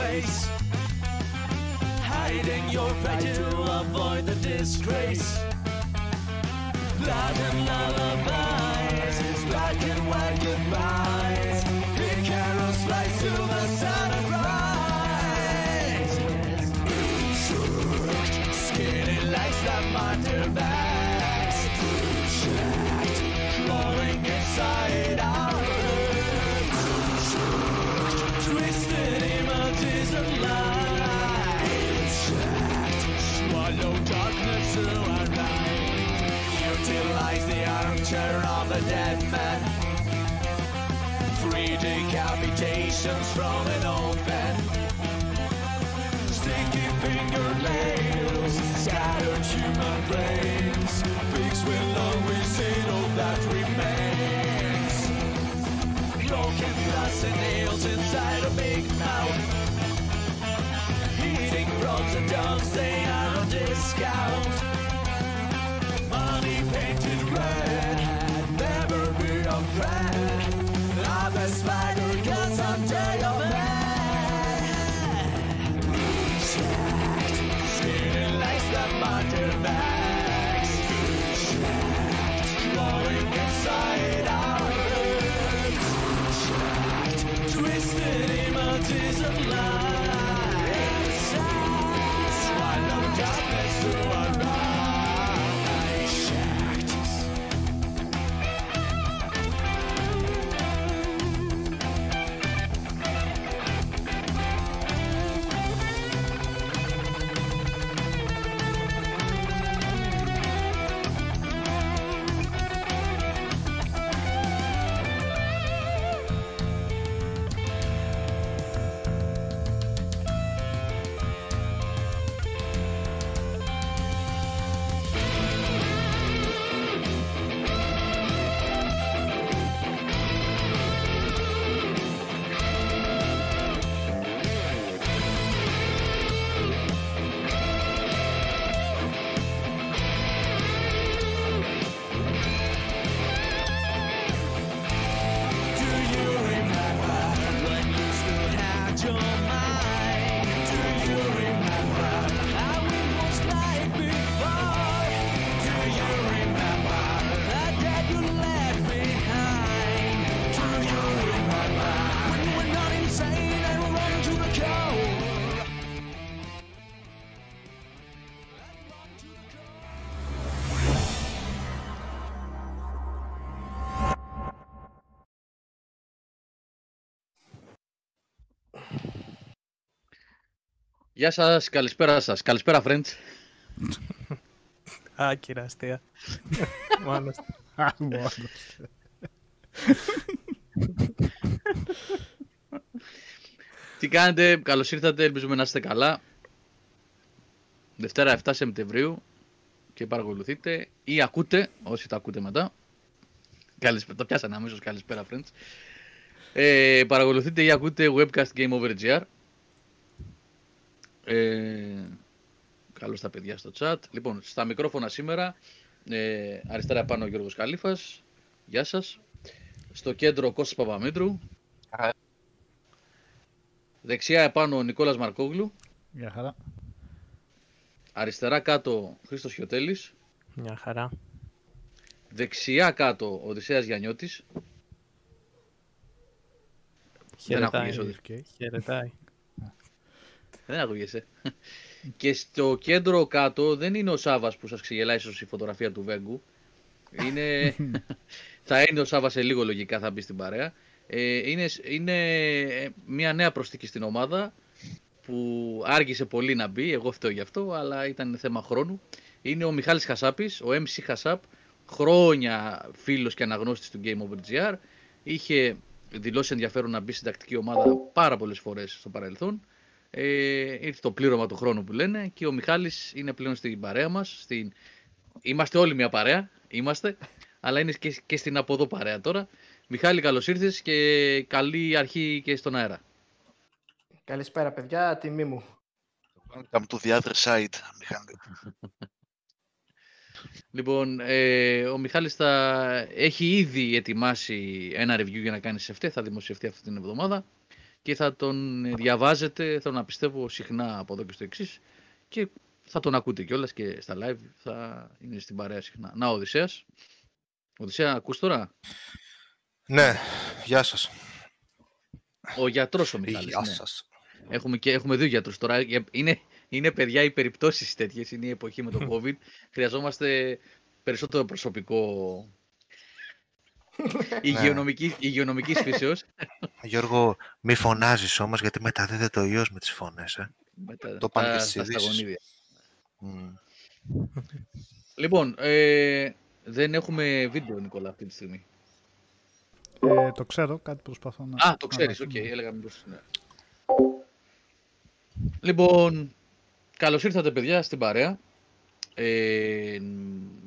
place. Γεια σας, καλησπέρα σας. Καλησπέρα, friends. Άκυρα αστεία. Μόνος. Α, μόνος. Τι κάνετε, καλώς ήρθατε, ελπίζουμε να είστε καλά. Δευτέρα 7 Σεπτεμβρίου και παρακολουθείτε ή ακούτε, όσοι τα ακούτε μετά. Καλησπέρα, το πιάσανε αμέσως, καλησπέρα, friends. Ε, παρακολουθείτε ή ακούτε webcast Game Over GR. Ε, καλώς τα παιδιά στο chat. Λοιπόν, στα μικρόφωνα σήμερα, ε, αριστερά πάνω ο Γιώργος Καλήφας. Γεια σας. Στο κέντρο ο Κώστας Παπαμήτρου. Δεξιά επάνω ο Νικόλας Μαρκόγλου. Γεια χαρά. Αριστερά κάτω ο Χρήστος Χιωτέλης. Μια χαρά. Δεξιά κάτω ο Οδυσσέας Γιαννιώτης. Δεν Χαιρετάει. ακούγεσαι, Οδυσσέα. Οκ. Χαιρετάει. Δεν ακούγεσαι. και στο κέντρο κάτω δεν είναι ο Σάβας που σας ξεγελάει ίσως η φωτογραφία του Βέγκου. Είναι... θα είναι ο Σάβας σε λίγο λογικά θα μπει στην παρέα. Ε, είναι, είναι μια νέα προσθήκη στην ομάδα που άργησε πολύ να μπει, εγώ φταίω γι' αυτό, αλλά ήταν θέμα χρόνου. Είναι ο Μιχάλης Χασάπης, ο MC Χασάπ, χρόνια φίλος και αναγνώστης του Game Over GR. Είχε δηλώσει ενδιαφέρον να μπει στην τακτική ομάδα πάρα πολλές φορές στο παρελθόν. Ε, ήρθε το πλήρωμα του χρόνου που λένε και ο Μιχάλης είναι πλέον στην παρέα μας, στην είμαστε όλοι μια παρέα, είμαστε, αλλά είναι και, και στην από εδώ παρέα τώρα. Μιχάλη, καλώς ήρθες και καλή αρχή και στον αέρα. Καλησπέρα, παιδιά. Τιμή μου. Welcome to the other side, Μιχάλη. Λοιπόν, ε, ο Μιχάλης θα έχει ήδη ετοιμάσει ένα review για να κάνει σε αυτή, θα δημοσιευτεί αυτή την εβδομάδα και θα τον διαβάζετε, θέλω να πιστεύω, συχνά από εδώ και στο εξής και θα τον ακούτε κιόλας και στα live, θα είναι στην παρέα συχνά. Να, ο Οδυσσέας. Οδυσσέα, ακούς τώρα; Ναι, γεια σας. Ο γιατρός ο Μιχάλης. Γεια ναι. σας. Έχουμε, και, έχουμε δύο γιατρούς τώρα. Ε, Είναι, είναι παιδιά οι περιπτώσεις τέτοιες, είναι η εποχή με το COVID. Χρειαζόμαστε περισσότερο προσωπικό υγειονομικής, υγειονομικής φύσεως. Γιώργο, μη φωνάζεις όμως, γιατί μεταδίδεται ο ιός με τις φωνές. Ε. με τα- Το πάνε τα- και στις τα ειδήσεις. σταγονίδια. Μμ. Λοιπόν, ε, δεν έχουμε βίντεο, Νικόλα, αυτή τη στιγμή. Ε, το ξέρω, κάτι προσπαθώ να... Α, το να ξέρεις, δω. οκ, έλεγα μήπως, ναι. Λοιπόν, καλώς ήρθατε παιδιά στην παρέα. Ε,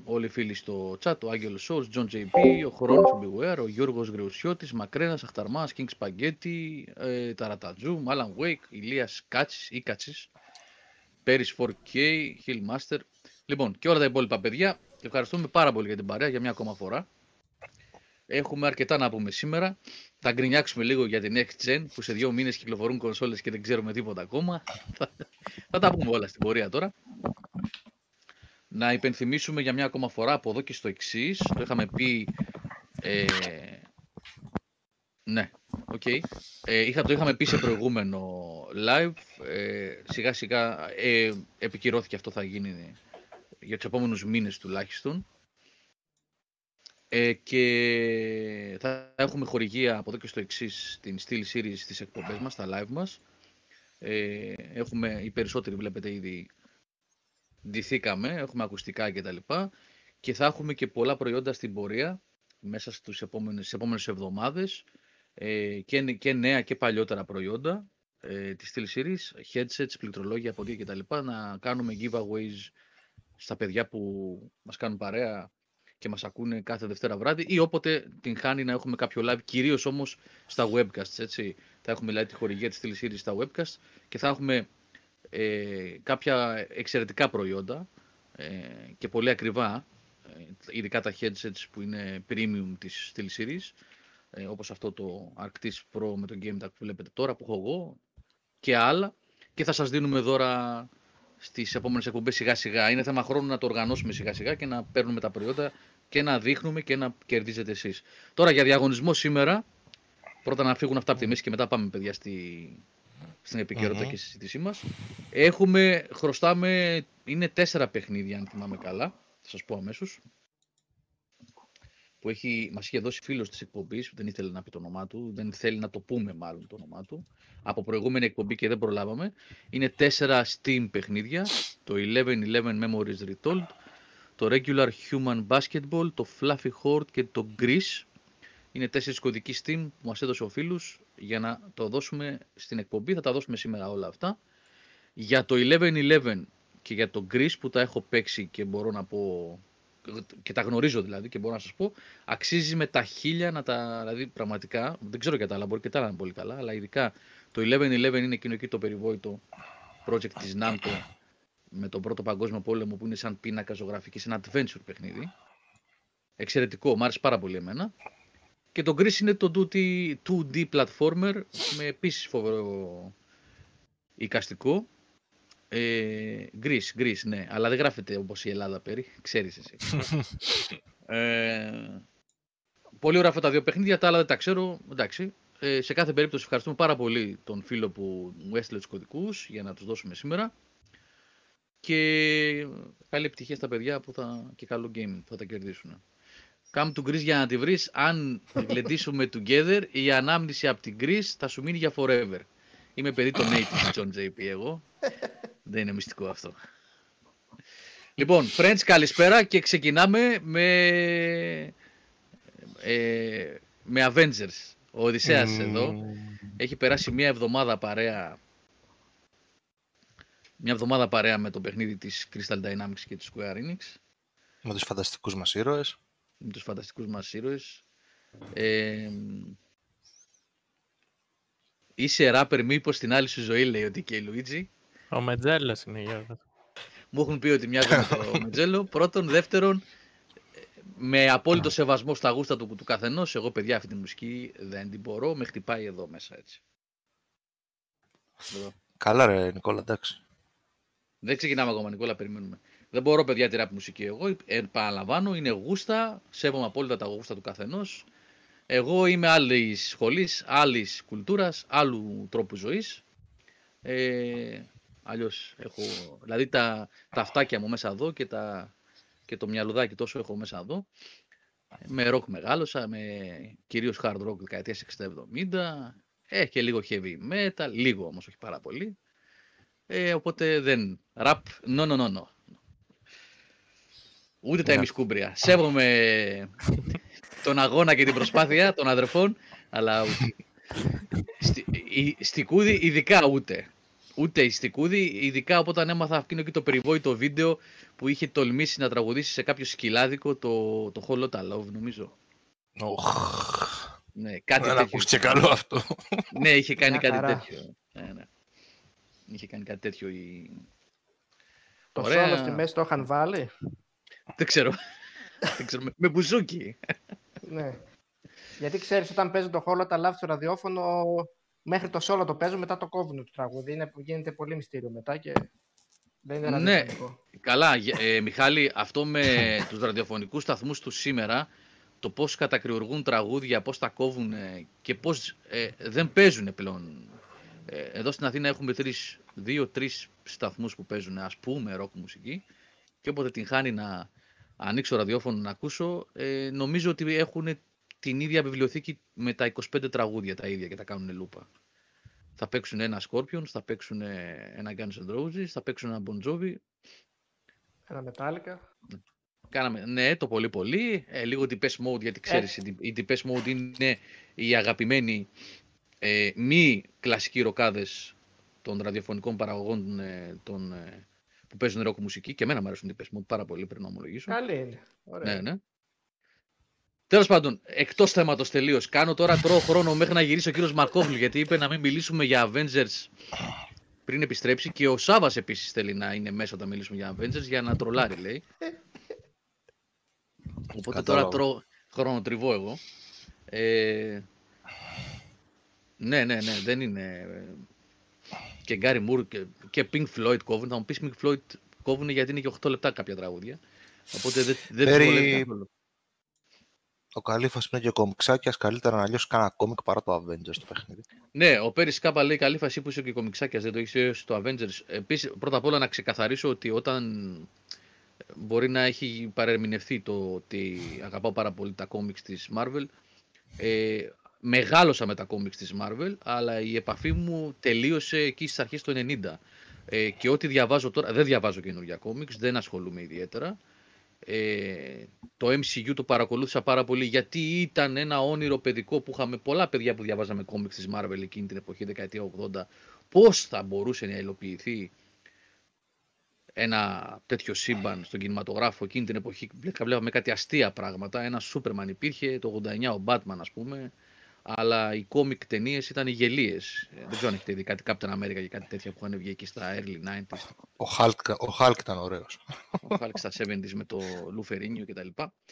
όλοι οι φίλοι στο chat, ο Άγγελος Σόρς, John JP, ο Χρόνος, ο Beware, ο Γιώργος Γρεουσιώτης, Μακρένας, Αχταρμάς, King Spaghetti, ε, Ταρατατζού, Alan Wake, Ηλίας Κάτσης ή Κάτσης, Πέρις 4K, Hill Master. Λοιπόν, και όλα τα υπόλοιπα παιδιά. Ευχαριστούμε πάρα πολύ για την παρέα για μια ακόμα φορά. Έχουμε αρκετά να πούμε σήμερα. Θα γκρινιάξουμε λίγο για την Next Gen που σε δύο μήνες κυκλοφορούν κονσόλες και δεν ξέρουμε τίποτα ακόμα. Θα- θα τα πούμε όλα στην πορεία τώρα. Να υπενθυμίσουμε για μια ακόμα φορά από εδώ και στο εξής. Το είχαμε πει. Ε, ναι, οκ. Ε, είχα, το είχαμε πει σε προηγούμενο live. Ε, σιγά σιγά ε, επικυρώθηκε αυτό θα γίνει για τους επόμενους μήνες τουλάχιστον. Ε, και θα έχουμε χορηγία από εδώ και στο εξής στην Steel Series στις εκπομπές μας, στα live μας. Ε, έχουμε, οι περισσότεροι βλέπετε ήδη ντυθήκαμε, έχουμε ακουστικά και τα λοιπά και θα έχουμε και πολλά προϊόντα στην πορεία μέσα στους επόμενες, στις επόμενες εβδομάδες ε, και, νε- και νέα και παλιότερα προϊόντα ε, της Steel Series, headsets, πληκτρολόγια, ποδία και τα λοιπά να κάνουμε giveaways στα παιδιά που μας κάνουν παρέα και μας ακούνε κάθε Δευτέρα βράδυ ή όποτε την χάνει να έχουμε κάποιο live, κυρίως όμως στα webcasts, έτσι. Θα έχουμε δηλαδή τη χορηγία της Steel Series στα webcasts και θα έχουμε ε, κάποια εξαιρετικά προϊόντα ε, και πολύ ακριβά, ε, ειδικά τα headsets που είναι premium της Steel Series, ε, όπως αυτό το Arctis Pro με το Game Tag που βλέπετε τώρα που έχω εγώ και άλλα και θα σας δίνουμε δώρα στις επόμενες εκπομπές σιγά σιγά. Είναι θέμα χρόνου να το οργανώσουμε σιγά σιγά και να παίρνουμε τα προϊόντα και να δείχνουμε και να κερδίζετε εσείς. Τώρα για διαγωνισμό σήμερα, πρώτα να φύγουν αυτά από τη μέση και μετά πάμε παιδιά στη, στην επικαιρότητα Μμμ. και στη συζήτησή μας. Έχουμε, χρωστάμε, είναι τέσσερα παιχνίδια αν θυμάμαι καλά, θα σας πω αμέσως που έχει, μας είχε δώσει φίλος της εκπομπής, που δεν ήθελε να πει το όνομά του, δεν θέλει να το πούμε μάλλον το όνομά του, από προηγούμενη εκπομπή και δεν προλάβαμε. Είναι τέσσερα Steam παιχνίδια, το 11-11 Memories Retold, το Regular Human Basketball, το Fluffy Horde και το Grease. Είναι τέσσερις κωδικοί Steam που μας έδωσε ο φίλος για να το δώσουμε στην εκπομπή. Θα τα δώσουμε σήμερα όλα αυτά. Για το 11-11 και για το Grease που τα έχω παίξει και μπορώ να πω και τα γνωρίζω δηλαδή και μπορώ να σας πω αξίζει με τα χίλια να τα, δηλαδή πραγματικά, δεν ξέρω για τα άλλα, μπορεί και τα άλλα να είναι πολύ καλά, αλλά ειδικά το 11-11 είναι εκείνο εκεί το περιβόητο project της Namco με τον πρώτο παγκόσμιο πόλεμο που είναι σαν πίνακα ζωγραφική, ένα adventure παιχνίδι. Εξαιρετικό, μου άρεσε πάρα πολύ εμένα. Και το Gris είναι το 2D, 2D platformer με επίσης φοβερό εικαστικό. Ε, Gris, Gris, ναι, αλλά δεν γράφεται όπως η Ελλάδα πέρι, ξέρεις εσύ. ε, πολύ ωραία αυτά τα δύο παιχνίδια, τα άλλα δεν τα ξέρω, εντάξει. Ε, σε κάθε περίπτωση ευχαριστούμε πάρα πολύ τον φίλο που μου έστειλε τους κωδικούς για να τους δώσουμε σήμερα. Και καλή επιτυχία στα παιδιά που θα, και καλό gaming που θα τα κερδίσουν. Come to Greece για να τη βρεις. Αν γλεντήσουμε together, η ανάμνηση από την Greece θα σου μείνει για forever. Είμαι παιδί των 80's, John JP εγώ. Δεν είναι μυστικό αυτό. Λοιπόν, friends, καλησπέρα και ξεκινάμε με, ε, με Avengers. Ο Οδυσσέας εδώ έχει περάσει μια εβδομάδα παρέα μια εβδομάδα παρέα με το παιχνίδι της Crystal Dynamics και της Square Enix Με τους φανταστικούς μας ήρωες. Με τους φανταστικούς μας ήρωες. Ε, είσαι ράπερ μήπως στην άλλη σου ζωή, λέει ότι και η Λουίτζι. Ο Μετζέλος είναι Γιώργο. Μου έχουν πει ότι μοιάζω με το Μετζέλο. Πρώτον, δεύτερον, ε, με απόλυτο σεβασμό στα γούστα του, του καθενός, εγώ παιδιά αυτή τη μουσική δεν την μπορώ, με χτυπάει εδώ μέσα έτσι. Εδώ. Καλά ρε Νικόλα, εντάξει. Δεν ξεκινάμε ακόμα, Νικόλα, περιμένουμε. Δεν μπορώ, παιδιά, τη ραπ μουσική. Εγώ επαναλαμβάνω, είναι γούστα, σέβομαι απόλυτα τα γούστα του καθενός. Εγώ είμαι άλλης σχολής, άλλης κουλτούρας, άλλου τρόπου ζωής. Ε, Αλλιώς έχω. Δηλαδή τα, τα αυτάκια μου μέσα εδώ και, τα, και το μυαλουδάκι τόσο έχω μέσα εδώ. Με ροκ μεγάλωσα, με κυρίως hard rock δεκαετίας 60-70, ε, και λίγο heavy metal, λίγο όμως, όχι πάρα πολύ. Ε, οπότε δεν. Rap, no, no, no, no. Ούτε τα Ναι. ημισκούμπρια. Σέβομαι τον αγώνα και την προσπάθεια των αδερφών, αλλά ούτε. Στη, η, στη Κούδη ειδικά ούτε. Ούτε η Στικούδη, ειδικά όταν έμαθα εκείνο και το περιβόητο βίντεο που είχε τολμήσει να τραγουδήσει σε κάποιο σκυλάδικο το, το Whole Lotta Love, νομίζω. Οχ, Ναι, κάτι Δεν τέτοιο. ακούστηκε καλό αυτό. Ναι, είχε κάνει Μια κάτι χαρά. τέτοιο. Ναι, ναι. Είχε κάνει κάτι τέτοιο η... Το Ωραία. σόλο στη μέση το είχαν βάλει. Δεν ξέρω. Δεν ξέρω. Με, με μπουζούκι. Ναι. Γιατί ξέρεις, όταν παίζει το χώρο τα λάθη στο ραδιόφωνο, μέχρι το σόλο το παίζουν, μετά το κόβουν το τραγούδι. Είναι, γίνεται πολύ μυστήριο μετά και δεν είναι Ναι. ραδιοφωνικό. Καλά, γε- ε, Μιχάλη, αυτό με τους ραδιοφωνικούς σταθμούς του σήμερα, το πώς κατακριουργούν τραγούδια, πώς τα κόβουν ε, και πώς ε, δεν παίζουν πλέον. Ε, εδώ στην Αθήνα έχουμε τρεις, δύο-τρεις σταθμούς που παίζουν, ας πούμε, ροκ μουσική και όποτε την χάνει να ανοίξω ραδιόφωνο να ακούσω, ε, νομίζω ότι έχουν την ίδια βιβλιοθήκη με τα 25 τραγούδια τα ίδια και τα κάνουν λούπα. Θα παίξουν ένα Scorpions, θα παίξουν ε, ένα Guns N' Roses, θα παίξουν ένα Bon Jovi, Ένα μετάλλικα. Κάναμε, ναι, το πολύ πολύ. Ε, λίγο Depeche Mode, γιατί ξέρεις, η, η Depeche Mode είναι οι αγαπημένοι ε, μη κλασικοί ροκάδες των ραδιοφωνικών παραγωγών ε, των, ε, που παίζουν ροκ μουσική. Και εμένα μου αρέσουν οι Depeche Mode πάρα πολύ, πρέπει να ομολογήσω. Καλή είναι. Ωραία. Ναι, ναι. Τέλος πάντων, εκτός θέματος τελείως. Κάνω τώρα τρώω χρόνο μέχρι να γυρίσει ο κύριος Μαρκόβλου γιατί είπε να μην μιλήσουμε για Avengers πριν επιστρέψει. Και ο Σάβας επίσης θέλει να είναι μέσα όταν μιλήσουμε για Avengers για να τρολάρει, λέει. Οπότε τώρα Κατάλαβα. τρώω χρονοτριβώ εγώ. Ε, ναι, ναι, ναι, δεν είναι. Ε, Και Γκάρι Μουρ και, και Pink Floyd κόβουν. Θα μου πεις Pink Floyd κόβουν γιατί είναι και 8 λεπτά κάποια τραγούδια. Οπότε δεν, δεν τους Περί- βολεύει καθόλου. Ο Καλύφας είναι και κομιξάκιας, καλύτερα να λιώσει κανένα κόμικ παρά το Avengers το παιχνίδι. Ναι, ο Πέρις Κάπα λέει καλή φασί που είσαι και κομιξάκιας, δεν το έχει στο Avengers. Επίσης, πρώτα απ' όλα να ξεκαθαρίσω ότι όταν μπορεί να έχει παρερμηνευτεί το ότι αγαπάω πάρα πολύ τα κόμιξ της Marvel, ε, μεγάλωσα με τα κόμιξ της Marvel, αλλά η επαφή μου τελείωσε εκεί στις αρχές του 90. Ε, και ό,τι διαβάζω τώρα, δεν διαβάζω καινούργια κόμιξ, δεν ασχολούμαι ιδιαίτερα. Ε, το MCU το παρακολούθησα πάρα πολύ γιατί ήταν ένα όνειρο παιδικό που είχαμε πολλά παιδιά που διαβάζαμε κόμιξ της Marvel εκείνη την εποχή, δεκαετία 80. Πώς θα μπορούσε να υλοποιηθεί ένα τέτοιο σύμπαν στον κινηματογράφο εκείνη την εποχή; Βλέ- Βλέπαμε κάτι αστεία πράγματα. Ένα Σούπερμαν υπήρχε, το 89 ο Batman ας πούμε. Αλλά οι κόμικ ταινίες ήταν γελίες. Δεν ξέρω αν έχετε δει κάτι Captain America και κάτι τέτοια που είχαν βγει εκεί στα early 90s. Ο Hulk, ο Hulk ήταν ωραίος. Ο Hulk στα 70s με το Λου Φερίνιο κτλ.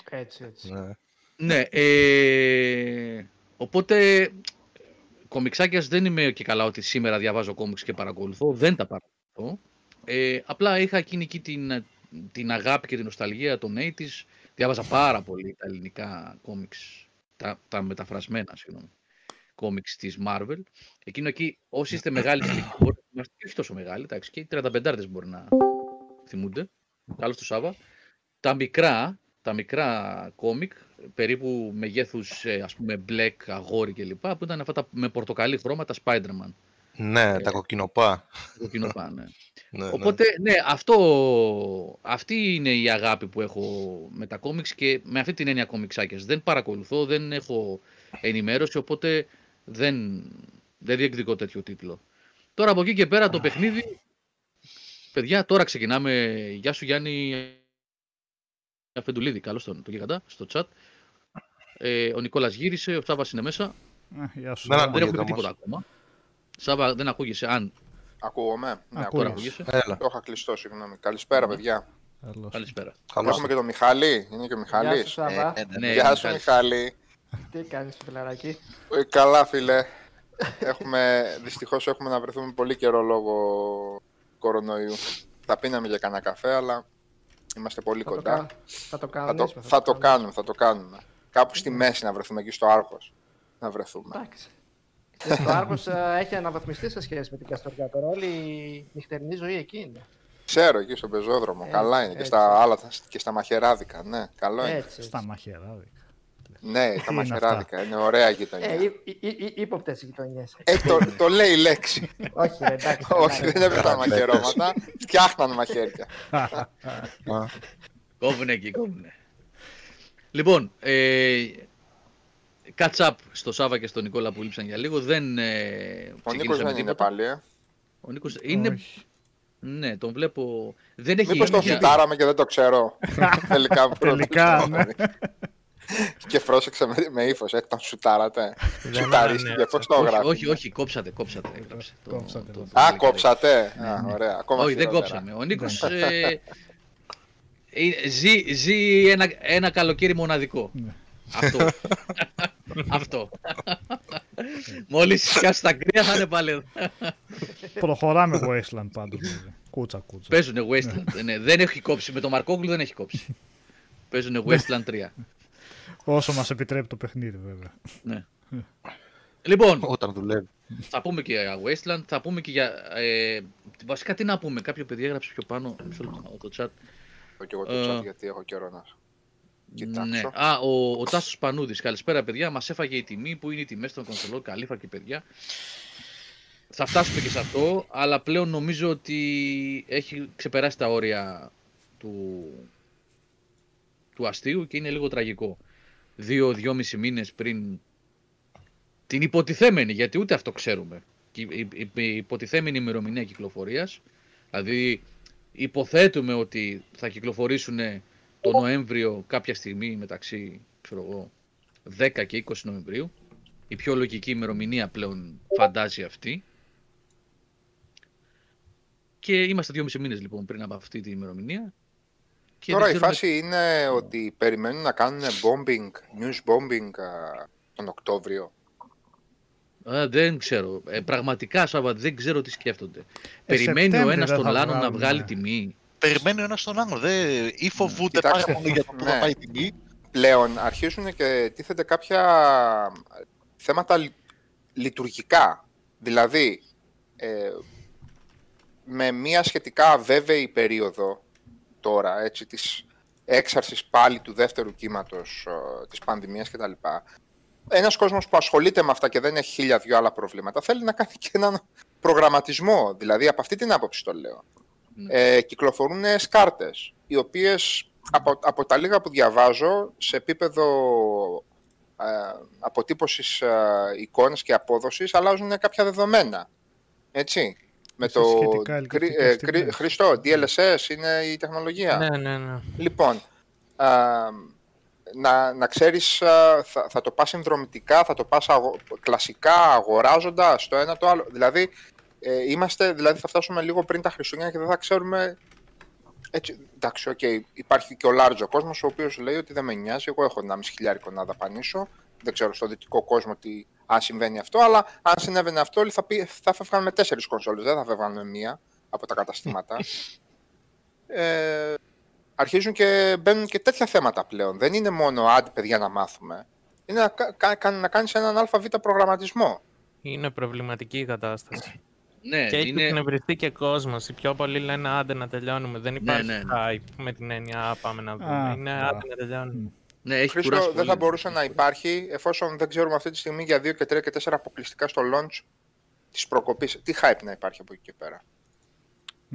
Έτσι, έτσι. Ναι. Ναι, ε, οπότε κομιξάκιας δεν είμαι και καλά ότι σήμερα διαβάζω κόμιξ και παρακολουθώ, δεν τα παρακολουθώ. Ε, απλά είχα εκείνη εκεί την, την αγάπη και την νοσταλγία των 80s. Διάβαζα πάρα πολύ τα ελληνικά κόμιξ, τα, τα μεταφρασμένα, συγγνώμη, κόμιξ της Marvel. Εκείνο εκεί, όσοι είστε μεγάλοι, στην ηλικία, είμαστε και όχι τόσο μεγάλοι, εντάξει, και οι 35 μπορεί να θυμούνται. Καλώς το Σάβα. Τα μικρά, τα μικρά κόμικ, περίπου μεγέθους, ε, ας πούμε, μπλεκ, αγόρι κλπ. που ήταν αυτά τα με πορτοκαλί χρώματα Spider-Man. Ναι, τα κοκκινοπά. Το κοινό πάνω. ναι. Ναι, ναι. Οπότε, ναι, αυτό, αυτή είναι η αγάπη που έχω με τα κόμιξ και με αυτή την έννοια κομιξάκιας. Δεν παρακολουθώ, δεν έχω ενημέρωση, οπότε δεν, δεν διεκδικώ τέτοιο τίτλο. Τώρα από εκεί και πέρα το παιχνίδι, παιδιά, τώρα ξεκινάμε. Γεια σου Γιάννη, Φεντουλίδη, καλώς τον, τον γίγαντα, στο chat. Ε, ο Νικόλας γύρισε, ο Σάβα είναι μέσα. Ε, Γεια σου. Δεν Σάβα. Δεν έχουμε ακούγεται πει τίποτα ακόμα. Σάβα, δεν ακούγεσαι. Αν Ακούγομαι; Ναι, Ακούγεσαι. ακούω. τώρα ακούγεσαι. Έλα. Το είχα κλειστό, συγγνώμη. Καλησπέρα, παιδιά. Καλώς. Καλησπέρα. Καλώς Έχουμε και τον Μιχάλη. Είναι και ο Γεια σου, Μιχάλης. Σάβα. Ε, ναι, Ναι, Γεια σου, Μιχάλης. Μιχάλη. Τι κάνεις, φιλαράκι; Ε, Καλά, φίλε. έχουμε, δυστυχώς έχουμε να βρεθούμε πολύ καιρό λόγω κορονοϊού. Θα πίναμε για κανένα καφέ, αλλά είμαστε πολύ Θα το, κοντά. κα... θα το Θα κανονίσουμε. το, θα το κάνουμε, θα το κάνουμε. Κάπου στη μέση να βρεθούμε εκεί στο Άργος. Να βρεθούμε. Εντάξει. Και στο Άργος ε, έχει αναβαθμιστεί σε σχέση με την Καστοριά. Τώρα όλη η νυχτερινή ζωή εκεί είναι. Ξέρω, εκεί στον πεζόδρομο. Ε, καλά είναι. Και έτσι. στα άλλα, και στα μαχαιράδικα. Ναι, καλό είναι. Έτσι. Στα μαχαιράδικα. Ναι, τα είναι μαχαιράδικα. Είναι ωραία γειτονιά. Ε, ή- ή- ή- ύποπτες γειτονιές. Ε, το, το λέει η λέξη. Όχι, ρε, εντάξει. Όχι, καλά, δεν έπρεπε τα μαχαιρώματα. Φτιάχναν μαχαίρια. Α, Κόβουνε εκεί, κόβουνε. Λοιπόν, ε, catch up στο Σάβα και στον Νικόλα που λείψαν για λίγο. Δεν ε, Ο Νίκος ξεκίνησαμε δεν είναι τίποτα. πάλι, ε. Ο Νίκος είναι... Όχι. Ναι, τον βλέπω... Δεν έχει Μήπως το ίδια- φουτάραμε και δεν το ξέρω. Τελικά. που Τελικά, πρώτο. ναι. Και πρόσεξε με, με ύφος, ε, τον σουτάρατε. Δεν Σουταρίστηκε, ανανέωσε. πώς το όχι, γράφει. όχι, όχι, κόψατε, κόψατε. Έγραψε. το- Κόψατε, το- ναι. το- Α, το- κόψατε. Α, ωραία. Ακόμα Όχι, δεν χειρότερα. κόψαμε. Ο Νίκος ε, ε, ζει, ζει ένα, ένα καλοκαίρι μοναδικό. Ναι. Αυτό. Αυτό. Μόλις σκάσει τα κρύα θα είναι πάλι εδώ. Προχωράμε Wasteland πάντως. βέβαια. Κούτσα, κούτσα. Παίζουνε Wasteland. ναι, δεν έχει κόψει. Με το Μαρκόγλου δεν έχει κόψει. Παίζουνε Wasteland 3. Όσο μας επιτρέπει το παιχνίδι βέβαια. Ναι. Λοιπόν, Όταν δουλεύει. θα πούμε και για Wasteland, θα πούμε και για... Ε, βασικά τι να πούμε, κάποιο παιδί έγραψε πιο πάνω, μισό λεπτό, το chat. Έχω και εγώ το Ε, chat γιατί έχω καιρό να κοιτάξω. Ναι. Α, ο, ο Τάσος Πανούδης. Καλησπέρα, παιδιά. Μας έφαγε η τιμή που είναι οι τιμές των κονσολών. Καλή φακή, παιδιά. Θα φτάσουμε και σε αυτό, αλλά πλέον νομίζω ότι έχει ξεπεράσει τα όρια του, του αστείου και είναι λίγο τραγικό. Δύο-δυόμισι μήνες πριν την υποτιθέμενη, γιατί ούτε αυτό ξέρουμε, η, η- η- η υποτιθέμενη ημερομηνία κυκλοφορίας, δηλαδή υποθέτουμε ότι θα κυκλοφορήσουν το Νοέμβριο κάποια στιγμή μεταξύ ξέρω εγώ, 10 και 20 Νοεμβρίου. Η πιο λογική ημερομηνία πλέον φαντάζει αυτή. Και είμαστε 2,5 μήνες λοιπόν πριν από αυτή την ημερομηνία. Και Τώρα δεν η ξέρουμε- φάση είναι ότι περιμένουν να κάνουν bombing, news bombing α, τον Οκτώβριο. Α, δεν ξέρω. Ε, πραγματικά, Σάβα, δεν ξέρω τι σκέφτονται. Ε, Περιμένει ο Σεπτέμβρη ένας δεν τον θα άλλον να βγάλουν, βγάλει ναι. τιμή. Περιμένει ο ένας τον άλλο. Δε, ή φοβούνται Κοιτάξτε, πάρα πολύ για το που ναι. θα πάει η τιμή. Πλέον αρχίζουν και τίθεται κάποια θέματα λει- λειτουργικά. Δηλαδή, ε, με μια σχετικά βέβαιη περίοδο τώρα, έτσι, της έξαρσης πάλι του δεύτερου κύματος ε, της πανδημίας κτλ. Ένας κόσμος που ασχολείται με αυτά και δεν έχει χίλια δυο άλλα προβλήματα, θέλει να κάνει και έναν προγραμματισμό. Δηλαδή, από αυτή την άποψη το λέω. Ε, κυκλοφορούν σκάρτες, οι οποίες από, από τα λίγα που διαβάζω, σε επίπεδο ε, αποτύπωσης ε, εικόνας και απόδοσης, αλλάζουν κάποια δεδομένα. Έτσι. Με Σε το σχετικά κρι- ελκυστικές ε, κρι- τιμές. Χριστό, DLSS είναι η τεχνολογία. Ναι, ναι, ναι. Λοιπόν, α, να, να ξέρεις, α, θα, θα το πας συνδρομητικά, θα το πας αγο- κλασικά, αγοράζοντας το ένα το άλλο. Δηλαδή, ε, είμαστε, δηλαδή θα φτάσουμε λίγο πριν τα Χριστούγεννα και δεν θα ξέρουμε... Έτσι, εντάξει, οκ, υπάρχει και ο large κόσμος ο οποίος λέει ότι δεν με νοιάζει, εγώ έχω 1,5 χιλιάρικο να δαπανήσω, δεν ξέρω στο δυτικό κόσμο τι, αν συμβαίνει αυτό, αλλά αν συνέβαινε αυτό όλοι θα, πει, θα φεύγαν με τέσσερις κονσόλες, δεν θα φεύγαν με μία από τα καταστήματα. ε, αρχίζουν και μπαίνουν και τέτοια θέματα πλέον. Δεν είναι μόνο άντι παιδιά να μάθουμε. Είναι να, κα, κα- να κάνεις έναν ΑΒ προγραμματισμό. Είναι προβληματική η κατάσταση. Ναι, και έχει είναι... εκνευριστεί και κόσμος. Οι πιο πολλοί λένε άντε να τελειώνουμε. Δεν υπάρχει ναι, ναι. hype με την έννοια «Α, πάμε να δούμε. Α, είναι α. άντε να τελειώνουμε. ναι, έχει Χρήστο, κουράσει δεν πολύ. θα μπορούσε να υπάρχει εφόσον δεν ξέρουμε αυτή τη στιγμή για 2 και 3 και 4 αποκλειστικά στο launch της προκοπής. Τι hype να υπάρχει από εκεί και πέρα.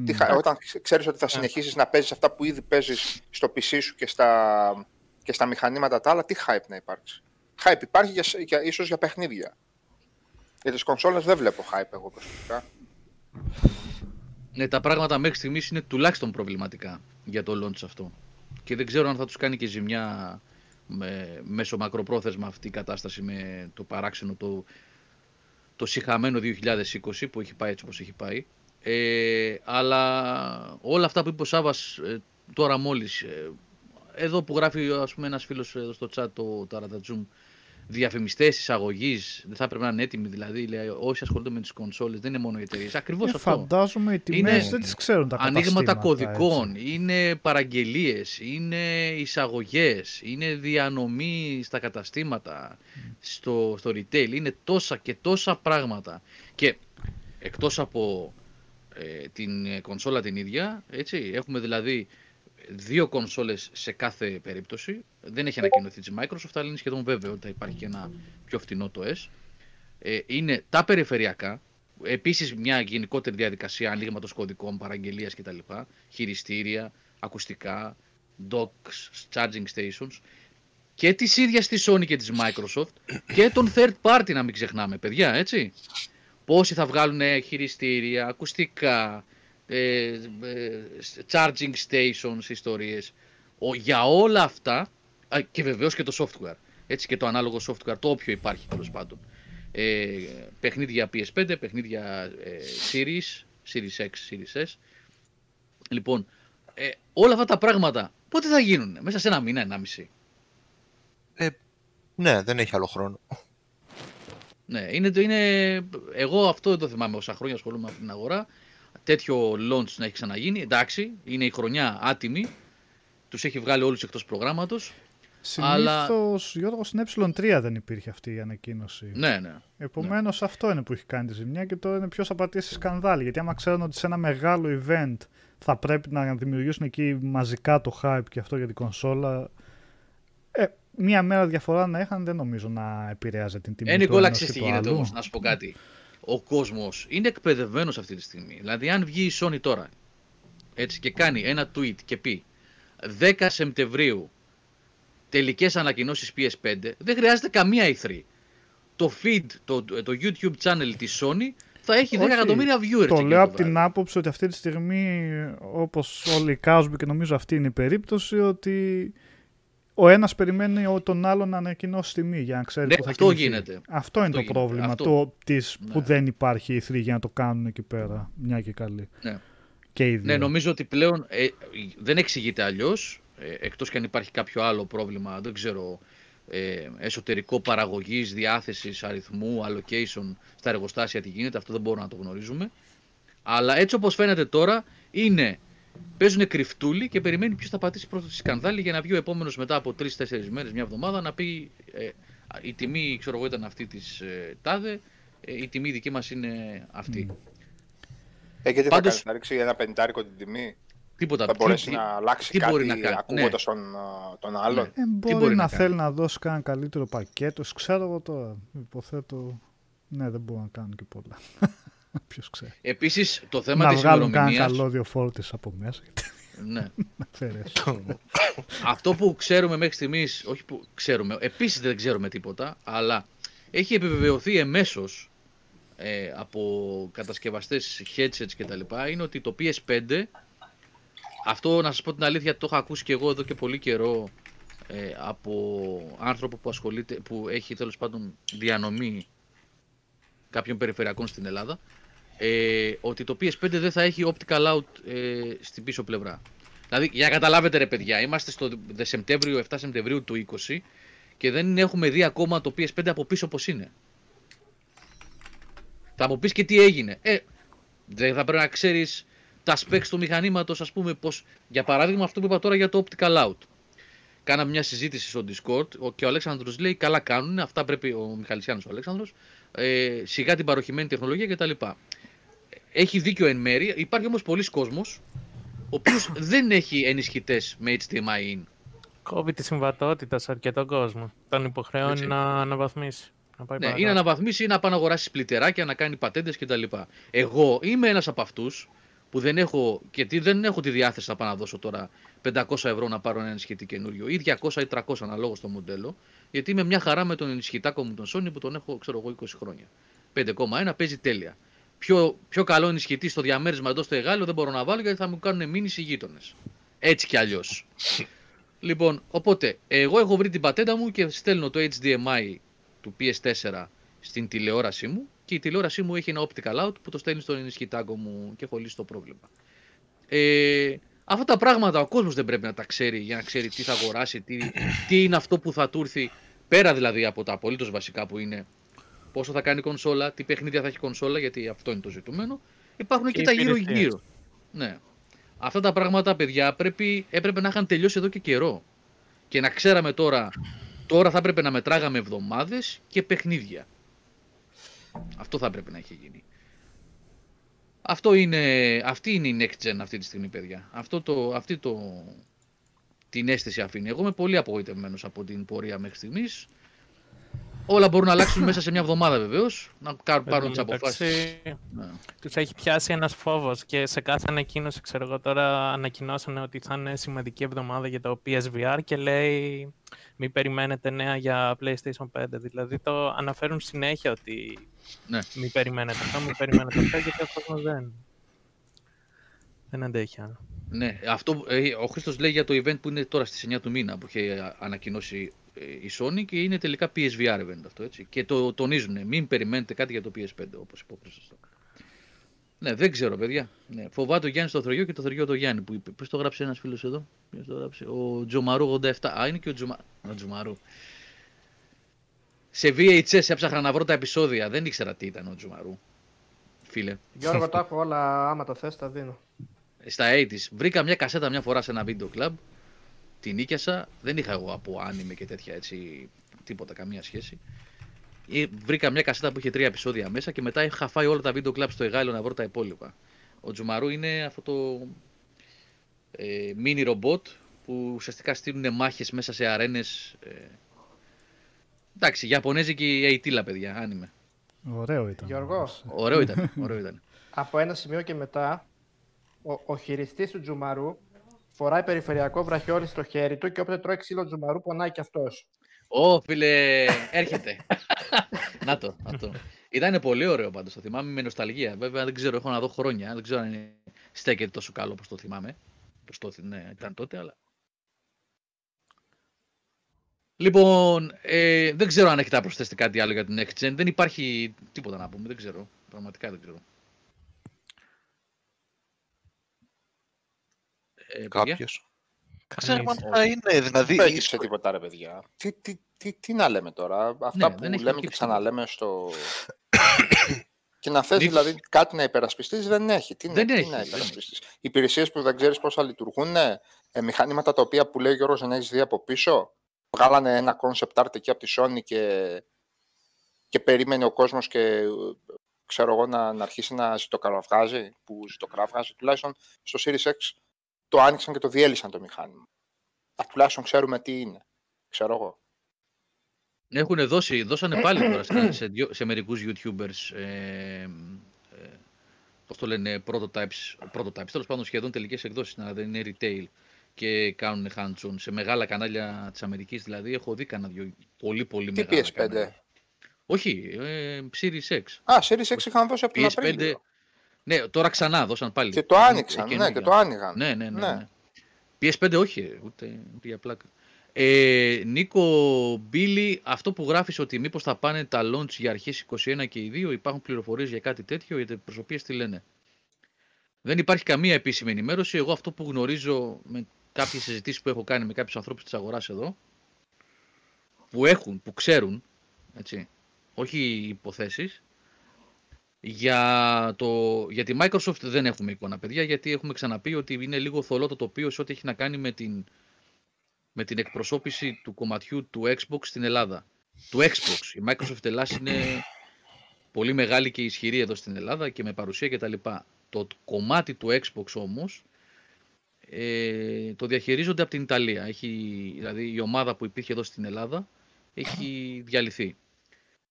Τι Μμ. hype- όταν ξε- ξέρεις ότι θα συνεχίσεις να παίζεις αυτά που ήδη παίζεις στο PC σου και στα, και στα μηχανήματα τα άλλα, τι hype να υπάρξει. Hype υπάρχει για, σ- για, ίσως για παιχνίδια. Για τις κονσόλες δεν βλέπω hype εγώ προσωπικά. Ναι, τα πράγματα μέχρι στιγμής είναι τουλάχιστον προβληματικά για το launch αυτό. και δεν ξέρω αν θα τους κάνει και ζημιά με, μέσω μακροπρόθεσμα αυτή η κατάσταση με το παράξενο το, το συχαμένο 2020 που έχει πάει έτσι όπως έχει πάει. Ε, αλλά όλα αυτά που είπε ο Σάβας ε, τώρα μόλις, ε, εδώ που γράφει ας πούμε ένας φίλος εδώ στο chat το Ταρατατζούμ, διαφημιστές εισαγωγής, δεν θα έπρεπε να είναι έτοιμοι δηλαδή, λέει, όσοι ασχολούνται με τις κονσόλες, δεν είναι μόνο οι εταιρείες. Ακριβώς Ε, αυτό. φαντάζομαι οι τιμές Είναι δεν τις ξέρουν τα Ανοίγματα καταστήματα, κωδικών, έτσι. είναι παραγγελίες, είναι εισαγωγές, είναι διανομή στα καταστήματα, στο, στο retail. Είναι τόσα και τόσα πράγματα. Και εκτός από ε, την ε, κονσόλα την ίδια, έτσι, έχουμε δηλαδή δύο κονσόλες σε κάθε περίπτωση. Δεν έχει ανακοινωθεί της Microsoft, αλλά είναι σχεδόν βέβαιο ότι θα υπάρχει και ένα πιο φτηνό το S. Ε, είναι τα περιφερειακά, επίσης μια γενικότερη διαδικασία ανοίγματος κωδικών, παραγγελίας κτλ. Χειριστήρια, ακουστικά, docks, charging stations και της ίδιας της Sony και της Microsoft και των third party να μην ξεχνάμε, παιδιά, έτσι. Πόσοι θα βγάλουν ε, χειριστήρια, ακουστικά, ε, ε, charging stations, ιστορίες. Ο, για όλα αυτά, α, και βεβαίως και το software, έτσι και το ανάλογο software, το όποιο υπάρχει τέλος πάντων. Ε, παιχνίδια PS5, παιχνίδια ε, Series, Series X, Series S. Λοιπόν, ε, όλα αυτά τα πράγματα πότε θα γίνουν, μέσα σε ένα μήνα, ένα μισή; Ναι, δεν έχει άλλο χρόνο. Ναι, είναι, το- είναι, εγώ αυτό δεν το θυμάμαι όσα χρόνια ασχολούμαι με αυτή την αγορά. Τέτοιο launch να έχει ξαναγίνει. Εντάξει, είναι η χρονιά άτιμη. Τους έχει βγάλει όλους εκτός προγράμματος. Αλλά- Συνήθως, Γιώργος, στην ε3 δεν υπήρχε αυτή η ανακοίνωση. Ναι, ναι. Επομένως, αυτό είναι που έχει κάνει τη ζημιά και τώρα είναι ποιο θα πατήσει σκανδάλι. Γιατί άμα ξέρουν ότι σε ένα μεγάλο event θα πρέπει να δημιουργήσουν εκεί μαζικά το hype και αυτό για την κονσόλα. Ε, μία μέρα διαφορά να είχαν δεν νομίζω να επηρέαζε την τιμή Ε, του Νικόλα, ενός ξέρεις και τι του γίνεται άλλου. όμως, να σου πω κάτι. Ο κόσμος είναι εκπαιδευμένος αυτή τη στιγμή. Δηλαδή, αν βγει η Sony τώρα έτσι, και κάνει ένα tweet και πει 10 Σεπτεμβρίου τελικές ανακοινώσεις PS5, δεν χρειάζεται καμία E3. Το feed, το, το YouTube channel της Sony θα έχει 10 Όχι, εκατομμύρια viewers. Το εκεί λέω το από την βράδυ. άποψη ότι αυτή τη στιγμή, όπως όλοι εικάζουμε και νομίζω αυτή είναι η περίπτωση, ότι ο ένας περιμένει ο- τον άλλον να ανακοινώσει τιμή για να ξέρει Ναι, που θα αυτό κινηθεί. γίνεται. Αυτό είναι Αυτό το γίνεται. πρόβλημα Αυτό. το, της, που Ναι. δεν υπάρχει η 3 για να το κάνουν εκεί πέρα. Μια και καλή. Ναι. Και οι δύο. Ναι, νομίζω ότι πλέον ε, δεν εξηγείται αλλιώς. Ε, εκτός και αν υπάρχει κάποιο άλλο πρόβλημα, δεν ξέρω, ε, εσωτερικό παραγωγής, διάθεσης, αριθμού, allocation στα εργοστάσια τι γίνεται, αυτό δεν μπορούμε να το γνωρίζουμε. Αλλά έτσι όπως φαίνεται τώρα, είναι, παίζουν κρυφτούλι και περιμένει ποιος θα πατήσει πρώτο στη σκανδάλη για να βγει ο επόμενος μετά από 3-4 μέρες, μια εβδομάδα, να πει ε, η τιμή, ξέρω εγώ, ήταν αυτή της ε, τάδε, ε, η τιμή δική μας είναι αυτή. Ε, γιατί Πάντως- θα κάνεις, να ρίξει ένα πεντάρικο την τιμή; Τίποτα. Θα τι- μπορέσει τι- να αλλάξει τι κάτι μπορεί να κάνει, ακούγοντας τον, α, τον άλλον; Ναι. Ε, μπορεί, μπορεί να να, κάνει. θέλει να δώσει κανένα καλύτερο πακέτο. Ξέρω εγώ τώρα. Υποθέτω. Ναι, δεν μπορούν να κάνουν και πολλά. Ποιος ξέρει. Επίσης, το θέμα να της βγάλουν κανένα ημερομηνίας... καλώδιο φόρτης από μέσα. Ναι. να αφαιρέσουν. Αυτό που ξέρουμε μέχρι στιγμής, όχι που ξέρουμε, επίσης δεν ξέρουμε τίποτα, αλλά έχει επιβεβαιωθεί εμέσως ε, από κατασκευαστές headsets και τα λοιπά, είναι ότι το PS5, αυτό να σας πω την αλήθεια το έχω ακούσει και εγώ εδώ και πολύ καιρό ε, από άνθρωπο που ασχολείται, που έχει τέλος πάντων διανομή κάποιων περιφερειακών στην Ελλάδα, ε, ότι το PS5 δεν θα έχει optical out ε, στην πίσω πλευρά. Δηλαδή, για να καταλάβετε ρε παιδιά, είμαστε στο δε- Σεπτέμβριο, 7 Σεπτεμβρίου του 20 και δεν έχουμε δει ακόμα το PS5 από πίσω πώς είναι. Θα μου πεις και τι έγινε. Ε, δεν θα πρέπει να ξέρεις τα specs του μηχανήματος, ας πούμε, πως, για παράδειγμα αυτό που είπα τώρα για το optical out. Κάναμε μια συζήτηση στο Discord ο- και ο Αλέξανδρος λέει καλά κάνουν, αυτά πρέπει ο Μιχαλησιάνος ο Αλέξανδρος, ε, σιγά την παροχημένη τεχνολογία κτλ. Έχει δίκιο εν μέρη, υπάρχει όμως πολλοί κόσμος ο οποίος δεν έχει ενισχυτές με HDMI in. Κόβει τη συμβατότητα σε αρκετό κόσμο. Τον υποχρεώνει Έτσι. να αναβαθμίσει. Να πάει Ναι, παρακάτω. ή να αναβαθμίσει ή να πάει να αγοράσει σπλιτεράκια, να κάνει πατέντες κτλ. Εγώ είμαι ένας από αυτούς που δεν έχω, και τι, δεν έχω τη διάθεση να πάω να δώσω τώρα 500 ευρώ να πάρω ένα ενισχυτή καινούριο ή 200 ή 300 αναλόγως στο μοντέλο, γιατί είμαι μια χαρά με τον ενισχυτάκο μου τον Sony που τον έχω, ξέρω εγώ, 20 χρόνια. 5,1 παίζει τέλεια. Πιο, πιο καλό ενισχυτή στο διαμέρισμα εδώ στο Εγάλιο δεν μπορώ να βάλω γιατί θα μου κάνουν μήνυση οι γείτονες. Έτσι κι αλλιώς. Λοιπόν, οπότε, εγώ έχω βρει την πατέντα μου και στέλνω το HDMI του PS4 στην τηλεόρασή μου και η τηλεόρασή μου έχει ένα optical out που το στέλνει στον ενισχυτάγκο μου και έχω λύσει το πρόβλημα. Ε, αυτά τα πράγματα ο κόσμος δεν πρέπει να τα ξέρει για να ξέρει τι θα αγοράσει, τι, τι είναι αυτό που θα του έρθει πέρα δηλαδή από τα απολύτως βασικά που είναι πόσο θα κάνει η κονσόλα, τι παιχνίδια θα έχει η κονσόλα γιατί αυτό είναι το ζητούμενο. Υπάρχουν και, Και τα γύρω υπηρεσίες. γύρω. Ναι. Αυτά τα πράγματα, παιδιά, πρέπει, έπρεπε να είχαν τελειώσει εδώ και καιρό. Και να ξέραμε τώρα, τώρα θα έπρεπε να μετράγαμε εβδομάδες και παιχνίδια. Αυτό θα έπρεπε να έχει γίνει. Αυτό είναι, αυτή είναι η next gen αυτή τη στιγμή, παιδιά. Αυτό το, αυτή το, την αίσθηση αφήνει. Εγώ είμαι πολύ απογοητευμένος από την πορεία μέχρι στιγμής. Όλα μπορούν να αλλάξουν μέσα σε μια εβδομάδα βεβαίως. Να κάνουν, πάρουν τις αποφάσεις. Ναι. Τους έχει πιάσει ένας φόβος και σε κάθε ανακοίνωση, ξέρω εγώ τώρα, ανακοινώσανε ότι θα είναι σημαντική εβδομάδα για το PSVR και λέει μην περιμένετε νέα για PlayStation 5. Δηλαδή το αναφέρουν συνέχεια ότι Ναι. μην περιμένετε αυτό, μην περιμένετε αυτό, γιατί ο κόσμος δεν. Δεν αντέχει άλλο. Ναι, αυτό, ε, ο Χρήστος λέει για το event που είναι τώρα στις 9 του μήνα που είχε α- ανακοινώσει ε, η Sony και είναι τελικά PSVR event αυτό έτσι. Και το τονίζουν, μην περιμένετε κάτι για το PS5 όπως είπε ο Χρήστος. Ναι, δεν ξέρω παιδιά. Ναι. Φοβάται ο Γιάννης το Θεριό και το Θεριό το Γιάννη που είπε. Πώς το γράψε ένας φίλος εδώ; Ποιος το γράψε; Ο Τζομαρού 87. Α, είναι και ο, Τζομα... ο Τζομαρού. Σε VHS έψαχνα να βρω τα επεισόδια. Δεν ήξερα τι ήταν ο Τζομαρού. Φίλε. Γιώργο, τα έχω όλα. Άμα το θες, τα δίνω. στα 80s. Βρήκα μια κασέτα μια φορά σε ένα βίντεο κλαμπ. Την νίκιασα. Δεν είχα εγώ από άνιμε και τέτοια έτσι. Τίποτα, καμία σχέση. Ε, Βρήκα μια κασέτα που είχε τρία επεισόδια μέσα και μετά είχα φάει όλα τα βίντεο κλαμπ στο εγάλιο να βρω τα υπόλοιπα. Ο Τζουμαρού είναι αυτό το ε, mini ρομπότ που ουσιαστικά στείλουν μάχες μέσα σε αρένες. Ε, εντάξει, Ιαπωνέζικη αιτήλα, παιδιά, άνιμε. Ωραίο ήταν. Γιώργος. όμως. Ωραίο ήταν, ωραίο ήταν. Από ένα σημείο και μετά, ο, ο χειριστής του Τζουμαρού φοράει περιφερειακό βραχιόλι στο χέρι του και όποτε τρώει ξύλο Τζουμαρού πονάει κι αυτός. Ω, φίλε, έρχεται. να το, να το. Ήταν πολύ ωραίο πάντως, το θυμάμαι με νοσταλγία. Βέβαια δεν ξέρω, έχω να δω χρόνια, δεν ξέρω αν είναι... στέκεται τόσο καλό όπως το θυμάμαι. Πώς το θυ- ναι, ήταν τότε, αλλά... Λοιπόν, ε, δεν ξέρω αν έχετε να προσθέσετε κάτι άλλο για την Next Gen. Δεν υπάρχει τίποτα να πούμε, δεν ξέρω. Πραγματικά δεν ξέρω. Ε, παιδιά. Κάποιος. Ξέρουμε αν Κανείς. θα είναι, δηλαδή. Δεν η έδειξε Sony- τίποτα ρε παιδιά. Τι, τι, τι, τι να λέμε τώρα; Αυτά Ναι, που δεν έχει λέμε και προκύψει ξαναλέμε στο... και να θες Νίκο. δηλαδή κάτι να υπερασπιστείς δεν έχει. Τι, Δεν να, τι έχει, να δεν υπερασπιστείς; Υπηρεσίες που δεν ξέρεις πώς θα λειτουργούν, ε, μηχανήματα τα οποία που λέει ο Γιώργος δεν έχεις δει από πίσω; Βγάλανε ένα concept art εκεί από τη Sony και, και περίμενε ο κόσμος και ε, ξέρω εγώ να, να αρχίσει να ζητοκραυγάζει, που ζητοκραυγάζει τουλάχιστον στο Series X το άνοιξαν και το διέλυσαν το μηχάνημα. Α, τουλάχιστον ξέρουμε τι είναι. Ξέρω εγώ. Έχουν δώσει, δώσανε πάλι τώρα σε, σε, δυο- σε μερικούς YouTubers ε, ε, πώς το λένε, prototypes, prototypes, τέλος πάντων σχεδόν τελικές εκδόσεις, να δεν είναι retail και κάνουν hands-on σε μεγάλα κανάλια της Αμερικής δηλαδή, έχω δει κανένα δυο πολύ πολύ Τι μεγάλα PS5. κανάλια. Όχι, ε, Series X. Α, Series 6 είχαν δώσει από τον PS5, Απρίλιο. Ναι, τώρα ξανά δώσαν πάλι. Και το Είναι άνοιξαν, ναι, και καινούργια. το άνοιγαν. Ναι, ναι, ναι. Ναι. ναι. PS5 όχι, ούτε, ούτε για πλάκα. Ε, Νίκο Μπίλι, αυτό που γράφεις ότι μήπως θα πάνε τα launch για αρχές 21 και οι δύο, υπάρχουν πληροφορίες για κάτι τέτοιο, γιατί οι προσωπίες τι λένε. Δεν υπάρχει καμία επίσημη ενημέρωση. Εγώ αυτό που γνωρίζω με κάποιες συζητήσεις που έχω κάνει με κάποιους ανθρώπους της αγοράς εδώ, που έχουν, που ξέρουν, έτσι, όχι υποθέσεις, για, το, για τη Microsoft δεν έχουμε εικόνα, παιδιά, γιατί έχουμε ξαναπεί ότι είναι λίγο θολό το τοπίο σε ό,τι έχει να κάνει με την, με την εκπροσώπηση του κομματιού του Xbox στην Ελλάδα. Του Xbox. Η Microsoft Ελλάς είναι πολύ μεγάλη και ισχυρή εδώ στην Ελλάδα και με παρουσία κτλ. Το κομμάτι του Xbox όμως ε, το διαχειρίζονται από την Ιταλία. Έχει, δηλαδή η ομάδα που υπήρχε εδώ στην Ελλάδα έχει διαλυθεί.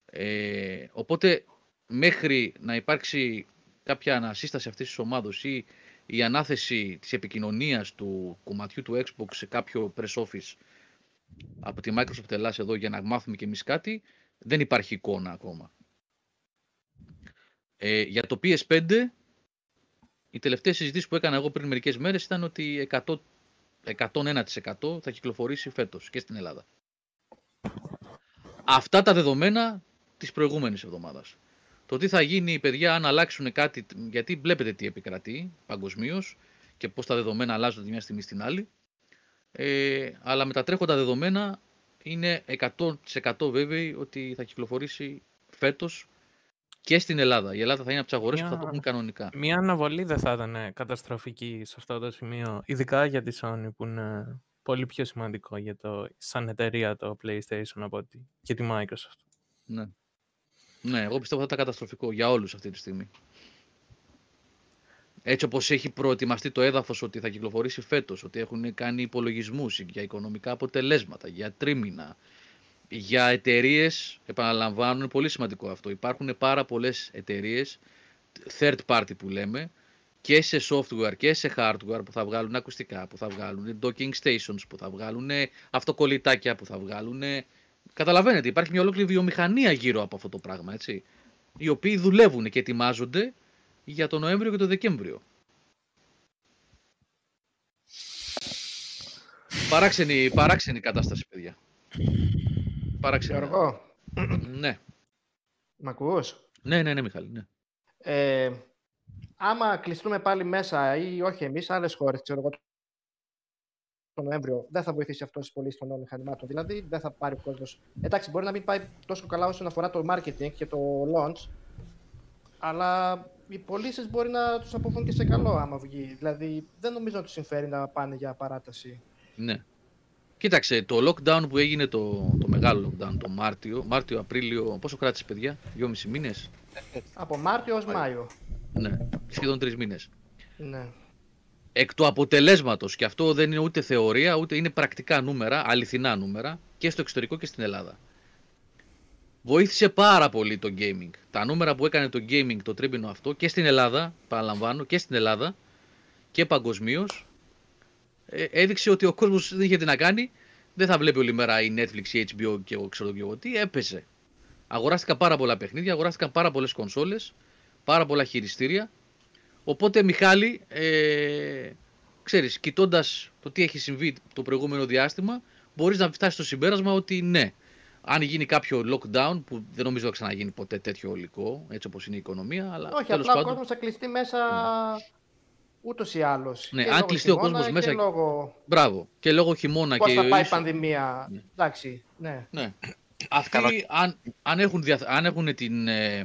Ε, οπότε μέχρι να υπάρξει κάποια ανασύσταση αυτής της ομάδος ή η ανάθεση της επικοινωνίας του κομματιού του Xbox σε κάποιο press office από τη Microsoft Ελλάς εδώ για να μάθουμε και εμείς κάτι, δεν υπάρχει εικόνα ακόμα. Ε, για το PS5, οι τελευταίες συζητήσεις που έκανα εγώ πριν μερικές μέρες ήταν ότι 100 101% θα κυκλοφορήσει φέτος και στην Ελλάδα. Αυτά τα δεδομένα της προηγούμενης εβδομάδας. Το τι θα γίνει, παιδιά, αν αλλάξουν κάτι, γιατί βλέπετε τι επικρατεί παγκοσμίως και πώς τα δεδομένα αλλάζουν τη μια στιγμή στην άλλη. Ε, αλλά με τα τρέχοντα δεδομένα είναι 100% βέβαιοι ότι θα κυκλοφορήσει φέτος και στην Ελλάδα. Η Ελλάδα θα είναι από τις αγορές που θα το Μια- έχουν κανονικά. Μια αναβολή δεν θα ήταν ε, καταστροφική σε αυτό το σημείο, ειδικά για τη Sony που είναι πολύ πιο σημαντικό για το, σαν εταιρεία το PlayStation από ότι και τη Microsoft. Ναι. Ναι, εγώ πιστεύω θα ήταν καταστροφικό για όλους αυτή τη στιγμή. Έτσι όπως έχει προετοιμαστεί το έδαφος ότι θα κυκλοφορήσει φέτος, ότι έχουν κάνει υπολογισμούς για οικονομικά αποτελέσματα, για τρίμηνα, για εταιρείες, επαναλαμβάνω, είναι πολύ σημαντικό αυτό. Υπάρχουν πάρα πολλές εταιρείες, third party που λέμε, και σε software και σε hardware που θα βγάλουν ακουστικά, που θα βγάλουν docking stations, που θα βγάλουν αυτοκολλητάκια, που θα βγάλουν Καταλαβαίνετε, υπάρχει μια ολόκληρη βιομηχανία γύρω από αυτό το πράγμα, έτσι. Οι οποίοι δουλεύουν και ετοιμάζονται για τον Νοέμβριο και τον Δεκέμβριο. Παράξενη, παράξενη κατάσταση, παιδιά. Παράξενη. Γιώργο, Ναι. μ' ακούς; ναι, ναι, ναι, Μιχάλη. Ναι. Ε, άμα κλειστούμε πάλι μέσα ή όχι εμείς, άλλες χώρες, ξέρω εγώ, τον Νοέμβριο, δεν θα βοηθήσει αυτός τι πωλήσει των νέων μηχανημάτων. Δηλαδή, δεν θα πάρει ο κόσμος. Εντάξει, μπορεί να μην πάει τόσο καλά όσον αφορά το marketing και το launch, αλλά οι πωλήσεις μπορεί να τους αποφύγουν και σε καλό άμα βγει. Δηλαδή, δεν νομίζω να του συμφέρει να πάνε για παράταση. ναι. Κοίταξε, το lockdown που έγινε, το, το μεγάλο lockdown, το Μάρτιο, Μάρτιο-Απρίλιο, πόσο κράτησε, παιδιά, δυόμισι μήνες, Από Μάρτιο ως Μάιο. ναι, σχεδόν τρεις μήνες. Ναι. Εκ του αποτελέσματος, και αυτό δεν είναι ούτε θεωρία, ούτε είναι πρακτικά νούμερα, αληθινά νούμερα, και στο εξωτερικό και στην Ελλάδα. Βοήθησε πάρα πολύ το gaming. Τα νούμερα που έκανε το gaming το τρίμηνο αυτό και στην Ελλάδα, παραλαμβάνω, και στην Ελλάδα και παγκοσμίως, έδειξε ότι ο κόσμος δεν είχε τι να κάνει, δεν θα βλέπει όλη μέρα η Netflix, η HBO και εγώ ξέρω και εγώ τι, έπεσε. Αγοράστηκαν πάρα πολλά παιχνίδια, αγοράστηκαν πάρα πολλές κονσόλες, πάρα πολλά χειριστήρια Οπότε, Μιχάλη, ε, ξέρεις, κοιτώντας το τι έχει συμβεί το προηγούμενο διάστημα, μπορείς να φτάσεις στο συμπέρασμα ότι ναι, αν γίνει κάποιο lockdown, που δεν νομίζω να ξαναγίνει ποτέ τέτοιο υλικό, έτσι όπως είναι η οικονομία, αλλά Όχι, τέλος απλά ο πάντων, κόσμος θα κλειστεί μέσα ούτως ή άλλως. Ναι, αν κλειστεί ο κόσμος μέσα- Και λόγω μπράβο, και λόγω χειμώνα πώς και θα πάει η ίσως- πανδημία. Ναι. Εντάξει, ναι. Ναι. Αυτοί, αν, αν, έχουν, δια- αν έχουν την, ε,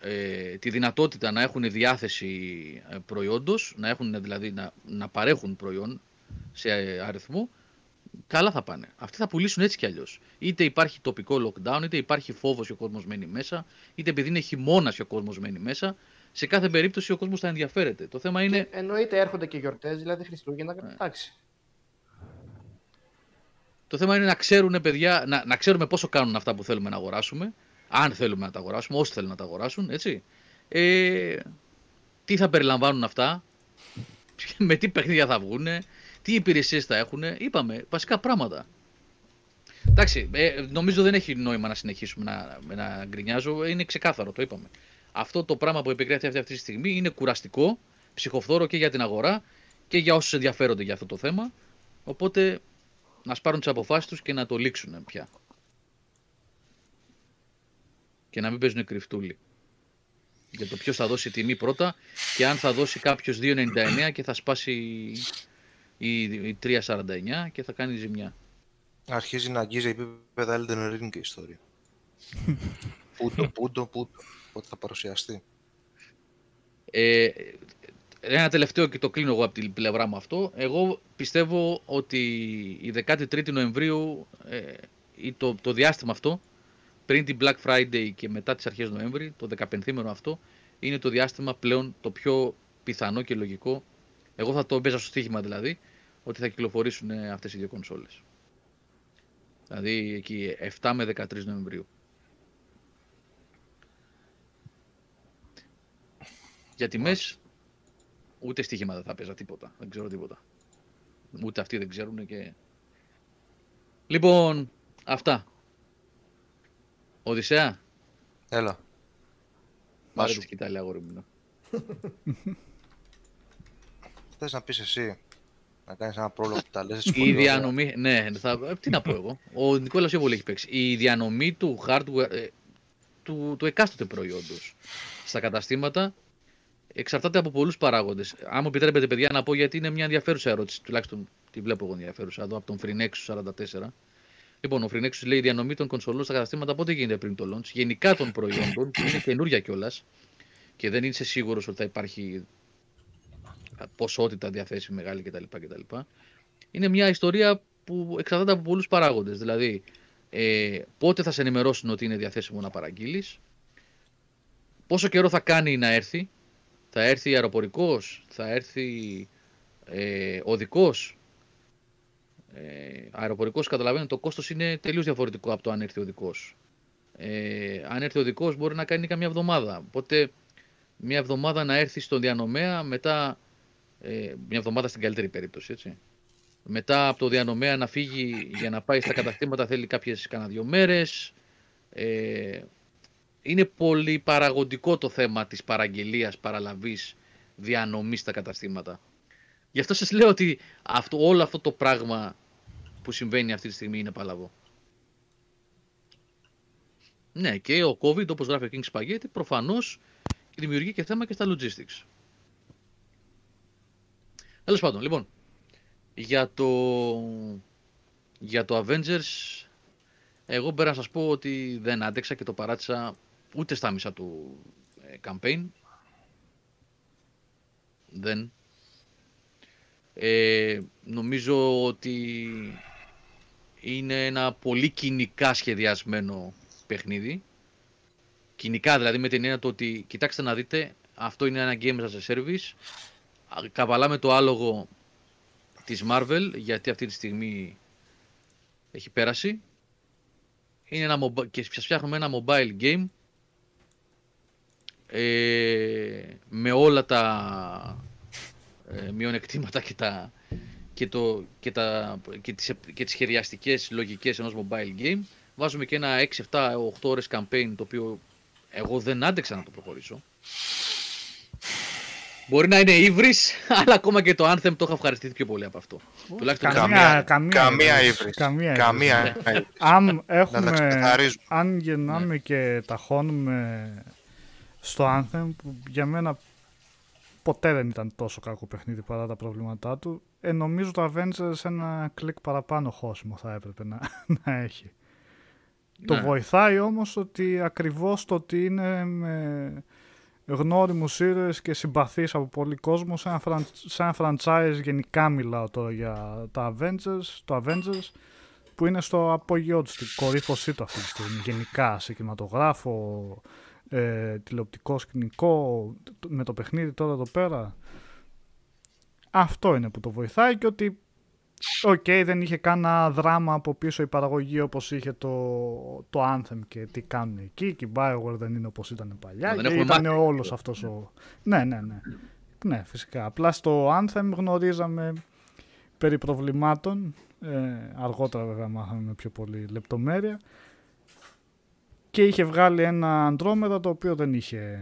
ε, τη δυνατότητα να έχουν διάθεση ε, προϊόντος, να έχουν δηλαδή να, να παρέχουν προϊόν σε ε, αριθμό, καλά θα πάνε. Αυτοί θα πουλήσουν έτσι κι αλλιώς. Είτε υπάρχει τοπικό lockdown, είτε υπάρχει φόβος και ο κόσμος μένει μέσα, είτε επειδή είναι χειμώνας και ο κόσμος μένει μέσα. Σε κάθε περίπτωση ο κόσμος θα ενδιαφέρεται. Το θέμα είναι Και εννοείται έρχονται και γιορτές, δηλαδή Χριστούγεννα. Ναι. Εντάξει. Το θέμα είναι να ξέρουν, παιδιά, να, να ξέρουμε πόσο κάνουν αυτά που θέλουμε να αγοράσουμε. Αν θέλουμε να τα αγοράσουμε, όσοι θέλουν να τα αγοράσουν, έτσι. Ε, τι θα περιλαμβάνουν αυτά, με τι παιχνίδια θα βγουν, τι υπηρεσίες θα έχουν. Είπαμε, βασικά πράγματα. Εντάξει, ε, νομίζω δεν έχει νόημα να συνεχίσουμε να, να γκρινιάζω. Είναι ξεκάθαρο, το είπαμε. Αυτό το πράγμα που επικράτει αυτή, αυτή τη στιγμή είναι κουραστικό, ψυχοφθόρο και για την αγορά και για όσους ενδιαφέρονται για αυτό το θέμα. Οπότε να σπάρουν τις αποφάσεις τους και να το λήξουν πια. Και να μην παίζουν κρυφτούλι. Για το ποιος θα δώσει τιμή πρώτα και αν θα δώσει κάποιος 2,99 και θα σπάσει η, η 3,49 και θα κάνει ζημιά. Αρχίζει να αγγίζει επίπεδα Elden Ring και η ιστορία. πούτο, πούτο, πούτο. Πότε θα παρουσιαστεί. Ε, ένα τελευταίο και το κλείνω εγώ από την πλευρά μου αυτό. Εγώ πιστεύω ότι η 13η Νοεμβρίου ε, ή το, το διάστημα αυτό, πριν την Black Friday και μετά τις αρχές Νοέμβρη, το 15ήμερο αυτό, είναι το διάστημα πλέον το πιο πιθανό και λογικό. Εγώ θα το έπαιζα στο στοίχημα δηλαδή, ότι θα κυκλοφορήσουν ε, αυτές οι δύο κονσόλες. Δηλαδή εκεί 7 με 13 Νοεμβρίου. Για τιμές, ούτε στοίχημα δεν θα παίζα τίποτα. Δεν ξέρω τίποτα. Ούτε αυτοί δεν ξέρουν και... Λοιπόν, αυτά. Οδυσσέα, Έλα. πάρε Μάσου. τη σκητάλη αγόρι μου. ναι. Θες να πεις εσύ. Να κάνεις ένα πρόλογο που τα λες έτσι Η πολύ ωραία. διανομή. Ναι, θα... ε, τι να πω εγώ. Ο Νικόλας πιο πολύ έχει παίξει. Η διανομή του hardware. ε, του, του εκάστοτε προϊόντος στα καταστήματα εξαρτάται από πολλούς παράγοντες. Αν μου επιτρέπετε, παιδιά, να πω γιατί είναι μια ενδιαφέρουσα ερώτηση. Τουλάχιστον τη βλέπω εγώ ενδιαφέρουσα εδώ από τον Freenexus 44. Λοιπόν, ο Freenexus λέει η διανομή των κονσολών στα καταστήματα πότε γίνεται πριν το launch; Γενικά των προϊόντων, που είναι καινούργια κιόλας και δεν είσαι σίγουρος ότι θα υπάρχει ποσότητα διαθέσιμη μεγάλη κτλ. κτλ. Είναι μια ιστορία που εξαρτάται από πολλούς παράγοντες. Δηλαδή, ε, πότε θα σε ενημερώσουν ότι είναι διαθέσιμο να παραγγείλεις, πόσο καιρό θα κάνει να έρθει, θα έρθει αεροπορικός, θα έρθει ε, οδικός. Ε, αεροπορικός καταλαβαίνω το κόστος είναι τελείως διαφορετικό από το αν έρθει οδικός. Ε, αν έρθει οδικός μπορεί να κάνει καμιά εβδομάδα. Οπότε μια εβδομάδα να έρθει στον διανομέα, μετά ε, μια εβδομάδα στην καλύτερη περίπτωση, έτσι. Μετά από το διανομέα να φύγει για να πάει στα καταστήματα θέλει κάποιες κανένα δύο μέρες. Ε, είναι πολύ παραγωγικό το θέμα της παραγγελίας, παραλαβής, διανομής στα καταστήματα. Γι' αυτό σας λέω ότι αυτό, όλο αυτό το πράγμα που συμβαίνει αυτή τη στιγμή είναι παλαβό. Ναι, και ο COVID, όπως γράφει ο King Spaghetti, προφανώς δημιουργεί και θέμα και στα logistics. Τέλος πάντων, λοιπόν, για το, για το Avengers, εγώ πέρα να σας πω ότι δεν άντεξα και το παράτησα ούτε στα μισά του ε, campaign. Δεν. Ε, νομίζω ότι είναι ένα πολύ κοινικά σχεδιασμένο παιχνίδι. Κοινικά δηλαδή με την έννοια το ότι κοιτάξτε να δείτε αυτό είναι ένα game as a service. Α, Καβαλάμε το άλογο της Marvel γιατί αυτή τη στιγμή έχει πέρασει. Είναι ένα mobi- και σας φτιάχνουμε ένα mobile game ε, με όλα τα ε, μειονεκτήματα και, τα, και, το, και, τα, και, τις, και τις σχεδιαστικές λογικές ενός mobile game. Βάζουμε και ένα 6, 7, 8 ώρες campaign το οποίο εγώ δεν άντεξα να το προχωρήσω. Μπορεί να είναι ύβρις, αλλά ακόμα και το Anthem το είχα ευχαριστηθεί πιο πολύ από αυτό. Τουλάχιστον Καμία, Καμία- καμία, Καμία ύβρις. ύβρις. Καμία ύβρις. Καμία ύβρις. Αν Να τα έχουμε, ξεκαθαρίζουμε. αν γεννάμε Ναι. και ταχώνουμε στο Anthem, που για μένα ποτέ δεν ήταν τόσο κακό παιχνίδι παρά τα προβλήματά του, ε, νομίζω το Avengers ένα κλικ παραπάνω χώσιμο θα έπρεπε να, να έχει. Το Ναι. βοηθάει όμως ότι ακριβώς το ότι είναι με γνώριμους ήρωες και συμπαθείς από πολύ κόσμο σε ένα, φραν- σε ένα franchise γενικά μιλάω τώρα για τα Avengers, το Avengers που είναι στο απόγειό τους, στην κορύφωσή του αυτή τη στιγμή γενικά σε κινηματογράφο, ε, τηλεοπτικό σκηνικό, τ- με το παιχνίδι τώρα εδώ πέρα. Αυτό είναι που το βοηθάει και ότι Οκ, δεν είχε κανένα δράμα από πίσω η παραγωγή όπως είχε το, το Anthem και τι κάνουν εκεί και η Bioware δεν είναι όπως ήταν παλιά Μα δεν και έχουμε ήταν μάθει. όλος αυτός ο... Ναι, ναι, ναι. Ναι, φυσικά. Απλά στο Anthem γνωρίζαμε περί προβλημάτων, ε, αργότερα βέβαια μάθαμε με πιο πολύ λεπτομέρεια και είχε βγάλει ένα Andromeda το οποίο δεν είχε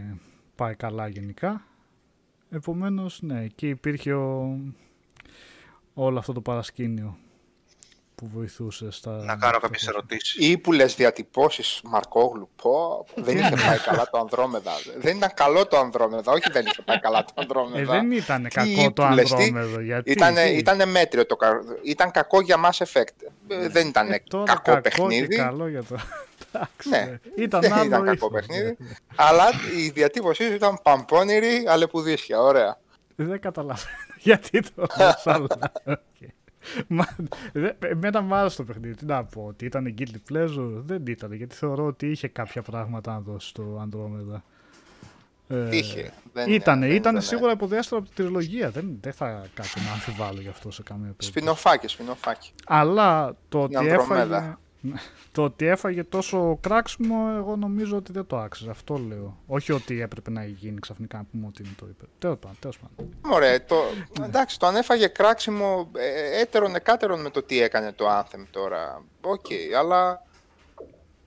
πάει καλά γενικά. Επομένως, ναι, εκεί υπήρχε ο, όλο αυτό το παρασκήνιο που βοηθούσε στα... Να κάνω κάποιες ερωτήσεις. Ήπουλες διατυπώσεις Μαρκόγλου. Πω, δεν είχε πάει καλά το Ανδρόμεδα. Δεν ήταν καλό το Ανδρόμεδα. Όχι, δεν είχε πάει καλά το Ε, Ανδρόμεδα. δεν ήταν Τι κακό το ύπουλες, τι- Andromeda, γιατί... Ήτανε, τι- ήτανε μέτριο το κα- Ήταν κακό για Mass Effect. Ε, Δεν ήταν Ε, τώρα κακό, κακό παιχνίδι. Και καλό για το... Εντάξει, Ναι, ήταν δεν άλλο ήταν κακό ύφος, παιχνίδι. ναι. Αλλά η διατύπωσή σου ήταν παμπώνηρη, αλεπουδίσια. Ωραία. Δεν καταλαβαίνω γιατί το λες, αλλά... οκ. Μα, δε- εμένα μου άρεσε το παιχνίδι. Τι να πω, ότι ήταν guilty pleasure. Δεν ήταν, γιατί θεωρώ ότι είχε κάποια πράγματα να δώσει στο Andromeda. Ε, Είχε. Δεν- Ήτανε, δεν ήτανε ήταν- σίγουρα υποδέστερα από τη τριλογία. Δεν, δεν θα κάτσω να αμφιβάλλω γι' αυτό σε καμία περίπτωση. Spin-off άκι, spin-off άκι. Αλλά το ότι, Ανδρομέδα. έφαγε, το ότι έφαγε τόσο κράξιμο, εγώ νομίζω ότι δεν το άξιζε. Αυτό λέω. Όχι ότι έπρεπε να γίνει ξαφνικά να πούμε ότι είναι το είπε. Τέλος πάντων, τέλος πάντων. Ωραία, το, εντάξει, το αν έφαγε κράξιμο ε, έτερον εκάτερον με το τι έκανε το Anthem τώρα. Οκ, αλλά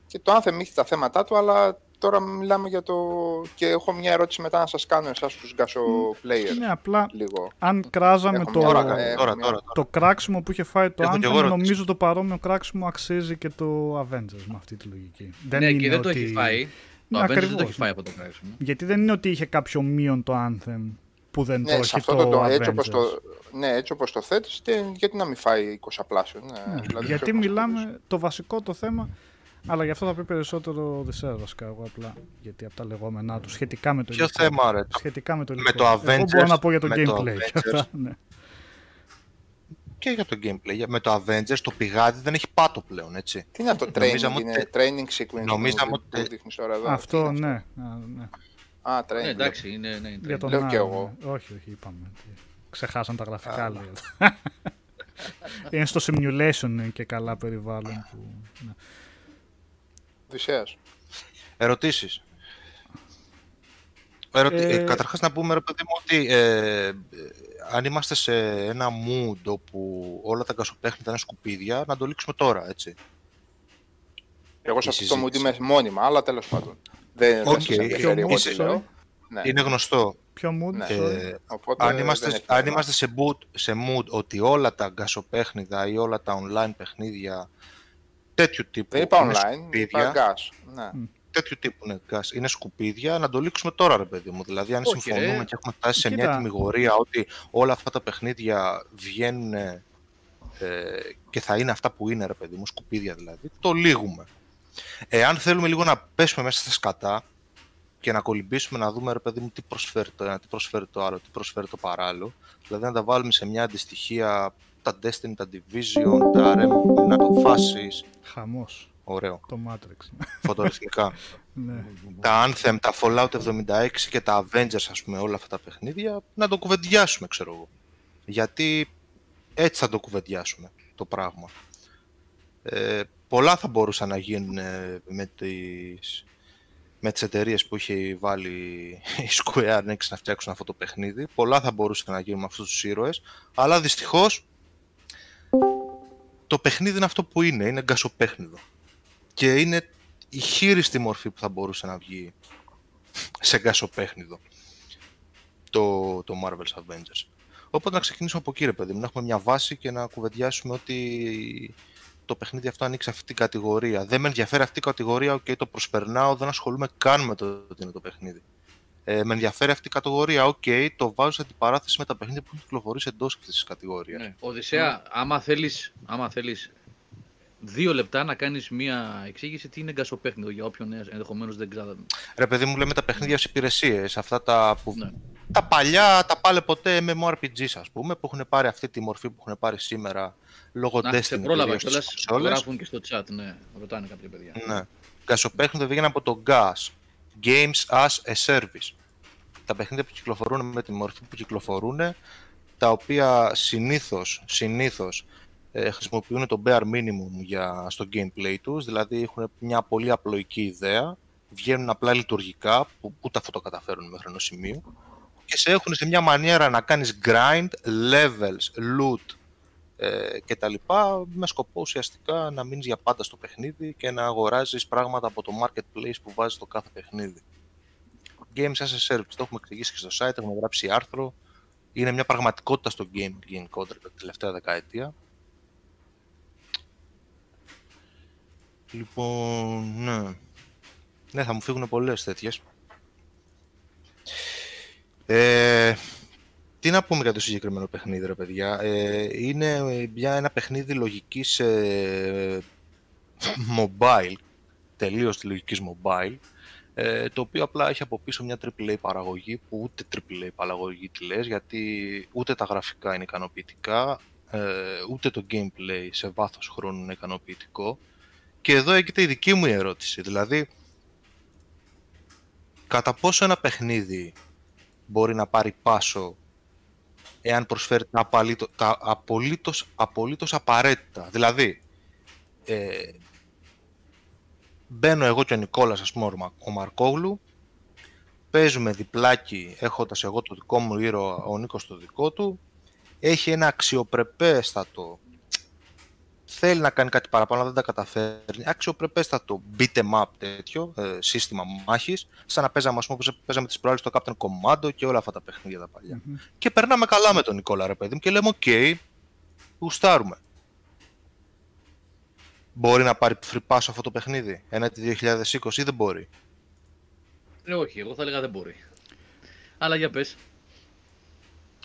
και το Anthem είχε τα θέματα του, αλλά τώρα μιλάμε για το... Και έχω μια ερώτηση μετά να σας κάνω εσάς τους Γκάσο players. Ναι, απλά Λίγο. αν κράζαμε Έχω το, μια- Τώρα, ε, τώρα, μια- τώρα. το κράξιμο που είχε φάει το Έχω κι εγώ Anthem, ερώτηση. νομίζω το παρόμοιο κράξιμο αξίζει και το Avengers με αυτή τη λογική. Δεν ναι, είναι και δεν το ότι- έχει φάει. Το Ναι, Avengers δεν το ακριβώς, έχει φάει ναι. από το κράξιμο. Γιατί δεν είναι ότι είχε κάποιο μείον το Anthem που δεν το Ναι, έχει σε αυτό το, το, το, Avengers. έτσι, όπως το, ναι, έτσι όπως το θέτεις, τε- γιατί να μην φάει 20 πλάσιο. Ναι, Ναι, δηλαδή, γιατί ποιο μιλάμε το βασικό το θέμα, αλλά γι' αυτό θα πει περισσότερο ο Οδυσσέας βασικά εγώ απλά, γιατί από τα λεγόμενά του σχετικά με το Ποιο υλικό. θέμα, ρε. Σχετικά με το με υλικό. το Εγώ μπορώ Avengers, να πω για το με το gameplay. και Avengers. αυτά, ναι. Και για το gameplay. Για- Με το Avengers το πηγάδι δεν έχει πάτο πλέον, έτσι. Τι είναι αυτό το Νομίζαμε training, ότι- είναι training sequence νομίζαμε που ότι- δείχνεις τώρα εδώ. Τι Αυτό είναι ναι. Α, ναι. Α, training. Ναι, εντάξει, είναι, ναι, είναι Για τον Λέω και άλλο, εγώ. ναι. Όχι, όχι, είπαμε. ότι Ξεχάσαν τα γραφικά, λέει. είναι στο simulation είναι και καλά περιβάλλον. Που, ναι. Οδυσσέας. Ερωτήσεις. Ερωτη... Ε, Ε, καταρχάς να πούμε, ρε παιδί μου, ότι ε, ε, αν είμαστε σε ένα mood όπου όλα τα GaaS οπαίχνιδα είναι σκουπίδια, να το λήξουμε τώρα, έτσι. Εγώ σε Η αυτό το mood συζήτηση. είμαι μόνιμα, αλλά τέλος πάντων. Δεν, Οκ. δεν σας ενδιαφέρει Ποιο εγώ mood, τι sorry? λέω. Ναι. Είναι γνωστό. Ποιο mood, Ναι. sorry. Ε, Οπότε αν δεν είμαστε, έχει αν θέμα. είμαστε σε, mood, σε mood ότι όλα τα γκασοπέχνιδα ή όλα τα online παιχνίδια τέτοιου τύπου Δεν είπα είναι online, είπα σκουπίδια, gas. Ναι. τέτοιου τύπου είναι, γκας, είναι σκουπίδια, να το λήξουμε τώρα, ρε παιδί μου. Δηλαδή, αν Όχι, συμφωνούμε ρε. και έχουμε φτάσει σε μια Κοίτα. τιμιγορία ότι όλα αυτά τα παιχνίδια βγαίνουν ε, και θα είναι αυτά που είναι, ρε παιδί μου, σκουπίδια δηλαδή, το λύγουμε. Εάν θέλουμε λίγο να πέσουμε μέσα στα σκατά και να κολυμπήσουμε να δούμε, ρε παιδί μου, τι προσφέρει το ένα, τι προσφέρει το άλλο, τι προσφέρει το παράλληλο, δηλαδή να τα βάλουμε σε μια αντιστοιχεία τα Destiny, τα Division, τα Remnant, να το φάσεις, Χαμός. ωραίο, Το Matrix. φωτορυθμικά. ναι. τα Anthem, τα Fallout 76 και τα Avengers, ας πούμε, όλα αυτά τα παιχνίδια, να το κουβεντιάσουμε, ξέρω εγώ. Γιατί έτσι θα το κουβεντιάσουμε το πράγμα. Ε, πολλά θα μπορούσαν να γίνουν ε, με τις, με τις εταιρείες που είχε βάλει η Square Enix να φτιάξουν αυτό το παιχνίδι. Πολλά θα μπορούσαν να γίνουν με αυτούς τους ήρωες, αλλά δυστυχώς το παιχνίδι είναι αυτό που είναι, είναι γκασοπέχνιδο. Και είναι η χείριστη μορφή που θα μπορούσε να βγει σε γκασοπέχνιδο το, το Marvel's Avengers. Οπότε να ξεκινήσουμε από εκεί, ρε παιδί μου, να έχουμε μια βάση και να κουβεντιάσουμε ότι το παιχνίδι αυτό ανήκει σ' αυτή την κατηγορία. Δεν με ενδιαφέρει αυτή η κατηγορία, οκ, το προσπερνάω, δεν ασχολούμαι καν με το ότι είναι το παιχνίδι. Ε, με ενδιαφέρει αυτή η κατηγορία, οκ, το βάζω σε αντιπαράθεση με τα παιχνίδια που έχουν κυκλοφορήσει εντός αυτής της κατηγορίας. Ναι. Οδυσσέα, άμα θέλεις, άμα θέλεις δύο λεπτά να κάνεις μία εξήγηση τι είναι GaaS οπαίχνιδο για όποιον ενδεχομένως δεν ξέρω. Ρε παιδί μου, λέμε τα παιχνίδια στις υπηρεσίες. Αυτά τα, που... Ναι. τα παλιά, τα πάλε ποτέ MMORPGs, ας πούμε, που έχουν πάρει αυτή τη μορφή που έχουν πάρει σήμερα λόγω Να Destiny. σε πρόλαβα κυρίως στις κιόλας, κονσόλες. γράφουν και στο chat, ναι, ρωτάνε κάποια παιδιά. Ναι. Γκασοπέχνητο βγαίνει από το GAS. Games as a Service. Τα παιχνίδια που κυκλοφορούν με τη μορφή που κυκλοφορούν, τα οποία συνήθως, συνήθως ε, χρησιμοποιούν το bare minimum για, στο gameplay τους, δηλαδή έχουν μια πολύ απλοϊκή ιδέα, βγαίνουν απλά λειτουργικά, που ούτε αυτό το καταφέρουν μέχρι ενός σημείου, και σε έχουν σε μια μανιέρα να κάνεις grind, levels, loot ε, και τα λοιπά, με σκοπό ουσιαστικά να μείνεις για πάντα στο παιχνίδι και να αγοράζεις πράγματα από το marketplace που βάζεις το κάθε παιχνίδι. Games as a Service, το έχουμε εξηγήσει και στο site, έχουμε γράψει άρθρο. Είναι μια πραγματικότητα στο game γενικότερα τα τελευταία δεκαετία. Λοιπόν, ναι. Ναι, θα μου φύγουν πολλές τέτοιες. Ε, τι να πούμε για το συγκεκριμένο παιχνίδι, ρε παιδιά; Ε, είναι μια, ένα παιχνίδι λογικής ε, mobile, τελείως λογικής mobile, ε, το οποίο απλά έχει από πίσω μια AAA παραγωγή που ούτε AAA παραγωγή τη λες, γιατί ούτε τα γραφικά είναι ικανοποιητικά, ε, ούτε το gameplay σε βάθος χρόνου είναι ικανοποιητικό. Και εδώ έχετε η δική μου ερώτηση, δηλαδή κατά πόσο ένα παιχνίδι μπορεί να πάρει πάσο εάν προσφέρει τα, απαλήτω, τα απολύτως, απολύτως απαραίτητα. Δηλαδή, ε, μπαίνω εγώ και ο Νικόλας, ας πούμε, ο Μα- ο Μαρκόγλου, παίζουμε διπλάκι έχοντας εγώ το δικό μου ήρωα, ο Νίκος το δικό του, έχει ένα αξιοπρεπέστατο θέλει να κάνει κάτι παραπάνω, αλλά δεν τα καταφέρνει. Αξιοπρεπέστατο beat em up τέτοιο, ε, σύστημα μάχης, σαν να παίζαμε, ας πούμε, όπως παίζαμε τις προάλλες στο Captain Commando και όλα αυτά τα παιχνίδια τα παλιά Και περνάμε καλά με τον Νικόλα, ρε παιδί μου, και λέμε: Οκ, γουστάρουμε. Μπορεί να πάρει free pass αυτό το παιχνίδι, ένα 2020 ή δεν μπορεί; Ε, όχι, εγώ θα έλεγα δεν μπορεί. Αλλά για πες.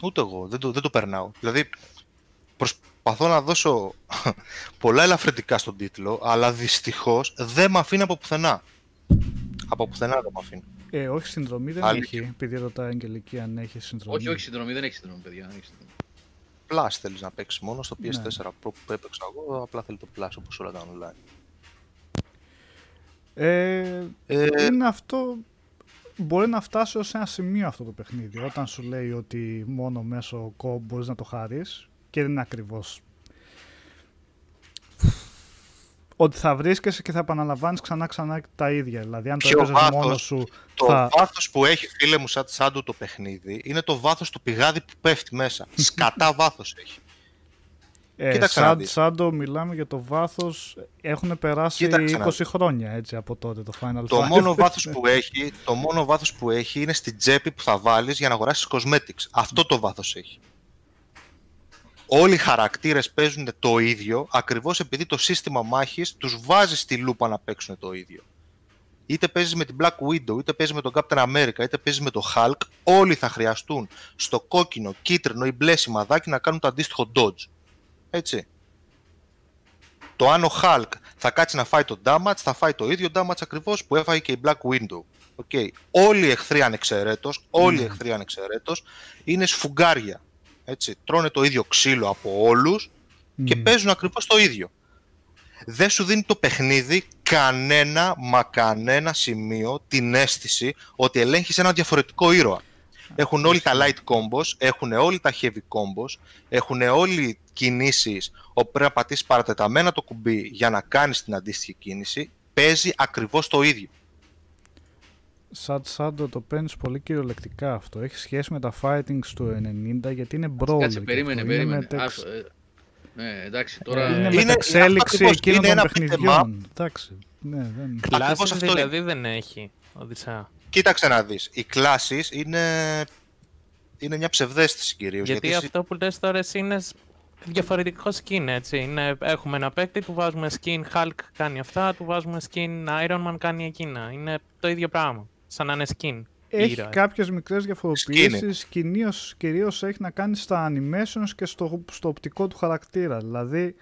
Ούτε εγώ, δεν το, δεν το περνάω. Δηλαδή, προσπαθώ να δώσω πολλά ελαφρυντικά στον τίτλο, αλλά δυστυχώς δεν με αφήνει από πουθενά. Από πουθενά δεν με αφήνει. Ε, όχι συνδρομή δεν Άλλη- έχει, επειδή ρωτάει η Αγγελική αν έχει συνδρομή. Όχι, όχι συνδρομή, δεν έχει συνδρομή, παιδιά. Δεν έχει συνδρομή. Plus θέλεις να παίξεις μόνο στο Ναι. PS4 Pro που έπαιξα εγώ, απλά θέλει το Plus όπως όλα τα online. Ε, Ε, είναι αυτό. Μπορεί να φτάσει ως ένα σημείο αυτό το παιχνίδι. Όταν σου λέει ότι μόνο μέσω κο μπορείς να το χαρείς και δεν είναι ακριβώς. Ότι θα βρίσκεσαι και θα επαναλαμβάνεις ξανά ξανά τα ίδια. Δηλαδή αν το Ποιο έπαιζες βάθος; μόνος σου το θα... βάθος που έχει φίλε μου σαν, σαν του το παιχνίδι είναι το βάθος του πηγάδι που πέφτει μέσα. Σκατά βάθος έχει. Ε, Κοίταξε να σαν, δεις. σαν το μιλάμε για το βάθος έχουν περάσει Κοίταξε να 20 δεις. χρόνια έτσι από τότε το Final Το Fight. μόνο, βάθος που έχει, το μόνο βάθος που έχει είναι στην τσέπη που θα βάλεις για να αγοράσεις cosmetics. Αυτό το βάθος έχει. Όλοι οι χαρακτήρες παίζουν το ίδιο, ακριβώς επειδή το σύστημα μάχης τους βάζει στη λούπα να παίξουν το ίδιο. Είτε παίζεις με την Black Widow, είτε παίζεις με τον Captain America, είτε παίζεις με τον Hulk, όλοι θα χρειαστούν στο κόκκινο, κίτρινο ή μπλε σημαδάκι να κάνουν το αντίστοιχο dodge. Έτσι. Το αν ο Hulk θα κάτσει να φάει το damage, θα φάει το ίδιο damage ακριβώς που έφαγε και η Black Widow. Okay. Όλοι οι εχθροί ανεξαιρέτως, όλοι οι εχθροί ανεξαιρέτως είναι σφουγγάρια. Έτσι. Τρώνε το ίδιο ξύλο από όλους και Μμμ. παίζουν ακριβώς το ίδιο. Δεν σου δίνει το παιχνίδι κανένα μα κανένα σημείο την αίσθηση ότι ελέγχεις ένα διαφορετικό ήρωα. Έχουν όλοι τα light combos, έχουν όλοι τα heavy combos, έχουν όλοι κινήσεις όπου πρέπει να πατήσεις παρατεταμένα το κουμπί για να κάνεις την αντίστοιχη κίνηση. Παίζει ακριβώς το ίδιο. Σαν Σάντο το παίρνεις πολύ κυριολεκτικά αυτό. Έχεις σχέση με τα fightings του 90 γιατί είναι brawl. Κάτσε, και περίμενε, αυτό. Είναι περίμενε. μετεξ- Άσο, ε, Ναι, εντάξει, τώρα... Είναι Είναι- μεταξέλιξη αυτό ακριβώς, εκείνων είναι των ένα beat 'em παιχνιδιών. Εντάξει. Ναι, δεν... Ακριβώς Κλάσεις αυτό είναι. δηλαδή δεν έχει, Οδυσσέα. Κοίταξε να δεις. Οι κλάσεις είναι, είναι μια ψευδέστηση κυρίως. Γιατί, εσύ- αυτό που λες τώρα εσύ είναι σ- διαφορετικό skin, έτσι. Είναι, έχουμε ένα παίκτη, του βάζουμε skin Hulk κάνει αυτά, του βάζουμε skin Iron Man κάνει εκείνα. Είναι το ίδιο πράγμα. Σαν να είναι skin. Έχει ήρωες. κάποιες μικρές διαφοροποιήσεις, κυρίως, κυρίως έχει να κάνει στα animations και στο, στο οπτικό του χαρακτήρα. Δηλαδή,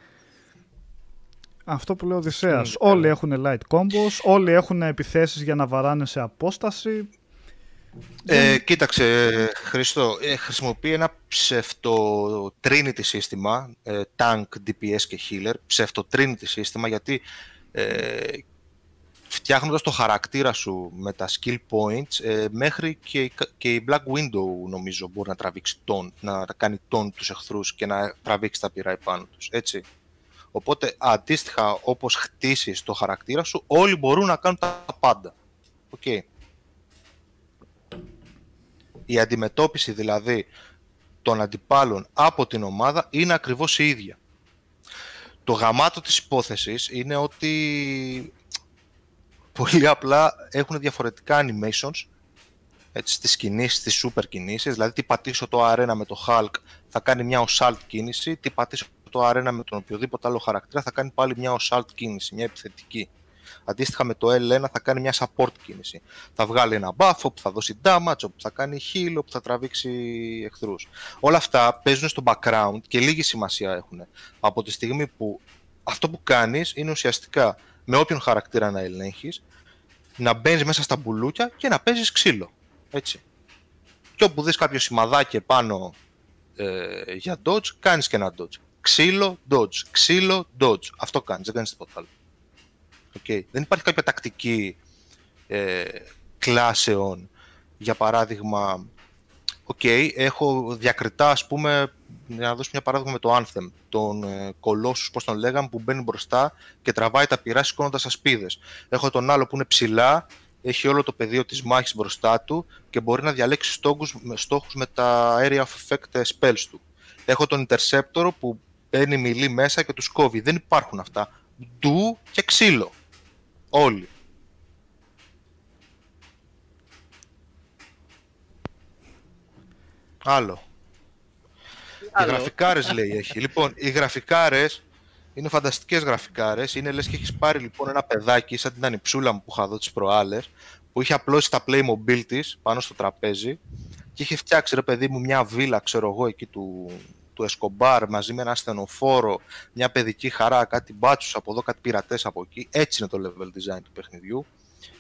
αυτό που λέει ο Οδυσσέας, Σκηνή, όλοι καλά. έχουν light combos, όλοι έχουν επιθέσεις για να βαράνε σε απόσταση. Ε, κοίταξε, ε, Χριστό, ε, χρησιμοποιεί ένα ψευτο Trinity σύστημα, ε, tank, DPS και healer, ψευτο Trinity σύστημα, γιατί ε, φτιάχνοντας το χαρακτήρα σου με τα skill points, ε, μέχρι και, η κα- και η Black Window νομίζω μπορεί να τραβήξει τον, να κάνει τον τους εχθρούς και να τραβήξει τα πυρά επάνω τους, έτσι. Οπότε, αντίστοιχα, όπως χτίσεις το χαρακτήρα σου, όλοι μπορούν να κάνουν τα πάντα. Οκ. Η αντιμετώπιση δηλαδή των αντιπάλων από την ομάδα είναι ακριβώς η ίδια. Το γαμάτο της υπόθεσης είναι ότι πολύ απλά έχουν διαφορετικά animations έτσι, στις κινήσεις, στις super κινήσεις, δηλαδή τι πατήσω το R ένα με το Hulk θα κάνει μια assault κίνηση, τι πατήσω το R ένα με τον οποιοδήποτε άλλο χαρακτήρα θα κάνει πάλι μια assault κίνηση, μια επιθετική. Αντίστοιχα με το L1 θα κάνει μια support κίνηση. Θα βγάλει ένα buff όπου θα δώσει damage, όπου θα κάνει heal, όπου θα τραβήξει εχθρούς. Όλα αυτά παίζουν στο background και λίγη σημασία έχουν. Από τη στιγμή που αυτό που κάνεις είναι ουσιαστικά με όποιον χαρακτήρα να ελέγχεις, να μπαίνεις μέσα στα μπουλούκια και να παίζεις ξύλο. Έτσι. Και όπου δεις κάποιο σημαδάκι επάνω ε, για dodge, κάνεις και ένα dodge. Ξύλο, dodge. Ξύλο, dodge. Αυτό κάνεις, δεν κάνεις τίποτα άλλο. Okay. Δεν υπάρχει κάποια τακτική ε, κλάσεων. Για παράδειγμα, οκ, έχω διακριτά, ας πούμε, για να δώσω μια παράδειγμα με το Anthem, τον ε, Colossus, πώς τον λέγαμε, που μπαίνει μπροστά και τραβάει τα πυρά σηκώνοντας ασπίδες. Έχω τον άλλο που είναι ψηλά, έχει όλο το πεδίο της μάχης μπροστά του και μπορεί να διαλέξει στόχους, με- στόχους με τα area of effect spells του. Έχω τον Interceptor που μπαίνει μιλή μέσα και τους κόβει. Δεν υπάρχουν αυτά. Ντου και ξύλο. Όλοι. Άλλο. Οι Άλλο. γραφικάρες λέει έχει. Λοιπόν, οι γραφικάρες είναι φανταστικές γραφικάρες. Είναι λες και έχεις πάρει λοιπόν ένα παιδάκι σαν την ανιψούλα μου που είχα δω τις προάλλες που είχε απλώσει τα Playmobil της πάνω στο τραπέζι και είχε φτιάξει ρε παιδί μου μια βίλα ξέρω εγώ εκεί του, του Εσκομπάρ μαζί με ένα ασθενοφόρο, μια παιδική χαρά, κάτι μπάτσους από εδώ, κάτι πειρατές από εκεί. Έτσι είναι το level design του παιχνιδιού.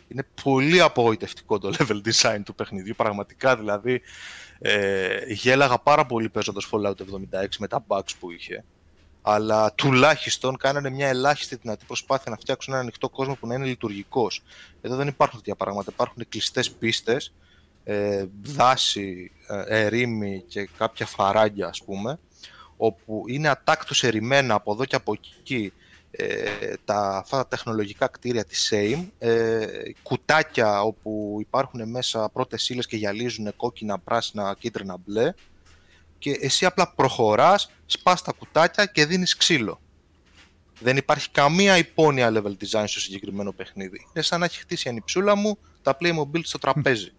Είναι πολύ απογοητευτικό το level design του παιχνιδιού, πραγματικά δηλαδή ε, γέλαγα πάρα πολύ παίζοντας Fallout 76 με τα bugs που είχε. Αλλά τουλάχιστον κάνανε μια ελάχιστη δυνατή προσπάθεια να φτιάξουν ένα ανοιχτό κόσμο που να είναι λειτουργικός. Εδώ δεν υπάρχουν τέτοια πράγματα. Υπάρχουν κλειστές πίστες, ε, δάση, ε, ερήμη και κάποια φαράγγια, ας πούμε, όπου είναι ατάκτως ερημένα από εδώ και από εκεί ε, τα, αυτά τα τεχνολογικά κτίρια της SAME, ε, κουτάκια όπου υπάρχουν μέσα πρώτες ύλες και γυαλίζουν κόκκινα, πράσινα, κίτρινα, μπλε και εσύ απλά προχωράς, σπάς τα κουτάκια και δίνεις ξύλο. Δεν υπάρχει καμία υπόνοια level design στο συγκεκριμένο παιχνίδι. Είναι σαν να έχει χτίσει η ανιψούλα μου τα Playmobil στο τραπέζι.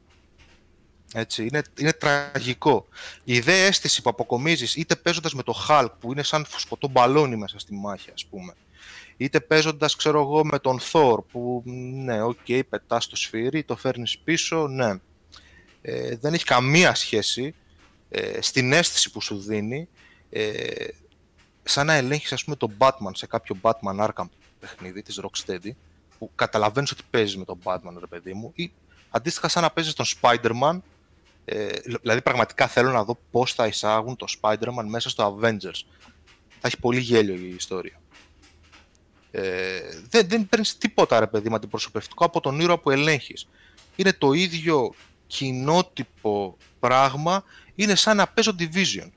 Έτσι, είναι, είναι τραγικό. Η ιδέα αίσθηση που αποκομίζεις είτε παίζοντας με το Hulk που είναι σαν φουσκωτό μπαλόνι μέσα στη μάχη ας πούμε είτε παίζοντας ξέρω εγώ με τον Thor που ναι, οκ, okay, πετάς το σφύρι, το φέρνεις πίσω, ναι. Ε, δεν έχει καμία σχέση ε, στην αίσθηση που σου δίνει ε, σαν να ελέγχεις ας πούμε τον Batman σε κάποιο Batman Arkham παιχνίδι της Rocksteady που καταλαβαίνεις ότι παίζεις με τον Batman ρε παιδί μου ή αντίστοιχα σαν να παίζεις τον Spider-Man ε, δηλαδή πραγματικά θέλω να δω πώς θα εισάγουν το Spider-Man μέσα στο Avengers θα έχει πολύ γέλιο η ιστορία ε, δεν, δεν παίρνεις τίποτα ρε παιδί μου αντιπροσωπευτικό από τον ήρωα που ελέγχεις. Είναι το ίδιο κοινότυπο πράγμα είναι σαν να παίζω Division.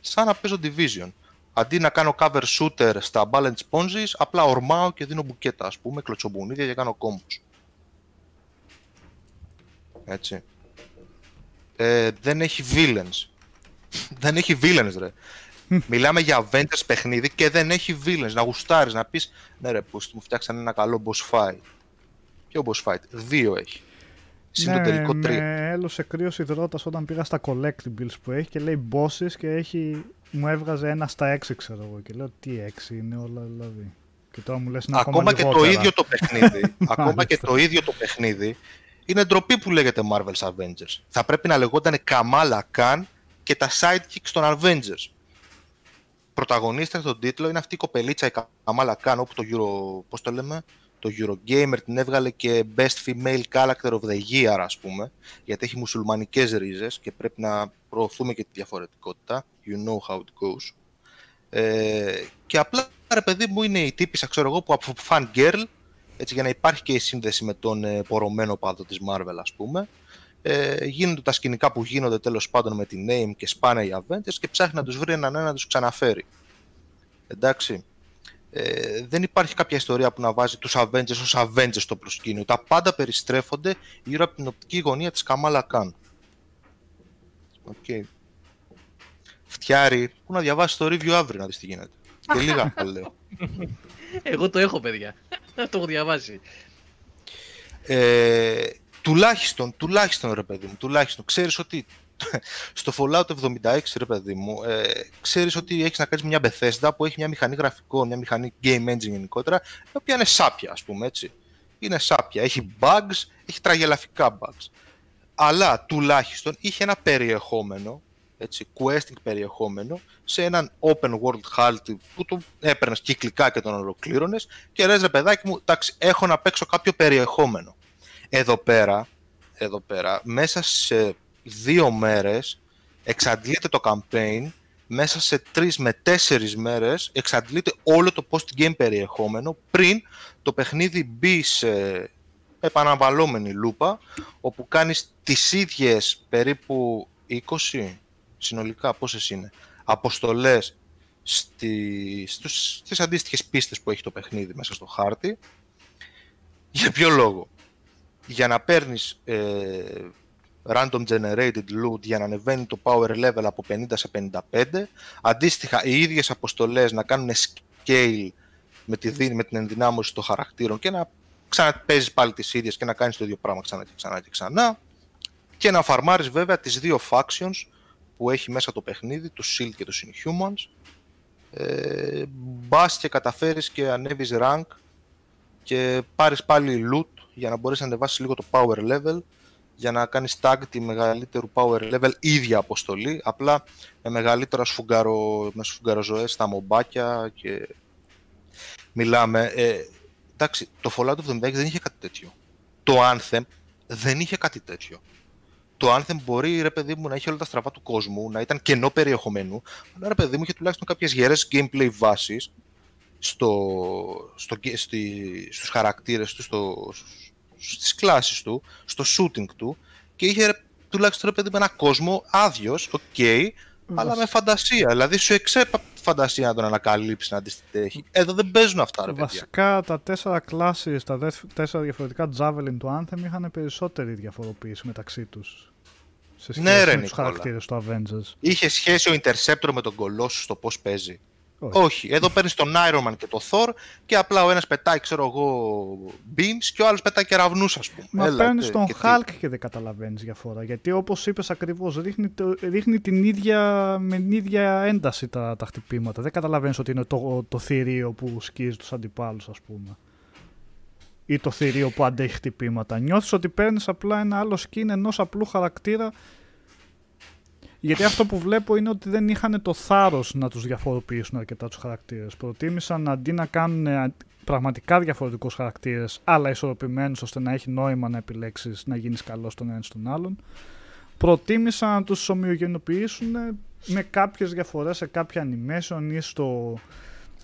Σαν να παίζω Division. Αντί να κάνω cover shooter στα balance ponzies απλά ορμάω και δίνω μπουκέτα ας πούμε κλωτσομπουνίδια και κάνω combos έτσι. Ε, δεν έχει villains. δεν έχει villains, ρε. Μιλάμε για Avengers παιχνίδι και δεν έχει villains. Να γουστάρεις, να πεις ναι, ρε, που μου φτιάξαν ένα καλό boss fight. Ποιο boss fight, δύο έχει. Συν το Ναι, τελικό τρία. με έλωσε κρύος υδρότας όταν πήγα στα collectibles που έχει και λέει bosses και έχει, μου έβγαζε ένα στα έξι ξέρω εγώ και λέω τι έξι είναι όλα δηλαδή. Και τώρα μου λες είναι ακόμα, Ακόμα και το λιγότερα. ίδιο το παιχνίδι, ακόμα και Μάλιστα. το ίδιο το παιχνίδι, είναι ντροπή που λέγεται Marvel's Avengers. Θα πρέπει να λεγόταν Kamala Khan και τα sidekicks των Avengers. Πρωταγωνίστρια στον τίτλο είναι αυτή η κοπελίτσα η Kamala Khan, όπου το Euro, πώς το λέμε, το Eurogamer την έβγαλε και Best Female Character of the Year, ας πούμε, γιατί έχει μουσουλμανικές ρίζες και πρέπει να προωθούμε και τη διαφορετικότητα. You know how it goes. Ε, και απλά, ρε παιδί μου, είναι η τύπησα, ξέρω εγώ, που από fan girl, έτσι, για να υπάρχει και η σύνδεση με τον ε, πορωμένο πάδο της Marvel, ας πούμε, ε, γίνονται τα σκηνικά που γίνονται τέλος πάντων με την Name και σπάνε οι Avengers και ψάχνει να τους βρει έναν ένα να τους ξαναφέρει. Εντάξει. Ε, δεν υπάρχει κάποια ιστορία που να βάζει τους Avengers ως Avengers στο προσκήνιο. Τα πάντα περιστρέφονται γύρω από την οπτική γωνία της Kamala Khan. Οκ. Φτιάρη, πού να διαβάσει το review αύριο να δεις τι γίνεται. Και λίγα θα λέω. Εγώ το έχω, παιδιά. το έχω διαβάσει. Ε, τουλάχιστον, τουλάχιστον ρε παιδί μου, τουλάχιστον ξέρεις ότι στο Fallout 76 ρε παιδί μου, ε, ξέρεις ότι έχεις να κάνεις μια Bethesda που έχει μια μηχανή γραφικών, μια μηχανή game engine γενικότερα, η οποία είναι σάπια ας πούμε έτσι. Είναι σάπια, έχει bugs, έχει τραγελαφικά bugs. Αλλά τουλάχιστον είχε ένα περιεχόμενο, έτσι, questing περιεχόμενο, σε έναν open world χάλτη που το έπαιρνες κυκλικά και τον ολοκλήρωνες και λες ρε παιδάκι μου, εντάξει, έχω να παίξω κάποιο περιεχόμενο. Εδώ πέρα, εδώ πέρα, μέσα σε δύο μέρες εξαντλείται το campaign, μέσα σε τρεις με τέσσερις μέρες εξαντλείται όλο το post-game περιεχόμενο πριν το παιχνίδι μπει σε επαναβαλλόμενη λούπα, όπου κάνεις τις ίδιες περίπου 20 συνολικά, πόσες είναι, αποστολές στη, στους, στις αντίστοιχες πίστες που έχει το παιχνίδι μέσα στο χάρτη. Για ποιο λόγο; Για να παίρνεις ε, random generated loot για να ανεβαίνει το power level από 50 σε 55. Αντίστοιχα, οι ίδιες αποστολές να κάνουν scale με, τη, δύνη- με την ενδυνάμωση των χαρακτήρων και να ξαναπέζεις πάλι τις ίδιες και να κάνεις το ίδιο πράγμα ξανά και ξανά και ξανά. Και να φαρμάρεις βέβαια τις δύο factions που έχει μέσα το παιχνίδι, του Shield και του Inhumans. Ε, μπας και καταφέρεις και ανέβεις rank και πάρεις πάλι loot για να μπορείς να ανεβάσεις λίγο το power level για να κάνεις tag τη μεγαλύτερου power level ίδια αποστολή, απλά με μεγαλύτερα σφουγγαρο, με σφουγγαροζωές στα μομπάκια και μιλάμε. Ε, εντάξει, το Fallout 76 δεν είχε κάτι τέτοιο. Το Anthem δεν είχε κάτι τέτοιο. Το Anthem μπορεί, ρε παιδί μου, να είχε όλα τα στραβά του κόσμου, να ήταν κενό περιεχομένου, αλλά ρε παιδί μου είχε τουλάχιστον κάποιες γερές gameplay βάσεις στο, στο, στη, στους χαρακτήρες του, στο, στις κλάσεις του, στο shooting του και είχε ρε, τουλάχιστον ρε παιδί με ένα κόσμο άδειος, οκ, αλλά με φαντασία. Δηλαδή σου εξήπτε φαντασία να τον ανακαλύψει, να αντιστοιχεί. Εδώ δεν παίζουν αυτά, ρε παιδιά. Βασικά τα τέσσερα κλάσεις, τα δε- τέσσερα διαφορετικά Javelin του Anthem είχαν περισσότερη διαφοροποίηση μεταξύ τους. Σε σχέση Ναι, ρε, με τους Νικόλα. χαρακτήρες του Avengers. Είχε σχέση ο Interceptor με τον Colossus στο πώς παίζει. Όχι. Όχι. Εδώ παίρνεις τον Iron Man και τον Thor και απλά ο ένας πετάει, ξέρω εγώ, beams και ο άλλος πετάει κεραυνού, ας πούμε. Μα Έλα, παίρνεις και- τον και τι. Hulk και δεν καταλαβαίνεις διαφορά. Γιατί όπως είπες ακριβώς, ρίχνει, το- ρίχνει την ίδια, με την ίδια ένταση τα, τα χτυπήματα. Δεν καταλαβαίνεις ότι είναι το, το θηρίο που σκίζει τους αντιπάλους, ας πούμε. Ή το θηρίο που αντέχει χτυπήματα. Νιώθεις ότι παίρνεις απλά ένα άλλο skin ενός απλού χαρακτήρα. Γιατί αυτό που βλέπω είναι ότι δεν είχαν το θάρρος να τους διαφοροποιήσουν αρκετά τους χαρακτήρες. Προτίμησαν αντί να κάνουν ε, πραγματικά διαφορετικούς χαρακτήρες, αλλά ισορροπημένους ώστε να έχει νόημα να επιλέξεις να γίνεις καλός στον ένας ή στον άλλον, προτίμησαν να τους ομοιογενοποιήσουν με κάποιες διαφορές σε κάποια animation ή στο.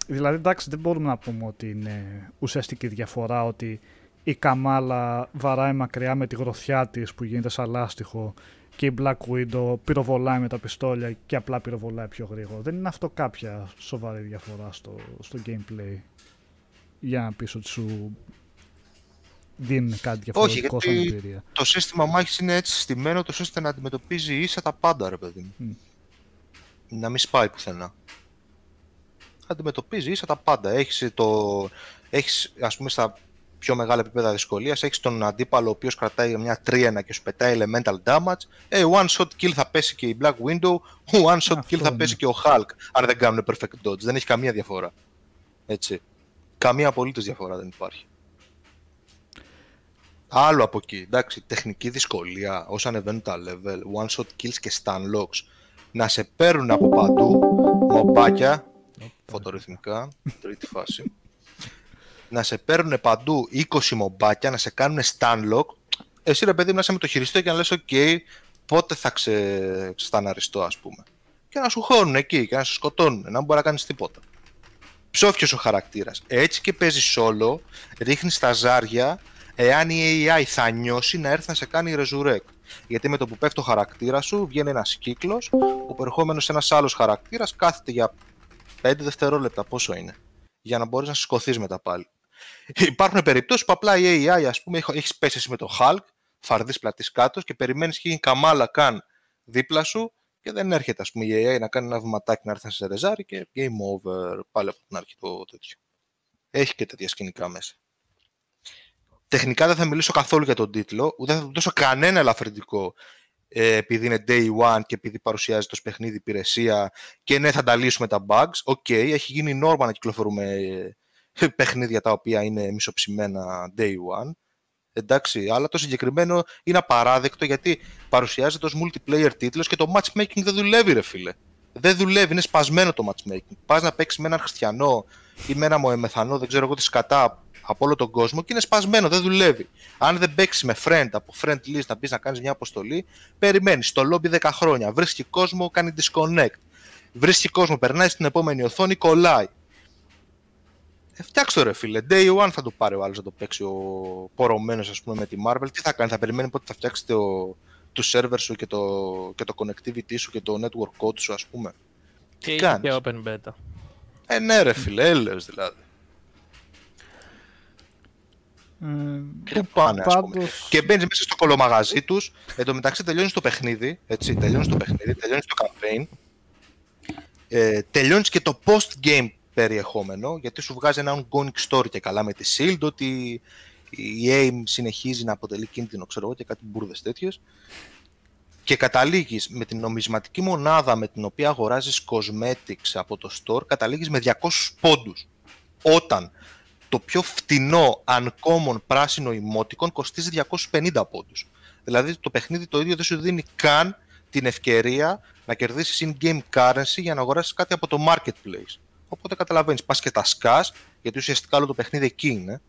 Δηλαδή, εντάξει, δεν μπορούμε να πούμε ότι είναι ουσιαστική διαφορά ότι η Καμάλα βαράει μακριά με τη γροθιά της που γίνεται σαν λάστιχο και η Black Widow πυροβολάει με τα πιστόλια και απλά πυροβολάει πιο γρήγορα. Δεν είναι αυτό κάποια σοβαρή διαφορά στο, στο gameplay για να πεις ότι σου δίνει κάτι διαφορετικό σαν γιατί- εμπειρία. Το σύστημα μάχης είναι έτσι συστημένο τόσο ώστε να αντιμετωπίζει ίσα τα πάντα, ρε παιδί μου. Μμ. Να μην σπάει πουθενά. Αντιμετωπίζει ίσα τα πάντα. Έχεις, το... έχεις ας πούμε, στα πιο μεγάλα επίπεδα δυσκολίας, έχεις τον αντίπαλο ο οποίος κρατάει μια τρίενα και σου πετάει elemental damage. Ε, one shot kill θα πέσει και η Black Window, one shot Αυτό kill θα είναι. πέσει και ο Hulk. Αν δεν κάνουν perfect dodge. Δεν έχει καμία διαφορά. Έτσι. Καμία απολύτως διαφορά δεν υπάρχει. Άλλο από εκεί, εντάξει, τεχνική δυσκολία, όσο ανεβαίνουν τα level, one shot kills και stun locks, να σε παίρνουν από παντού, μομπάκια, φωτορυθμικά, τρίτη φάση, να σε παίρνουν παντού 20 μομπάκια, να σε κάνουν stun lock, εσύ ρε παιδί μου να είσαι με το χειριστό και να λες, ok, πότε θα ξε... σταναριστώ ας πούμε. Και να σου χώνουν εκεί και να σε σκοτώνουν, να μην μπορεί να κάνεις τίποτα. Ψόφιος ο χαρακτήρας. Έτσι και παίζεις solo, ρίχνεις τα ζάρια, εάν η AI θα νιώσει να έρθει να σε κάνει resurrect. Γιατί με το που πέφτει ο χαρακτήρας σου βγαίνει ένας κύκλος, ο προερχόμενο ένας άλλος χαρακτήρας κάθεται για 5 δευτερόλεπτα. Πόσο είναι, για να μπορείς να σηκωθεί μετά πάλι. Υπάρχουν περιπτώσεις που απλά η AI, ας πούμε, έχεις πέσει εσύ με το Hulk, φαρδύς πλατύς κάτω και περιμένεις και είναι η Kamala Khan δίπλα σου και δεν έρχεται, ας πούμε, η AI να κάνει ένα βηματάκι να έρθει να σε ρεζάρει και game over πάλι από την αρχή το τέτοιο. Έχει και τέτοια σκηνικά μέσα. Τεχνικά δεν θα μιλήσω καθόλου για τον τίτλο, ούτε θα του δώσω κανένα ελαφρυντικό ε, επειδή είναι day one και επειδή παρουσιάζεται ως παιχνίδι υπηρεσία και ναι θα τα λύσουμε τα bugs. Οκ, έχει γίνει νόρμα να κυκλοφορούμε ε, παιχνίδια τα οποία είναι μισοψημένα day one. Εντάξει, αλλά το συγκεκριμένο είναι απαράδεκτο γιατί παρουσιάζεται ως multiplayer τίτλος και το matchmaking δεν δουλεύει ρε φίλε. Δεν δουλεύει, είναι σπασμένο το matchmaking. Πας να παίξεις με έναν χριστιανό ή με ένα μοεμεθανό, δεν ξέρω εγώ τι σκατά από όλο τον κόσμο και είναι σπασμένο, δεν δουλεύει. Αν δεν παίξεις με friend από friend list να πεις να κάνεις μια αποστολή, περιμένεις στο lobby 10 χρόνια. Βρίσκει κόσμο, κάνει disconnect. Βρίσκει κόσμο, περνάει στην επόμενη οθόνη, κολλάει. Ε, φτιάξτε το ρε φίλε. Day one θα το πάρει ο άλλος να το παίξει ο πορωμένος, ας πούμε, με τη Marvel. Τι θα κάνει, θα περιμένει πότε θα φτιάξει το, του server σου και το, και το connectivity σου και το network code σου, ας πούμε. Και, κάνεις; και open beta. Ε, ναι, ρε φίλε, έλεος δηλαδή. Ε, Πού πάνε, ας πούμε. πάντως, Και μπαίνεις μέσα στο κολομαγαζί τους. Εν τω μεταξύ τελειώνεις το παιχνίδι. Έτσι, τελειώνεις το παιχνίδι, τελειώνεις το campaign. Ε, τελειώνεις και το post-game περιεχόμενο, γιατί σου βγάζει ένα ongoing story και καλά με τη Shield, ότι η AIM συνεχίζει να αποτελεί κίνδυνο, ξέρω εγώ, και κάτι μπουρδες τέτοιες. Και καταλήγεις με την νομισματική μονάδα με την οποία αγοράζεις cosmetics από το store, καταλήγεις με 200 πόντους. Όταν το πιο φτηνό uncommon πράσινο emoticon κοστίζει 250 πόντους. Δηλαδή το παιχνίδι το ίδιο δεν σου δίνει καν την ευκαιρία να κερδίσεις in-game currency για να αγοράσεις κάτι από το marketplace. Οπότε καταλαβαίνεις, πας και τα σκάς, γιατί ουσιαστικά όλο το παιχνίδι εκεί είναι.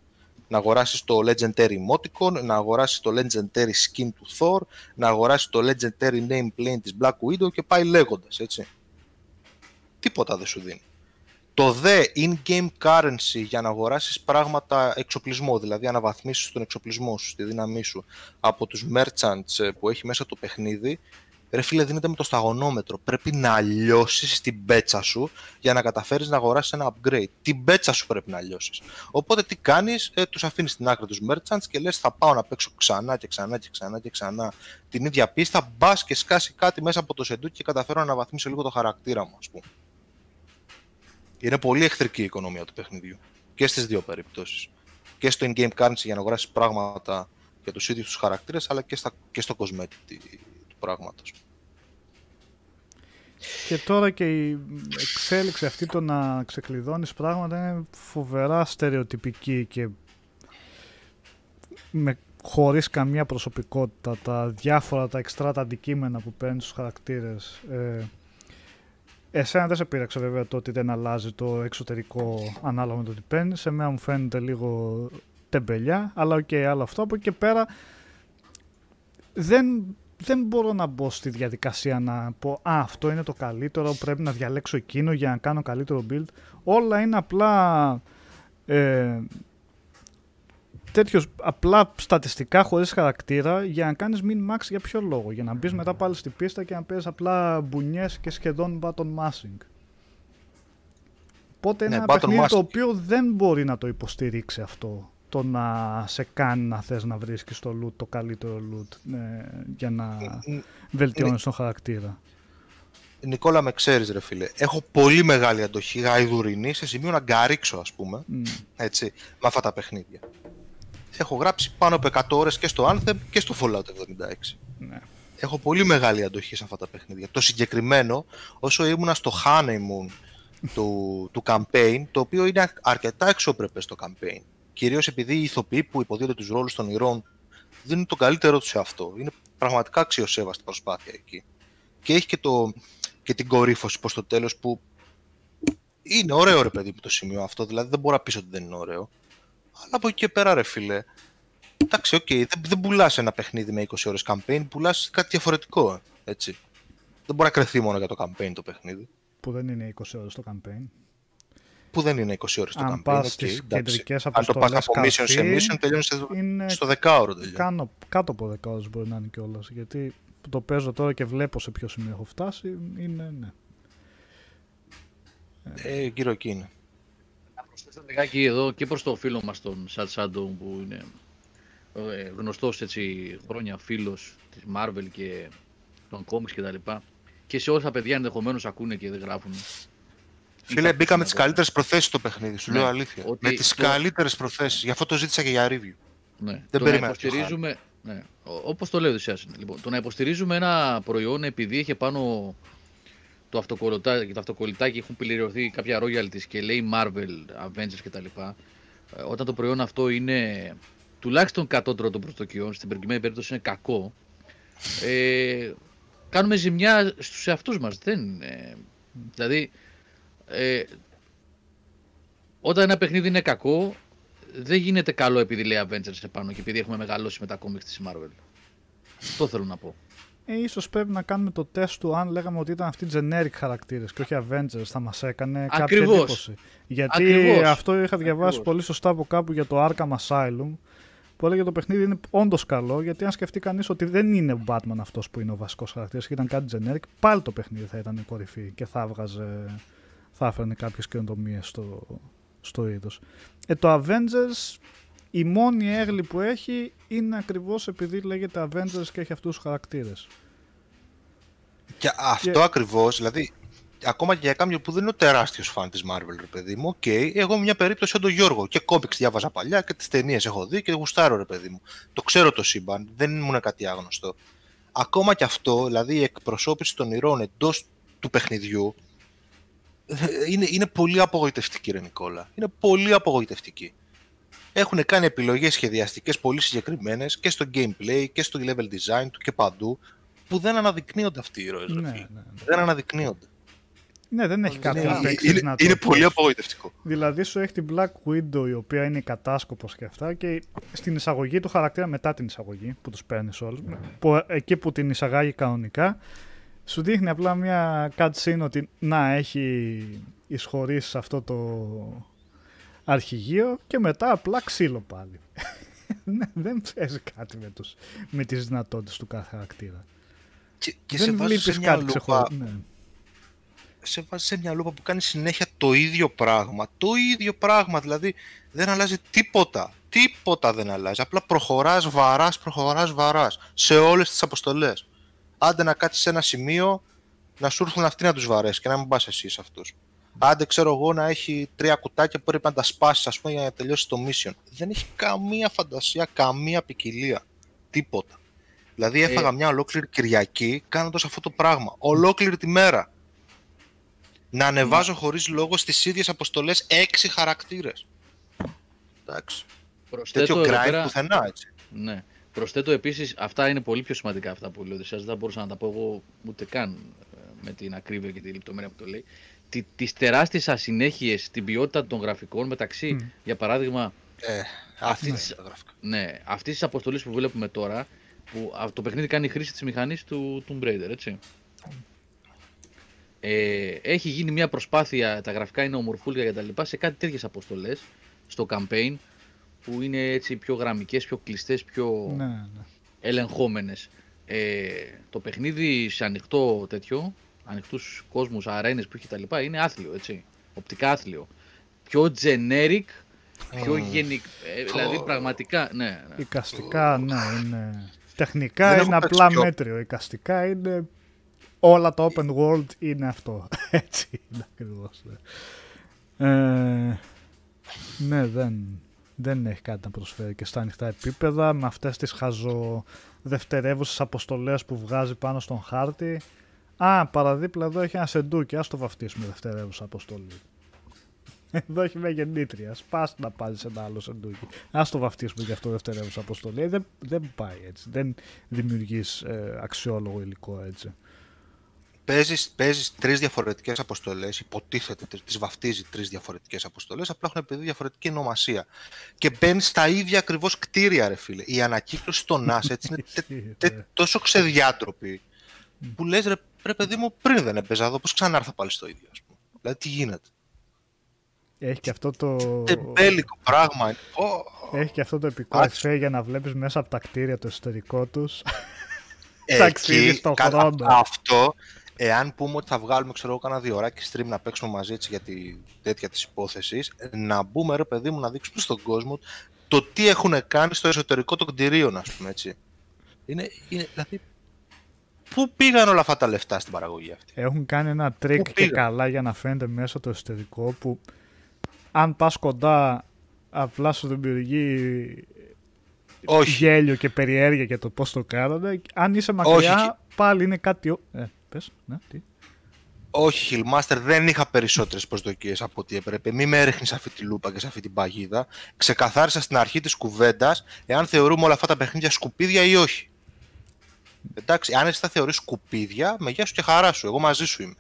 Να αγοράσεις το Legendary Emoticon, να αγοράσεις το Legendary Skin του Thor, να αγοράσεις το Legendary Nameplate της Black Widow και πάει λέγοντας, έτσι. Τίποτα δεν σου δίνει. Το δε in-game currency για να αγοράσεις πράγματα εξοπλισμό, δηλαδή αναβαθμίσεις τον εξοπλισμό σου, στη δύναμή σου, από τους merchants ε, που έχει μέσα το παιχνίδι, ρε φίλε δίνεται με το σταγονόμετρο. Πρέπει να λιώσεις την πέτσα σου για να καταφέρεις να αγοράσεις ένα upgrade. Την πέτσα σου πρέπει να λιώσεις. Οπότε τι κάνεις, ε, τους αφήνεις στην άκρη τους merchants και λες θα πάω να παίξω ξανά και ξανά και ξανά και ξανά την ίδια πίστα, μπας και σκάσει κάτι μέσα από το σεντούκι και καταφέρω να αναβαθμίσω λίγο το χαρακτήρα μου, ας πούμε. Είναι πολύ εχθρική η οικονομία του παιχνιδιού. Και στις δύο περιπτώσεις. Και στο in-game currency για να αγοράσεις πράγματα για τους ίδιους τους χαρακτήρες, αλλά και, στα, και στο cosmetic του πράγματος. Και τώρα και η εξέλιξη αυτή το να ξεκλειδώνεις πράγματα είναι φοβερά στερεοτυπική και με, χωρίς καμία προσωπικότητα. Τα διάφορα, τα εξτρά τα αντικείμενα που παίρνεις στους χαρακτήρες. Ε, εσένα δεν σε πείραξε βέβαια το ότι δεν αλλάζει το εξωτερικό ανάλογα με το τι παίρνεις. Σε μένα μου φαίνεται λίγο τεμπελιά, αλλά οκ, άλλο αυτό. Από εκεί και πέρα δεν δεν μπορώ να μπω στη διαδικασία να πω «Α, αυτό είναι το καλύτερο, πρέπει να διαλέξω εκείνο για να κάνω καλύτερο build». Όλα είναι απλά ε, τέτοιος, απλά στατιστικά χωρίς χαρακτήρα για να κάνεις min-max για ποιο λόγο. Για να μπεις μετά πάλι στην πίστα και να παίζεις απλά μπουνιές και σχεδόν button mashing. Οπότε είναι Ναι, ένα button παιχνίδι το mashing. οποίο δεν μπορεί να το υποστηρίξει αυτό το να σε κάνει να θες να βρίσκεις το loot, το καλύτερο loot ε, για να βελτιώνεις τον χαρακτήρα. Νικόλα, με ξέρεις ρε φίλε. Έχω πολύ μεγάλη αντοχή γαϊδουρινή σε σημείο να γκαρίξω, ας πούμε, Μμ. έτσι, με αυτά τα παιχνίδια. Έχω γράψει πάνω από 100 ώρες και στο Anthem και στο Fallout 76. Ναι. Έχω πολύ μεγάλη αντοχή σε αυτά τα παιχνίδια. Το συγκεκριμένο, όσο ήμουνα στο honeymoon του, του campaign, το οποίο είναι αρκετά αξιοπρεπές το campaign. Κυρίως επειδή οι ηθοποιοί που υποδύονται τους ρόλους των ηρώων δίνουν το καλύτερό τους σε αυτό. Είναι πραγματικά αξιοσέβαστη προσπάθεια εκεί. Και έχει και, το, και την κορύφωση προς το τέλος που είναι ωραίο ρε παιδί μου το σημείο αυτό, δηλαδή δεν μπορώ να πεις ότι δεν είναι ωραίο. Αλλά από εκεί και πέρα ρε φίλε, εντάξει, οκ, δεν, δεν πουλάς ένα παιχνίδι με 20 ώρες campaign, πουλάς κάτι διαφορετικό, ε, έτσι. Δεν μπορεί να κρεθεί μόνο για το campaign το παιχνίδι, Που δεν είναι 20 ώρες το campaign. Που δεν είναι 20 ώρες το Αν campaign, πας οκ, στις εντάξει. κεντρικές Αν το πας αποστολές από mission σε καφή, mission, τελειώνεις στο, είναι στο δεκάωρο τελειώνει. Κάνω, κάτω από 10 ώρες μπορεί να είναι κιόλας. Γιατί που το παίζω τώρα και βλέπω σε ποιο σημείο έχω φτάσει, είναι ναι. Ε, γύρω εκεί είναι. Να προσθέσω λιγάκι εδώ και προς το φίλο μας τον Σατ Σάντο που είναι ε, γνωστός έτσι χρόνια φίλος της Marvel και των κόμιξ και τα λοιπά και σε όσα παιδιά ενδεχομένως ακούνε και δεν γράφουν. Φίλε, μπήκα με τις καλύτερες. καλύτερες προθέσεις στο παιχνίδι, σου Ναι, λέω αλήθεια. ότι Με τις το- καλύτερες προθέσεις, γι' αυτό το ζήτησα και για review. Ναι. Δεν το να περίμενα πιο υποστηρίζουμε, ναι, όπως το λέω Οδυσσέας είναι. Λοιπόν, το να υποστηρίζουμε ένα προϊόν επειδή είχε πάνω το αυτοκολλητάκι, το αυτοκολλητάκι έχουν πληρωθεί κάποια royalties και λέει Marvel, Avengers κτλ. ε, Όταν το προϊόν αυτό είναι τουλάχιστον κατώτερο των προσδοκιών, στην προκειμένη περίπτωση είναι κακό, ε, κάνουμε ζημιά στους εαυτούς μας. Δεν, ε, δηλαδή, ε, όταν ένα παιχνίδι είναι κακό, δεν γίνεται καλό επειδή λέει Avengers επάνω και επειδή έχουμε μεγαλώσει με τα κόμιξ της Marvel. Αυτό θέλω να πω. Ε, ίσως πρέπει να κάνουμε το τεστ του αν λέγαμε ότι ήταν αυτοί generic χαρακτήρες και όχι Avengers θα μας έκανε κάποια Ακριβώς. εντύπωση. Γιατί Ακριβώς. αυτό είχα διαβάσει Ακριβώς. πολύ σωστά από κάπου για το Arkham Asylum που έλεγε το παιχνίδι είναι όντως καλό γιατί αν σκεφτεί κανείς ότι δεν είναι ο Batman αυτός που είναι ο βασικός χαρακτήρας και ήταν κάτι generic πάλι το παιχνίδι θα ήταν κορυφή και θα έβγαζε θα έφερνε κάποιες καινοτομίες στο, στο είδος. Ε, το Avengers η μόνη early που έχει είναι ακριβώς επειδή λέγεται Avengers και έχει αυτούς τους χαρακτήρες. Και αυτό ακριβώς, δηλαδή, ακόμα και για κάποιον που δεν είναι ο τεράστιος φαν της Marvel, ρε παιδί μου, οκ, εγώ είμαι μια περίπτωση σαν τον Γιώργο. Και κόμιξ διάβαζα παλιά και τις ταινίες έχω δει και γουστάρω, ρε παιδί μου. Το ξέρω το σύμπαν, δεν ήμουν κάτι άγνωστο. Ακόμα και αυτό, δηλαδή η εκπροσώπηση των ηρώων εντός του παιχνιδιού, ε, είναι, είναι πολύ απογοητευτική, ρε Νικόλα. Είναι πολύ απογοητευτική. Έχουν κάνει επιλογές σχεδιαστικές πολύ συγκεκριμένες και στο gameplay και στο level design του και παντού που δεν αναδεικνύονται αυτοί οι ήρωες. ρε Ναι, φίλε. ναι, ναι. Δεν αναδεικνύονται. Ναι, δεν έχει κάτι να Είναι, παίξεις είναι, να είναι το πολύ πεις. απογοητευτικό. Δηλαδή σου έχει την Black Widow η οποία είναι κατάσκοπος και αυτά και στην εισαγωγή του χαρακτήρα μετά την εισαγωγή που τους παίρνεις όλους που, εκεί που την εισαγάγει κανονικά σου δείχνει απλά μια cutscene ότι να έχει εισχωρήσει σε αυτό το αρχηγείο και μετά απλά ξύλο πάλι. Ναι, δεν παίζει κάτι με, τους, με τις δυνατότητες του κάθε χαρακτήρα. Και, και σε δεν βάζει σε βλέπεις μια κάτι λούπα, ξεχωριστό. Ναι. σε βάζει σε μια λούπα που κάνει συνέχεια το ίδιο πράγμα. Το ίδιο πράγμα, δηλαδή δεν αλλάζει τίποτα. Τίποτα δεν αλλάζει. Απλά προχωράς βαράς, προχωράς βαράς. Σε όλες τις αποστολές. Άντε να κάτσεις σε ένα σημείο να σου έρθουν αυτοί να τους βαρέσεις και να μην πας εσύ σε αυτούς. Άντε ξέρω εγώ να έχει τρία κουτάκια που πρέπει να τα σπάσεις ας πούμε για να τελειώσει το mission. Δεν έχει καμία φαντασία, καμία ποικιλία. Τίποτα. Δηλαδή έφαγα μια ολόκληρη Κυριακή κάνοντας αυτό το πράγμα. Ολόκληρη τη μέρα. Να ανεβάζω χωρίς λόγο στις ίδιες αποστολές έξι χαρακτήρες. Εντάξει. Προσθέτω Τέτοιο εδώ grind πέρα- πουθενά έτσι. Ναι. Προσθέτω επίσης, αυτά είναι πολύ πιο σημαντικά αυτά που λέω. Σας δεν θα μπορούσα να τα πω εγώ ούτε καν ε, με την ακρίβεια και τη λεπτομέρεια που το λέει. Τι τις τεράστιες ασυνέχειες στην ποιότητα των γραφικών μεταξύ, για παράδειγμα, Ε, αυτής είναι Αυτής- τα γραφικά. ναι, αυτής της αποστολής που βλέπουμε τώρα, που α, το παιχνίδι κάνει χρήση της μηχανής του Tomb Raider, έτσι. Ε, έχει γίνει μια προσπάθεια, τα γραφικά είναι ομορφούλια και τα λοιπά, σε κάτι τέτοιες αποστολές, στο campaign, που είναι έτσι πιο γραμμικές, πιο κλειστές, πιο Ναι, ναι. ελεγχόμενες. Ε, το παιχνίδι σε ανοιχτό τέτοιο, ανοιχτούς κόσμους, αρένες που έχει τα λοιπά, είναι άθλιο, έτσι. Οπτικά άθλιο. Πιο generic, πιο Μμμ. γενικ... ε, δηλαδή πραγματικά, ναι, ναι. Εικαστικά, ναι, είναι. Τεχνικά Δεν είναι έχω παίξει απλά πιο- μέτριο. Εικαστικά είναι. Όλα τα open world είναι αυτό. Έτσι είναι ακριβώς. Ναι, ε, ναι δεν, δεν έχει κάτι να προσφέρει και στα ανοιχτά επίπεδα με αυτές τις χαζοδευτερεύουσες αποστολές που βγάζει πάνω στον χάρτη. Α, παραδίπλα εδώ έχει ένα σεντούκι, ας το βαφτίσουμε δευτερεύουσα αποστολή. Εδώ έχει μια γεννήτρια. Σπάς να πας σε ένα άλλο σεντούκι. Α το βαφτίσουμε γι' αυτό δευτερεύουσα αποστολή. Ε, δεν, δεν πάει έτσι. Δεν δημιουργείς αξιόλογο υλικό έτσι. Παίζεις, παίζεις τρεις διαφορετικές αποστολές, υποτίθεται τρι- τις βαφτίζει τρεις διαφορετικές αποστολές, απλά έχουν επειδή διαφορετική ονομασία. Και μπαίνεις στα ίδια ακριβώς κτίρια, ρε φίλε. Η ανακύκλωση των NAS έτσι είναι τε- Ισχύει, τε- ναι. τόσο ξεδιάτροπη, που λες ρε, ρε παιδί μου πριν δεν έπαιζα εδώ, πώς ξανάρθα πάλι στο ίδιο, ας πούμε. Δηλαδή τι γίνεται. Έχει και αυτό το. Τεμπέλικο πράγμα. είναι. Ω, Έχει και αυτό το επικό Άξιο. εφέ για να βλέπεις μέσα από τα κτίρια το εσωτερικό τους. ταξίδι εκεί, στον κα- χρόνο. Αυτό, εάν πούμε ότι θα βγάλουμε, ξέρω εγώ, κάνα δύο ωράκι stream να παίξουμε μαζί έτσι για τη τέτοια της υπόθεσης, να μπούμε, ρε παιδί μου, να δείξουμε στον κόσμο το τι έχουν κάνει στο εσωτερικό των κτηρίων, ας πούμε, έτσι. Είναι, είναι δηλαδή, πού πήγαν όλα αυτά τα λεφτά στην παραγωγή αυτή; Έχουν κάνει ένα τρικ και πήγα; καλά για να φαίνεται μέσα το εσωτερικό που αν πας κοντά απλά σου δημιουργεί Όχι. γέλιο και περιέργεια για το πώς το κάνανε. Αν είσαι μακριά Όχι. πάλι είναι κάτι... ο- Ε, πες, ναι, τι. Όχι, Hillmaster, δεν είχα περισσότερες προσδοκίες από ό,τι έπρεπε. Μη με έριχνει σε αυτή τη λούπα και σε αυτή την παγίδα. Ξεκαθάρισα στην αρχή της κουβέντας εάν θεωρούμε όλα αυτά τα παιχνίδια σκουπίδια ή όχι. Εντάξει, αν εσύ τα θεωρείς σκουπίδια, με γεια σου και χαρά σου. Εγώ μαζί σου είμαι.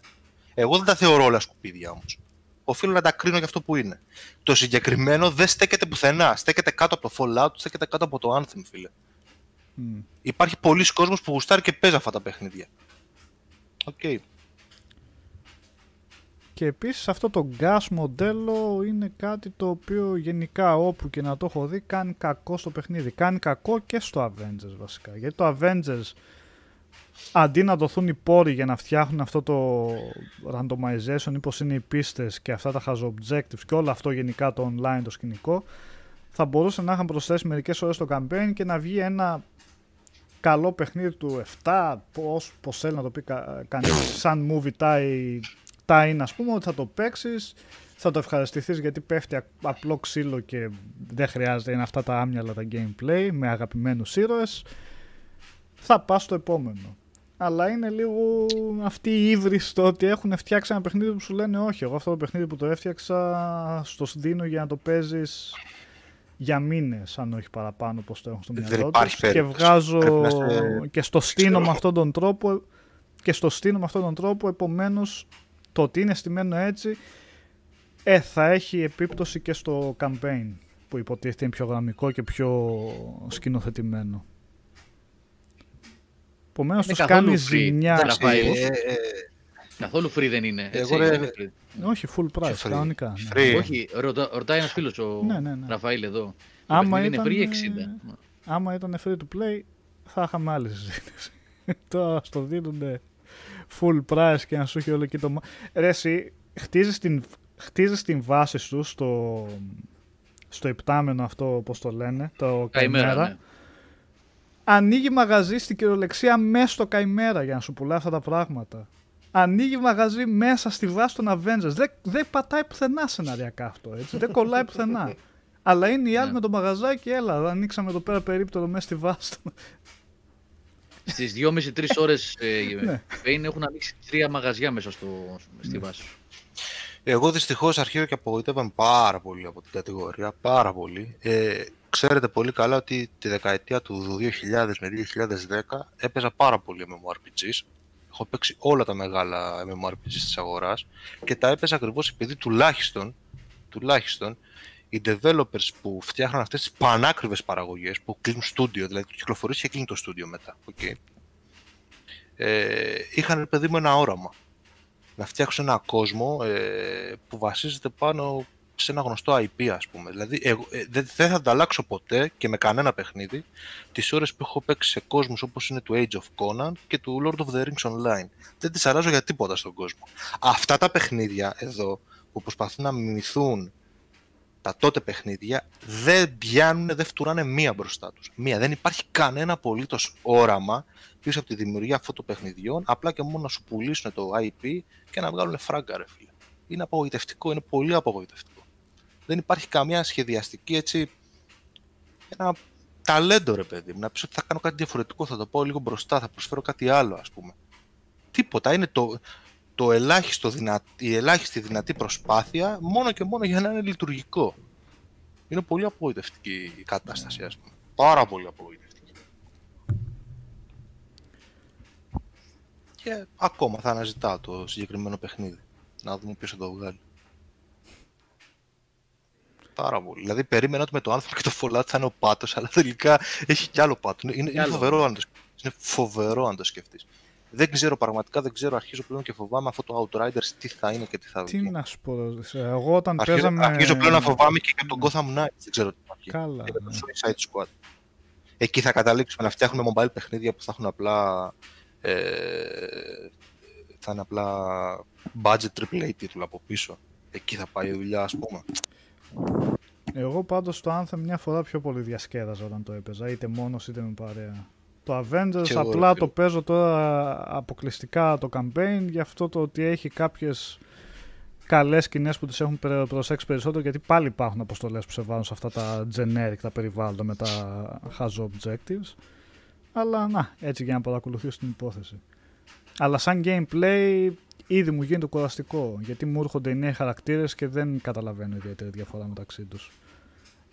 Εγώ δεν τα θεωρώ όλα σκουπίδια όμως. Οφείλω να τα κρίνω για αυτό που είναι. Το συγκεκριμένο δεν στέκεται πουθενά. Στέκεται κάτω από το Fallout, στέκεται κάτω από το Anthem, φίλε. Μμ. Υπάρχει πολύς κόσμος που γουστάρει και παίζει αυτά τα παιχνίδια. Οκ. Και επίσης αυτό το gas μοντέλο είναι κάτι το οποίο γενικά όπου και να το έχω δει κάνει κακό στο παιχνίδι. Κάνει κακό και στο Avengers βασικά. Γιατί το Avengers αντί να δοθούν οι πόροι για να φτιάχνουν αυτό το randomization ή πως είναι οι πίστες και αυτά τα χαζο objectives και όλο αυτό γενικά το online το σκηνικό θα μπορούσε να είχαν προσθέσει μερικές ώρες στο campaign και να βγει ένα καλό παιχνίδι του 7, πώς, πώς θέλει να το πει κα, κανείς, σαν movie tie, tie ας πούμε, ότι θα το παίξεις, θα το ευχαριστηθείς γιατί πέφτει α- απλό ξύλο και δεν χρειάζεται, είναι αυτά τα άμυαλα τα gameplay με αγαπημένους ήρωες, θα πας στο επόμενο. Αλλά είναι λίγο αυτή η ύβρις στο ότι έχουν φτιάξει ένα παιχνίδι που σου λένε όχι, εγώ αυτό το παιχνίδι που το έφτιαξα στο δίνω για να το παίζεις για μήνες, αν όχι παραπάνω, όπως το έχουν στο Δεν μυαλό υπάρχει τους. Και περίπτωση. βγάζω Πρέπει να σε- και στο στείνω με ξέρω. αυτόν τον τρόπο και στο στείνω με αυτόν τον τρόπο, επομένως το ότι είναι στημένο έτσι ε, θα έχει επίπτωση και στο campaign που υποτίθεται είναι πιο γραμμικό και πιο σκηνοθετημένο. Επομένως Είναι τους καθόλου κάνει free. ζημιά. Δεν Ραφαήλ. Ε, ε, Καθόλου free δεν είναι. έτσι, Εγώ, ρε, είναι free. Όχι, full price, free. κανονικά. ναι. Free. Όχι, ρωτά- ρωτάει ένας φίλος ο Ναι, ναι, ναι. Ραφαήλ εδώ. Το Άμα παιχνίδι είναι free ήταν, 60. Άμα ήταν free to play, θα είχαμε άλλη συζήτηση. Τώρα στο δίνουν full price και να σου έχει όλο εκεί το. μα- Ρε, εσύ χτίζεις την, χτίζεις την βάση σου στο, στο υπτάμενο αυτό, όπως το λένε, το Καημέρα, καημέρα. ναι. Ανοίγει μαγαζί στην κυριολεξία μέσα στο καημέρα για να σου πουλάει αυτά τα πράγματα. Ανοίγει μαγαζί μέσα στη βάση των Avengers. Δεν, δεν πατάει πουθενά σεναριακά αυτό, έτσι. δεν κολλάει πουθενά. Αλλά είναι οι άλλοι Ναι. με το μαγαζάκι, έλα, ανοίξαμε εδώ πέρα περίπτωρο μέσα στη βάση. των- Στις 2,5-3 ώρες Ναι. Pain έχουν ανοίξει τρία μαγαζιά μέσα στο, στη βάση σου. Εγώ δυστυχώς αρχίζω και απογοητεύομαι πάρα πολύ από την κατηγορία. Πάρα πολύ. Ε, ξέρετε πολύ καλά ότι τη δεκαετία του 2000 με 2010 έπαιζα πάρα πολύ MMORPGs. Έχω παίξει όλα τα μεγάλα MMORPGs της αγοράς και τα έπαιζα ακριβώς επειδή τουλάχιστον, τουλάχιστον οι developers που φτιάχναν αυτές τις πανάκριβες παραγωγές που κλείνουν στούντιο, δηλαδή το κυκλοφορείς και κλείνει το στούντιο μετά. Okay. Ε, είχαν ρε παιδί μου ένα όραμα να φτιάξουν ένα κόσμο ε, που βασίζεται πάνω σε ένα γνωστό IP, ας πούμε. Δηλαδή, εγώ, ε, δεν, δεν θα ανταλλάξω ποτέ και με κανένα παιχνίδι τις ώρες που έχω παίξει σε κόσμους όπως είναι του Age of Conan και του Lord of the Rings Online. Δεν τις αλλάζω για τίποτα στον κόσμο. Αυτά τα παιχνίδια εδώ που προσπαθούν να μιμηθούν τα τότε παιχνίδια δεν πιάνουν, δεν φτουράνε μία μπροστά τους. Μία. Δεν υπάρχει κανένα απολύτως όραμα πίσω από τη δημιουργία αυτών των παιχνιδιών, απλά και μόνο να σου πουλήσουν το IP και να βγάλουν φράγκα, ρε φίλε. Είναι απογοητευτικό, είναι πολύ απογοητευτικό. Δεν υπάρχει καμία σχεδιαστική έτσι. Ένα ταλέντο, ρε παιδί μου. Να πεις ότι θα κάνω κάτι διαφορετικό, θα το πάω λίγο μπροστά, θα προσφέρω κάτι άλλο, ας πούμε. Τίποτα. Είναι το, το ελάχιστο δυνα... η ελάχιστη δυνατή προσπάθεια μόνο και μόνο για να είναι λειτουργικό. Είναι πολύ απογοητευτική η κατάσταση, ας πούμε. Πάρα πολύ απογοητευτική. Και ακόμα θα αναζητάω το συγκεκριμένο παιχνίδι. Να δούμε ποιος θα το βγάλει. Πάρα πολύ. Δηλαδή περίμενα ότι με το άνθρωπο και το Fallout θα είναι ο πάτος, αλλά τελικά έχει κι άλλο πάτο. Είναι, είναι, άλλο. φοβερό αν το σκεφτείς. Είναι φοβερό αν το σκεφτείς. Δεν ξέρω πραγματικά, δεν ξέρω, αρχίζω πλέον και φοβάμαι αυτό το Outriders τι θα είναι και τι θα Τι βγει. να σου πω, ρε, εγώ όταν Αρχίζω, παίζαμε... αρχίζω πλέον να φοβάμαι και για τον Gotham Knights, δεν ξέρω τι θα βγει. Καλά, Και για το ναι. Suicide Squad. Εκεί θα καταλήξουμε να φτιάχνουμε mobile παιχνίδια που θα έχουν απλά. Ε, θα είναι απλά budget AAA τίτλο από πίσω. Εκεί θα πάει η δουλειά, ας πούμε. Εγώ πάντως το Anthem μια φορά πιο πολύ διασκέδαζα όταν το έπαιζα, είτε μόνος είτε με παρέα. Το Avengers Και εγώ, ρε απλά φίλε. το παίζω τώρα αποκλειστικά το campaign για αυτό το ότι έχει κάποιες καλές σκηνές που τις έχουν πε- προσέξει περισσότερο γιατί πάλι υπάρχουν αποστολές που σε βάζουν σε αυτά τα generic, τα περιβάλλοντα με τα χαζό objectives. Αλλά να, έτσι για να παρακολουθήσω την υπόθεση. Αλλά σαν gameplay ήδη μου γίνεται κουραστικό γιατί μου έρχονται οι νέοι χαρακτήρες και δεν καταλαβαίνω ιδιαίτερη διαφορά μεταξύ τους.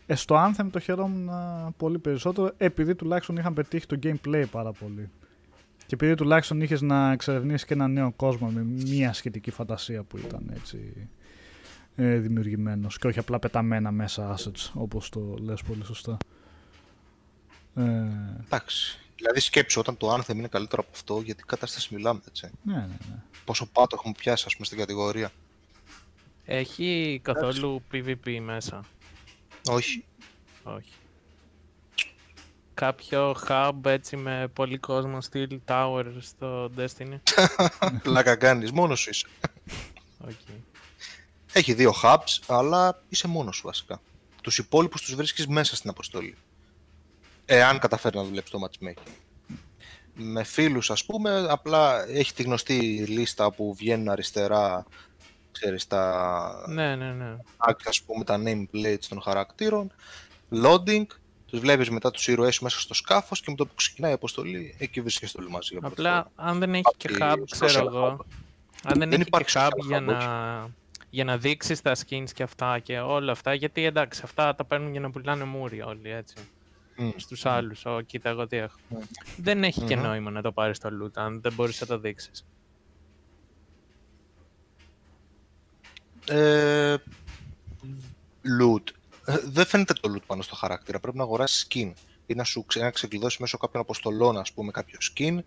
Ε, στο Anthem το χαιρόμουν α, πολύ περισσότερο επειδή τουλάχιστον είχαν πετύχει το gameplay πάρα πολύ. Και επειδή τουλάχιστον είχες να εξερευνήσεις και ένα νέο κόσμο με μια σχετική φαντασία που ήταν έτσι ε, δημιουργημένος και όχι απλά πεταμένα μέσα assets όπως το λες πολύ σωστά. Ε, Εντάξει. Δηλαδή σκέψου όταν το Anthem είναι καλύτερο από αυτό, γιατί κατάσταση μιλάμε, έτσι. ναι, ναι, ναι. Πόσο πάτο έχουμε πιάσει, ας πούμε, στην κατηγορία. Έχει καθόλου PvP μέσα. Όχι. Όχι. Κάποιο hub έτσι με πολύ κόσμο Steel Tower στο Destiny. Πλάκα κάνεις, μόνος σου είσαι. Okay. Έχει δύο hubs, αλλά είσαι μόνος σου βασικά. Τους Τους υπόλοιπους τους βρίσκεις μέσα στην αποστολή. Εάν καταφέρει να δουλέψει το matchmaking. Με φίλους ας πούμε, απλά έχει τη γνωστή λίστα που βγαίνουν αριστερά, ξέρεις, τα Ναι, ναι, ναι. tag, ας πούμε, τα nameplates των χαρακτήρων, loading, τους βλέπεις μετά τους ήρωές σου μέσα στο σκάφος και με το που ξεκινάει η αποστολή, εκεί βρίσκεσαι όλοι μαζί. για πρώτη Απλά φορά. αν δεν έχει και Υπάρχει hub, ξέρω social εγώ. hub. Αν δεν, Δεν έχει υπάρχει και hub social για hub, να, για να δείξεις τα skins και αυτά και όλα αυτά, γιατί εντάξει, αυτά τα παίρνουν για να πουλάνε μούρι όλοι, έτσι. Μμ. Στους άλλους, ο, κοίτα εγώ τι έχω. Δεν έχει και Μμμ. νόημα να το πάρεις το loot, αν δεν μπορείς να το δείξεις. Ε, loot. Ε, Δεν φαίνεται το loot πάνω στο χαρακτήρα. Πρέπει να αγοράσεις skin ή να σου ξε- να ξεκλειδώσει μέσω κάποιων αποστολών, ας πούμε, κάποιο skin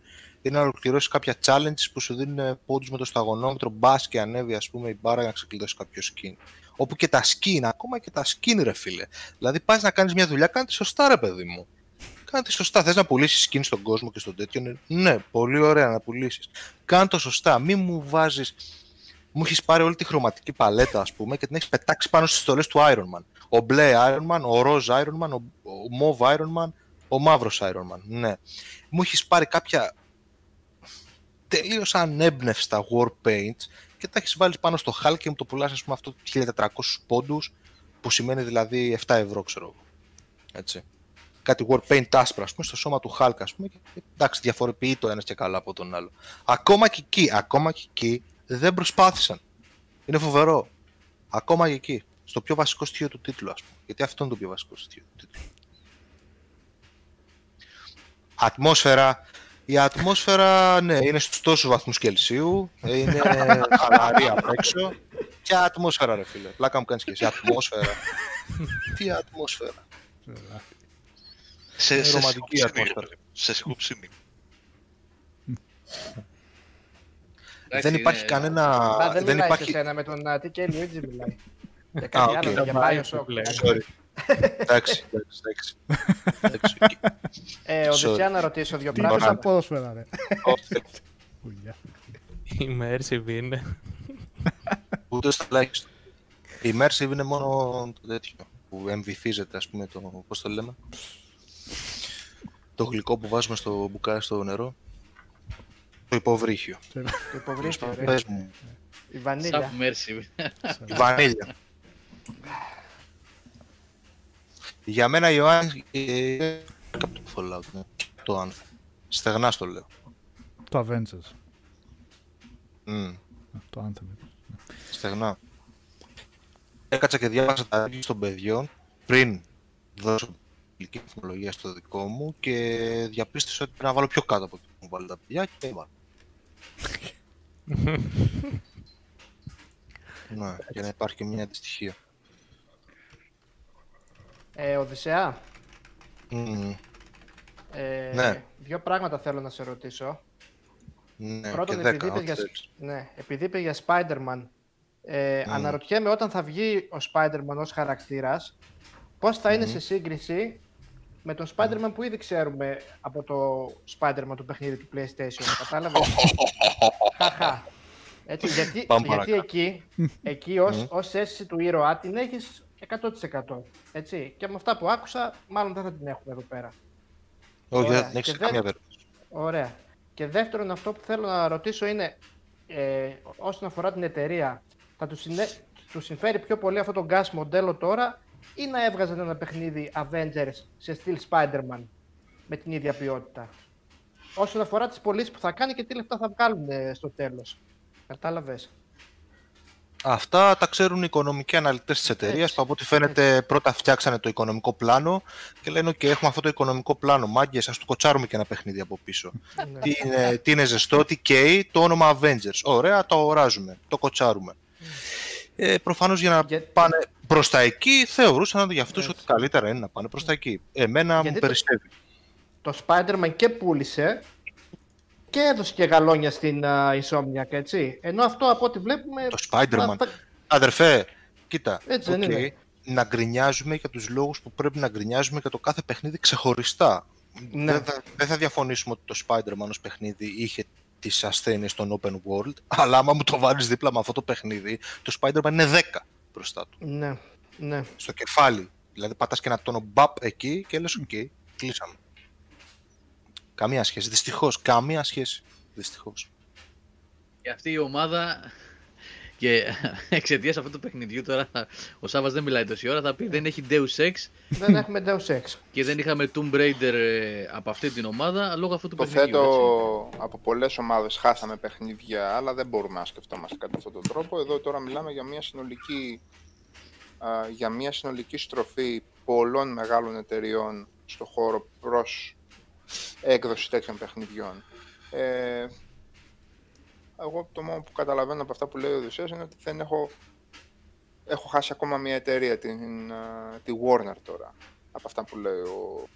ή να ολοκληρώσεις κάποια challenges που σου δίνουν πόντους με το σταγονόμετρο. Μπας και ανέβει, ας πούμε, η μπάρα για να ξεκλειδώσει κάποιο skin. Όπου και τα skin, ακόμα και τα skin, ρε φίλε. Δηλαδή, πας να κάνεις μια δουλειά, κάνε τη σωστά, ρε παιδί μου. Κάνε τη σωστά. Θες να πουλήσεις skin στον κόσμο και στον τέτοιο. Ναι, πολύ ωραία να πουλήσεις. Κάνε το σωστά. Μην μου βάζεις μου έχεις πάρει όλη τη χρωματική παλέτα, ας πούμε, και την έχεις πετάξει πάνω στις στολές του Iron Man. Ο μπλε Iron Man, ο ροζ Iron Man, ο, ο μοβ Iron Man, ο μαύρος Iron Man. Ναι. Μου έχεις πάρει κάποια τελείως ανέμπνευστα war paints και τα έχεις βάλεις πάνω στο Hulk και μου το πουλάς, ας πούμε, αυτό 1400 πόντους, που σημαίνει δηλαδή 7 ευρώ, ξέρω εγώ. Έτσι. Κάτι war paint άσπρα, ας πούμε, στο σώμα του Hulk, ας πούμε, και εντάξει, διαφοροποιεί το ένας και καλά από τον άλλο. Ακόμα και εκεί, ακόμα και εκεί, δεν προσπάθησαν. Είναι φοβερό. Ακόμα και εκεί. Στο πιο βασικό στοιχείο του τίτλου, ας πούμε. Γιατί αυτό είναι το πιο βασικό στοιχείο του τίτλου. Ατμόσφαιρα. Η ατμόσφαιρα, ναι, είναι στους τόσους βαθμούς Κελσίου. ε, Είναι χαλαρή απ' έξω. Και ατμόσφαιρα, ρε φίλε. Πλάκα μου κάνεις και εσύ. Ατμόσφαιρα. Τι ατμόσφαιρα. Σε, Είναι σε ρομαντική σιγοψήνη, ατμόσφαιρα. ρε παιδί μου. Σε σιγοψήνη. Εντάξει, δεν υπάρχει είναι- κανένα... Α, δεν, δεν μιλάει υπάρχει... σε σένα με τον uh, TK Luigi μιλάει. Για Α, κάτι οκ. άλλο, για Τα Bioshock. Λέει. Sorry. εντάξει, εντάξει, εντάξει. εντάξει. Ε, Sorry. Οδυσσέα, να ρωτήσω δύο Τι είπες πράγματα. από ποδόσφαιρα, ρε. Όχι, Χουλιά. Immersive είναι. Ούτε στο τουλάχιστον. Η immersive είναι μόνο το τέτοιο που εμβυθίζεται, ας πούμε, το, πώς το λέμε. Το γλυκό που βάζουμε στο μπουκάλι στο νερό. Το υποβρύχιο. Το υποβρύχιο, ρε. Πες μου, Η βανίλια. Submersive. η βανίλια. Για μένα η Ιωάννης είναι από το Fallout, ναι. το Anthem. Στεγνά στο λέω. Το Avengers. Μμ, Το Anthem. στεγνά. Έκατσα και διάβασα τα reviews των παιδιών πριν δώσω ηλική τεχνολογία στο δικό μου και διαπίστωσα ότι πρέπει να βάλω πιο κάτω από το που μου βάλει τα παιδιά και έβαλα. ναι, για να υπάρχει και μια αντιστοιχία. Ε, Οδυσσέα, Μμμ, ε, Ναι. δύο πράγματα θέλω να σε ρωτήσω. ναι, Πρώτον, και επειδή δέκα, είπες ό,τι για, θέλεις. ναι, επειδή είπε για Spider-Man, ε, Μμ. αναρωτιέμαι όταν θα βγει ο Spider-Man ως χαρακτήρας, πώς θα είναι Μμ. σε σύγκριση με τον Spider-Man που ήδη ξέρουμε από το Spider-Man του παιχνίδι του PlayStation. Κατάλαβες; Χαχα. Έτσι, γιατί, Πάμε γιατί παρακάτω. εκεί, εκεί ως, Μμ. ως αίσθηση του ήρωα την έχεις 100%. Έτσι. Και με αυτά που άκουσα, μάλλον δεν θα την έχουμε εδώ πέρα. Όχι, Ωραία. δεν έχεις Και καμία δεν- περίπτωση. Ωραία. Και δεύτερον, αυτό που θέλω να ρωτήσω είναι, ε, όσον αφορά την εταιρεία, θα του συνε... τους συμφέρει πιο πολύ αυτό το gas μοντέλο τώρα ή να έβγαζαν ένα παιχνίδι Avengers σε στυλ Spider-Man με την ίδια ποιότητα; Όσον αφορά τις πωλήσεις που θα κάνει και τι λεφτά θα βγάλουν ε, στο τέλος. Κατάλαβες; Αυτά τα ξέρουν οι οικονομικοί αναλυτές της εταιρείας Έτσι, που από ό,τι φαίνεται πρώτα φτιάξανε το οικονομικό πλάνο και λένε ότι έχουμε αυτό το οικονομικό πλάνο. Μάγκες, ας του κοτσάρουμε και ένα παιχνίδι από πίσω. Ναι. τι, είναι, τι είναι ζεστό, τι καίει, το όνομα Avengers. Ωραία, το αγοράζουμε, το κοτσάρουμε. Ε, προφανώς για να Για- πάνε προς τα εκεί θεωρούσαν για αυτούς Έτσι. ότι καλύτερα είναι να πάνε προς τα εκεί. Εμένα Γιατί μου το- περισσεύει. Το Spider-Man και πούλησε και έδωσε και γαλόνια στην uh, Insomniac, έτσι. Ενώ αυτό από ό,τι βλέπουμε... Το Spider-Man. θα- θα- Αδερφέ, κοίτα. Έτσι δεν οκ, είναι. Να γκρινιάζουμε για τους λόγους που πρέπει να γκρινιάζουμε για το κάθε παιχνίδι ξεχωριστά. Ναι. Δεν, θα, δεν θα διαφωνήσουμε ότι το Spider-Man ως παιχνίδι είχε τις ασθένειες των open world, αλλά άμα μου το βάλεις δίπλα με αυτό το παιχνίδι, το Spider-Man είναι 10 μπροστά του. Ναι, ναι. Στο κεφάλι, Δηλαδή πατάς και ένα τόνο μπαπ εκεί και λες οκ, κλείσαμε. Καμία σχέση. Δυστυχώς, καμία σχέση. Δυστυχώς. Και αυτή η ομάδα και εξαιτίας αυτού του παιχνιδιού τώρα ο Σάβα δεν μιλάει τόση ώρα. Θα πει δεν έχει Deus Ex Δεν έχουμε Deus Ex. και δεν είχαμε Tomb Raider ε, από αυτή την ομάδα λόγω αυτού του παιχνιδιού. έτσι. Υποθέτω από πολλές ομάδες χάσαμε παιχνίδια, αλλά δεν μπορούμε να σκεφτόμαστε κατά αυτόν τον τρόπο. Εδώ τώρα μιλάμε για μια συνολική, α, για μια συνολική στροφή πολλών μεγάλων εταιριών στο χώρο προς έκδοση τέτοιων παιχνιδιών. Ε, εγώ το μόνο που καταλαβαίνω από αυτά που λέει ο Οδυσσέας είναι ότι δεν έχω, έχω χάσει ακόμα μια εταιρεία, την, α, τη Warner τώρα, από αυτά που λέει ο,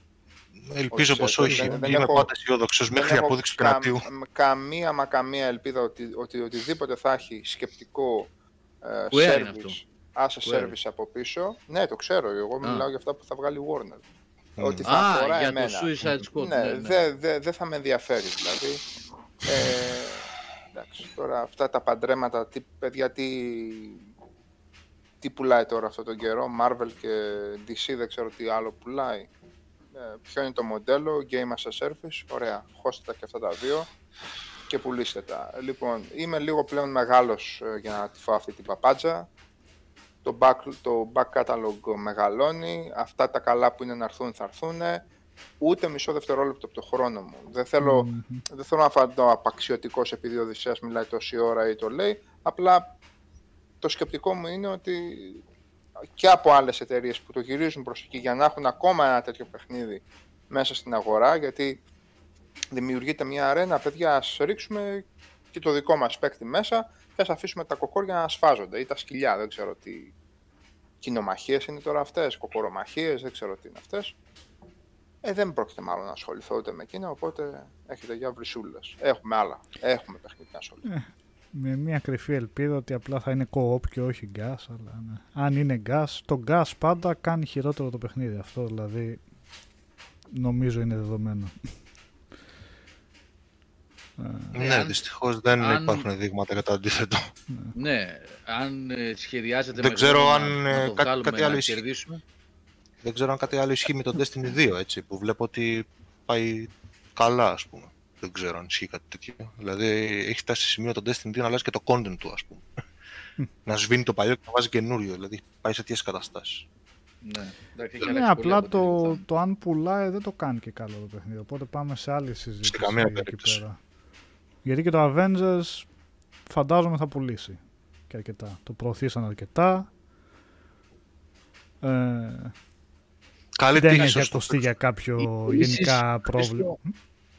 Ελπίζω Όχι, πως δεν- όχι. δεν- δεν Είμαι έχω- πάντα αισιόδοξος μέχρι δεν έχω απόδειξη του κα- κρατίου. μ- καμία μα καμία ελπίδα ότι, ότι οτιδήποτε θα έχει σκεπτικό ε, Square είναι αυτό; service, as a Square. service από πίσω. Ναι, το ξέρω. Εγώ Α. μιλάω για αυτά που θα βγάλει η Warner. Μμ. Ότι θα Α, αφορά για εμένα. το Suicide Squad. ναι, ναι, ναι. δεν δε, δε θα με ενδιαφέρει δηλαδή. Ε, εντάξει, τώρα αυτά τα παντρέματα, τι, παιδιά, τι, τι πουλάει τώρα αυτόν τον καιρό, Marvel και DC δεν ξέρω τι άλλο πουλάει. Ε, ποιο είναι το μοντέλο, Game as a Service, ωραία, χώστε τα και αυτά τα δύο και πουλήστε τα. Λοιπόν, είμαι λίγο πλέον μεγάλος ε, για να τη φάω αυτή την παπάτζα. Το back, το back catalog μεγαλώνει, αυτά τα καλά που είναι να έρθουν θα έρθουν. Ούτε μισό δευτερόλεπτο από το χρόνο μου. Δεν θέλω, Μμμ. δεν θέλω να φανώ απαξιωτικός επειδή ο Οδυσσέας μιλάει τόση ώρα ή το λέει. Απλά το σκεπτικό μου είναι ότι και από άλλες εταιρείες που το γυρίζουν προς εκεί για να έχουν ακόμα ένα τέτοιο παιχνίδι μέσα στην αγορά, γιατί δημιουργείται μια αρένα, παιδιά, ας ρίξουμε και το δικό μας παίκτη μέσα και ας αφήσουμε τα κοκόρια να σφάζονται ή τα σκυλιά, δεν ξέρω τι κοινομαχίες είναι τώρα αυτές, κοκορομαχίες, δεν ξέρω τι είναι αυτές. Ε, δεν πρόκειται μάλλον να ασχοληθώ ούτε με εκείνα, οπότε έχετε για βρυσούλες. Έχουμε άλλα, έχουμε παιχνίδια να ασχοληθούμε. Με μια κρυφή ελπίδα ότι απλά θα είναι co-op και όχι gas. Αλλά ναι. Αν είναι gas, το gas πάντα κάνει χειρότερο το παιχνίδι. Αυτό δηλαδή νομίζω είναι δεδομένο. Ε, Ναι, αν- δυστυχώς δεν αν- υπάρχουν δείγματα για το αντίθετο. Ναι, αν ε, σχεδιάζετε Δεν με ξέρω γνώμη αν, να, ε, να το κάτι- βγάλουμε κάτι άλλο να ισχύει. κερδίσουμε. Δεν ξέρω αν κάτι άλλο ισχύει με το Destiny 2, έτσι, που βλέπω ότι πάει καλά, ας πούμε. Δεν ξέρω αν ισχύει κάτι τέτοιο. Δηλαδή, έχει φτάσει σε σημείο το Destiny 2 να αλλάζει και το content του, ας πούμε. να σβήνει το παλιό και να βάζει καινούριο. Δηλαδή, πάει σε τέτοιες καταστάσεις. Ναι, εντάξει, έχει Ναι, αλλάξει πολύ απλά από το, το... το αν πουλάει δεν το κάνει και καλό το παιχνίδι. Οπότε πάμε σε άλλη συζήτηση. Σε καμία εκεί περίπτωση. πέρα. Γιατί και το Avengers φαντάζομαι θα πουλήσει και αρκετά. Το προωθήσαν αρκετά. Ε, Καλή δεν τύχη έχει στους- ακουστεί για κάποιο Οι πωλήσεις, γενικά πρόβλημα.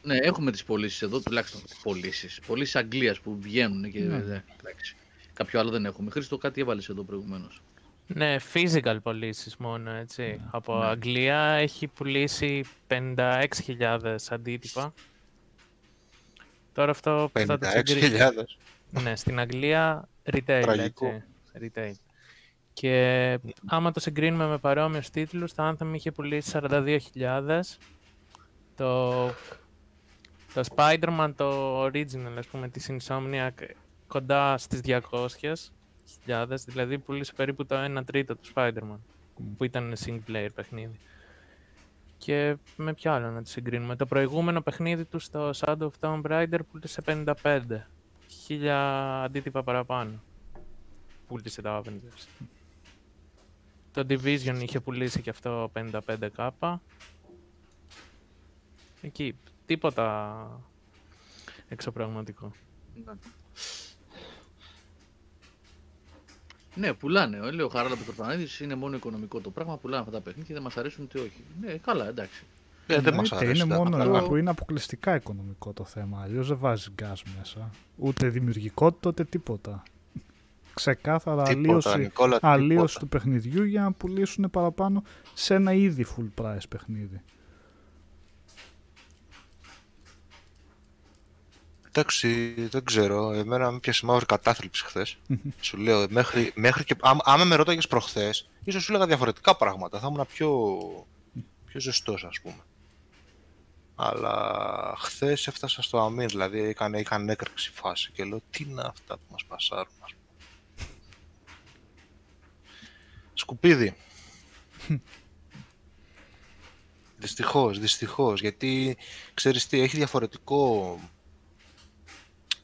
Ναι, έχουμε τις πωλήσεις εδώ, τουλάχιστον πωλήσεις. Πωλήσεις Αγγλίας που βγαίνουν και Ναι. ναι. εντάξει. Κάποιο άλλο δεν έχουμε. Χρήστο κάτι έβαλες εδώ προηγουμένως. Ναι, physical πωλήσεις μόνο, έτσι. Ναι. Από Ναι. Αγγλία έχει πουλήσει 56.000 αντίτυπα. Τώρα αυτό που θα το συγκρίνει... 56.000. Ναι, στην Αγγλία retail, Τραγικό. έτσι. Retail. Και άμα το συγκρίνουμε με παρόμοιους τίτλους, το Anthem είχε πουλήσει 42.000. Το, το Spider-Man, το original, ας πούμε, της Insomniac, κοντά στις 200.000, δηλαδή πουλήσε περίπου το 1 τρίτο του Spider-Man, που ήταν single player παιχνίδι. Και με ποιο άλλο να το συγκρίνουμε. Το προηγούμενο παιχνίδι τους στο Shadow of Tomb Raider πούλησε 55. Χίλια αντίτυπα παραπάνω. Πούλησε τα Avengers. Το Division είχε πουλήσει και αυτό 55k. Εκεί, τίποτα εξωπραγματικό. Ναι, πουλάνε. Λέει ο Χαράλα Πετροφανίδης είναι μόνο οικονομικό το πράγμα. Πουλάνε αυτά τα παιχνίδια, δεν μας αρέσουν ούτε όχι. Ναι, καλά, εντάξει. Ε, δεν μας Εννοείται, αρέσει. Είναι τα μόνο πράγματα. ένα που είναι αποκλειστικά οικονομικό το θέμα. Αλλιώς δεν βάζει γκάζ μέσα. Ούτε δημιουργικότητα, ούτε τίποτα. Ξεκάθαρα Τίποτα, αλλίωση, Νικόλα, αλλίωση τίποτα. του παιχνιδιού για να πουλήσουν παραπάνω σε ένα ήδη full price παιχνίδι. Εντάξει, δεν ξέρω. Εμένα με πιάσε μαύρη κατάθλιψη χθες. σου λέω, μέχρι, μέχρι και. Άμα, άμα με ρώταγες προχθές, ίσως σου έλεγα διαφορετικά πράγματα. Θα ήμουν πιο, πιο ζεστός, ας πούμε. Αλλά χθες έφτασα στο αμήν, δηλαδή είχαν, είχαν έκρηξη φάση και λέω τι είναι αυτά που μας πασάρουν. ας πούμε. Σκουπίδι. Δυστυχώς, δυστυχώς, γιατί ξέρεις τι, έχει διαφορετικό...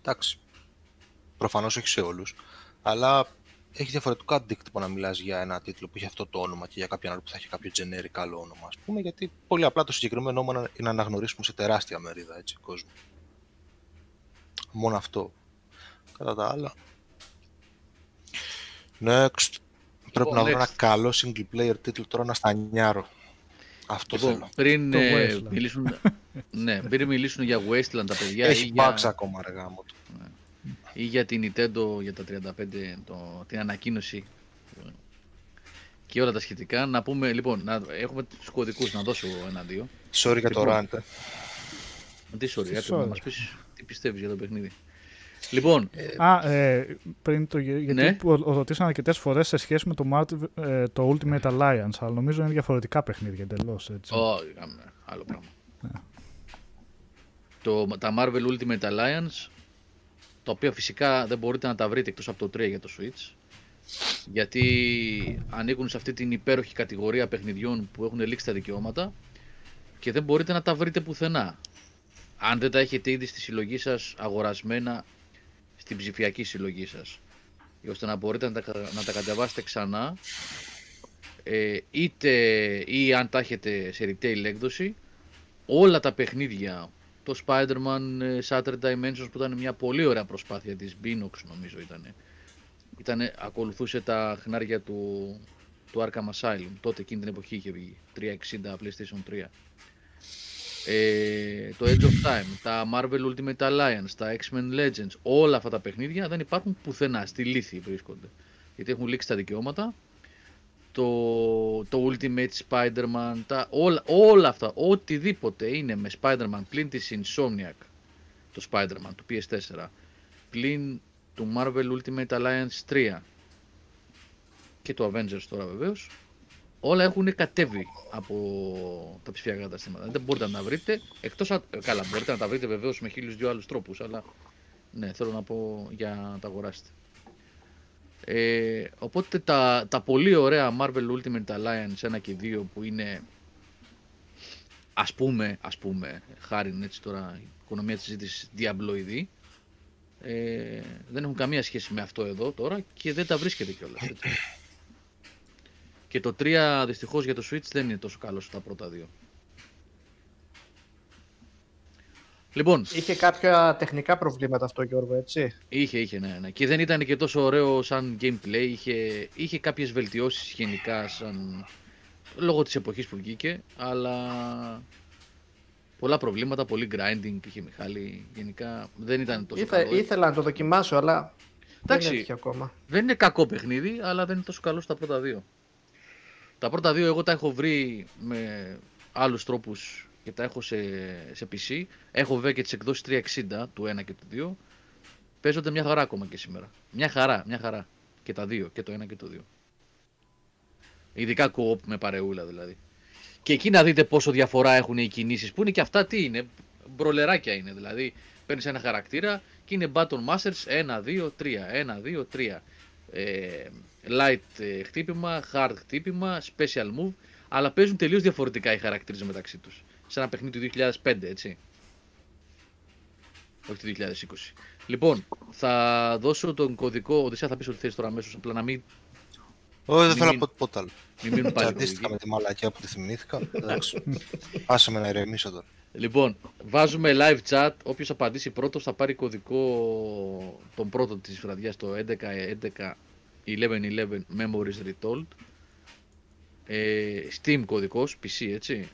Εντάξει, προφανώς όχι σε όλους, αλλά έχει διαφορετικό αντίκτυπο να μιλάς για ένα τίτλο που έχει αυτό το όνομα και για κάποιον άλλο που θα έχει κάποιο generic άλλο όνομα, ας πούμε, γιατί πολύ απλά το συγκεκριμένο όνομα είναι να αναγνωρίσουμε σε τεράστια μερίδα, έτσι, κόσμου. Μόνο αυτό. Κατά τα άλλα. Next. Πρέπει Λοιπόν, να βρω next. ένα καλό single player τίτλο τώρα να στανιάρω. Αυτό Λοιπόν, θέλω. πριν, Το ε, Wasteland. μιλήσουν, ναι, πριν μιλήσουν για Wasteland τα παιδιά Έχει ή για, bugs ακόμα αργά μου. ή για την Nintendo για τα 35, το, την ανακοίνωση και όλα τα σχετικά, να πούμε, λοιπόν, να, έχουμε τους κωδικούς, να δώσω ένα-δύο. Sorry για το Λοιπόν. rant. ε. Τι sorry, Τι άκου, να sorry. μας πεις τι πιστεύεις για το παιχνίδι. Λοιπόν, Α, ε, πριν το. γε- Γιατί Ναι. που ρωτήσαν αρκετές φορές σε σχέση με το, Marvel, ε, το Ultimate Alliance, αλλά νομίζω είναι διαφορετικά παιχνίδια εντελώς. Ω, είχαμε άλλο πράγμα. Το, τα Marvel Ultimate Alliance, τα οποία φυσικά δεν μπορείτε να τα βρείτε εκτός από το 3 για το Switch, γιατί ανήκουν σε αυτή την υπέροχη κατηγορία παιχνιδιών που έχουν λήξει τα δικαιώματα και δεν μπορείτε να τα βρείτε πουθενά. Αν δεν τα έχετε ήδη στη συλλογή σας αγορασμένα στην ψηφιακή συλλογή σας. ώστε να μπορείτε να τα, να τα κατεβάσετε ξανά ε, είτε ή αν τα έχετε σε retail έκδοση όλα τα παιχνίδια το Spider-Man ε, Shattered Dimensions που ήταν μια πολύ ωραία προσπάθεια της Binox νομίζω ήταν ήτανε, ακολουθούσε τα χνάρια του, του Arkham Asylum τότε εκείνη την εποχή είχε βγει 360 PlayStation 3 ε, το Edge of Time, τα Marvel Ultimate Alliance, τα X-Men Legends, όλα αυτά τα παιχνίδια δεν υπάρχουν πουθενά, στη λύθη βρίσκονται. Γιατί έχουν λήξει τα δικαιώματα. Το, το Ultimate Spider-Man, τα, όλα, όλα αυτά, οτιδήποτε είναι με Spider-Man πλην της Insomniac, το Spider-Man του PS4, πλην του Marvel Ultimate Alliance 3 και το Avengers τώρα βεβαίως, όλα έχουν κατέβει από τα ψηφιακά καταστήματα. Δεν μπορείτε να τα βρείτε, εκτός, αν- ε, καλά μπορείτε να τα βρείτε βεβαίως με χίλιους δυο άλλους τρόπους, αλλά ναι, θέλω να πω για να τα αγοράσετε. Ε, οπότε τα, τα πολύ ωραία Marvel Ultimate Alliance 1 και 2 που είναι ας πούμε, ας πούμε, χάρη έτσι τώρα η οικονομία της συζήτησης διαμπλοειδή, ε, δεν έχουν καμία σχέση με αυτό εδώ τώρα και δεν τα βρίσκεται κιόλας. Έτσι. Και το 3 δυστυχώς για το Switch δεν είναι τόσο καλό στα πρώτα δύο. Λοιπόν, Είχε κάποια τεχνικά προβλήματα αυτό, Γιώργο, έτσι; Είχε, είχε, ναι, ναι. Και δεν ήταν και τόσο ωραίο σαν gameplay. Είχε, είχε κάποιες βελτιώσεις γενικά σαν... λόγω της εποχής που βγήκε, αλλά πολλά προβλήματα, πολύ grinding είχε Μιχάλη. Γενικά δεν ήταν τόσο Ήθε, καλό. ήθελα να το δοκιμάσω, αλλά Εντάξει. δεν έτυχε ακόμα. Δεν είναι κακό παιχνίδι, αλλά δεν είναι τόσο καλό στα πρώτα δύο. Τα πρώτα δύο εγώ τα έχω βρει με άλλους τρόπους και τα έχω σε, σε PC. Έχω βέβαια και τις εκδόσεις 360 του 1 και του 2. Παίζονται μια χαρά ακόμα και σήμερα. Μια χαρά, μια χαρά. Και τα δύο, και το 1 και το 2. Ειδικά co-op με παρεούλα δηλαδή. Και εκεί να δείτε πόσο διαφορά έχουν οι κινήσεις που είναι και αυτά τι είναι. Μπρολεράκια είναι δηλαδή. Παίρνεις ένα χαρακτήρα και είναι button masters 1, 2, 3. 1, 2, 3. Ε, light ε, χτύπημα, hard χτύπημα, special move. Αλλά παίζουν τελείως διαφορετικά οι χαρακτήρες μεταξύ τους. Σε ένα παιχνίδι του 2005, έτσι. Όχι του 2020. Λοιπόν, θα δώσω τον κωδικό. Οδυσσέα θα πεις ότι θες τώρα αμέσως, απλά να μην, Όχι, δεν θέλω να Μην- πω τίποτα άλλο. μην μείνουν πάλι Τσαντίστηκα με κωδικοί. τη μαλακιά που τη θυμήθηκα. Εντάξει. Άσε με να ηρεμήσω τώρα. Λοιπόν, βάζουμε live chat. Όποιος απαντήσει πρώτος θα πάρει κωδικό τον πρώτο της βραδιάς, το 11 11 11 Memories Retold. Ε, Steam κωδικός, PC, έτσι.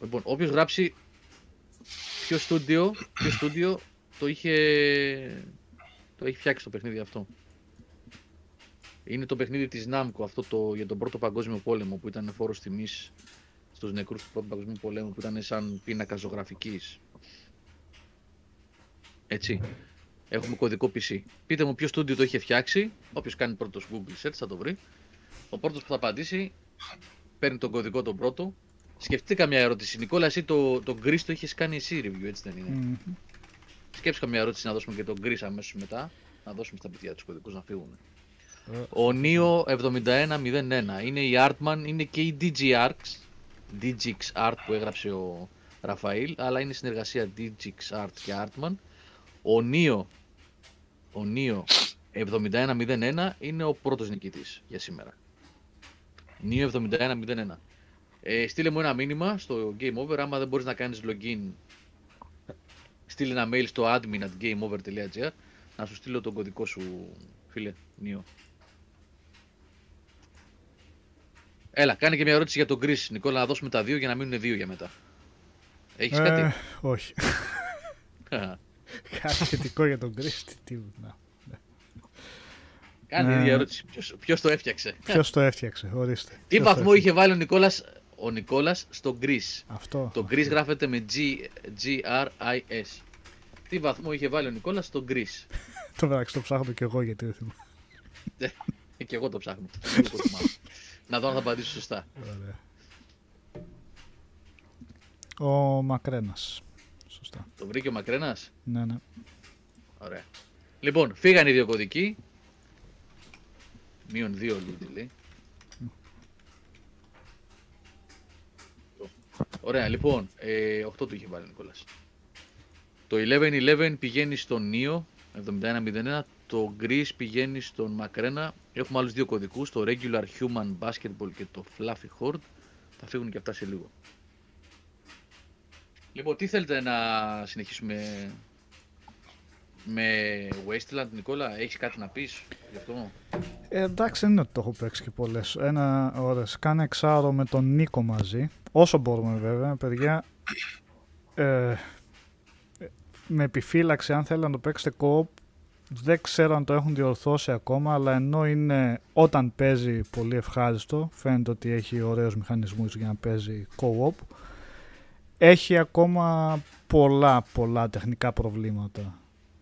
Λοιπόν, όποιος γράψει ποιο στούντιο, ποιο στούντιο το είχε, το έχει φτιάξει το παιχνίδι αυτό. Είναι το παιχνίδι της Namco, αυτό το, για τον πρώτο παγκόσμιο πόλεμο που ήταν φόρος τιμής στους νεκρούς του πρώτου παγκοσμίου πολέμου που ήταν σαν πίνακα ζωγραφικής. Έτσι. Έχουμε κωδικό PC. Πείτε μου ποιο στούντιο το είχε φτιάξει. Όποιος κάνει πρώτος Google search θα το βρει. Ο πρώτος που θα απαντήσει παίρνει τον κωδικό τον πρώτο. Σκεφτείτε καμιά ερώτηση. Νικόλα, εσύ το, το Gris το είχες κάνει εσύ review, έτσι δεν είναι; Μμμ. Σκέψου καμιά ερώτηση να δώσουμε και τον Gris αμέσως μετά. Να δώσουμε στα παιδιά τους κωδικούς να φύγουν. Ε. Ο Neo 7101 είναι η Artman, είναι και η DG Arcs. Digix Art που έγραψε ο Ραφαήλ, αλλά είναι συνεργασία Digix Art και Artman. Ο Νίο, ο Νίο 7101 είναι ο πρώτος νικητής για σήμερα. Νίο 7101. Ε, στείλε μου ένα μήνυμα στο Game Over, άμα δεν μπορείς να κάνεις login στείλε ένα mail στο admin at gameover.gr να σου στείλω τον κωδικό σου, φίλε, Νίο. Έλα, κάνε και μια ερώτηση για τον Chris, Νικόλα, να δώσουμε τα δύο για να μείνουν δύο για μετά. Έχεις Ε, κάτι; όχι. Κάτι σχετικό για τον Κρίστη. Τι, να. Κάνε Ε. ίδια ερώτηση. Ποιος, ποιος το έφτιαξε; Ποιος το έφτιαξε, ορίστε. Τι Ποιος το βαθμό έφτιαξε; είχε βάλει ο Νικόλας, ο Νικόλας στο Chris. Αυτό. Το Chris γράφεται με G, G-R-I-S. Τι βαθμό είχε βάλει ο Νικόλας στο Chris. Το μεταξύ το ψάχνω και εγώ γιατί δεν θυμάμαι. Ε, και εγώ το ψάχνω. Δεν το θυμάμαι. να δω αν θα απαντήσω σωστά. Ωραία. Ο Μακρένας. Σωστά. Το βρήκε ο Μακρένας; Ναι, ναι. Ωραία. Λοιπόν, φύγαν οι δύο κωδικοί. Μείον δύο Λούτζι λέει. Ωραία, λοιπόν, ε, 8 του είχε βάλει ο Νικόλας. Το 11-11 πηγαίνει στον Νίο, 71-01. Το Greece πηγαίνει στον Μακρένα. Έχουμε άλλους δύο κωδικούς, το Regular Human Basketball και το Fluffy Horde. Θα φύγουν και αυτά σε λίγο. Λοιπόν, τι θέλετε να συνεχίσουμε με Wasteland, Νικόλα, έχεις κάτι να πεις γι' αυτό; Ε, εντάξει, δεν είναι ότι το έχω παίξει και πολλές. Ένα ώρα. Κάνε εξάωρο με τον Νίκο μαζί. Όσο μπορούμε βέβαια, παιδιά. Ε, με επιφύλαξη, αν θέλετε να το παίξετε co-op, δεν ξέρω αν το έχουν διορθώσει ακόμα, αλλά ενώ είναι όταν παίζει πολύ ευχάριστο, φαίνεται ότι έχει ωραίους μηχανισμούς για να παίζει co-op, έχει ακόμα πολλά πολλά τεχνικά προβλήματα.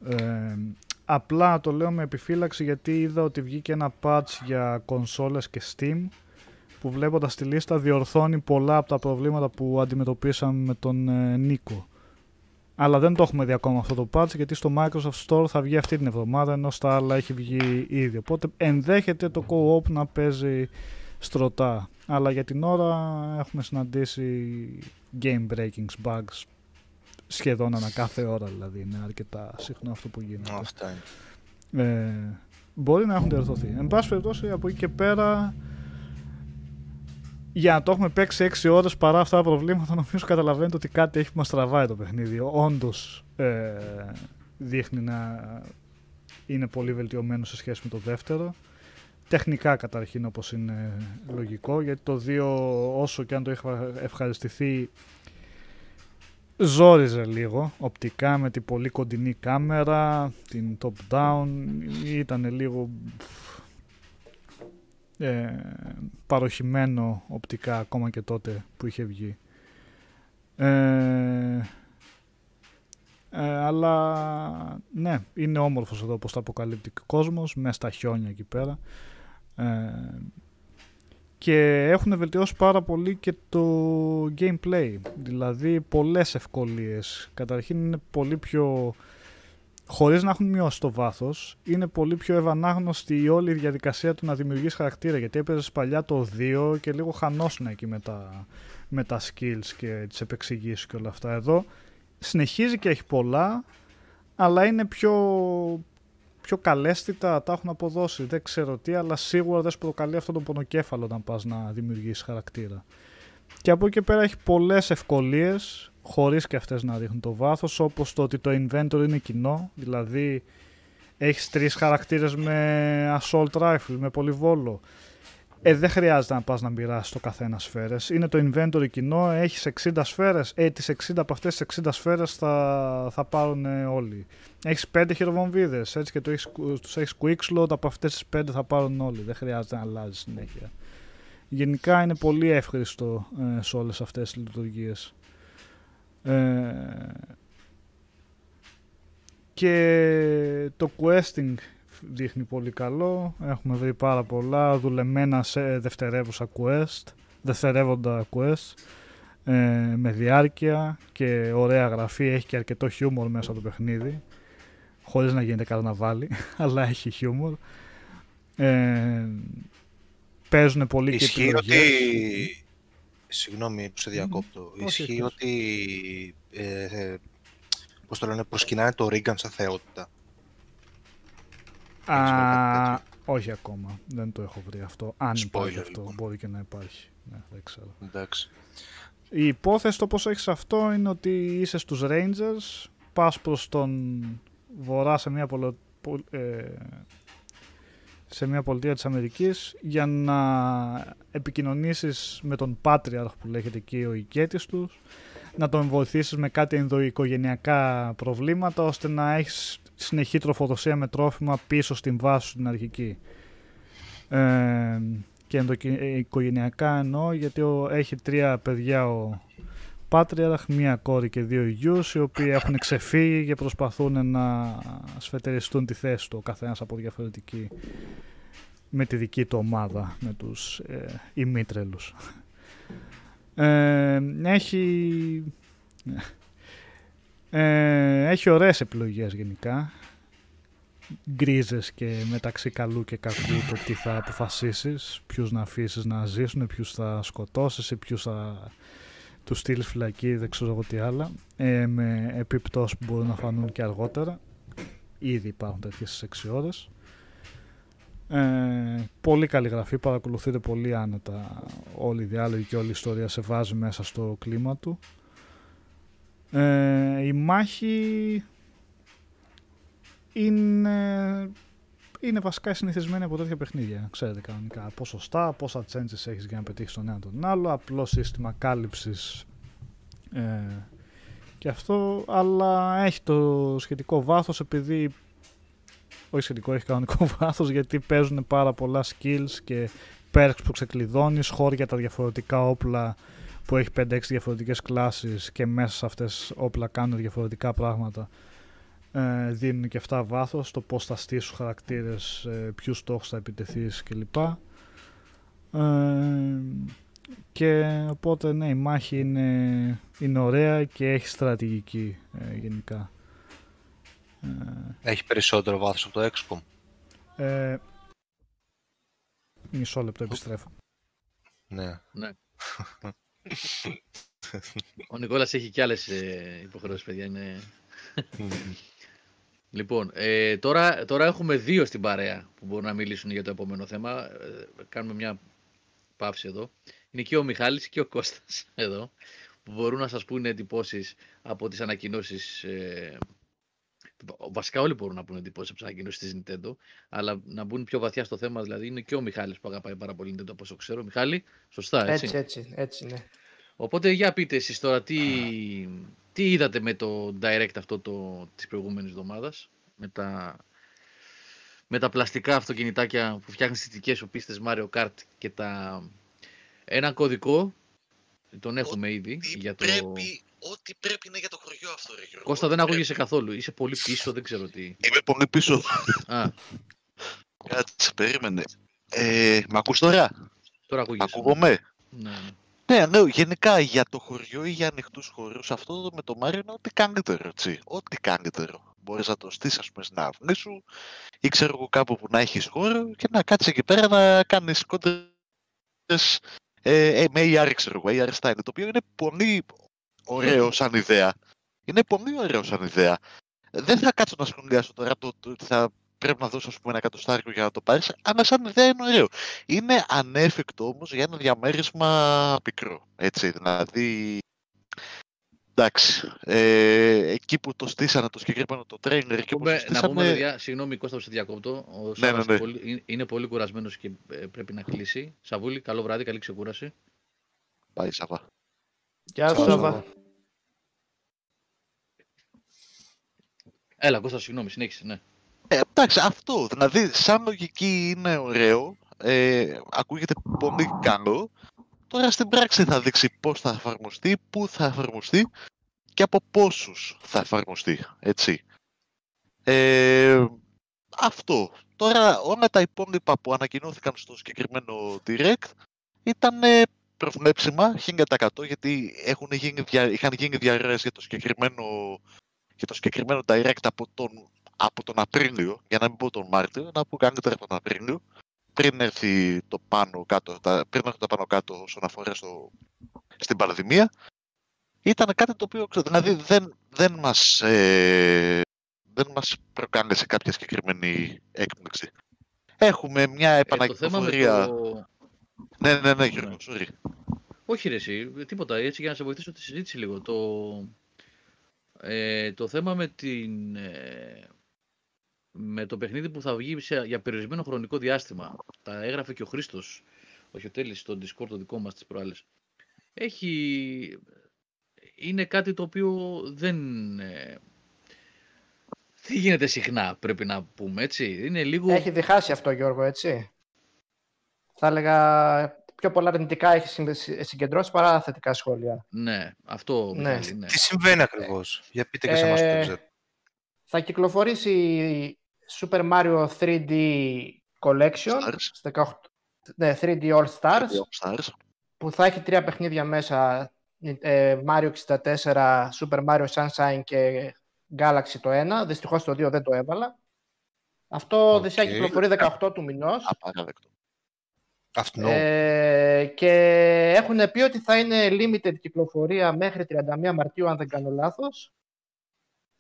Ε, απλά το λέω με επιφύλαξη γιατί είδα ότι βγήκε ένα patch για κονσόλες και Steam που βλέποντας τη λίστα διορθώνει πολλά από τα προβλήματα που αντιμετωπίσαμε με τον ε, Νίκο. Αλλά δεν το έχουμε δει ακόμα αυτό το patch γιατί στο Microsoft Store θα βγει αυτή την εβδομάδα ενώ στα άλλα έχει βγει ήδη. Οπότε ενδέχεται το co-op να παίζει στρωτά. Αλλά για την ώρα έχουμε συναντήσει game breaking bugs σχεδόν ανά κάθε ώρα δηλαδή. Είναι αρκετά συχνό αυτό που γίνεται. Αυτά είναι. Ε, μπορεί να έχουν διορθωθεί. Εν πάση περιπτώσει από εκεί και πέρα για να το έχουμε παίξει 6 ώρες παρά αυτά τα προβλήματα νομίζω καταλαβαίνετε ότι κάτι έχει που μας τραβάει το παιχνίδι. Όντως ε, δείχνει να είναι πολύ βελτιωμένο σε σχέση με το δεύτερο. Τεχνικά καταρχήν όπως είναι λογικό γιατί το 2 όσο και αν το είχα ευχαριστηθεί ζόριζε λίγο οπτικά με την πολύ κοντινή κάμερα, την top down, ήταν λίγο ε, παροχημένο οπτικά ακόμα και τότε που είχε βγει. Ε, ε, αλλά ναι, είναι όμορφος εδώ πως το αποκαλύπτει ο κόσμος, μέσα στα χιόνια εκεί πέρα. Ε, και έχουν βελτιώσει πάρα πολύ και το gameplay. Δηλαδή πολλές ευκολίες. Καταρχήν είναι πολύ πιο... Χωρίς να έχουν μειώσει το βάθος, είναι πολύ πιο ευανάγνωστη η όλη η διαδικασία του να δημιουργείς χαρακτήρα. Γιατί έπαιζες παλιά το 2 και λίγο χανόσουν εκεί με τα, με τα skills και τις επεξηγήσεις και όλα αυτά. Εδώ συνεχίζει και έχει πολλά, αλλά είναι πιο, πιο καλέσθητα, τα έχουν αποδώσει. Δεν ξέρω τι, αλλά σίγουρα δεν σου προκαλεί αυτό το πονοκέφαλο όταν πας να δημιουργήσεις χαρακτήρα. Και από εκεί και πέρα έχει πολλές ευκολίες, χωρίς και αυτές να ρίχνουν το βάθος, όπως το ότι το inventory είναι κοινό, δηλαδή έχεις τρεις χαρακτήρες με assault rifle, με πολυβόλο. Ε, δεν χρειάζεται να πας να μοιράσεις το καθένα σφαίρες. Είναι το inventory κοινό, έχεις 60 σφαίρες, ε, τις 60 από αυτές τις 60 σφαίρες θα, θα πάρουν ε, όλοι. Έχεις 5 χειροβομβίδες, έτσι και το έχεις, τους έχεις quick slot, από αυτές τις 5 θα πάρουν όλοι. Δεν χρειάζεται να αλλάζεις συνέχεια. Γενικά είναι πολύ εύχριστο ε, σε όλες αυτές τις λειτουργίες. Ε, και το questing δείχνει πολύ καλό. Έχουμε βρει πάρα πολλά δουλεμένα σε δευτερεύουσα quest, δευτερεύοντα quest ε, με διάρκεια και ωραία γραφή. Έχει και αρκετό χιούμορ μέσα το παιχνίδι χωρίς να γίνεται καρναβάλι, αλλά έχει χιούμορ. Ε, παίζουν πολύ και Ισχύει επιλογές. ότι Συγγνώμη που σε διακόπτω. όχι, Ισχύει όχι. ότι. Ε, ε, πώς το λένε, προσκυνάνε το Ρίγκαν σαν θεότητα. Α, Έχεις βρει κάτι όχι ακόμα. Δεν το έχω βρει αυτό. Αν Spoiler, υπάρχει αυτό, λοιπόν. μπορεί και να υπάρχει. Ναι, δεν ξέρω. Εντάξει. Η υπόθεση το πώς έχεις αυτό είναι ότι είσαι στους Rangers, πας προς τον βορρά σε μια, πολο... πο- ε, σε μια πολιτεία της Αμερικής για να επικοινωνήσεις με τον Patriarch που λέγεται εκεί ο ηγέτης τους, να τον βοηθήσεις με κάτι ενδοοικογενειακά προβλήματα ώστε να έχεις συνεχή τροφοδοσία με τρόφιμα πίσω στην βάση σου την αρχική. Ε, και ενδοοικογενειακά εννοώ γιατί ο, έχει τρία παιδιά ο Πάτριαρχ, μία κόρη και δύο γιους οι οποίοι έχουν ξεφύγει και προσπαθούν να σφετεριστούν τη θέση του ο καθένας από διαφορετική με τη δική του ομάδα με τους ε, ημίτρελους. Ε, έχει ε, έχει ωραίες επιλογές γενικά γκρίζες και μεταξύ καλού και κακού το τι θα αποφασίσεις, ποιους να αφήσεις να ζήσουν, ποιους θα σκοτώσεις ή ποιους θα τους στείλεις φυλακή, δεν ξέρω εγώ τι άλλα, ε, με επιπτώσεις που μπορούν να φανούν και αργότερα. Ήδη υπάρχουν τέτοιες στις 6 ώρες. Ε, πολύ καλή γραφή, παρακολουθείτε πολύ άνετα όλη η διάλογη και όλη η ιστορία σε βάζει μέσα στο κλίμα του. Ε, η μάχη είναι, είναι βασικά συνηθισμένη από τέτοια παιχνίδια. Ξέρετε κανονικά ποσοστά, πόσα chances έχεις για να πετύχεις τον ένα τον άλλο, απλό σύστημα κάλυψης ε, και αυτό, αλλά έχει το σχετικό βάθος επειδή όχι σχετικό, έχει κανονικό βάθος γιατί παίζουν πάρα πολλά skills και perks που ξεκλειδώνεις, χώρια τα διαφορετικά όπλα που έχει 5-6 διαφορετικές κλάσεις και μέσα σε αυτές όπλα κάνουν διαφορετικά πράγματα ε, δίνουν και αυτά βάθος το πώς θα στήσεις τους χαρακτήρες, ε, ποιους στόχους θα επιτεθείς κλπ. Ε, και οπότε ναι η μάχη είναι, είναι ωραία και έχει στρατηγική ε, γενικά. Έχει περισσότερο βάθος από το XCOM. Ε, ε, μισό λεπτό επιστρέφω. Ναι. Ναι. Ο Νικόλας έχει και άλλες ε, υποχρεώσεις, παιδιά. Είναι... λοιπόν, ε, τώρα, τώρα έχουμε δύο στην παρέα που μπορούν να μιλήσουν για το επόμενο θέμα. Ε, κάνουμε μια παύση εδώ. Είναι και ο Μιχάλης και ο Κώστας εδώ, που μπορούν να σας πούνε εντυπώσεις από τις ανακοινώσεις ε, Βασικά όλοι μπορούν να πούνε εντυπώσεις από τις ανακοινώσεις της Nintendo, αλλά να μπουν πιο βαθιά στο θέμα δηλαδή είναι και ο Μιχάλης που αγαπάει πάρα πολύ Nintendo όπω ξέρω. Μιχάλη, σωστά έτσι. Έτσι, έτσι, έτσι, ναι. Οπότε για πείτε εσείς τώρα τι, τι είδατε με το Direct αυτό το, της προηγούμενης εβδομάδας, με τα, με τα πλαστικά αυτοκινητάκια που φτιάχνεις στις δικές σου πίστες Mario Kart και τα... Ένα κωδικό, τον έχουμε ήδη, Τι για το... πρέπει, ό,τι πρέπει είναι για το χωριό αυτό, ρε Γιώργο. Κώστα Ό,τι δεν πρέπει. ακούγεσαι καθόλου, είσαι πολύ πίσω, δεν ξέρω τι... Είμαι πολύ πίσω. Α, Κάτσε, περίμενε. Ε, μ' ακούς τώρα; τώρα ακούγεσαι. Ακούγομαι; Ναι, ναι. Ναι, ναι, γενικά για το χωριό ή για ανοιχτούς χώρου, αυτό με το Μάριο είναι ό,τι καλύτερο, έτσι. Ό,τι καλύτερο. Μπορείς να το στήσεις, ας πούμε, στην αυλή σου ή ξέρω εγώ κάπου που να έχεις χώρο και να κάτσεις εκεί πέρα να κάνεις κόντρες ε, ε, με AR, ξέρω εγώ, AR style. Το οποίο είναι πολύ ωραίο σαν ιδέα. Είναι πολύ ωραίο σαν ιδέα. Δεν θα κάτσω να σχολιάσω τώρα το, το ότι θα πρέπει να δώσω ας πούμε, ένα εκατοστάρικο για να το πάρεις, αλλά σαν ιδέα είναι ωραίο. Είναι ανέφικτο όμως για ένα διαμέρισμα πικρό. Έτσι, δηλαδή... Εντάξει, ε, εκεί που το στήσανε το συγκεκριμένο το τρέιλερ και που το Πούμε- να πούμε, στήσανε... παιδιά, συγγνώμη Κώστας που σε διακόπτω. Ο Ναι, Σάββας ναι, ναι. είναι πολύ- είναι- είναι πολύ κουρασμένος και ε, πρέπει να κλείσει. Σαβούλη, καλό βράδυ, καλή ξεκούραση. Πάει, Σαββά. Γεια σου, Τσάου, Σάβα. Σάβα. Έλα, Κώστα, συγγνώμη, συνέχισε, ναι. Ε, εντάξει, αυτό. Δηλαδή, σαν λογική είναι ωραίο. Ε, ακούγεται πολύ καλό. Τώρα στην πράξη θα δείξει πώς θα εφαρμοστεί, πού θα εφαρμοστεί και από πόσους θα εφαρμοστεί. Έτσι. Ε, αυτό. Τώρα όλα τα υπόλοιπα που ανακοινώθηκαν στο συγκεκριμένο Direct ήταν ε, προβλέψιμα 1000% γιατί έχουν γίνει, δια- είχαν γίνει διαρροές για το συγκεκριμένο, για το συγκεκριμένο Direct από τον από τον Απρίλιο, για να μην πω τον Μάρτιο, να πω καλύτερα τον Απρίλιο, πριν έρθει το πάνω κάτω, τα, πριν έρθει το πάνω κάτω όσον αφορά στο στην πανδημία, ήταν κάτι το οποίο, ξέρω, δηλαδή δεν, δεν μας, ε, δεν μας προκάλεσε κάποια συγκεκριμένη έκπληξη. Έχουμε μια Ε, το θέμα με επανακυκλοφορία... το... Ναι, ναι, ναι, Γιώργο, sorry. Όχι ρε εσύ, τίποτα, έτσι για να σε βοηθήσω τη συζήτηση λίγο. Το, ε, το θέμα με, την, ε, με το παιχνίδι που θα βγει σε, για περιορισμένο χρονικό διάστημα, τα έγραφε και ο Χρήστος, όχι ο Τέλης, στο Discord το δικό μας τις προάλλες. Έχει, είναι κάτι το οποίο δεν, ε, δεν γίνεται συχνά πρέπει να πούμε έτσι. Είναι λίγο... Έχει διχάσει αυτό, Γιώργο, έτσι. Θα έλεγα πιο πολλά αρνητικά έχει συν- συγκεντρώσει παρά θετικά σχόλια. Ναι, αυτό Ναι. Μιχάλη, ναι. Τι συμβαίνει ακριβώς; Για πείτε και σε εμάς που δεν Ε, ξέρετε. Θα κυκλοφορήσει Super Mario 3D Collection, Stars. στις 18 ναι, 3D All Stars, Stars. που θα έχει τρία παιχνίδια μέσα, ε, Mario 64, Super Mario Sunshine και Galaxy το ένα. Δυστυχώς το 2 δεν το έβαλα. Αυτό Οκ. δεσιά κυκλοφορεί 18 του μηνός. Απαράδεκτο. Αυτό. Ε, και έχουν πει ότι θα είναι limited κυκλοφορία μέχρι 31 Μαρτίου, αν δεν κάνω λάθος.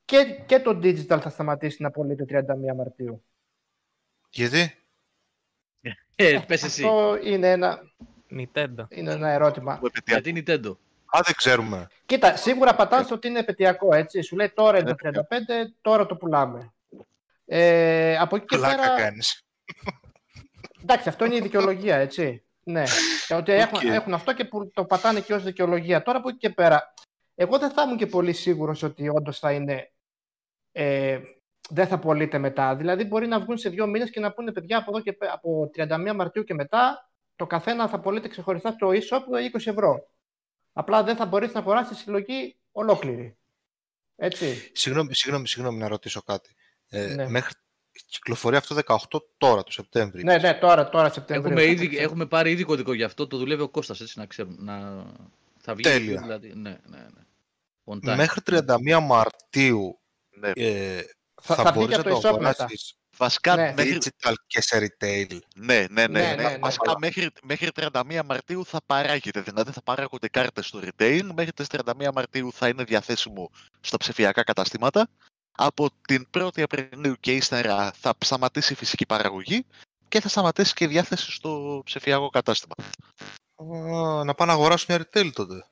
Και, και το digital θα σταματήσει να πωλείται 31 Μαρτίου. Γιατί; Ε, πες εσύ, Αυτό είναι ένα, Nintendo. είναι ένα ερώτημα. Που επετειακό. γιατί Nintendo; Α, δεν ξέρουμε. Κοίτα, σίγουρα πατάνε στο ότι είναι επετειακό, έτσι. Σου λέει τώρα είναι το Ε, 35, τώρα το πουλάμε. Ε, από εκεί και Πλάκα πέρα, κάνεις. Εντάξει, αυτό είναι η δικαιολογία, έτσι. Ναι, Και ότι έχουν, Οκ. έχουν αυτό και που το πατάνε και ως δικαιολογία. Τώρα από εκεί και πέρα, εγώ δεν θα ήμουν και πολύ σίγουρος ότι όντως θα είναι, ε, δεν θα πωλείται μετά. Δηλαδή μπορεί να βγουν σε δύο μήνες και να πούνε παιδιά από, εδώ και, πέ- από 31 Μαρτίου και μετά το καθένα θα πωλείται ξεχωριστά στο e-shop 20 ευρώ. Απλά δεν θα μπορείς να αγοράσεις τη συλλογή ολόκληρη. Έτσι. Συγγνώμη, συγγνώμη, συγγνώμη να ρωτήσω κάτι. Ε, Ναι. Μέχρι κυκλοφορεί αυτό 18 τώρα, το Σεπτέμβρη. Ναι, ναι, τώρα, τώρα Σεπτέμβριο. Έχουμε, ήδη, έχουμε πάρει ήδη κωδικό γι' αυτό, το δουλεύει ο Κώστας, έτσι να ξέρουμε. Να... Θα βγει, Τέλεια. δηλαδή, ναι, ναι, ναι. On time. Μέχρι 31 Μαρτίου Ναι. ε, Θα, θα, θα βγει μπορείς και να από το το e-shop μετά. αγοράσεις Βασικά, Ναι. μέχρι, digital και σε retail. ναι, ναι, ναι, Ναι, ναι. ναι, ναι. Βασικά μέχρι, μέχρι 31 Μαρτίου θα παράγεται, δηλαδή θα παράγονται κάρτες στο retail, μέχρι τις 31 Μαρτίου θα είναι διαθέσιμο στα ψηφιακά καταστήματα. Από την 1η Απριλίου και ύστερα θα σταματήσει η φυσική παραγωγή και θα σταματήσει και η διάθεση στο ψηφιακό κατάστημα. Α, να πάω να αγοράσω μια retail τότε.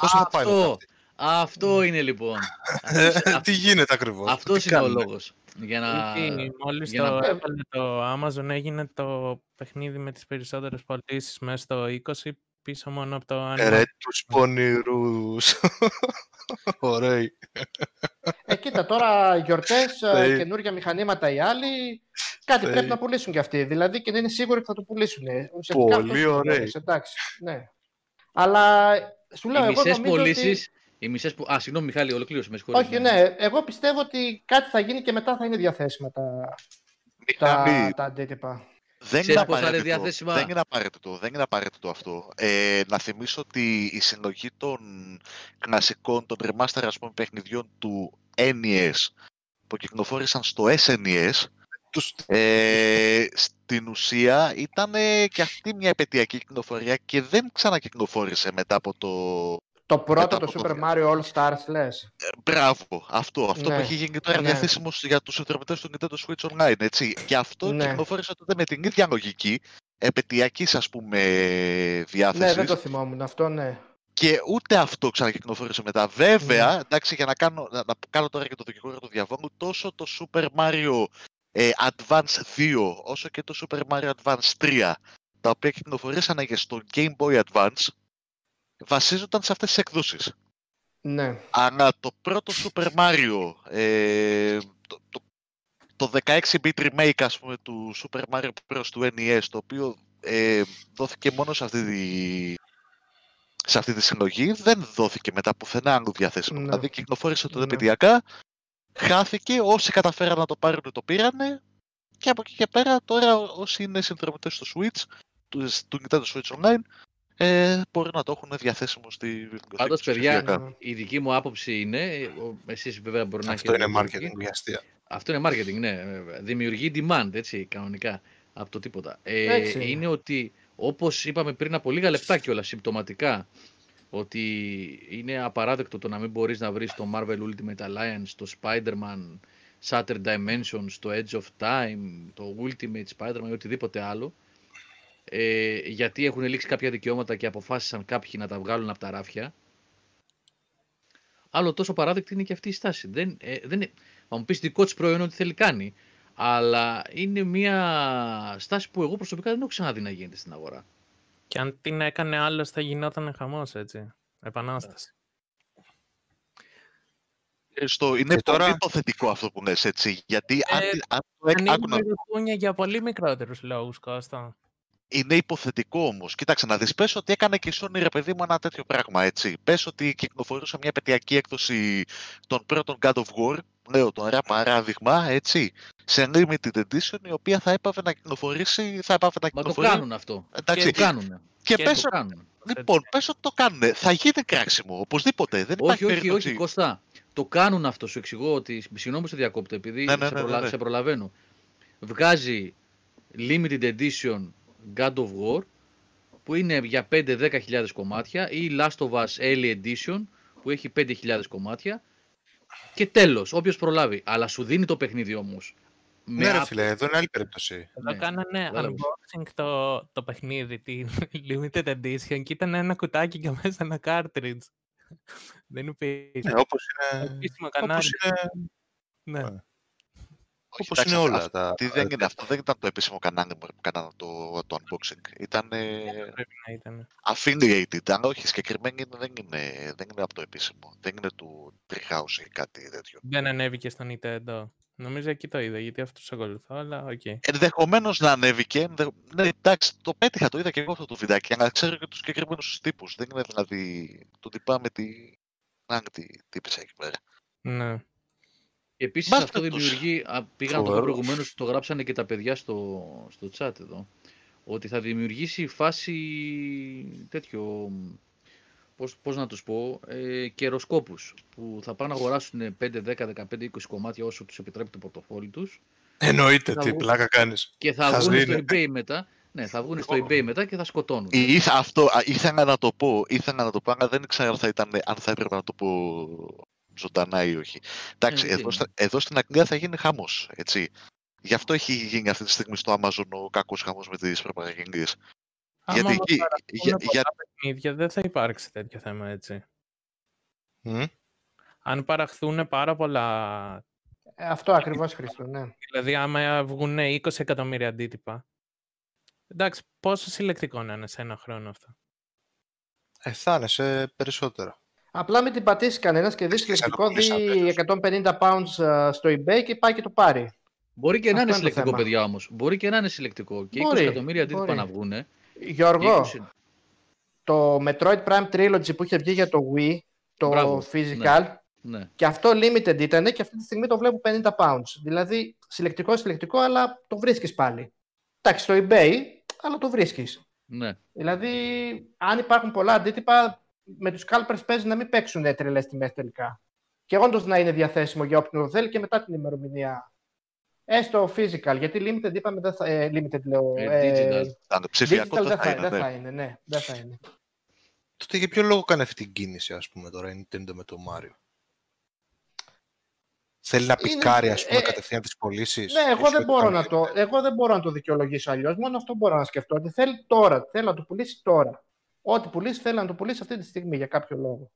Πόσο θα πάει μετά Αυτό, αυτή; αυτό είναι λοιπόν. Ε, Αυτό- Τι γίνεται ακριβώς; Αυτός τι είναι ο κάνουμε; λόγος. Για να... Γιατί μόλις για το να- έβαλε το Amazon έγινε το παιχνίδι με τις περισσότερες πωλήσεις μέσα στο 20 πίσω μόνο από το Ε, Ρε Animal. τους πονηρούς. Ωραίοι. Ε, κοίτα, τώρα γιορτές, Ναι. καινούργια μηχανήματα οι άλλοι. Κάτι Ναι. πρέπει να πουλήσουν κι αυτοί. Δηλαδή και να είναι σίγουροι ότι θα το πουλήσουν. Ουσιαστικά Πολύ αυτός είναι ο ωραίοι. λόγος, Εντάξει. Ναι. Αλλά σου λέω, Οι εγώ μισές νομίζω πωλήσεις... ότι... Οι μισές που... Α, συγγνώμη Μιχάλη, ολοκλήρωσε, με συγχωρείς. Όχι, ναι. Εγώ πιστεύω ότι κάτι θα γίνει και μετά θα είναι διαθέσιμα τα, τα, Μιχάλη, τα αντίτυπα. Δεν Ξέρεις είναι, πώς θα είναι απαραίτητο, διαθέσιμα; δεν είναι απαραίτητο. Δεν είναι απαραίτητο αυτό. Ε, να θυμίσω ότι η συλλογή των κλασικών, των remaster ας πούμε, παιχνιδιών του NES που κυκλοφόρησαν στο SNES Τους... ε, στην ουσία ήταν και αυτή μια επαιτειακή κυκλοφορία και δεν ξανακυκλοφόρησε μετά από το... Το πρώτο, Μετά το από το Super διάστημα. Mario All Stars, λες. Ε, Μπράβο, αυτό, αυτό Ναι, που έχει γίνει τώρα ναι. διαθέσιμος για τους συνδρομητές του Nintendo Switch Online, έτσι. Και αυτό Ναι. κυκλοφόρησε τότε με την ίδια λογική, επαιτειακής ας πούμε Ναι, διάθεσης. δεν το θυμόμουν αυτό, ναι. Και ούτε αυτό ξανακυκλοφόρησε μετά. Βέβαια, εντάξει, για να κάνω, να, να κάνω τώρα και το δικηγόρο του διαβόλου, τόσο το Super Mario ε, Advance 2, όσο και το Super Mario Advance 3, τα οποία κυκλοφορήσαν και στο Game Boy Advance, βασίζονταν σε αυτές τις εκδόσεις. Ναι. Αλλά το πρώτο Super Mario, ε, το, το, το 16-bit remake ας πούμε του Super Mario Bros. του NES, το οποίο ε, δόθηκε μόνο σε αυτή τη, σε αυτή τη συλλογή, δεν δόθηκε μετά πουθενά άλλου διαθέσιμο. Ναι. Δηλαδή κυκλοφόρησε τότε Ναι. παιδιακά, χάθηκε, όσοι καταφέραν να το πάρουν το πήρανε και από εκεί και πέρα τώρα όσοι είναι συνδρομητές στο Switch, του, του Nintendo Switch Online, ε, μπορεί να το έχουν διαθέσιμο στη βιβλιοθήκη. Πάντως, τους παιδιά, ψηφιακά. Ναι. Η δική μου άποψη είναι, ο- εσείς βέβαια μπορεί να Αυτό έχετε είναι διαφορετική. marketing για αστεία. Αυτό είναι marketing, ναι. βέβαια. Δημιουργεί demand, έτσι, κανονικά, από το τίποτα. Ε, Έτσι είναι. είναι ότι, όπως είπαμε πριν από λίγα λεπτά κιόλας, συμπτωματικά, ότι είναι απαράδεκτο το να μην μπορείς να βρεις το Marvel Ultimate Alliance, το Spider-Man Shattered Dimensions, το Edge of Time, το Ultimate Spider-Man ή οτιδήποτε άλλο ε, γιατί έχουν λήξει κάποια δικαιώματα και αποφάσισαν κάποιοι να τα βγάλουν από τα ράφια. Άλλο τόσο παράδεκτη είναι και αυτή η στάση. Δεν, ε, δεν, είναι- θα μου πεις δικό της προϊόν ό,τι θέλει κάνει. Αλλά είναι μια στάση που εγώ προσωπικά δεν έχω ξαναδεί να γίνεται στην αγορά. Και αν την έκανε άλλος θα γινόταν χαμός, έτσι. Επανάσταση. Ε, Στο, είναι Και τώρα- πολύ υποθετικό αυτό που λες, έτσι. Γιατί αν, Ε, τη- αν το έκ- άκου να- Ανοίγουμε ρουτούνια για πολύ μικρότερους λόγους, Κώστα. Είναι υποθετικό όμως. Κοίταξε να δεις. Πες ότι έκανε και η Sony ρε παιδί μου ένα τέτοιο πράγμα έτσι. Πες ότι κυκλοφορούσε μια επαιτειακή έκδοση των πρώτων God of War. Λέω τώρα παράδειγμα έτσι. Σε limited edition η οποία θα έπαβε να κυκλοφορήσει. Θα έπαβε να Μα το κυκλοφορεί. κάνουν αυτό. Εντάξει. Το κάνουν. Και, και πες, Το κάνουν. λοιπόν, πες ότι το κάνουν. Θα γίνει κράξιμο. Οπωσδήποτε. Δεν υπάρχει Όχι, όχι, περίπτωση. όχι, Κωστά. Το κάνουν αυτό. Σου εξηγώ ότι. Συγγνώμη που σε διακόπτω, επειδή Ναι, ναι, σε, ναι, προλα- ναι, ναι. σε προλαβαίνω. Βγάζει limited edition God of War που είναι για 5-10 χιλιάδες κομμάτια ή Last of Us Early Edition που έχει 5.000 κομμάτια και τέλος, όποιος προλάβει. Αλλά σου δίνει το παιχνίδι όμως. Με Ναι, ρε άπ- φίλε, εδώ είναι άλλη περίπτωση. Εδώ Ναι, κάνανε κατάλαβες. unboxing το, το παιχνίδι, την limited edition και ήταν ένα κουτάκι και μέσα ένα cartridge. Δεν υπήρχε. Ναι, όπως είναι, Επίσημο όπως κανάλι. είναι, Ναι. Ναι. Όχι, όπως εντάξει, είναι όλα αυτό- τα... Τι δεν είναι αυτό, δεν ήταν το επίσημο κανάλι που κάνανε το, το unboxing. Ήταν Πρέπει να ήταν. affiliated, αλλά όχι συγκεκριμένη είναι- δεν είναι, δεν είναι από το επίσημο. Δεν είναι του Treehouse ή κάτι τέτοιο. Δεν ανέβηκε στο Nintendo. Νομίζω εκεί το είδα, γιατί αυτό του ακολουθώ, αλλά οκ. Ενδεχομένως να ανέβηκε. ενδε- Ναι, εντάξει, το πέτυχα, το είδα και εγώ αυτό το βιντεάκι, αλλά ξέρω και τους συγκεκριμένους τύπους. Δεν είναι δηλαδή το τυπά με τη. Να, τι τύπησα εκεί πέρα. Ναι. Και επίσης Πάσα αυτό περιπτώσει. δημιουργεί, α, πήγα να το πω Φοβερός. προηγουμένως, το γράψανε και τα παιδιά στο, στο chat εδώ, ότι θα δημιουργήσει φάση τέτοιο, μ, πώς, πώς να τους πω, ε, καιροσκόπους, που θα πάνε να αγοράσουν 5, 10, 15, 20 κομμάτια όσο τους επιτρέπει το πορτοφόλι τους Εννοείται, Θα τι βγω- πλάκα κάνεις. και θα Χαζή βγουν στο είναι. eBay μετά, ναι, θα βγουν στο eBay μετά και θα σκοτώνουν. Ή- Ήθα, αυτό, α, ήθελα να το πω, ήθελα να το πω, αλλά δεν ξέρω αν θα, ήταν, αν θα έπρεπε να το πω ζωντανά ή όχι. Εντάξει, Ε, εδώ, τι. στα- εδώ στην Αγγλία θα γίνει χαμός, έτσι. Γι' αυτό έχει γίνει αυτή τη στιγμή στο Amazon ο κακός χαμός με τις προπαγγελίες. Άμα Γιατί όμως εκεί, παραχθούν για, πολλά για, παιχνίδια, δεν θα υπάρξει τέτοιο θέμα, έτσι. Μμ. Αν παραχθούν πάρα πολλά Ε, Αυτό ακριβώς, Χρήστο, ναι. Δηλαδή, άμα βγουν 20 εκατομμύρια αντίτυπα. Εντάξει, πόσο συλλεκτικό να είναι σε ένα χρόνο αυτό; Ε, θα είναι σε περισσότερα. Απλά μην την πατήσει κανένας και δεις Εσύ συλλεκτικό, ξαναπολύσεις δει απέλος. 150 pounds ε, στο eBay και πάει και το πάρει. Μπορεί και να Αυτό είναι είναι το συλλεκτικό, θέμα. παιδιά όμως. Μπορεί και να είναι συλλεκτικό. Και 20 Μπορεί, εκατομμύρια αντίτυπα μπορεί. να βγουν. Γιώργο, το Metroid Prime Trilogy που είχε βγει για το Wii, το Μπράβο, physical, Ναι. και αυτό limited ήταν και αυτή τη στιγμή το βλέπω 50 pounds. Δηλαδή συλλεκτικό, συλλεκτικό, αλλά το βρίσκεις πάλι. Εντάξει, στο eBay, αλλά το βρίσκεις. ναι. Δηλαδή, αν υπάρχουν πολλά αντίτυπα, με τους scalpers παίζει να μην παίξουν τρελές τιμές τελικά. Και όντως να είναι διαθέσιμο για όποιον το θέλει και μετά την ημερομηνία. Έστω physical, γιατί limited είπαμε, δεν θα, ε, limited λέω. Ε, digital. αν το ψηφιακό digital δεν θα θα, είναι. δεν ναι. θα είναι, ναι, δεν θα είναι. Τότε για ποιο λόγο κάνει αυτή την κίνηση, ας πούμε, τώρα η Nintendo με το Mario; Θέλει να Είναι- πικάρει, ας πούμε, ε, κατευθείαν τις πωλήσεις; Ναι, εγώ δεν, μπορώ να το, εγώ δεν μπορώ να το δικαιολογήσω αλλιώς. Μόνο αυτό μπορώ να σκεφτώ. Ότι θέλει τώρα, θέλει να το πουλήσει τώρα. Ό,τι πουλήσει, θέλει να το πουλήσει αυτή τη στιγμή για κάποιο λόγο.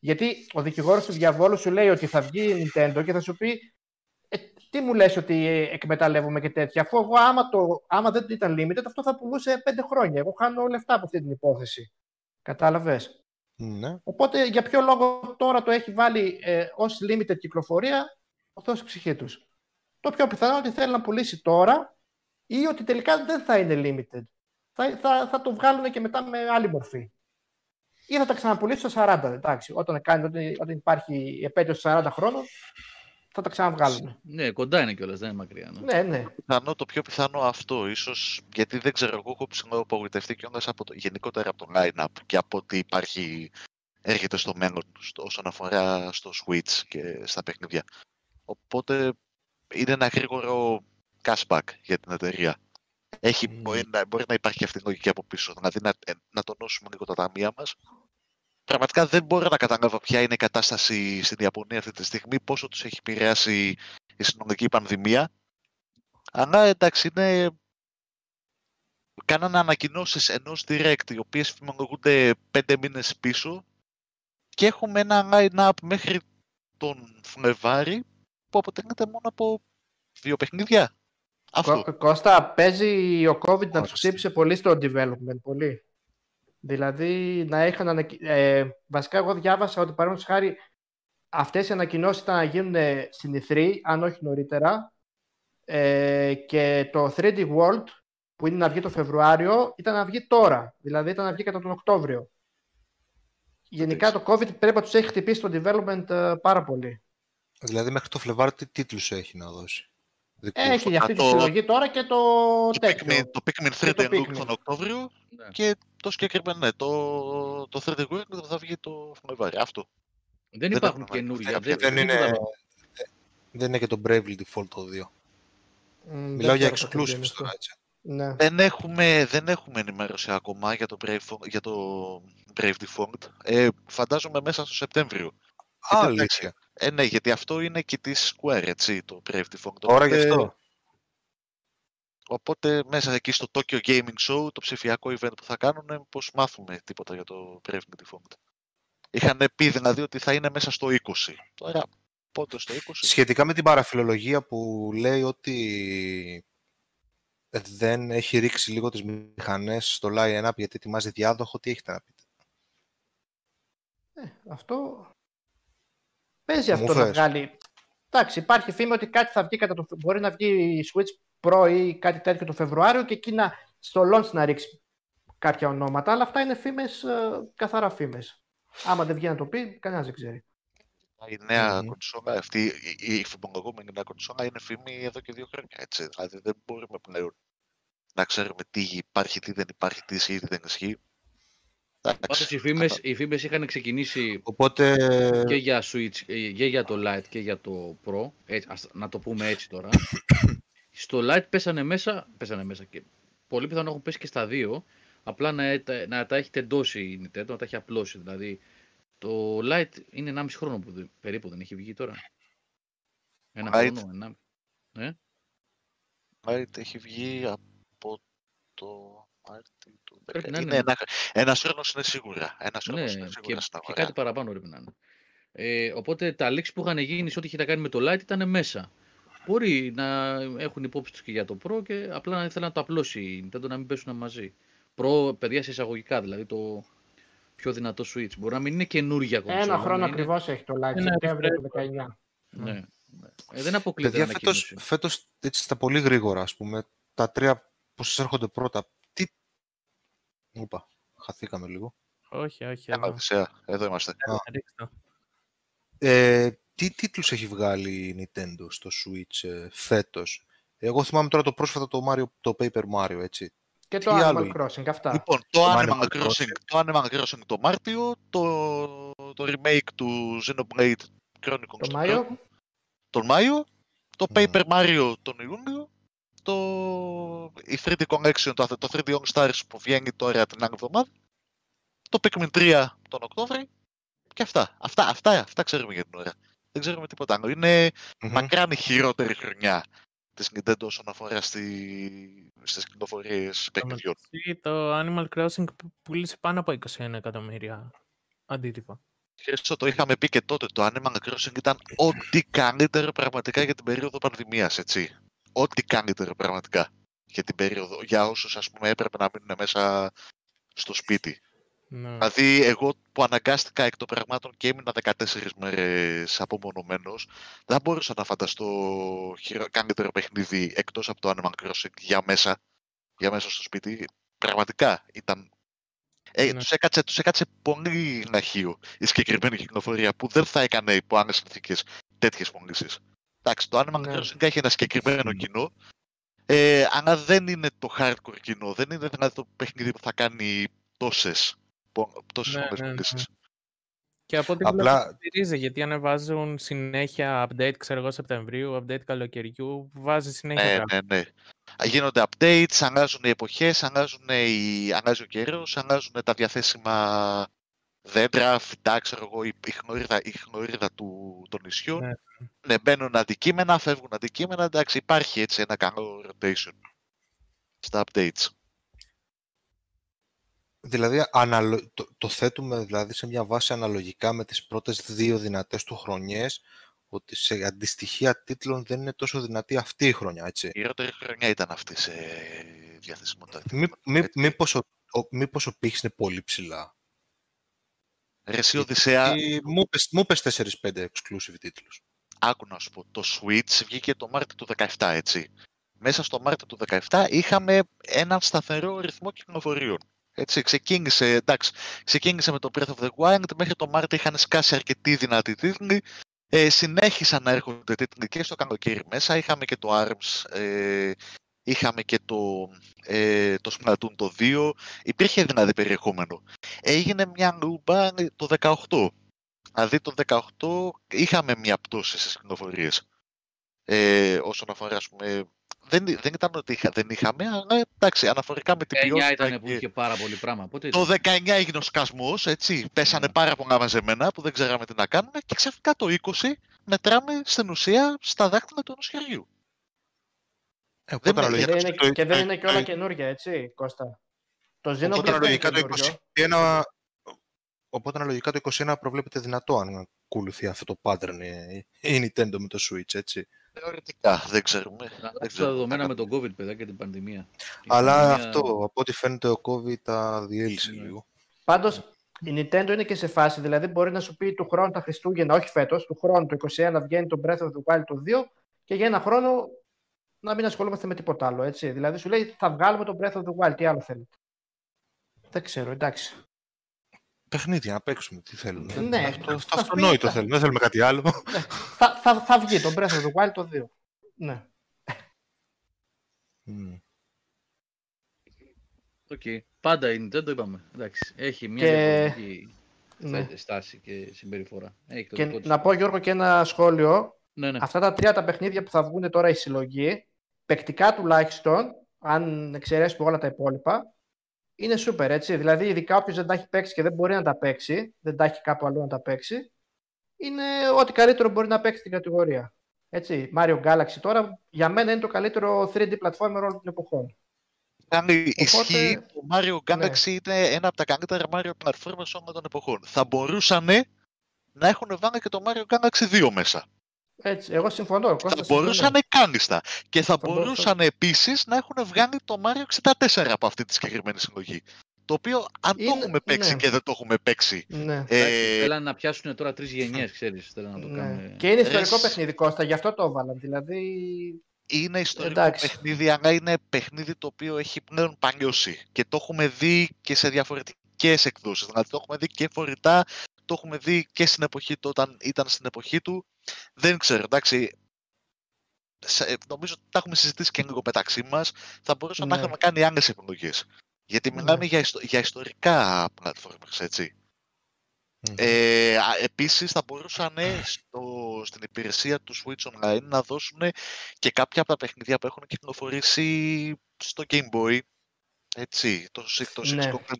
Γιατί ο δικηγόρος του διαβόλου σου λέει ότι θα βγει η Nintendo και θα σου πει ε, τι μου λες ότι ε, εκμεταλλεύομαι και τέτοια. Αφού εγώ άμα, το, άμα δεν ήταν limited, αυτό θα πουλούσε πέντε χρόνια. Εγώ χάνω λεφτά από αυτή την υπόθεση. Κατάλαβες; Ναι. Οπότε για ποιο λόγο τώρα το έχει βάλει ε, ως limited κυκλοφορία αυτό η ψυχής τους; Το πιο πιθανό είναι ότι θέλει να πουλήσει τώρα ή ότι τελικά δεν θα είναι limited. Θα, θα, θα το βγάλουν και μετά με άλλη μορφή. Ή θα τα ξαναπουλήσει στο 40, εντάξει. Όταν, κάνει, όταν, όταν υπάρχει η επέτειο 40 χρόνων, θα τα ξαναβγάλουν. Ναι, κοντά είναι κιόλας, δεν είναι μακριά. Ναι. Ναι, ναι. πιθανό, το πιο πιθανό αυτό, ίσως, γιατί δεν ξέρω, εγώ έχω ψηλοαπογοητευτεί κιόλας από το, γενικότερα από το line-up και από ό,τι υπάρχει, έρχεται στο μέλλον στο, όσον αφορά στο Switch και στα παιχνίδια. Οπότε είναι ένα γρήγορο cashback για την εταιρεία. Έχει, Μμμ. μπορεί, να, μπορεί να υπάρχει και αυτή η λογική από πίσω, δηλαδή να, ε, να τονώσουμε λίγο τα ταμεία μας πραγματικά δεν μπορώ να καταλάβω ποια είναι η κατάσταση στην Ιαπωνία αυτή τη στιγμή, πόσο τους έχει επηρεάσει η συνολική πανδημία. Αλλά εντάξει, είναι... Κάνανε ανακοινώσεις ενός direct, οι οποίες φημολογούνται πέντε μήνες πίσω και έχουμε ένα line-up μέχρι τον Φλεβάρι που αποτελείται μόνο από δύο παιχνίδια. Αυτό. Κω- Κώστα, παίζει ο COVID να τους Ορίστε. χτύπησε πολύ στο development, πολύ. Δηλαδή, να είχαν ανακοι... ε, βασικά, εγώ διάβασα ότι παραδείγματος χάρη αυτές οι ανακοινώσεις ήταν να γίνουν ε, στην E3, αν όχι νωρίτερα, ε, και το 3D World, που είναι να βγει το Φεβρουάριο, ήταν να βγει τώρα. Δηλαδή, ήταν να βγει κατά τον Οκτώβριο. Γενικά, το COVID πρέπει να τους έχει χτυπήσει το development ε, πάρα πολύ. Δηλαδή μέχρι το Φλεβάρι τι τίτλους έχει να δώσει; Δικούς. Έχει για αυτή τη το- συλλογή τώρα και το Το τέτοιο. Pikmin, το Pikmin 3 το D Look Pikmin. τον Οκτώβριο Ναι. και το συγκεκριμένο, ναι, το, το 3D World θα βγει το Φλεβάρι. Αυτό. Δεν Δεν υπάρχουν έχουμε- καινούργια. Δεν, Δεν, είναι, είδαμε. δεν είναι και το Bravely Default το 2. Μ, δεν Μιλάω για ξέρω το τι είναι exclusives αυτό. τώρα, έτσι. Ναι. Δεν έχουμε, δεν έχουμε ενημέρωση ακόμα για το Brave, Fo- για το Brave Default. Ε, φαντάζομαι μέσα στο Σεπτέμβριο. Α, εντάξει. αλήθεια. Ε, ναι, γιατί αυτό είναι και της Square, έτσι, το Brave Default. Τώρα γι' Οπότε- αυτό. Οπότε μέσα εκεί στο Tokyo Gaming Show, το ψηφιακό event που θα κάνουν, πως μάθουμε τίποτα για το Brave Default. Είχαν πει δηλαδή ότι θα είναι μέσα στο 20. Τώρα πότε στο 20. Σχετικά με την παραφιλολογία που λέει ότι δεν έχει ρίξει λίγο τις μηχανές στο line-up γιατί ετοιμάζει διάδοχο, τι έχετε να πείτε; Ε, αυτό παίζει Μου αυτό να θες. βγάλει. Εντάξει, υπάρχει φήμη ότι κάτι θα βγει κατά το... Μπορεί να βγει η Switch Pro ή κάτι τέτοιο το Φεβρουάριο και εκεί να, στο launch να ρίξει κάποια ονόματα. Αλλά αυτά είναι φήμες, ε, καθαρά φήμες. Άμα δεν βγει να το πει, κανένας δεν ξέρει. Η νέα Μμμ. κονσόλα αυτή, η, η φημολογούμενη νέα κονσόλα είναι φήμη εδώ και δύο χρόνια. Έτσι. Δηλαδή δεν μπορούμε πλέον να ξέρουμε τι υπάρχει, τι δεν υπάρχει, τι ισχύει, τι δεν ισχύει. Εντάξει, Πάντως οι φήμες, οι φήμες είχαν ξεκινήσει Οπότε, και για Switch, ε, και για το Lite και για το Pro. Έτσι, ας, να το πούμε έτσι τώρα. Στο Lite πέσανε μέσα, πέσανε μέσα και πολύ πιθανό να έχουν πέσει και στα δύο. Απλά να, τα- να τα έχει τεντώσει η Nintendo, να τα έχει απλώσει. Δηλαδή το Lite είναι 1,5 χρόνο που δεν- περίπου δεν έχει βγει τώρα. Ένα Lite. χρόνο, ένα. Ναι. Light έχει βγει από το Μάρτιο του Πρέπει 10. να Είναι είναι. ένα, ένας χρόνος είναι σίγουρα. Ένας Ναι, χρόνος είναι και, σίγουρα στην και αγορά. κάτι παραπάνω πρέπει να είναι. Ε, οπότε τα leaks που είχαν γίνει σε ό,τι είχε να κάνει με το Lite ήταν μέσα. Μπορεί να έχουν υπόψη τους και για το Pro και απλά να ήθελα να το απλώσει η Nintendo να μην πέσουν μαζί. Pro, παιδιά, σε εισαγωγικά, δηλαδή το πιο δυνατό Switch. Μπορεί να μην είναι καινούργια κονσόλα. Ένα χρόνο να είναι- ακριβώς έχει το Lite, Ένα Σεπτέμβριο του refresh. 19. Ναι. ναι. Ε, δεν αποκλείεται παιδιά, ανακοίνωση. φέτος, φέτος έτσι στα πολύ γρήγορα, ας πούμε, τα τρία που σας έρχονται πρώτα, τι... Ούπα, χαθήκαμε λίγο. Όχι, όχι. Έλα, Εδώ. Οδυσσέα, εδώ είμαστε. Ρίξτε το. Ε, τι τίτλους έχει βγάλει η Nintendo στο Switch ε, φέτος; Εγώ θυμάμαι τώρα το πρόσφατο το, Mario, το Paper Mario, έτσι. Και το Τι άλλο Animal είναι; Crossing, αυτά. Λοιπόν, το Το Animal, Animal Crossing, Crossing. το Animal Crossing το Μάρτιο, το, το remake του Xenoblade Chronicles Το τον Μάιο. τον Μάιο, το Μμμ. Paper Mario τον Ιούνιο, το, η 3D Connection, το, το 3D All Stars που βγαίνει τώρα την άλλη εβδομάδα, το Pikmin 3 τον Οκτώβρη και αυτά. Αυτά, αυτά, αυτά ξέρουμε για την ώρα. Δεν ξέρουμε τίποτα άλλο. Είναι Μμμ. μακράν η χειρότερη χρονιά της Nintendo όσον αφορά στη, στις κυκλοφορίες παιχνιδιών. μεταξύ, Το Animal Crossing που πούλησε πάνω από 21 εκατομμύρια αντίτυπα. Χρήστο, το είχαμε πει και τότε, το Animal Crossing ήταν ό,τι καλύτερο πραγματικά για την περίοδο πανδημίας, έτσι. Ό,τι καλύτερο πραγματικά για την περίοδο, για όσους ας πούμε έπρεπε να μείνουν μέσα στο σπίτι. Ναι. Δηλαδή, εγώ που αναγκάστηκα εκ των πραγμάτων και έμεινα 14 μέρες απομονωμένος, δεν μπορούσα να φανταστώ χειρο- καλύτερο παιχνίδι εκτός από το Animal Crossing για μέσα, για μέσα στο σπίτι. Πραγματικά ήταν... Ε, Ναι. τους, έκατσε, τους έκατσε πολύ λαχείο η συγκεκριμένη κυκλοφορία που δεν θα έκανε υπό άλλες συνθήκες τέτοιες πωλήσεις. Εντάξει, το Animal Ναι. Crossing έχει ένα συγκεκριμένο κοινό, ε, αλλά δεν είναι το hardcore κοινό. Δεν είναι δηλαδή το παιχνίδι που θα κάνει τόσες, πο- τόσες Ναι, πολλές ναι, ναι. πωλήσεις. Και από ό,τι Απλά- βλέπω στηρίζει, γιατί ανεβάζουν συνέχεια update, ξέρω εγώ, Σεπτεμβρίου, update καλοκαιριού, βάζει συνέχεια Ναι, πράγματα. ναι, ναι. Γίνονται updates, αλλάζουν οι εποχές, αλλάζουν οι... αλλάζει ο καιρός, αλλάζουν τα διαθέσιμα δέντρα, φυτά, ξέρω εγώ, η, η γνωρίδα, η γνωρίδα του, των νησιών. Ναι. Ναι. μπαίνουν αντικείμενα, φεύγουν αντικείμενα, εντάξει, υπάρχει έτσι ένα καλό rotation στα updates. Δηλαδή, αναλο... το, το θέτουμε δηλαδή σε μια βάση αναλογικά με τις πρώτες δύο δυνατές του χρονιές, ότι σε αντιστοιχεία τίτλων δεν είναι τόσο δυνατή αυτή η χρονιά, έτσι. Η χειρότερη χρονιά ήταν αυτή σε διαθεσιμότητα. Μή, μη, Έτσι. μήπως, ο, ο, μήπως ο πύχης είναι πολύ ψηλά. Ρε εσύ Οδυσσέα, Ε, μου είπες- μου είπες 4-5 exclusive τίτλους. άκου να σου πω, το Switch βγήκε το Μάρτιο του 17, έτσι. Μέσα στο Μάρτιο του 17 είχαμε έναν σταθερό ρυθμό κυκλοφορίων. Έτσι, ξεκίνησε, εντάξει, ξεκίνησε με το Breath of the Wild, μέχρι το Μάρτιο είχαν σκάσει αρκετοί δυνατοί τίτλοι. Ε, συνέχισαν να έρχονται τίτλοι και στο καλοκαίρι μέσα. Είχαμε και το ARMS, ε, είχαμε και το, ε, το Splatoon το 2. Υπήρχε δηλαδή περιεχόμενο. Έγινε μια λούμπα το 18. Δηλαδή το 18 είχαμε μια πτώση στις κυκλοφορίες. Ε, όσον αφορά, ας πούμε, δεν, δεν ήταν ότι είχα, δεν είχαμε, αλλά εντάξει, αναφορικά με την 9 ποιότητα. ήταν που και- είχε πάρα πολύ πράγμα. Πότε Το ήταν; 19 έγινε ο σκασμός, έτσι, πέσανε Ναι. πάρα πολλά μαζεμένα που δεν ξέραμε τι να κάνουμε και ξαφνικά το 20 μετράμε στην ουσία στα δάχτυλα του ενός χεριού. Ε, οπότε Δεν- Και αναλογικά δεν το- είναι, το- και δεν το- είναι και το- όλα καινούργια, έτσι, Κώστα. Το Xenoblade Οπότε δεν είναι αναλογικά το καινούριο. 21, οπότε αναλογικά το 21 προβλέπεται δυνατό αν ακολουθεί αυτό το pattern η, η Nintendo με το Switch, έτσι. Θεωρητικά, δεν ξέρουμε. Να δεν αλλάξουν τα ξέρουμε δεδομένα τα με τον COVID, παιδιά, και την πανδημία. Η Αλλά πανδημία- αυτό, από ό,τι φαίνεται ο COVID τα διέλυσε Ναι. λίγο. Πάντως η Nintendo είναι και σε φάση, δηλαδή μπορεί να σου πει του χρόνου τα Χριστούγεννα, όχι φέτος, του χρόνου το 21 βγαίνει το Breath of the Wild το 2 και για ένα χρόνο να μην ασχολούμαστε με τίποτα άλλο. Έτσι. Δηλαδή σου λέει θα βγάλουμε το Breath of the Wild, τι άλλο θέλετε. Δεν ξέρω, εντάξει. Παιχνίδια να παίξουμε, τι θέλουμε. Ναι, αυτό, αυτό θα αυτονόητο πει, θέλουμε, δεν θέλουμε κάτι άλλο. θα, θα, θα βγει το Breath of the Wild το 2. Ναι. Μμ. Οκ. Πάντα η Nintendo είπαμε. Εντάξει, έχει μια Και- διαφορετική ναι. στάση και συμπεριφορά. Έχει το Και δικό της. να πω Γιώργο και ένα σχόλιο. Ναι, ναι. Αυτά τα τρία τα παιχνίδια που θα βγουν τώρα η συλλογή, παικτικά τουλάχιστον, αν εξαιρέσουμε όλα τα υπόλοιπα, είναι super, έτσι. Δηλαδή, ειδικά όποιος δεν τα έχει παίξει και δεν μπορεί να τα παίξει, δεν τα έχει κάπου αλλού να τα παίξει, είναι ό,τι καλύτερο μπορεί να παίξει στην κατηγορία. Έτσι, Mario Galaxy τώρα, για μένα είναι το καλύτερο 3D platformer όλων των εποχών. Αν ισχύει, το Mario ναι. Galaxy είναι ένα από τα καλύτερα Mario platformers όλων των εποχών. Θα μπορούσαν να έχουν βάλει και το Mario Galaxy 2 μέσα. Έτσι, εγώ συμφωνώ. Κώστα, θα συμφωνώ. μπορούσαν κάλλιστα. Και θα, Θα μπορούσαν. μπορούσαν επίσης να έχουν βγάλει το Mario 64 από αυτή τη συγκεκριμένη συλλογή. Το οποίο αν το Είναι- έχουμε παίξει ναι. και δεν το έχουμε παίξει. Ναι. Ε, Θέλανε να πιάσουν τώρα τρεις γενιές, ξέρεις. Θέλανε να το ναι. κάνουν. Και είναι ιστορικό Ρε, παιχνίδι, Κώστα, γι' αυτό το έβαλαν. Δηλαδή, είναι ιστορικό Εντάξει. παιχνίδι, αλλά είναι παιχνίδι το οποίο έχει πλέον παλιώσει. Και το έχουμε δει και σε διαφορετικές εκδόσεις. Δηλαδή το έχουμε δει και φορητά, το έχουμε δει και στην εποχή του όταν ήταν στην εποχή του. Δεν ξέρω, εντάξει. Σε- νομίζω ότι τα έχουμε συζητήσει και λίγο μεταξύ μας. Θα μπορούσαμε να Ναι. έχουμε κάνει άλλες επιλογές. Γιατί Ναι. μιλάμε για, ιστο- για ιστορικά platformers, έτσι. Μμμ. Ε, α, επίσης θα μπορούσαν στο, στην υπηρεσία του Switch Online να δώσουν και κάποια από τα παιχνίδια που έχουν κυκλοφορήσει στο Game Boy. Έτσι, το, Six- το Six Ναι. Golden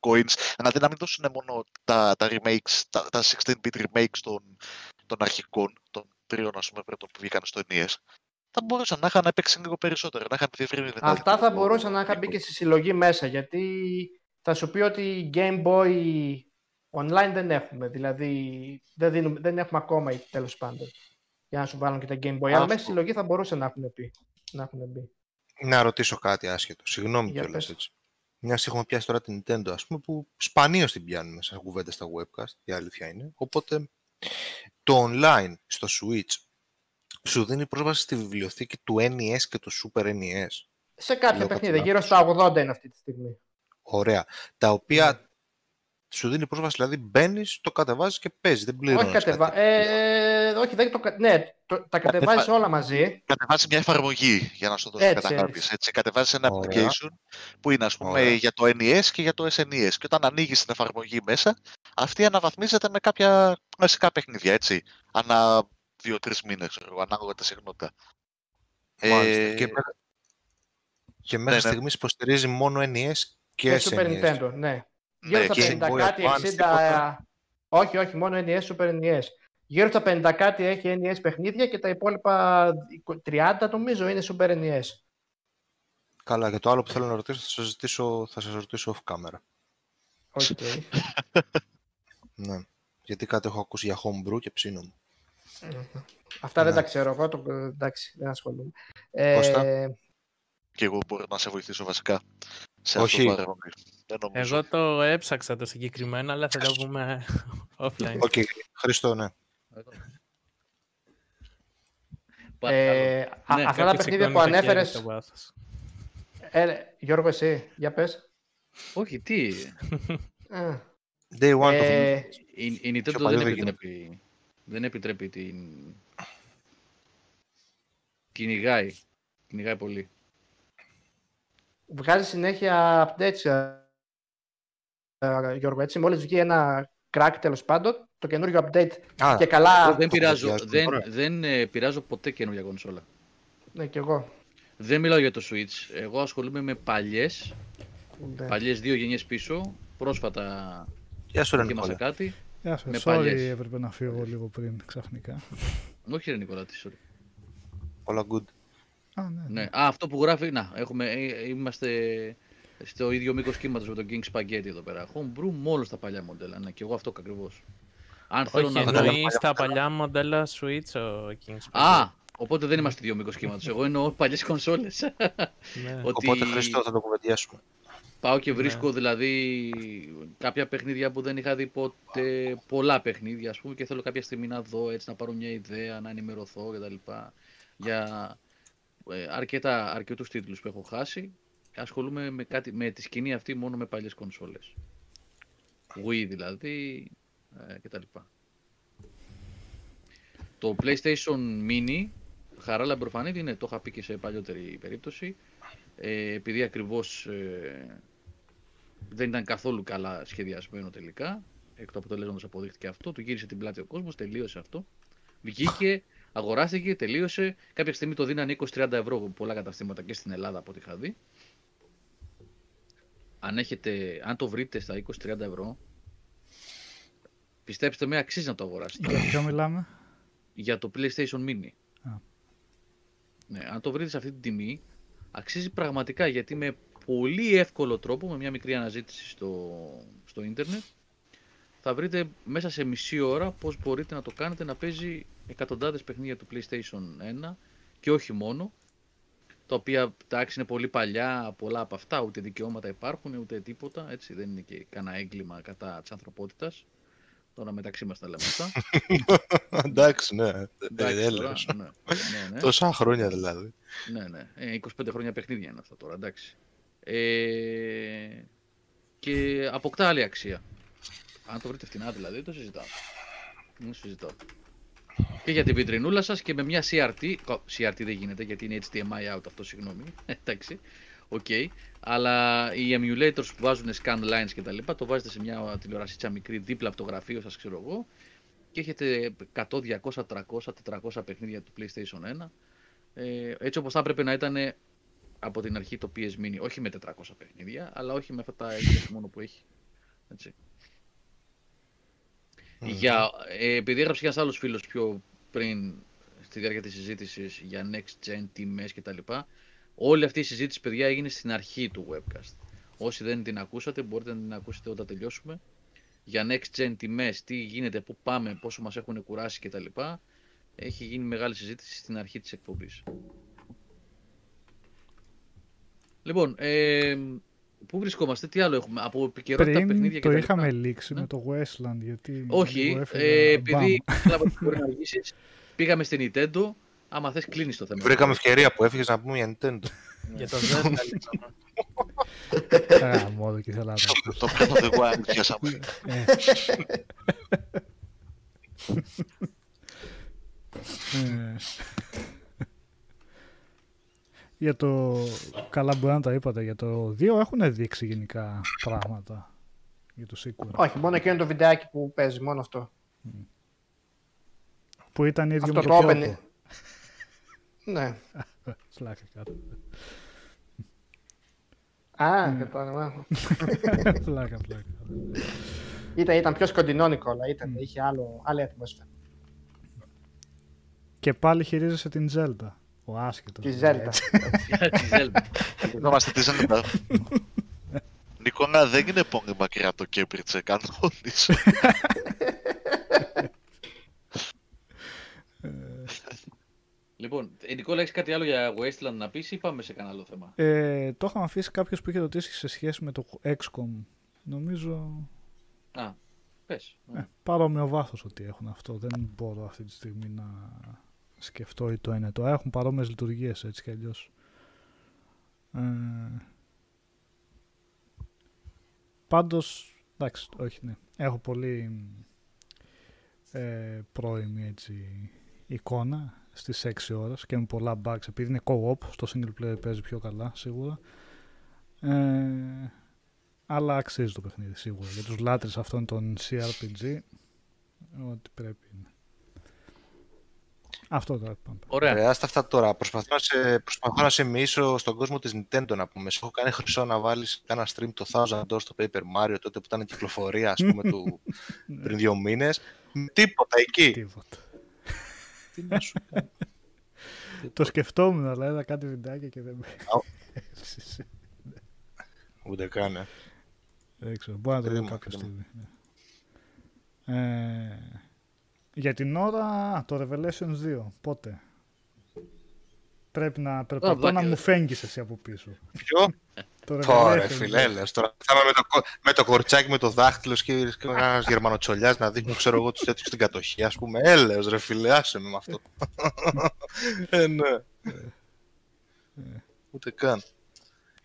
Coins. Δηλαδή να μην δώσουν μόνο τα, τα remakes, τα, τα 16-bit remakes των, των αρχικών, των τριών ας πούμε πρώτων που βγήκαν στο NES. Θα μπορούσαν να είχαν παίξει λίγο περισσότερο, να είχαν διευρύνει την Αυτά θα μπορούσαν να είχαν μπει και στη συλλογή μέσα, γιατί θα σου πει ότι Game Boy online δεν έχουμε, δηλαδή δεν, δίνουμε, δεν έχουμε ακόμα τέλος πάντων για να σου βάλουν και τα Game Boy, αλλά Αυτό. μέσα στη συλλογή θα μπορούσαν να έχουν, πει, να έχουν μπει. Να ρωτήσω κάτι άσχετο. Συγγνώμη Για κιόλας πες. έτσι. Μια και έχουμε πιάσει τώρα την Nintendo, ας πούμε, που σπανίως την πιάνουμε σαν κουβέντα στα webcast, η αλήθεια είναι. Οπότε, το online στο Switch σου δίνει πρόσβαση στη βιβλιοθήκη του NES και του Super NES. Σε κάποια Λέω παιχνίδια, κάτι γύρω στα 80 είναι αυτή τη στιγμή. Ωραία. Τα οποία Ναι. Σου δίνει πρόσβαση, δηλαδή μπαίνεις, το κατεβάζεις και παίζεις. Δεν πληρώνεις. όχι, κατεβα... ε, όχι, δεν το... κα- Ναι, το... τα κατεβάζεις όλα μαζί. Κατεβάζεις μια εφαρμογή για να σου δώσω Έτσι, καταλάβεις. έτσι. Έτσι, κατεβάζεις ένα Ωραία. application που είναι ας πούμε Ωραία. για το NES και για το SNES. Και όταν ανοίγεις την εφαρμογή μέσα, αυτή αναβαθμίζεται με κάποια κλασικά παιχνίδια, έτσι. Ανά δύο-τρεις μήνες, ανάλογα τα συχνότητα. Μάλιστα. Ε, Και, πέρα- και μέχρι ναι, ναι. στιγμής υποστηρίζει μόνο NES και Και Super SNES. Nintendo, ναι. Γύρω Ναι, στα και 50 Game Boy κάτι, Advance, 60. τίποτα. Όχι, όχι, μόνο NES, Super NES. Γύρω στα 50 κάτι έχει NES παιχνίδια και τα υπόλοιπα 30 νομίζω είναι Super E NES. Καλά, και το άλλο που θέλω να ρωτήσω θα σας ρωτήσω, θα σας ρωτήσω off camera. Οκ. Ναι. Γιατί κάτι έχω ακούσει για homebrew και ψήνομαι. Αυτά δεν Ναι. τα ξέρω εγώ, το, εντάξει, δεν ασχολούμαι. Κώστα. Ε, Και εγώ μπορώ να σε βοηθήσω βασικά. Σε Όχι. αυτό το παρέμβαση. Δεν νομίζω. Εγώ το έψαξα το συγκεκριμένο, αλλά θα το πούμε offline. Οκ, Χριστό, ναι. Πα- ε, α- Ναι, αυτά τα Κάποιος παιχνίδια που σηκώνει το χέρι ανέφερες, στο βάθος. ε, Γιώργο εσύ, για πες. Όχι, τι; Ε, Day one ε, το Η, η Nintendo Πιο παλιό δεν δεν επιτρέπει, δεν επιτρέπει την... Κυνηγάει. Κυνηγάει πολύ. βγάζει συνέχεια updates, ε, ε, Γιώργο, έτσι. Μόλις βγει ένα crack τέλος πάντων, το καινούριο update Α, και καλά, Εγώ δεν το πειράζω, κουβεντιάζουμε δεν, τώρα. δεν ε, πειράζω ποτέ καινούργια κονσόλα. ναι και εγώ. Δεν μιλάω για το Switch. Εγώ ασχολούμαι με παλιές, Ναι. παλιές δύο γενιές πίσω. Πρόσφατα Γεια σου, ρε δοκίμασα Νικόλα. κάτι. Γεια σου, Με sorry, παλιές. έπρεπε να φύγω λίγο πριν ξαφνικά. Όχι ρε Νικόλα, τι sorry. Όλα good. Α, ναι. Ναι. Α, αυτό που γράφει, να, έχουμε, ε, είμαστε στο ίδιο μήκος κύματος με τον King Spaghetti εδώ πέρα. Homebrew μόνο στα παλιά μοντέλα. Ναι, και εγώ αυτό ακριβώς. Αν θέλω Όχι, να τα δω. εννοεί παλιά στα μοντέλα. παλιά μοντέλα Switch ο Kings. Α, οπότε δεν είμαστε δύο μήκος κύματος. Εγώ εννοώ παλιές κονσόλες. Ναι. ότι Οπότε Χριστό θα το κουβεντιάσουμε. πάω και βρίσκω δηλαδή κάποια παιχνίδια που δεν είχα δει ποτέ. Πολλά παιχνίδια, ας πούμε, και θέλω κάποια στιγμή να δω έτσι, να πάρω μια ιδέα, να ενημερωθώ κτλ. Για ε, αρκετά, αρκετούς τίτλους που έχω χάσει. Ασχολούμαι με, κάτι, με τη σκηνή αυτή μόνο με παλιές κονσόλες. Wii δηλαδή ε, κτλ. Το PlayStation Mini, χαρά λαμπροφανή, είναι, το είχα πει και σε παλιότερη περίπτωση, ε, επειδή ακριβώς ε, δεν ήταν καθόλου καλά σχεδιασμένο τελικά, εκ του αποτελέσματος αποδείχτηκε αυτό, του γύρισε την πλάτη ο κόσμος, τελείωσε αυτό. Βγήκε, αγοράστηκε, τελείωσε. Κάποια στιγμή το δίνανε 20-30 ευρώ από πολλά καταστήματα και στην Ελλάδα από ό,τι είχα δει. Αν, έχετε, αν το βρείτε στα 20-30 ευρώ, πιστέψτε με, αξίζει να το αγοράσετε. Για ποιο μιλάμε; για το PlayStation Mini. Α. Ναι, αν το βρείτε σε αυτή την τιμή, αξίζει πραγματικά γιατί με πολύ εύκολο τρόπο, με μια μικρή αναζήτηση στο, στο ίντερνετ, θα βρείτε μέσα σε μισή ώρα πώς μπορείτε να το κάνετε να παίζει εκατοντάδες παιχνίδια του PlayStation 1 και όχι μόνο, τα οποία εντάξει είναι πολύ παλιά, πολλά από αυτά, ούτε δικαιώματα υπάρχουν, ούτε τίποτα, έτσι δεν είναι και κανένα έγκλημα κατά της ανθρωπότητας. Τώρα μεταξύ μας τα λέμε αυτά. Εντάξει, ναι. Εντάξει, Ε, τώρα, έλεος. ναι, ναι, ναι. Τόσα χρόνια δηλαδή. Ναι, ναι. Ε, 25 χρόνια παιχνίδια είναι αυτά τώρα, εντάξει. Ε, και αποκτά άλλη αξία. Αν το βρείτε φτηνά δηλαδή, το συζητάω. Δεν συζητάω. Και για την βιτρινούλα σας και με μια CRT, κο- CRT δεν γίνεται γιατί είναι HDMI out αυτό, συγγνώμη, εντάξει, οκ. Αλλά οι emulators που βάζουν scan lines και τα λοιπά, το βάζετε σε μια τηλεορασίτσα μικρή δίπλα από το γραφείο σας, ξέρω εγώ, και έχετε 100, 200, 300, 400 παιχνίδια του PlayStation 1, ε, έτσι όπως θα έπρεπε να ήταν από την αρχή το PS Mini, όχι με 400 παιχνίδια, αλλά όχι με αυτά τα 20 μόνο που έχει. Έτσι. Για, ε, επειδή έγραψε και ένας άλλος φίλος πιο πριν στη διάρκεια της συζήτησης για next gen, τιμές κτλ. Όλη αυτή η συζήτηση, παιδιά, έγινε στην αρχή του webcast. Όσοι δεν την ακούσατε, μπορείτε να την ακούσετε όταν τελειώσουμε. Για next gen τιμές, τι γίνεται, πού πάμε, πόσο μας έχουν κουράσει κτλ. Έχει γίνει μεγάλη συζήτηση στην αρχή της εκπομπής. Λοιπόν, ε, πού βρισκόμαστε, τι άλλο έχουμε, από επικαιρότητα παιχνίδια Πριν και το τα είχαμε λοιπά. λήξει Ναι. με το Westland γιατί Όχι, λίγο έφυγα, ε, μπαμ. επειδή κατάλαβα ότι μπορεί να αργήσεις, πήγαμε στην Nintendo, άμα θες κλείνεις το θέμα. Βρήκαμε ευκαιρία που έφυγες να πούμε για Nintendo. Για το Zelda λήξαμε. Α, μόνο και ήθελα να το ακούσω. Το Breath of the Wild πιάσαμε. Ε. Ε. Για το καλά μπορεί να τα είπατε για το 2 έχουν δείξει γενικά πράγματα για το sequel Όχι, μόνο εκείνο το βιντεάκι που παίζει, μόνο αυτό. που ήταν ίδιο Αυτό με το το open. Kyoto. Ναι. Σλάκα κάτω. Α, κατάλαβα. Πλάκα, πλάκα. Ήταν, ήταν πιο σκοντεινό Νικόλα, ήταν, είχε άλλο, άλλη ατμόσφαιρα. Και πάλι χειρίζεσαι την Zelda. Ο άσχετος. Της Zelda. Της Zelda. Είμαστε τη Zelda. Νικόλα, δεν είναι πολύ μακριά το Κέμπριτσε κανόνις. Λοιπόν, ε, Νικόλα, έχεις κάτι άλλο για Wasteland να πεις ή πάμε σε κανένα άλλο θέμα; Ε, το είχαμε αφήσει κάποιος που είχε ρωτήσει σε σχέση με το XCOM. Νομίζω Α, πες. ε, παρόμοιο βάθος ότι έχουν αυτό. Δεν μπορώ αυτή τη στιγμή να σκεφτώ ή το ένα ή το άλλο. Έχουν παρόμοιες λειτουργίες έτσι κι αλλιώς. Ε, πάντως, εντάξει, όχι, ναι. Έχω πολύ ε, πρώιμη έτσι, εικόνα στις 6 ώρες και με πολλά bugs επειδή είναι co-op, στο single player παίζει πιο καλά σίγουρα. Ε, αλλά αξίζει το παιχνίδι σίγουρα. Για τους λάτρες αυτών των CRPG, ό,τι πρέπει είναι. Αυτό τώρα πάμε. Ωραία. Ρε, άστα αυτά τώρα. Προσπαθώ να, σε, προσπαθώ να σε μίσω στον κόσμο της Nintendo να πούμε. Σε έχω κάνει χρυσό να βάλεις ένα stream το Thousand Doors στο Paper Mario τότε που ήταν κυκλοφορία ας πούμε του, πριν δύο μήνες. Τίποτα εκεί. Τίποτα. Τι να σου κάνω. Το σκεφτόμουν, αλλά είδα κάτι βιντεάκια και δεν με Αου. έφτιαξε. Ούτε καν. ε. Δεν ξέρω, μπορεί να το δω Κρίμα, κάποια κρίμα. στιγμή. ναι. Ε, για την ώρα το Revelations 2, πότε; Πρέπει να περπατώ Βάκη, να ρε. μου φέγγεις εσύ από πίσω. Ποιο; Το Τώρα, Revelations φίλε, 2. έλεος, τώρα. Θα είμαι με το, κο- με το κορτσάκι, με το δάχτυλο και ένας γερμανοτσολιάς να δείχνω, ξέρω εγώ, τους τέτοιους στην κατοχή, ας πούμε. Έλεος, ρε φίλε, άσε με με αυτό. ε, ναι. Ούτε καν.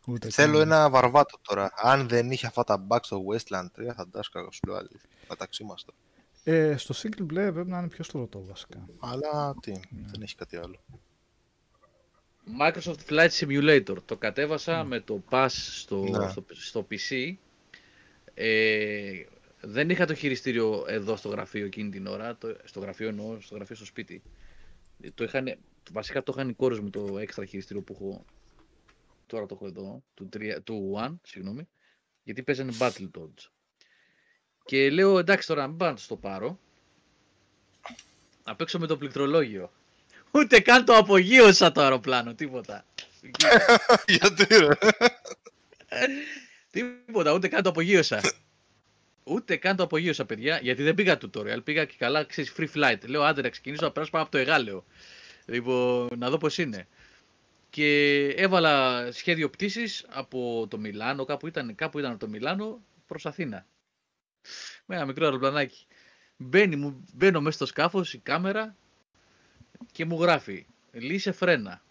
Ούτε Θέλω καν. ένα βαρβάτο τώρα. Αν δεν είχε αυτά τα bugs στο Westland 3, θα τάσκαγα σου λέω αλήθεια. Μεταξύ μας τώρα. Ε, στο single player πρέπει να είναι πιο στρωτό βασικά. Αλλά τι, δεν έχει κάτι άλλο. Microsoft Flight Simulator. Το κατέβασα με το Pass στο, Ναι. στο, στο PC. Ε, δεν είχα το χειριστήριο εδώ στο γραφείο εκείνη την ώρα. Το, στο γραφείο εννοώ, στο γραφείο στο σπίτι. Ε, Το είχαν, βασικά το είχαν οι κόρες μου το έξτρα χειριστήριο που έχω. Τώρα το έχω εδώ. Του, 3, του One, συγγνώμη. Γιατί παίζανε Battletoads. Και λέω εντάξει τώρα μην πάω να το πάρω. Να παίξω με το πληκτρολόγιο. Ούτε καν το απογείωσα το αεροπλάνο, τίποτα. Γιατί ρε; τίποτα, ούτε καν το απογείωσα. Ούτε καν το απογείωσα, παιδιά, γιατί δεν πήγα tutorial. Πήγα και καλά, ξέρεις, free flight. Λέω, άντε να ξεκινήσω να περάσω πάνω από το εγάλεο. Λοιπόν, να δω πώς είναι. Και έβαλα σχέδιο πτήσης από το Μιλάνο, κάπου ήταν, κάπου ήταν από το Μιλάνο προς Αθήνα. Με ένα μικρό αεροπλανάκι. Μπαίνει, μου, μπαίνω μέσα στο σκάφος, η κάμερα και μου γράφει «Λύσε φρένα».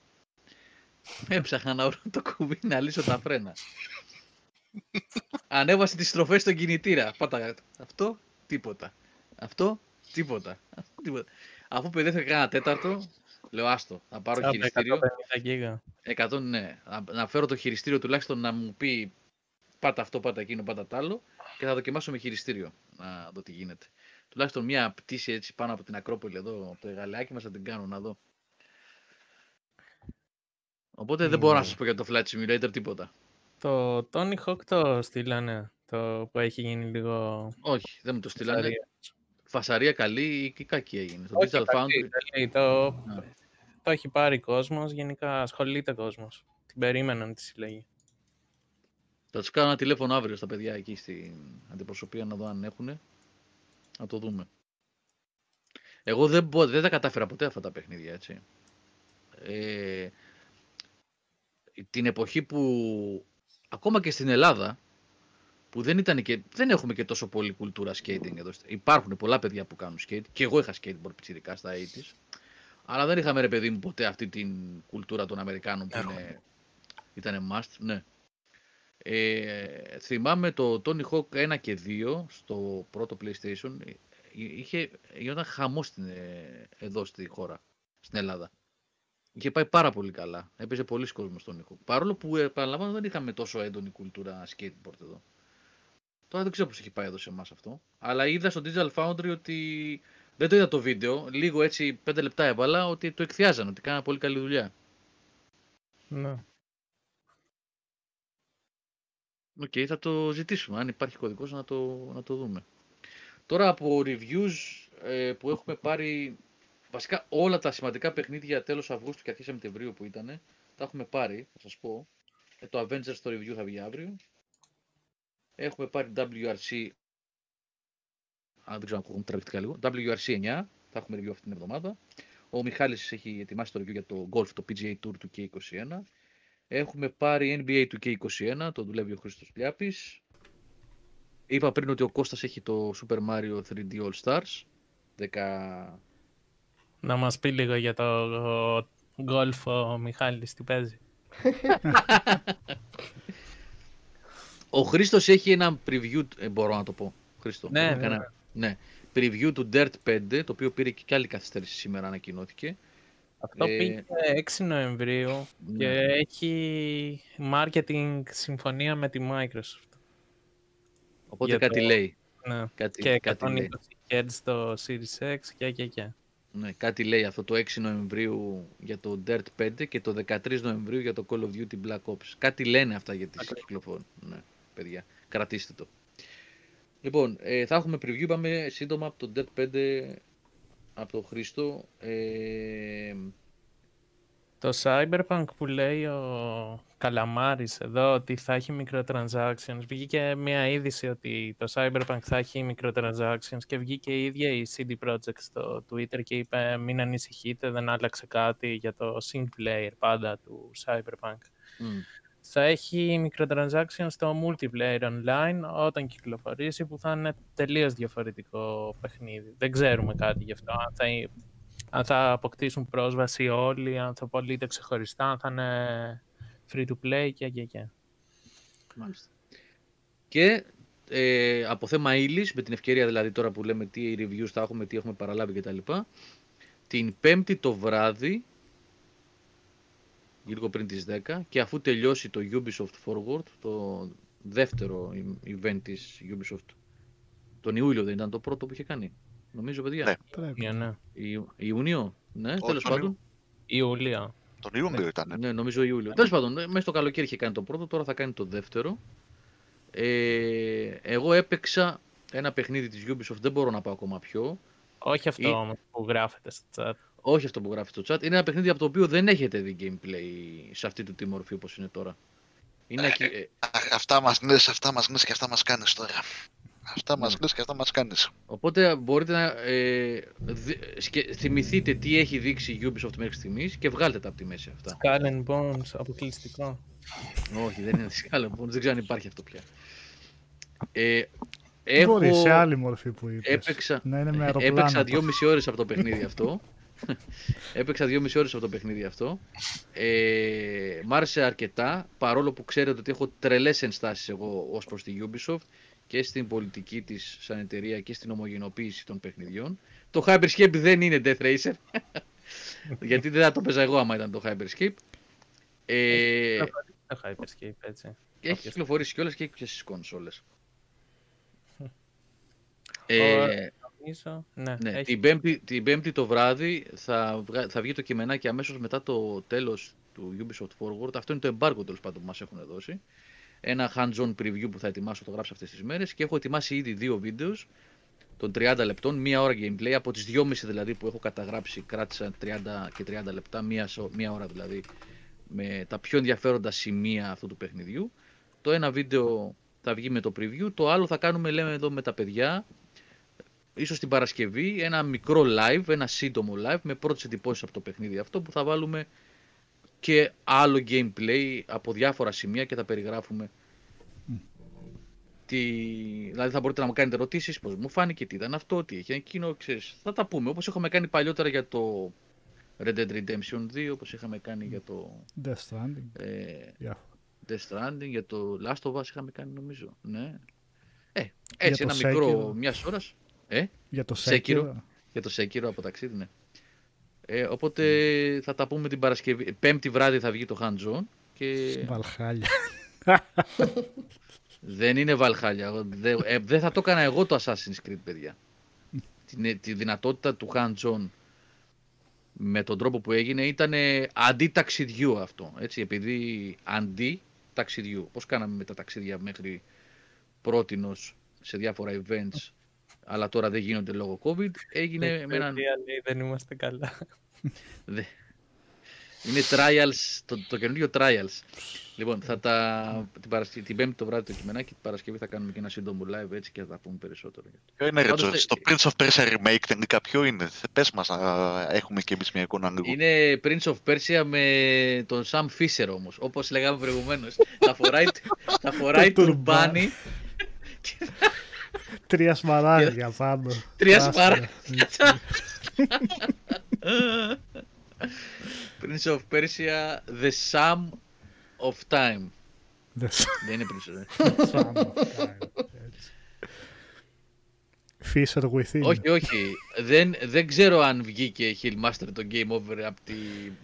Έψαχνα να βρω το κουμπί να λύσω τα φρένα. Ανέβασε τις στροφές στον κινητήρα. Πάτα αυτό, τίποτα. Αυτό, τίποτα. Αυτό, τίποτα. Αφού παιδεύτηκα κάνα τέταρτο, λέω άστο, θα πάρω Κάπου χειριστήριο. 150 γίγα. 100 ναι. Να, να φέρω το χειριστήριο τουλάχιστον να μου πει πάτα αυτό, πάτα εκείνο, πάτα τ' άλλο και θα δοκιμάσω με χειριστήριο να δω τι γίνεται. Τουλάχιστον μια πτήση έτσι πάνω από την Ακρόπολη εδώ, από το εγαλεάκι μας θα την κάνω να δω. Οπότε δεν μπορώ να σας πω για το Flight Simulator τίποτα. Το Tony Hawk το στείλανε, το που έχει γίνει λίγο... Όχι, δεν μου το στείλανε. φασαρία. Φασαρία καλή ή κακή έγινε. Το Όχι, Digital καλή, Foundry. καλή. Το, Ναι. το έχει πάρει κόσμος, γενικά ασχολείται κόσμος. Την περίμεναν τη συλλογή. Θα τους κάνω ένα τηλέφωνο αύριο στα παιδιά εκεί στην αντιπροσωπεία να δω αν έχουν. Να το δούμε. Εγώ δεν, μπο- δεν τα κατάφερα ποτέ αυτά τα παιχνίδια, έτσι. Ε, την εποχή που ακόμα και στην Ελλάδα που δεν, ήταν και, δεν έχουμε και τόσο πολύ κουλτούρα skating εδώ. στη- Υπάρχουν πολλά παιδιά που κάνουν skate και εγώ είχα skateboard πιτσιρικά στα 80's αλλά δεν είχαμε ρε παιδί μου ποτέ αυτή την κουλτούρα των Αμερικάνων που είναι, ήταν must. Ναι. Ε, θυμάμαι το Tony Hawk 1 και 2 στο πρώτο PlayStation. ε, Είχε, γινόταν χαμός στην, ε, εδώ στη χώρα, στην Ελλάδα. Είχε πάει πάρα πολύ καλά. Έπαιζε πολλοί κόσμος στον Hawk. Παρόλο που ε, επαναλαμβάνω δεν είχαμε τόσο έντονη κουλτούρα skateboard εδώ. Τώρα δεν ξέρω πώς έχει πάει εδώ σε εμάς αυτό. Αλλά είδα στο Digital Foundry ότι. Δεν το είδα το βίντεο. Λίγο έτσι 5 λεπτά έβαλα ότι το εκθιάζαν, ότι κάνανε πολύ καλή δουλειά. Ναι. Οκ, θα το ζητήσουμε. Αν υπάρχει κωδικός να το, να το δούμε. Τώρα από reviews ε, που έχουμε πάρει βασικά όλα τα σημαντικά παιχνίδια τέλος Αυγούστου και αρχές Σεπτεμβρίου που ήταν, τα έχουμε πάρει, θα σας πω. Ε, το Avengers στο review θα βγει αύριο. Έχουμε πάρει WRC, αν δεν ξέρω αν ακούγομαι τραβηκτικά λίγο, WRC 9, θα έχουμε review αυτή την εβδομάδα. Ο Μιχάλης έχει ετοιμάσει το review για το Golf, το PGA Tour του K21. Έχουμε πάρει NBA του K21, το δουλεύει ο Χρήστος Πλιάπης. Είπα πριν ότι ο Κώστας έχει το Super Mario 3D All Stars. 10... Να μας πει λίγο για το γκολφ ο Μιχάλης τι παίζει. Ο Χρήστος έχει ένα preview, ε, μπορώ να το πω. Χρήστο, Ναι, έχουμε ναι, κανένα- ναι. Preview του Dirt 5, το οποίο πήρε και άλλη καθυστέρηση σήμερα ανακοινώθηκε. Αυτό Ε, πήγε 6 Νοεμβρίου και ναι. έχει marketing συμφωνία με τη Microsoft. Οπότε για κάτι το- λέει. Ναι. Κάτι, Και κάτι 120 λέει. Hz στο Series X και και και. Ναι, κάτι λέει αυτό το 6 Νοεμβρίου για το Dirt 5 και το 13 Νοεμβρίου για το Call of Duty Black Ops. Κάτι λένε αυτά για τις κυκλοφορίες. Ναι, παιδιά, κρατήστε το. Λοιπόν, ε, θα έχουμε preview, πάμε σύντομα από το Dirt 5 από τον Χρήστο. Ε, Το Cyberpunk που λέει ο Καλαμάρης εδώ ότι θα έχει microtransactions. Βγήκε μια είδηση ότι το Cyberpunk θα έχει microtransactions και βγήκε η ίδια η CD Projekt στο Twitter και είπε μην ανησυχείτε, δεν άλλαξε κάτι για το single player πάντα του Cyberpunk. μ, Θα έχει microtransactions στο multiplayer online όταν κυκλοφορήσει που θα είναι τελείως διαφορετικό παιχνίδι. Δεν ξέρουμε κάτι γι' αυτό. Αν θα, ε- αν θα αποκτήσουν πρόσβαση όλοι, αν θα πωλείται ξεχωριστά, αν θα είναι free to play και και και. Μάλιστα. Και ε, από θέμα ύλης, με την ευκαιρία δηλαδή τώρα που λέμε τι reviews θα έχουμε, τι έχουμε παραλάβει κτλ. Την πέμπτη το βράδυ, λίγο πριν τις 10, και αφού τελειώσει το Ubisoft Forward, το δεύτερο event της Ubisoft, τον Ιούλιο δεν ήταν το πρώτο που είχε κάνει. Νομίζω, παιδιά; Ναι. Πρέπει. Ιουνίου. ναι. Ιου- Ιούνιο, ναι, Όχι, τέλος τον πάντων. Ιούλιο. Τον Ιούνιο ήταν. Ναι, νομίζω Ιούλιο. Τέλος πάντων, μέσα στο καλοκαίρι είχε κάνει το πρώτο, τώρα θα κάνει το δεύτερο. Ε, εγώ έπαιξα ένα παιχνίδι της Ubisoft, δεν μπορώ να πάω ακόμα πιο. Όχι αυτό Ή- όμως που γράφεται στο chat. Όχι αυτό που γράφει στο chat. Είναι ένα παιχνίδι από το οποίο δεν έχετε δει gameplay σε αυτή του τη μορφή όπως είναι τώρα. Είναι ακι- ε, Αχ, αυτά μας λες, αυτά μας λες και αυτά μας κάνεις τώρα. Αυτά μας Ναι. λες και αυτά μας κάνεις. οπότε μπορείτε να ε, δι- σκε- θυμηθείτε τι έχει δείξει η Ubisoft μέχρι στιγμής και βγάλτε τα από τη μέση αυτά. Skull and Bones, αποκλειστικό. Όχι, δεν είναι σκάλα, λοιπόν, δεν ξέρω αν υπάρχει αυτό πια. Ε, Μπορεί έχω... σε άλλη μορφή που είπες. Έπαιξα, Να είναι με ε, αεροπλάνο. έπαιξα δυόμιση ώρες από το παιχνίδι αυτό. έπαιξα δυόμιση ώρες από το παιχνίδι αυτό. Ε, μ' άρεσε αρκετά, παρόλο που ξέρετε ότι έχω τρελές ενστάσεις εγώ ως προς τη Ubisoft και στην πολιτική της σαν εταιρεία και στην ομογενοποίηση των παιχνιδιών. Το Hyperscape δεν είναι Death Racer, γιατί δεν θα το παίζα εγώ άμα ήταν το Hyperscape. Ε, Το Hyperscape, έτσι. έχει Όποιος- κυκλοφορήσει κιόλας και και στις κονσόλες. Ο- Ε, Νομίζω, ναι, Ναι, έχει την, πέμπτη, την πέμπτη το βράδυ θα, βγα- θα βγει το κειμενάκι αμέσως μετά το τέλος του Ubisoft Forward. Αυτό είναι το embargo τέλος πάντων που μας έχουν δώσει. Ένα hands-on preview που θα ετοιμάσω, το γράψω αυτές τις μέρες και έχω ετοιμάσει ήδη δύο βίντεος των 30 λεπτών, μία ώρα gameplay, από τις 2,5 δηλαδή που έχω καταγράψει, κράτησα 30 και 30 λεπτά, μία, σο- μία ώρα δηλαδή, με τα πιο ενδιαφέροντα σημεία αυτού του παιχνιδιού. Το ένα βίντεο θα βγει με το preview, το άλλο θα κάνουμε λέμε εδώ με τα παιδιά, ίσως την Παρασκευή, ένα μικρό live, ένα σύντομο live με πρώτες εντυπώσεις από το παιχνίδι αυτό που θα βάλουμε και άλλο gameplay από διάφορα σημεία και θα περιγράφουμε τι... Δηλαδή θα μπορείτε να μου κάνετε ερωτήσεις, πώς μου φάνηκε, τι ήταν αυτό, τι είχε εκείνο, ξέρεις. Θα τα πούμε, όπως έχουμε κάνει παλιότερα για το Red Dead Redemption 2, όπως είχαμε κάνει για το Death Stranding. ε, διάφορα. Death Stranding, για το Last of Us είχαμε κάνει νομίζω. Ναι. Ε, έτσι το ένα μικρό Sekiro. μιας ώρας. Ε, Για το Sekiro. Sekiro. για το Sekiro από ταξίδι, ναι. Ε, οπότε θα τα πούμε την Παρασκευή. Πέμπτη βράδυ θα βγει το Hand Zone και Βαλχάλια. δεν είναι Βαλχάλια. Εγώ Δεν ε, δεν θα το έκανα εγώ το Assassin's Creed, παιδιά. Την, τη δυνατότητα του Hand Zone με τον τρόπο που έγινε ήταν αντί ταξιδιού αυτό. Έτσι, επειδή αντί ταξιδιού. Πώς κάναμε με τα ταξίδια μέχρι πρότινος σε διάφορα events, αλλά τώρα δεν γίνονται λόγω COVID, έγινε με έναν... λέει, δεν είμαστε καλά. Δε- Είναι trials, το, το καινούριο trials. Λοιπόν, θα τα, την, Παρασκευή, την Πέμπτη το βράδυ το κειμενάκι, την Παρασκευή θα κάνουμε και ένα σύντομο live έτσι και θα τα πούμε περισσότερο. Ποιο είναι ρε Πάντως, Τζόρτζ, ε, το Prince of Persia remake τελικά ποιο είναι; Θε- Πες μας να έχουμε και εμείς μια εικόνα λίγο. Είναι Prince of Persia με τον Sam Fisher όμως, όπως λέγαμε προηγουμένως. θα φοράει, θα φοράει Το τουρμπάνι, Τρία σμαράγδια πάνω. Τρία Άστα. σμαράγδια. Έτσι. Prince of Persia, The Sum of Time. Δεν Δεν είναι Prince of σαν αυτά, έτσι. Fisher within. όχι, όχι. δεν, δεν ξέρω αν βγήκε Hillmaster το Game Over από τη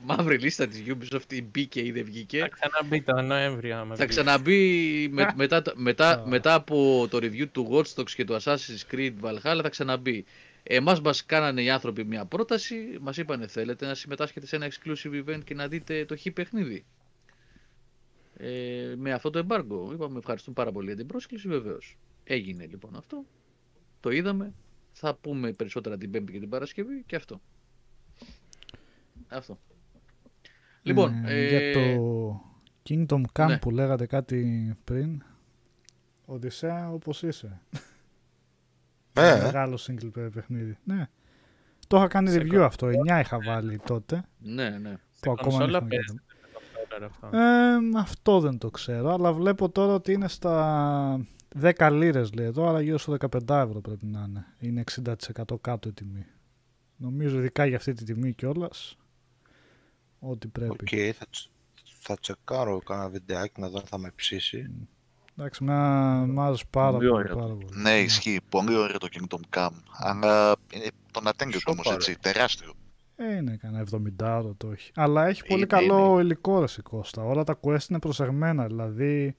μαύρη λίστα της Ubisoft ή μπήκε ή δεν βγήκε. Θα ξαναμπεί το Νοέμβριο. άμα Θα βγει. ξαναμπεί με- μετά, το- μετά, Α. μετά από το review του Watch Dogs και του Assassin's Creed Valhalla θα ξαναμπεί. Εμάς μας κάνανε οι άνθρωποι μια πρόταση, μας είπανε θέλετε να συμμετάσχετε σε ένα exclusive event και να δείτε το χ παιχνίδι; Ε, με αυτό το embargo. Είπαμε ευχαριστούμε πάρα πολύ για την πρόσκληση, βεβαίως. Έγινε λοιπόν αυτό. Το είδαμε. Θα πούμε περισσότερα την Πέμπτη και την Παρασκευή και αυτό. Αυτό. Λοιπόν, Ε, ε, Για το Kingdom Come ναι. που λέγατε κάτι πριν. Οδυσσέα όπως είσαι. Ε, Μεγάλο single player παιχνίδι. Ναι. Το είχα κάνει Σε review κο- αυτό. 9 είχα βάλει τότε. ναι, ναι. Που ακόμα κονσόλα δεν είχαμε παίζεται κάνει. το controller αυτό. Ε, αυτό δεν το ξέρω, αλλά βλέπω τώρα ότι είναι στα 10 λίρες λέει εδώ, άρα γύρω στο 15 ευρώ πρέπει να είναι. Είναι 60% κάτω η τιμή. Νομίζω ειδικά για αυτή τη τιμή κιόλας. Ό,τι πρέπει. Οκ, θα, τς- θα τσεκάρω κάνα βιντεάκι να δω αν θα με ψήσει. Εντάξει, με μ' άρεσε πάρα Πολύ πολύ. ωραίο. Πάρα πολύ. Ναι, ισχύει. Πολύ ωραίο το Kingdom Come. Αλλά είναι τον ατέγκιο Σοπα, όμως ρε. έτσι, τεράστιο. Ε, είναι κανένα 70 ευρώ το έχει. Αλλά έχει πολύ Είναι, καλό υλικό ρε η Κώστα. Όλα τα quest είναι προσεγμένα. Δηλαδή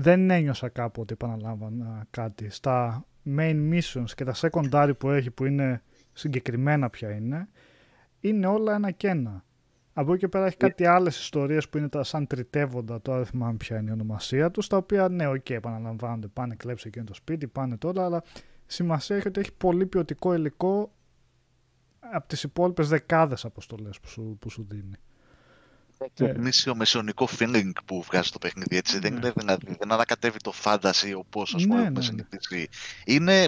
δεν ένιωσα κάπου ότι επαναλάμβανα κάτι. Στα main missions και τα secondary που έχει που είναι συγκεκριμένα ποια είναι, είναι όλα ένα και ένα. Από εκεί και πέρα έχει κάτι άλλες ιστορίες που είναι τα σαν τριτεύοντα, τώρα δεν θυμάμαι ποια είναι η ονομασία τους, τα οποία ναι, οκ, επαναλαμβάνονται, πάνε κλέψε εκείνο το σπίτι, πάνε τώρα, αλλά σημασία έχει ότι έχει πολύ ποιοτικό υλικό από τις υπόλοιπες δεκάδες αποστολές που σου, που σου δίνει. Το Ε, γνήσιο μεσαιωνικό feeling που βγάζει το παιχνίδι, έτσι. Δεν Ναι. είναι δηλαδή, δεν ανακατεύει το fantasy όπως ας Ναι, πούμε ναι, έχουμε ναι. συνηθίσει. Είναι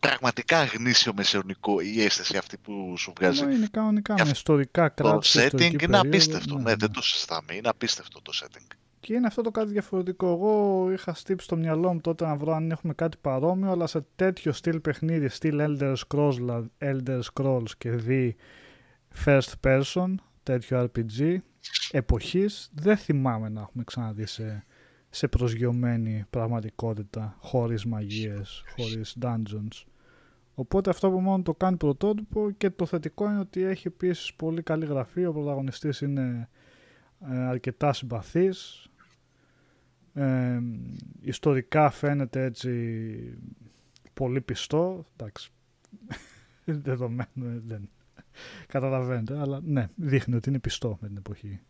πραγματικά γνήσιο μεσαιωνικό η αίσθηση αυτή που σου βγάζει. ενώ είναι κανονικά Και με αυτό ιστορικά Το κράτη. σε setting ιστορική είναι περίοδο, απίστευτο. ναι, Ναι, ναι. δεν το συζητάμε. Είναι απίστευτο το setting. Και είναι αυτό το κάτι διαφορετικό. Εγώ είχα στύψει στο μυαλό μου τότε να βρω αν έχουμε κάτι παρόμοιο, αλλά σε τέτοιο στυλ παιχνίδι, στυλ Elder Scrolls, δηλαδή Elder Scrolls και δι first person, τέτοιο RPG εποχής, δεν θυμάμαι να έχουμε ξαναδεί σε, σε προσγειωμένη πραγματικότητα, χωρίς μαγείες, χωρίς dungeons. Οπότε αυτό που μόνο το κάνει πρωτότυπο και το θετικό είναι ότι έχει επίσης πολύ καλή γραφή, ο πρωταγωνιστής είναι ε, αρκετά συμπαθής. Ε, ιστορικά φαίνεται έτσι πολύ πιστό. Εντάξει, δεδομένο ε, δεν καταλαβαίνετε, αλλά ναι, δείχνει ότι είναι πιστό με την εποχή.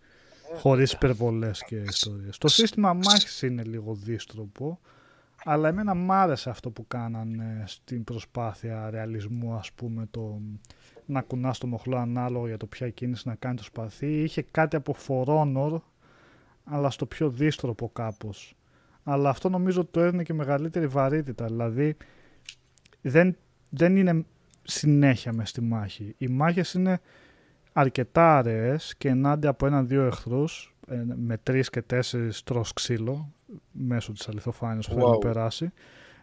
Χωρίς υπερβολές και ιστορίες. Το σύστημα μάχης είναι λίγο δίστροπο, αλλά εμένα μ' άρεσε αυτό που κάνανε στην προσπάθεια ρεαλισμού, ας πούμε, το να κουνάς το μοχλό ανάλογα για το ποια κίνηση να κάνει το σπαθί. Είχε κάτι από For Honor, αλλά στο πιο δίστροπο κάπως. Αλλά αυτό νομίζω το έδινε και μεγαλύτερη βαρύτητα. Δηλαδή δεν, δεν είναι συνέχεια μες στη μάχη. Οι μάχες είναι αρκετά αραιές και ενάντια από έναν-δύο εχθρούς ε, με τρεις και τέσσερις τρως ξύλο μέσω της αληθοφάνειας που θέλει να Wow. περάσει.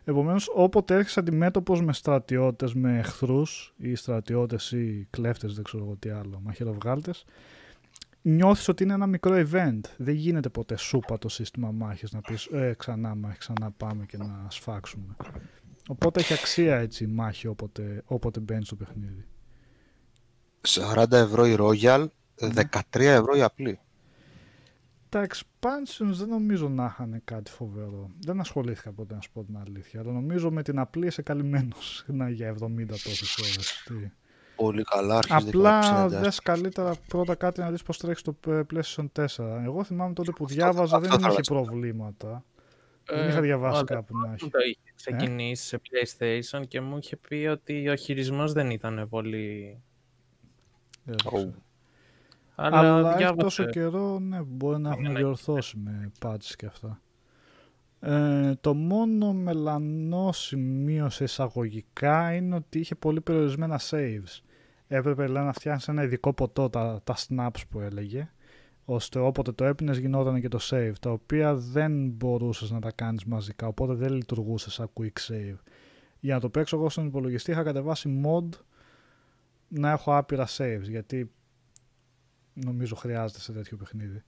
Επομένως, όποτε έρχεσαι αντιμέτωπος με στρατιώτες, με εχθρούς ή στρατιώτες ή κλέφτες, δεν ξέρω εγώ τι άλλο, μαχαιροβγάλτες, νιώθεις ότι είναι ένα μικρό event. Δεν γίνεται ποτέ σούπα το σύστημα μάχης να πεις ε, ξανά μάχη, ξανά πάμε και να σφάξουμε. Οπότε έχει αξία έτσι η μάχη όποτε, όποτε μπαίνει στο παιχνίδι. 40 ευρώ η Royal, 13 ευρώ η απλή. Τα expansions δεν νομίζω να είχαν κάτι φοβερό. Δεν ασχολήθηκα ποτέ να σου πω την αλήθεια. Αλλά νομίζω με την απλή είσαι καλυμμένος να για 70 τόσες ώρες. Τι. Πολύ καλά, αρχίζει Απλά δες καλύτερα πρώτα κάτι να δεις πώς τρέχεις στο ε, PlayStation 4. Εγώ θυμάμαι τότε που διάβαζα αυτό δεν θα είχε ήθελα. προβλήματα. Δεν είχα διαβάσει ο κάπου να αδερφός έχει. μου το είχε ξεκινήσει σε PlayStation και μου είχε πει ότι ο χειρισμός δεν ήταν πολύ... Δεν το ξέρω. Αλλά, Αλλά έχει διάβασε. τόσο καιρό, ναι, μπορεί να έχουν Ναι, ναι. διορθώσει με patches και αυτά. Ε, το μόνο μελανό σημείο σε εισαγωγικά είναι ότι είχε πολύ περιορισμένα saves. Έπρεπε λέει, να φτιάξει ένα ειδικό ποτό, τα, τα snaps που έλεγε, ώστε όποτε το έπινες γινόταν και το save, τα οποία δεν μπορούσες να τα κάνεις μαζικά, οπότε δεν λειτουργούσες σαν quick save. Για να το παίξω εγώ στον υπολογιστή είχα κατεβάσει mod να έχω άπειρα saves, γιατί νομίζω χρειάζεται σε τέτοιο παιχνίδι.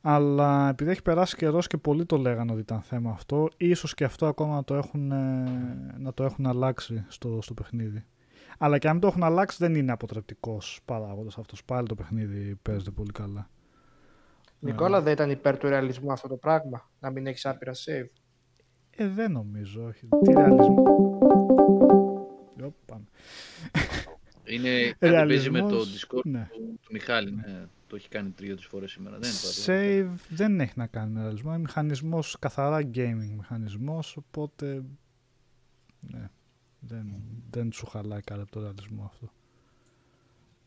Αλλά επειδή έχει περάσει καιρός και πολλοί το λέγανε ότι ήταν θέμα αυτό, ίσως και αυτό ακόμα να το έχουν, ε, να το έχουν αλλάξει στο, στο παιχνίδι. Αλλά και αν το έχουν αλλάξει δεν είναι αποτρεπτικός παράγοντας αυτός. Πάλι το παιχνίδι παίζεται πολύ καλά. Νικόλα, δεν ήταν υπέρ του ρεαλισμού αυτό το πράγμα, να μην έχεις άπειρα save; Ε, δεν νομίζω, όχι. Τι ρεαλισμό. Ω, πάμε. Είναι κάτι που παίζει με το Ρεαλισμός, Discord ναι. του, του Μιχάλη. Ναι. Το έχει κάνει τρία-τρεις φορές σήμερα. Δεν είναι το Save δεν έχει να κάνει με ρεαλισμό. Είναι μηχανισμός, καθαρά gaming μηχανισμός, οπότε ναι, δεν, δεν σου χαλάει καλά το ρεαλισμό αυτό.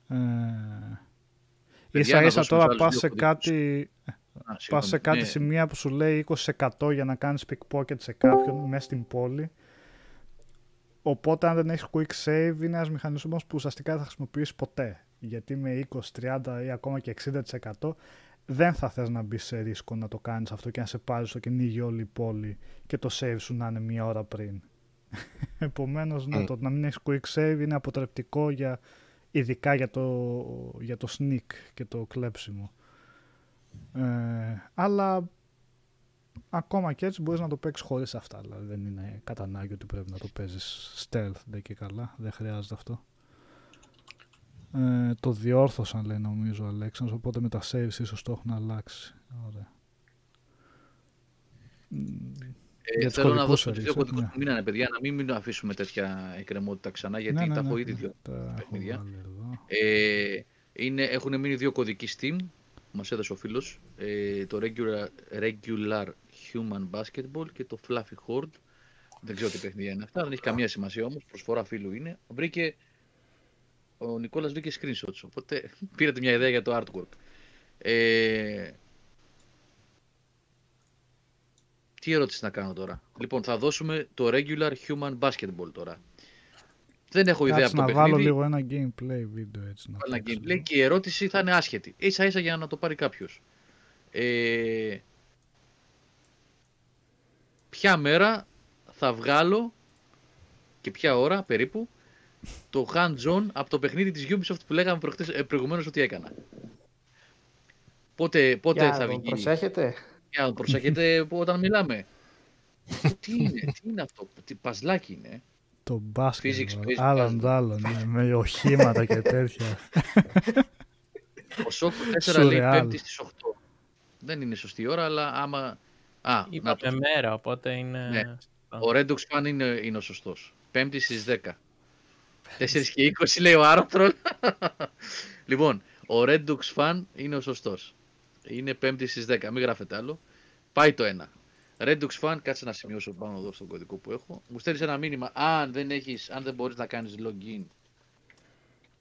Ε, Παιδιά, ίσα να ίσα δώσουμε τώρα τους άλλους πας δύο σε κωδικούς. κάτι, Α, πας συγγνώμη. σε κάτι Ναι, σημεία που σου λέει 20% για να κάνεις pickpocket σε κάποιον μέσα στην πόλη. Οπότε αν δεν έχεις quick save είναι ένας μηχανισμός που ουσιαστικά δεν θα χρησιμοποιήσεις ποτέ. Γιατί με 20, 30 ή ακόμα και 60% δεν θα θες να μπεις σε ρίσκο να το κάνεις αυτό και να σε πάρει στο κυνήγι όλη η πόλη και το save σου να είναι μία ώρα πριν. Επομένως, ναι, Mm. το να μην έχεις quick save είναι αποτρεπτικό για, ειδικά για το, για το sneak και το κλέψιμο. Ε, αλλά ακόμα και έτσι μπορείς να το παίξεις χωρίς αυτά. Δηλαδή δεν είναι κατά ανάγκη ότι πρέπει να το παίζεις stealth δεν και καλά. Δεν χρειάζεται αυτό. Ε, το διόρθωσαν λέει νομίζω ο Αλέξανδρος, οπότε με τα saves ίσως το έχουν αλλάξει. Ωραία. Μ, Ε, για τους θέλω να κωδικούς δώσω τους δύο έλεγες, κωδικούς ναι. που μείνανε, παιδιά, να μην, μην αφήσουμε τέτοια εκκρεμότητα ξανά, γιατί ναι, ναι, τα ναι, έχω ήδη ναι, δύο τα έχω παιχνίδια. βάλει εδώ. Ε, είναι, έχουν μείνει δύο κωδικοί Steam, που μας έδωσε ο φίλος, ε, το regular, regular Human Basketball και το Fluffy Horde. Δεν ξέρω τι παιχνίδια είναι αυτά, δεν έχει καμία σημασία όμως, προσφορά φίλου είναι. Βρήκε, ο Νικόλας βρήκε screenshots, οπότε πήρατε μια ιδέα για το artwork. Ε, τι ερώτηση να κάνω τώρα; Λοιπόν, θα δώσουμε το regular human basketball τώρα. Δεν έχω ιδέα Κάτσε από το να βάλω παιχνίδι. λίγο ένα gameplay βίντεο έτσι. Να Βάλει ένα παίξω gameplay λίγο. και η ερώτηση θα είναι άσχετη. Ίσα ίσα για να το πάρει κάποιος. Ε, ποια μέρα θα βγάλω και ποια ώρα περίπου το hands-on από το παιχνίδι της Ubisoft που λέγαμε προχτές, ε, προηγουμένως ότι έκανα. Πότε, πότε Για θα τον βγει; προσέχετε. Για να προσέχετε που όταν μιλάμε. τι είναι, τι είναι αυτό, τι παζλάκι είναι. Το μπάσκετ. Physics βάλω. based Άλλον puzzle. τ' άλλον, ναι, με οχήματα και τέτοια. Ο Σόκ 4 λέει Surreal. 5η στις 8. Δεν είναι σωστή ώρα, αλλά άμα... Α, να Είπαμε το. μέρα, οπότε είναι... Ναι. Ο Redux Fan είναι, είναι ο σωστός. 5η στις 10. 4 και 20 λέει ο Άρωτρολ. λοιπόν, ο Redux Fan είναι ο σωστός. Είναι 5η στις 10, μην γράφετε άλλο. Πάει το ένα. Redux Fan, κάτσε να σημειώσω πάνω εδώ στον κωδικό που έχω. Μου στέλνεις ένα μήνυμα, αν δεν, έχεις, αν δεν μπορείς να κάνεις login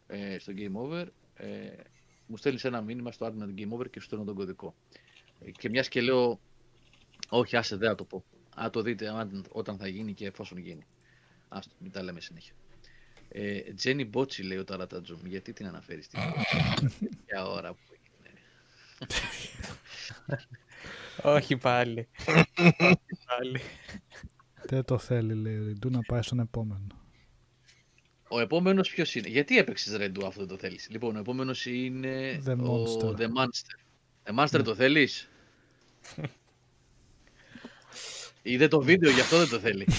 ε, στο Game Over, ε, μου στέλνεις ένα μήνυμα στο admin Game Over και σου στέλνω τον κωδικό. Ε, και μιας και λέω, όχι άσε δεν θα το πω. Α, το δείτε αν- όταν θα γίνει και εφόσον γίνει. Άστο, μην τα λέμε συνέχεια. Ε, Τζένι Μπότσι λέει ο Ταρατατζούμ, γιατί την αναφέρεις στην Για ώρα που είναι. Όχι πάλι. Όχι πάλι. Δεν το θέλει, λέει ο Ριντού, να πάει στον επόμενο. Ο επόμενος ποιος είναι; Γιατί έπαιξες Ρεντού αυτό δεν το θέλεις; Λοιπόν, ο επόμενος είναι The ο Monster. The Monster. The Monster το θέλεις; Είδε το βίντεο, γι' αυτό δεν το θέλει;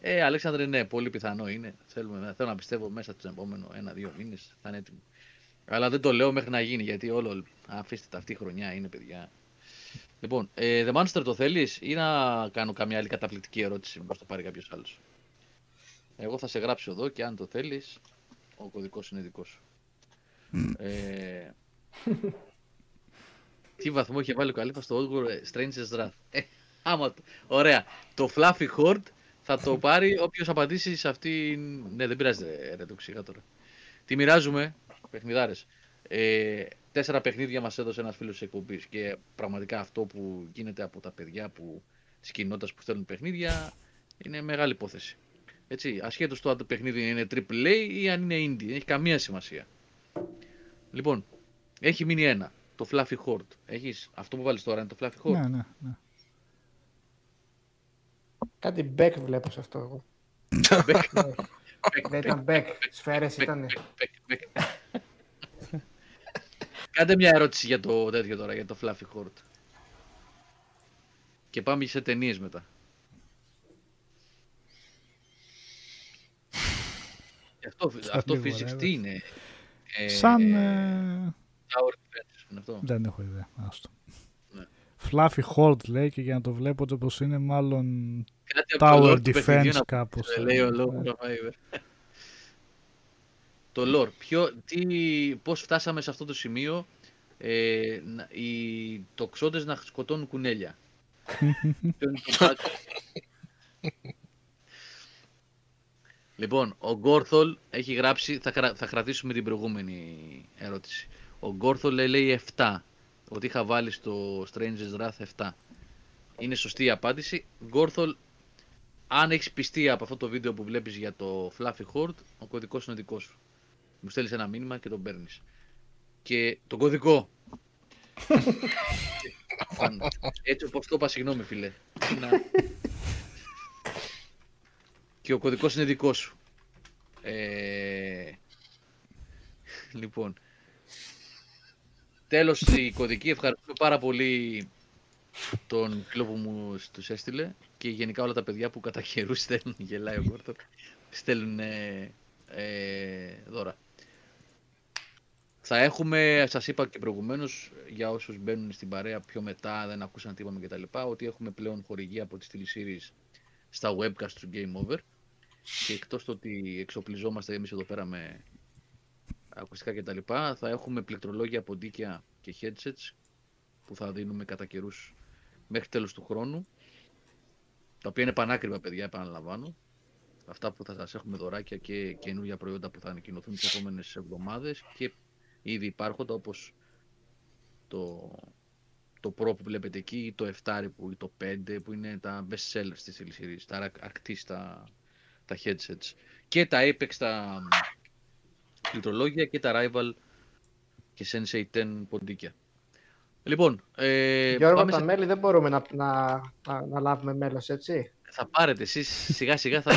ε, Αλέξανδρε, ναι, πολύ πιθανό είναι. Θέλουμε, θέλω να πιστεύω μέσα του επόμενου ένα-δύο μήνες θα είναι έτοιμο. Αλλά δεν το λέω μέχρι να γίνει, γιατί όλο. Αφήστε τα αυτή η χρονιά είναι, παιδιά. Λοιπόν, ε, The Monster το θέλεις ή να κάνω καμιά άλλη καταπληκτική ερώτηση, μήπως το πάρει κάποιος άλλος; Εγώ θα σε γράψω εδώ και αν το θέλεις, ο κωδικός είναι δικός σου. Ε, τι βαθμό είχε βάλει ο Καλύφας στο Oddworld Stranger's Wrath; Ε, άμα, το- ωραία. Το Fluffy Horde θα το πάρει όποιος απαντήσει σε αυτή... Ναι, δεν πειράζει ρε, ρε το ξύχα τώρα. Τι μοιράζουμε, παιχνιδάρες. Ε, τέσσερα παιχνίδια μας έδωσε ένας φίλος της εκπομπής και πραγματικά αυτό που γίνεται από τα παιδιά που, της κοινότητας που στέλνουν παιχνίδια είναι μεγάλη υπόθεση. Έτσι, ασχέτως το αν το παιχνίδι είναι AAA ή αν είναι indie, δεν έχει καμία σημασία. Λοιπόν, έχει μείνει ένα, το Fluffy Horde. Έχεις, αυτό που βάλεις τώρα είναι το Fluffy Horde; Ναι, ναι, ναι. Κάτι bug βλέπω σε αυτό εγώ. Δεν ήταν bug. Σφαίρες ήταν. Bug, bug. Κάντε μια ερώτηση για το τέτοιο τώρα, για το Fluffy Horde. Και πάμε σε ταινίες μετά. Και Αυτό, αυτό λίγο, physics ρε, τι είναι; Ε, Σαν... ε, ε, Tower Defense είναι αυτό. Δεν έχω ιδέα. Άστο. Ναι. Fluffy Horde λέει και για να το βλέπετε πως είναι μάλλον Κάτι από το Tower lore του Defense παιχνιδιού να κάπως. Ε, λέει ο Ναι. λόγος του Survivor. Το lore. Ποιο, τι, πώς φτάσαμε σε αυτό το σημείο ε, να- οι τοξότες να σκοτώνουν κουνέλια. Ποιο είναι το fact? λοιπόν, ο Γκόρθολ έχει γράψει, θα, κρα- θα κρατήσουμε την προηγούμενη ερώτηση. Ο Γκόρθολ λέει, λέει 7, ότι είχα βάλει στο Stranger's Wrath 7. Είναι σωστή η απάντηση. Γκόρθολ, αν έχεις πιστεί από αυτό το βίντεο που βλέπεις για το Fluffy Horde, ο κωδικός είναι δικός σου. Μου στέλνεις ένα μήνυμα και τον παίρνεις. Και τον κωδικό. Πάνω. Έτσι όπως το είπα, συγγνώμη φίλε. Να- και ο κωδικός είναι δικός σου. Ε... Λοιπόν. Τέλος η κωδική. Ευχαριστούμε πάρα πολύ τον φίλο που μου τους έστειλε και γενικά όλα τα παιδιά που κατά καιρούς στέλνουν, γελάει ο Κόρτο, στέλνουν ε, ε, δώρα. Θα έχουμε, σας είπα και προηγουμένως, για όσους μπαίνουν στην παρέα πιο μετά, δεν ακούσαν τι είπαμε και τα λοιπά, ότι έχουμε πλέον χορηγία από τις teleseries στα webcast του Game Over και εκτός το ότι εξοπλιζόμαστε εμείς εδώ πέρα με ακουστικά και τα λοιπά, θα έχουμε πληκτρολόγια, ποντίκια και headsets που θα δίνουμε κατά καιρούς μέχρι τέλος του χρόνου, τα οποία είναι πανάκριβα παιδιά, επαναλαμβάνω. Αυτά που θα σας έχουμε δωράκια και καινούργια προϊόντα που θα ανακοινωθούν τις επόμενες εβδομάδες και ήδη υπάρχοντα όπως το, το Pro που βλέπετε εκεί, ή το 7 που, ή το 5 που είναι τα best sellers της series, τα αρκ- αρκτής τα, τα headsets και τα Apex τα πληκτρολόγια και τα Rival και Sensei 10 ποντίκια. Λοιπόν, ε, Γιώργο, πάμε τα σε... μέλη δεν μπορούμε να, να, να, να λάβουμε μέλος, έτσι. θα πάρετε εσείς σιγά σιγά θα...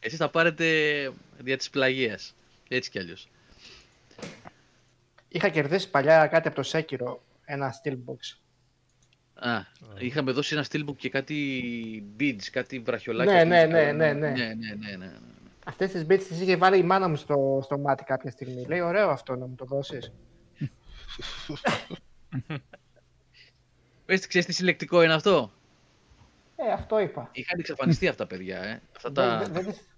Εσείς θα πάρετε δια της πλαγίας. Έτσι κι αλλιώς. Είχα κερδίσει παλιά κάτι από το Σέκυρο, ένα steelbox. Α, είχαμε δώσει ένα steelbook και κάτι beads, κάτι βραχιολάκια. Ναι, ναι, φυσικά. ναι, ναι, ναι. ναι, ναι, ναι, ναι. Αυτές τις bits τις είχε βάλει η μάνα μου στο, στο μάτι κάποια στιγμή. Λέει, ωραίο αυτό να μου το δώσεις. Πες, ξέρεις τι συλλεκτικό είναι αυτό; Ε, αυτό είπα. Είχαν εξαφανιστεί αυτά παιδιά, ε. Αυτά Δεν, τα... δεν, δεν, τις-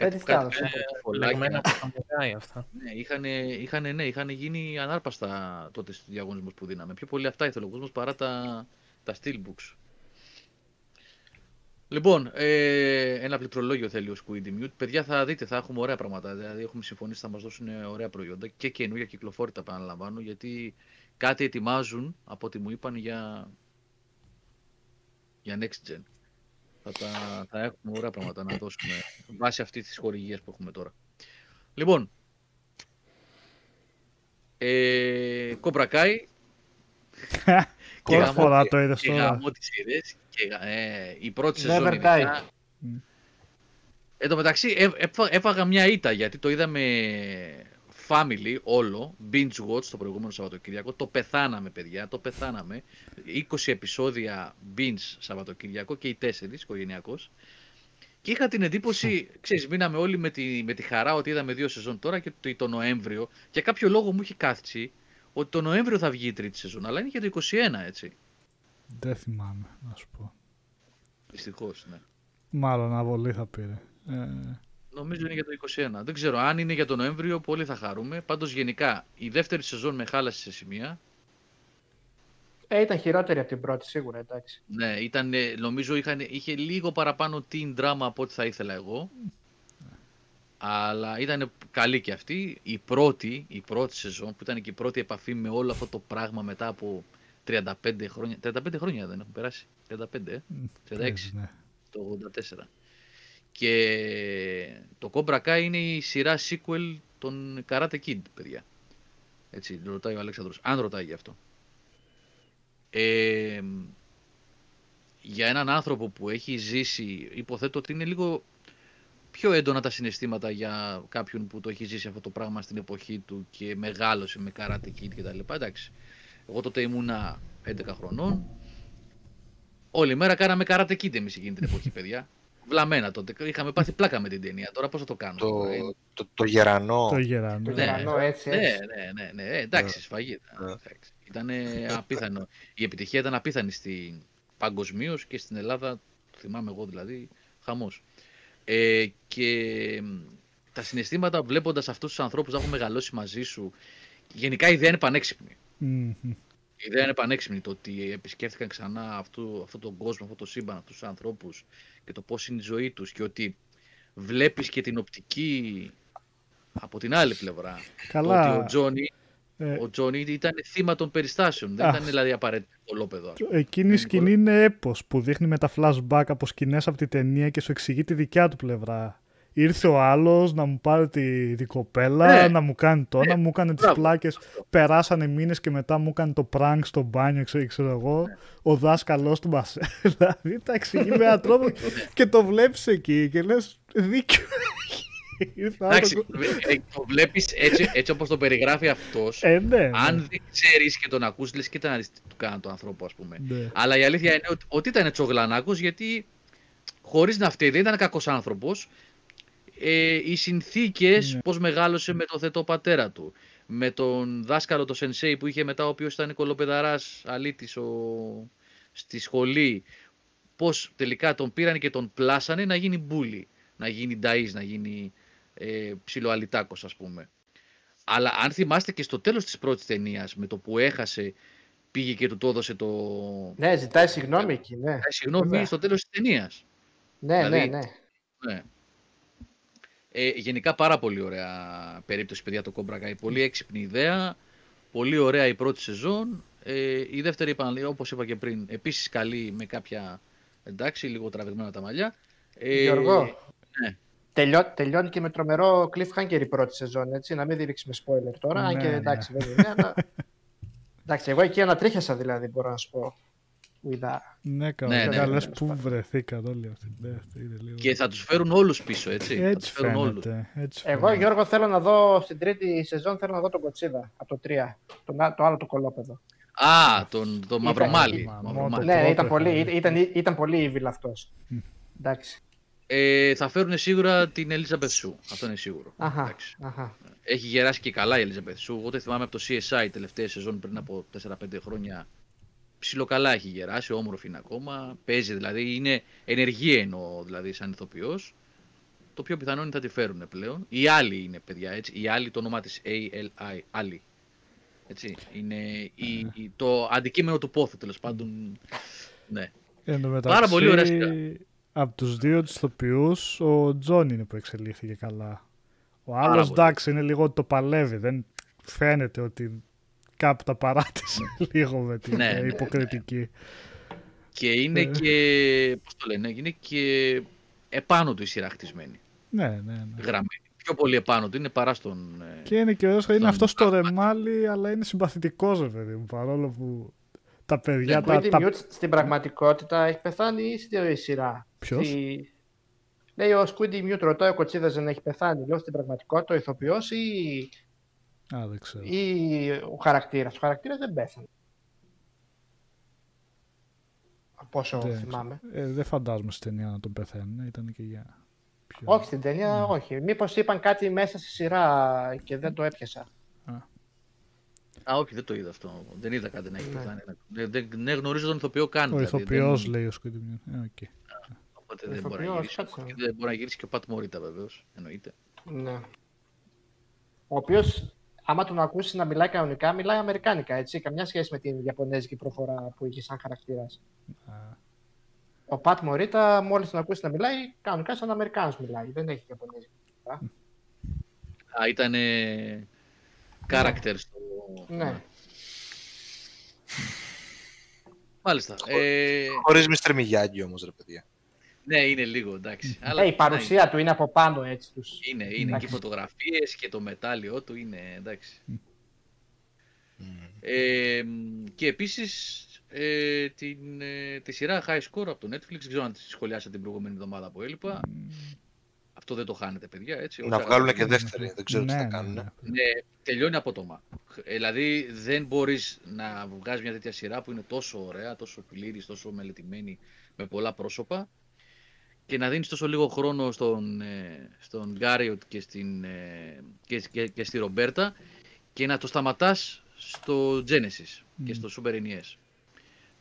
κάτι- δεν τις κάτι- τάδωσα. κάτι Λεγμένα φωλάκια. από τα μοντάι αυτά. Ναι, είχαν, είχαν, ναι, είχαν γίνει ανάρπαστα τότε στους διαγωνισμούς που δίναμε. Πιο πολύ αυτά ήθελε ο κόσμος παρά τα, τα steelbooks. Λοιπόν, ε, ένα πληκτρολόγιο θέλει ο Squid Mute. Παιδιά θα δείτε, θα έχουμε ωραία πράγματα. Δηλαδή έχουμε συμφωνήσει, θα μας δώσουν ωραία προϊόντα και καινούργια κυκλοφόρητα επαναλαμβάνω, γιατί κάτι ετοιμάζουν από ό,τι μου είπαν για, για Next Gen. Θα, τα, θα έχουμε ωραία πράγματα να δώσουμε βάσει αυτή της χορηγίας που έχουμε τώρα. Λοιπόν, ε, Κομπρακάι. και Πρώτη γαμώ- φορά το είδες και τώρα. γαμώ τις σειρές και γα- ε, η πρώτη Never σεζόν die. ειδικά. Εν τω μεταξύ ε, έφα- έφαγα μια ήττα γιατί το είδαμε family όλο, binge watch το προηγούμενο Σαββατοκύριακο. Το πεθάναμε παιδιά, το πεθάναμε. 20 επεισόδια binge Σαββατοκύριακο και οι 4 οικογενειακός. Και είχα την εντύπωση, ξέρεις, μείναμε όλοι με τη, με τη χαρά ότι είδαμε δύο σεζόν τώρα και το, το Νοέμβριο. Για κάποιο λόγο μου είχε κάθισει ότι το Νοέμβριο θα βγει η τρίτη σεζόν, αλλά είναι για το 21 έτσι. Δεν θυμάμαι, να σου πω. Δυστυχώς, ναι. Μάλλον αβολή θα πήρε. Ε, Νομίζω είναι για το 21. Δεν ξέρω αν είναι για τον Νοέμβριο, πολύ θα χαρούμε. Πάντως γενικά η δεύτερη σεζόν με χάλασε σε σημεία. Ε, ήταν χειρότερη από την πρώτη, σίγουρα, εντάξει. Ναι, ήταν, ε, νομίζω είχαν, είχε λίγο παραπάνω teen drama από ό,τι θα ήθελα εγώ. Αλλά ήταν καλή και αυτή. Η πρώτη, η πρώτη σεζόν που ήταν και η πρώτη επαφή με όλο αυτό το πράγμα μετά από 35 χρόνια. 35 χρόνια δεν έχουν περάσει. 35, ε. 36 ναι. το 84. Και το Cobra Kai είναι η σειρά sequel των Karate Kid, παιδιά. Έτσι, ρωτάει ο Αλέξανδρος. Αν ρωτάει γι' αυτό. Ε, για έναν άνθρωπο που έχει ζήσει, υποθέτω ότι είναι λίγο πιο έντονα τα συναισθήματα για κάποιον που το έχει ζήσει αυτό το πράγμα στην εποχή του και μεγάλωσε με Karate Kid και τα λοιπά. Εντάξει, εγώ τότε ήμουνα 11 χρονών. Όλη μέρα κάναμε Karate Kid εμείς εκείνη την εποχή, παιδιά. Βλαμμένα τότε. Είχαμε πάθει πλάκα με την ταινία. Τώρα πώς θα το κάνουμε. Το, τώρα, ε; το, το γερανό. Το γερανό. Το Ναι. γερανό, έτσι, Ναι, έτσι. ναι, ναι, ναι. Ε, εντάξει, σφαγή. Ναι. Ήταν απίθανο. Η επιτυχία ήταν απίθανη στην παγκοσμίως και στην Ελλάδα, το θυμάμαι εγώ δηλαδή, χαμός. Ε, και μ, τα συναισθήματα βλέποντας αυτούς τους ανθρώπους να έχουν μεγαλώσει μαζί σου, γενικά η ιδέα είναι πανέξυπνη. Μμμ. Η ιδέα είναι πανέξυπνη το ότι επισκέφθηκαν ξανά αυτό, αυτόν τον κόσμο, αυτό το σύμπαν, αυτούς τους ανθρώπους και το πώς είναι η ζωή τους και ότι βλέπεις και την οπτική από την άλλη πλευρά. Το Καλά. ότι ο Τζόνι, Ε, ο Τζόνι ήταν θύμα των περιστάσεων. Δεν Αχ. ήταν δηλαδή απαραίτητο κολόπεδο. ας πούμε. Εκείνη η Είναι σκηνή είναι έπος που δείχνει με τα flashback από σκηνές από τη ταινία και σου εξηγεί τη δικιά του πλευρά. Ήρθε ο άλλος να μου πάρει τη, τη κοπέλα, Ναι. να μου κάνει το, Ναι. να μου έκανε τις Μπράβο. πλάκες. Περάσανε μήνες και μετά μου έκανε το prank στο μπάνιο, ξέρω, ξέρω εγώ. Ναι. Ο δάσκαλός του μας. δηλαδή τα εξηγεί με έναν τρόπο και το βλέπεις εκεί και λες δίκιο. Ήρθε άλλος Εντάξει, το- ε, το βλέπεις έτσι, έτσι όπως το περιγράφει αυτός. Ε, ναι, ναι. Αν δεν ξέρεις και τον ακούς, λες κοίτα να δεις τι του κάνουν τον άνθρωπο, ας πούμε. Ναι. Αλλά η αλήθεια είναι ότι, ότι ήταν τσογλανάκος γιατί χωρίς να φταίει δεν ήταν κακός άνθρωπος. Ε, οι συνθήκες, Ναι. πώς μεγάλωσε με τον θετό πατέρα του. Με τον δάσκαλο, το σενσέι που είχε μετά, ο οποίος ήταν κολοπεδαράς αλήτης ο... στη σχολή. Πώς τελικά τον πήραν και τον πλάσανε να γίνει μπούλι, να γίνει νταΐς, να γίνει ε, ψιλοαλιτάκος ας πούμε. Αλλά αν θυμάστε και στο τέλος της πρώτης ταινίας, με το που έχασε, πήγε και του το έδωσε το... Ναι, ζητάει συγγνώμη εκεί, ναι. Ε, συγγνώμη Βέβαια. στο τέλος της ταινίας. Ναι, ναι, δηλαδή- ναι. Ναι. Ε, γενικά πάρα πολύ ωραία περίπτωση, παιδιά, το Cobra Kai. Πολύ έξυπνη ιδέα, πολύ ωραία η πρώτη σεζόν. Ε, η δεύτερη, επαναλαμβάνω, όπως είπα και πριν, επίσης καλή με κάποια, εντάξει, λίγο τραβηγμένα τα μαλλιά. Ε, Γιώργο, ναι. τελειώ- τελειώνει και με τρομερό cliffhanger η πρώτη σεζόν, έτσι, να μην δείξουμε spoiler τώρα, αν Ναι, και ναι. εντάξει, βέβαια είναι, αλλά... Εντάξει, εγώ εκεί ανατρίχιασα δηλαδή, μπορώ να σου πω. Είδα. Ναι, καλά. Ναι, ναι, ναι, ναι, λες ναι, πού ναι. βρεθήκαν όλοι αυτοί. Ναι, αυτό είναι λίγο... Και θα τους φέρουν όλους πίσω, έτσι. θα τους Έτσι φέρουν όλους. φαίνεται. Έτσι Εγώ, φαίνεται. Γιώργο, θέλω να δω στην τρίτη σεζόν θέλω να δω τον Κοτσίδα από το 3. Τον, α- το άλλο το κολόπεδο. Α, τον, το Μαυρομάλι. Μα, Μαυρομάλι. μόνο Ναι, πρώτο ήταν πολύ, είχα δει. ήταν, ήταν πολύ evil αυτός. Εντάξει. Ε, θα φέρουν σίγουρα την Ελίζαμπεθ Σου. Αυτό είναι σίγουρο. Αχα, Εντάξει. αχα. Έχει γεράσει και καλά η Ελίζαμπεθ Σου. Εγώ το θυμάμαι από το CSI τελευταία σεζόν πριν από 4-5 χρόνια. Ψιλοκαλά έχει γεράσει, όμορφη είναι ακόμα. Παίζει δηλαδή, είναι ενεργή εννοώ δηλαδή σαν ηθοποιός. Το πιο πιθανό είναι θα τη φέρουν πλέον. Η άλλη είναι παιδιά έτσι. Η άλλη το όνομά της ALI. Άλλη. Έτσι. Είναι η, η- το αντικείμενο του πόθου τέλος πάντων. Ναι. Εν τω Πάρα πολύ ωραία μεταξύ, Από τους δύο τους ηθοποιούς, ο Τζον είναι που εξελίχθηκε καλά. Ο Πάρα άλλος, πολύ. εντάξει, είναι λίγο ότι το παλεύει. Δεν φαίνεται ότι κάπου τα παράτησε λίγο με την Ναι, ε, ναι, ναι. υποκριτική. Και είναι Ε. και. Πώς το λένε, είναι και επάνω του η σειρά χτισμένη. Ναι, ναι, ναι. Γραμμένη. Πιο πολύ επάνω του είναι παρά στον. ε, Και είναι και ωραίος, είναι Τον- αυτός το ρεμάλι, αλλά είναι συμπαθητικός, ρε παιδί μου, παρόλο που τα παιδιά... Ο τα, Eddie τα... Mute στην πραγματικότητα έχει πεθάνει ή στη σειρά; Ποιος; Στη- Λέει ο Squiddy Mute, ρωτάει ο Κοτσίδας δεν έχει πεθάνει. Λέω στην πραγματικότητα ο ηθοποιός ή, Α, δεν ξέρω. ή ο χαρακτήρας. Ο χαρακτήρας δεν πέθανε. Από όσο Δεν θυμάμαι. Ε, δεν φαντάζομαι στην ταινία να τον πεθαίνουν, ήταν και για... πιο- Όχι στην ταινία, Ναι. όχι. Μήπως είπαν κάτι μέσα στη σειρά και δεν το έπιασα. Α, όχι, δεν το είδα αυτό. Δεν είδα κάτι να έχει Ναι. πεθάνει. Δεν, δεν, δεν γνωρίζω τον ηθοποιό καν. Ο δηλαδή, ηθοποιός δεν- λέει ο Squid Game. Ε, οκ. Οπότε δεν μπορεί να Ηθοποιός, γυρίσει. κάτσε. Και δεν μπορεί να γυρίσει και ο Πατ Μωρίτα βεβαίως. Εννοείται. Ναι. Ο οποίος, άμα τον ακούσεις να μιλάει κανονικά, μιλάει αμερικάνικα, έτσι. Καμιά σχέση με την ιαπωνέζικη προφορά που είχε σαν χαρακτήρας. Ο Πατ Μωρίτα, μόλις τον ακούσεις να μιλάει, κανονικά σαν Αμερικάνος μιλάει. Δεν έχει ιαπωνέζικη προφορά. Α, ήταν character στο. Ναι. Μάλιστα. Ε, Χωρίς Mr. Miyagi όμως, ρε παιδιά. Ναι, είναι λίγο εντάξει. Ε, η παρουσία του είναι από πάνω έτσι. Τους... Είναι, είναι και Εντάξει. οι φωτογραφίες και το μετάλλιό του είναι εντάξει. Ε, και επίσης ε, την, ε, τη σειρά High Score από το Netflix, δεν ξέρω αν τη σχολιάσατε την προηγούμενη εβδομάδα που έλειπα. Αυτό δεν το χάνετε παιδιά, έτσι. Να Όσα βγάλουν και αγαπάτε. δεύτερη, δεν ξέρω τι Ναι, θα ναι, κάνουν. ναι. Ναι, τελειώνει απότομα. Ε, Δηλαδή δεν μπορείς να βγάζεις μια τέτοια σειρά που είναι τόσο ωραία, τόσο πλήρης, τόσο μελετημένη, με πολλά πρόσωπα και να δίνεις τόσο λίγο χρόνο στον, ε, στον Γκάριοτ και, στην, ε, και, και, και στη Ρομπέρτα και να το σταματάς στο Genesis και στο Super NES.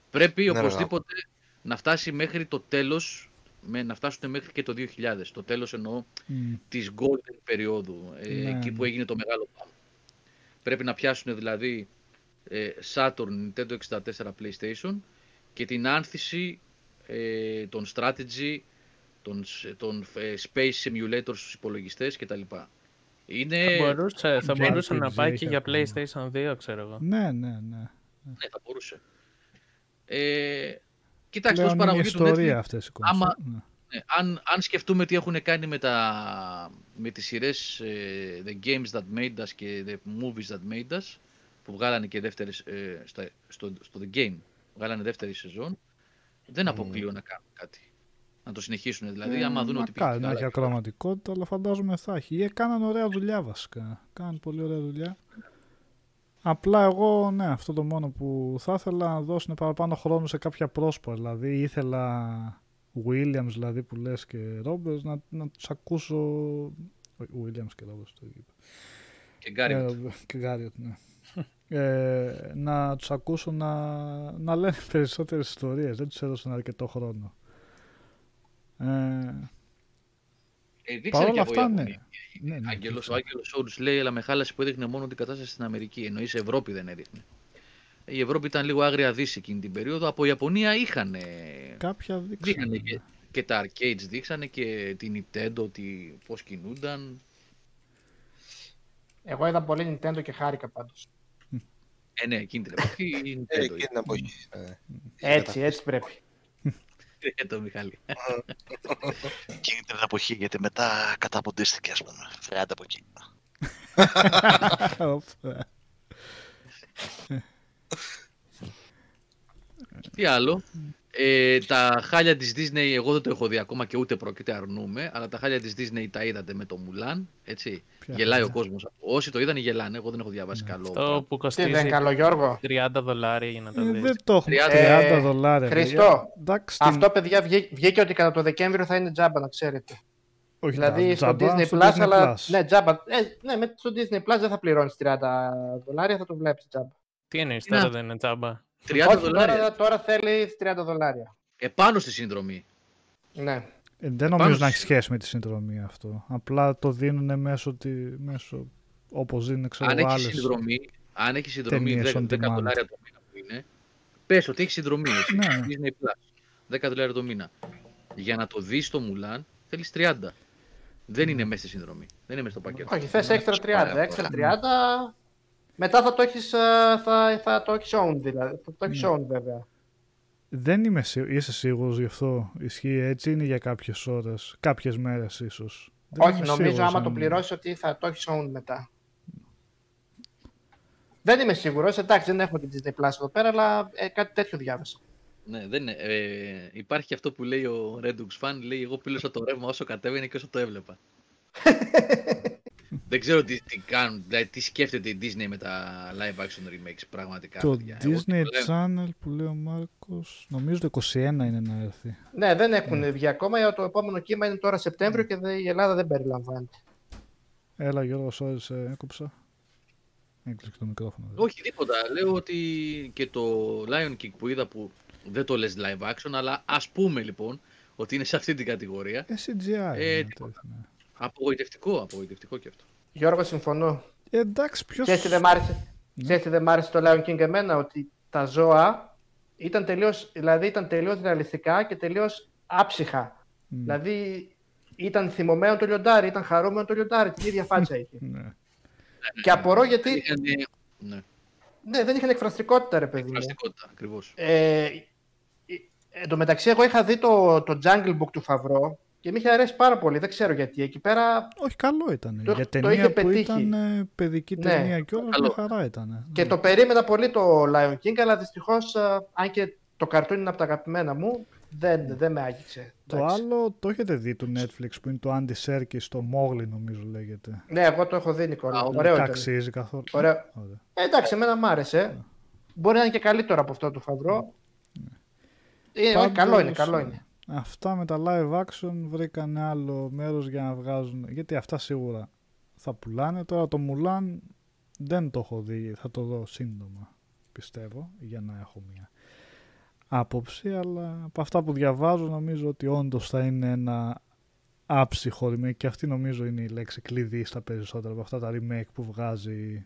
Πρέπει Ναι, ρε, οπωσδήποτε να φτάσει μέχρι το τέλος, με, να φτάσουν μέχρι και το 2000. Το τέλος εννοώ Μμ. της golden περίοδου, ε, Ναι, εκεί που ναι. έγινε το μεγάλο πάμ. Πρέπει να πιάσουν δηλαδή ε, Saturn, Nintendo 64, PlayStation και την άνθηση ε, των strategy, των, σ- των ε, space simulators στους υπολογιστές κτλ. Είναι, Θα μπορούσε, θα δεν μπορούσε να RPG πάει έχει και για ακόμα. PlayStation 2, ξέρω εγώ. Ναι, ναι, ναι. ναι, θα μπορούσε. Ε, κοιτάξτε, Πλέον ως είναι παραγωγή του ιστορία Netflix, αυτές οι άμα- κονσόλες. Ναι. Ναι, αν, αν σκεφτούμε τι έχουν κάνει με, τα, με τις σειρές ε, The Games That Made Us και The Movies That Made Us που βγάλανε και δεύτερες, ε, στα, στο, στο The Game βγάλανε δεύτερη σεζόν δεν αποκλείω να κάνουν κάτι. Να το συνεχίσουν δηλαδή, άμα δουν ότι Μακάρι πήγε να καλά. έχει ακροματικότητα, αλλά φαντάζομαι θα έχει. Ή κάναν ωραία δουλειά βασικά. Κάναν πολύ ωραία δουλειά. Απλά εγώ, ναι, αυτό το μόνο που θα ήθελα να δώσουν παραπάνω χρόνο σε κάποια πρόσωπα. Δηλαδή ήθελα Williams δηλαδή που λες και Roberts να, να τους ακούσω... Όχι, Williams και Roberts το είπα. Και Γκάρι, Ε, και Γκάριοτ, ναι. ε, να τους ακούσω να, να λένε περισσότερες ιστορίες. Δεν τους έδωσαν αρκετό χρόνο. Ε, ε, δείξανε παρόλα και από αυτά, Ιαπωνία. ναι. ναι, ναι, Άγγελος, ο δείξανε. Άγγελος Σόουρους λέει, αλλά με χάλασε που έδειχνε μόνο την κατάσταση στην Αμερική. Εννοείς σε Ευρώπη δεν έδειχνε. Η Ευρώπη ήταν λίγο άγρια δύση εκείνη την περίοδο. Από Ιαπωνία είχαν Κάποια Δείχνανε δείξανε. και, και τα arcades δείξανε και την Nintendo τι, πώς κινούνταν. Εγώ είδα πολύ Nintendo και χάρηκα πάντως. Ε, ναι, εκείνη την εποχή η Ε, Nintendo. εκείνη την εποχή. ε. Έτσι, έτσι πρέπει. Ε, το Μιχάλη. Εκείνη την εποχή, γιατί μετά καταποντίστηκε, ας πούμε. Φρέατε από εκεί. Οπ, ε. Τι άλλο; Ε, τα χάλια της Disney, εγώ δεν το έχω δει ακόμα και ούτε πρόκειται αρνούμε, αλλά τα χάλια της Disney τα είδατε με το Mulan, έτσι. Ποια Γελάει ο χάλια; κόσμος. Όσοι το είδαν γελάνε, εγώ δεν έχω διαβάσει καλό. Το πράγμα. που Τι κοστίζει δεν είναι καλό, Γιώργο; 30 δολάρια για να το Ε, δεις. δεν το έχουμε. 30 30 δολάρια. Χριστό, παιδιά. Εντάξει, στην- Αυτό, παιδιά, βγέ- βγήκε ότι κατά το Δεκέμβριο θα είναι τζάμπα, να ξέρετε. όχι, δηλαδή τα στο τζάμπα, Disney στο Plus, Disney αλλά. Plus. Ναι, τζάμπα. Ε, ναι, με, στο Disney Plus δεν θα πληρώνεις 30 δολάρια, θα το βλέπεις τζάμπα. Τι εννοείς Να. τώρα δεν είναι τσάμπα. 30 Όχι, δολάρια τώρα, τώρα θέλει 30 δολάρια. επάνω στη συνδρομή. Ναι. Ε, δεν νομίζω Πάνω να στις- έχει σχέση με τη συνδρομή αυτό. Απλά το δίνουν μέσω, τη, μέσω όπως δίνουν ξέρω αν εγώ, έχει άλλες. συνδρομή, αν έχει συνδρομή ταινίες 10, on 10 demand. δολάρια το μήνα που είναι, πες ότι έχει συνδρομή. έτσι, Ναι, ναι. Disney Plus, 10 δολάρια το μήνα. Για να το δεις το Mulan θέλεις 30. Δεν είναι μέσα στη συνδρομή. Δεν είναι μέσα στο πακέτο. Όχι, θες έξτρα 30. Έξτρα 30. Μετά θα το έχεις, ε, θα, θα το έχεις own, δηλαδή. Θα το έχεις Ναι. own, βέβαια. Δεν είμαι σίγουρος, είσαι σίγουρος γι' αυτό; Ισχύει έτσι είναι για κάποιες ώρες, κάποιες μέρες ίσως; Δεν Όχι, είμαι νομίζω σίγουρος άμα αν- το πληρώσεις ότι θα το έχεις own μετά. Δεν είμαι σίγουρος, εντάξει δεν έχουμε την Disney Plus εδώ πέρα, αλλά ε, κάτι τέτοιο διάβασα. Ναι, δεν είναι. Ε, υπάρχει και αυτό που λέει ο Redux fan, λέει εγώ πλήρωσα το ρεύμα όσο κατέβαινε και όσο το έβλεπα. Δεν ξέρω τι, τι κάνουν, δηλαδή τι σκέφτεται η Disney με τα live action remakes πραγματικά. Το παιδιά. Εγώ Disney το λέω. Channel που λέει ο Μάρκος, νομίζω το 21 είναι να έρθει. Ναι, δεν έχουν βγει ακόμα, το επόμενο κύμα είναι τώρα Σεπτέμβριο και δε- η Ελλάδα δεν περιλαμβάνεται. Έλα Γιώργο, sorry, σε έκοψα. Έκλεισε το μικρόφωνο. δηλαδή. Όχι τίποτα. Λέω ότι και το Lion King που είδα που δεν το λες live action, αλλά ας πούμε λοιπόν ότι είναι σε αυτή την κατηγορία. Ε, CGI. Ε, είναι τίποτα. τέτοιο, ναι. Απογοητευτικό, απογοητευτικό και αυτό. Γιώργο, συμφωνώ. Ε, εντάξει, ποιος... Ξέρεις τι δεν μ' άρεσε, ξέρεις τι δεν μ' άρεσε το Lion King εμένα, ότι τα ζώα ήταν τελείως, δηλαδή ήταν τελείως ρεαλιστικά και τελείως άψυχα. Μμ. Δηλαδή ήταν θυμωμένο το λιοντάρι, ήταν χαρούμενο το λιοντάρι, την ίδια φάτσα είχε. Ναι. και απορώ γιατί, Είχαν, ε, ναι, ναι, δεν είχαν εκφραστικότητα ρε παιδί μου. πλαστικότητα ακριβώς. Ε, ε, εν τω μεταξύ, εγώ είχα δει το, το Jungle Book του Φαβρό και με είχε αρέσει πάρα πολύ. Δεν ξέρω γιατί. Εκεί πέρα Όχι, καλό ήταν. Το- Για το ταινία είχε που πετύχει. ήταν ε, παιδική Ναι, ταινία και όλα, καλό. μια χαρά ήταν. και το περίμενα πολύ το Lion King, αλλά δυστυχώς, αν και το καρτούν είναι από τα αγαπημένα μου, δεν, δεν με άγγιξε. Το Εντάξει. άλλο το έχετε δει του Netflix που είναι το Andy Serkis, το Mowgli νομίζω λέγεται. Ναι, εγώ το έχω δει, Νικόλα. Α, Ωραίο Δεν ήταν. αξίζει καθόλου. Ωραίο. Ωραία. Ε, εντάξει, εμένα μου άρεσε. Μπορεί να είναι και καλύτερο από αυτό του Φαβρό. Ε, όχι, Πάντως, καλό είναι, καλό είναι. Αυτά με τα live action βρήκαν άλλο μέρος για να βγάζουν. Γιατί αυτά σίγουρα θα πουλάνε. Τώρα το Mulan δεν το έχω δει. Θα το δω σύντομα πιστεύω για να έχω μια άποψη. Αλλά από αυτά που διαβάζω νομίζω ότι όντως θα είναι ένα άψυχο remake. Και αυτή νομίζω είναι η λέξη κλειδί στα περισσότερα από αυτά τα remake που βγάζει.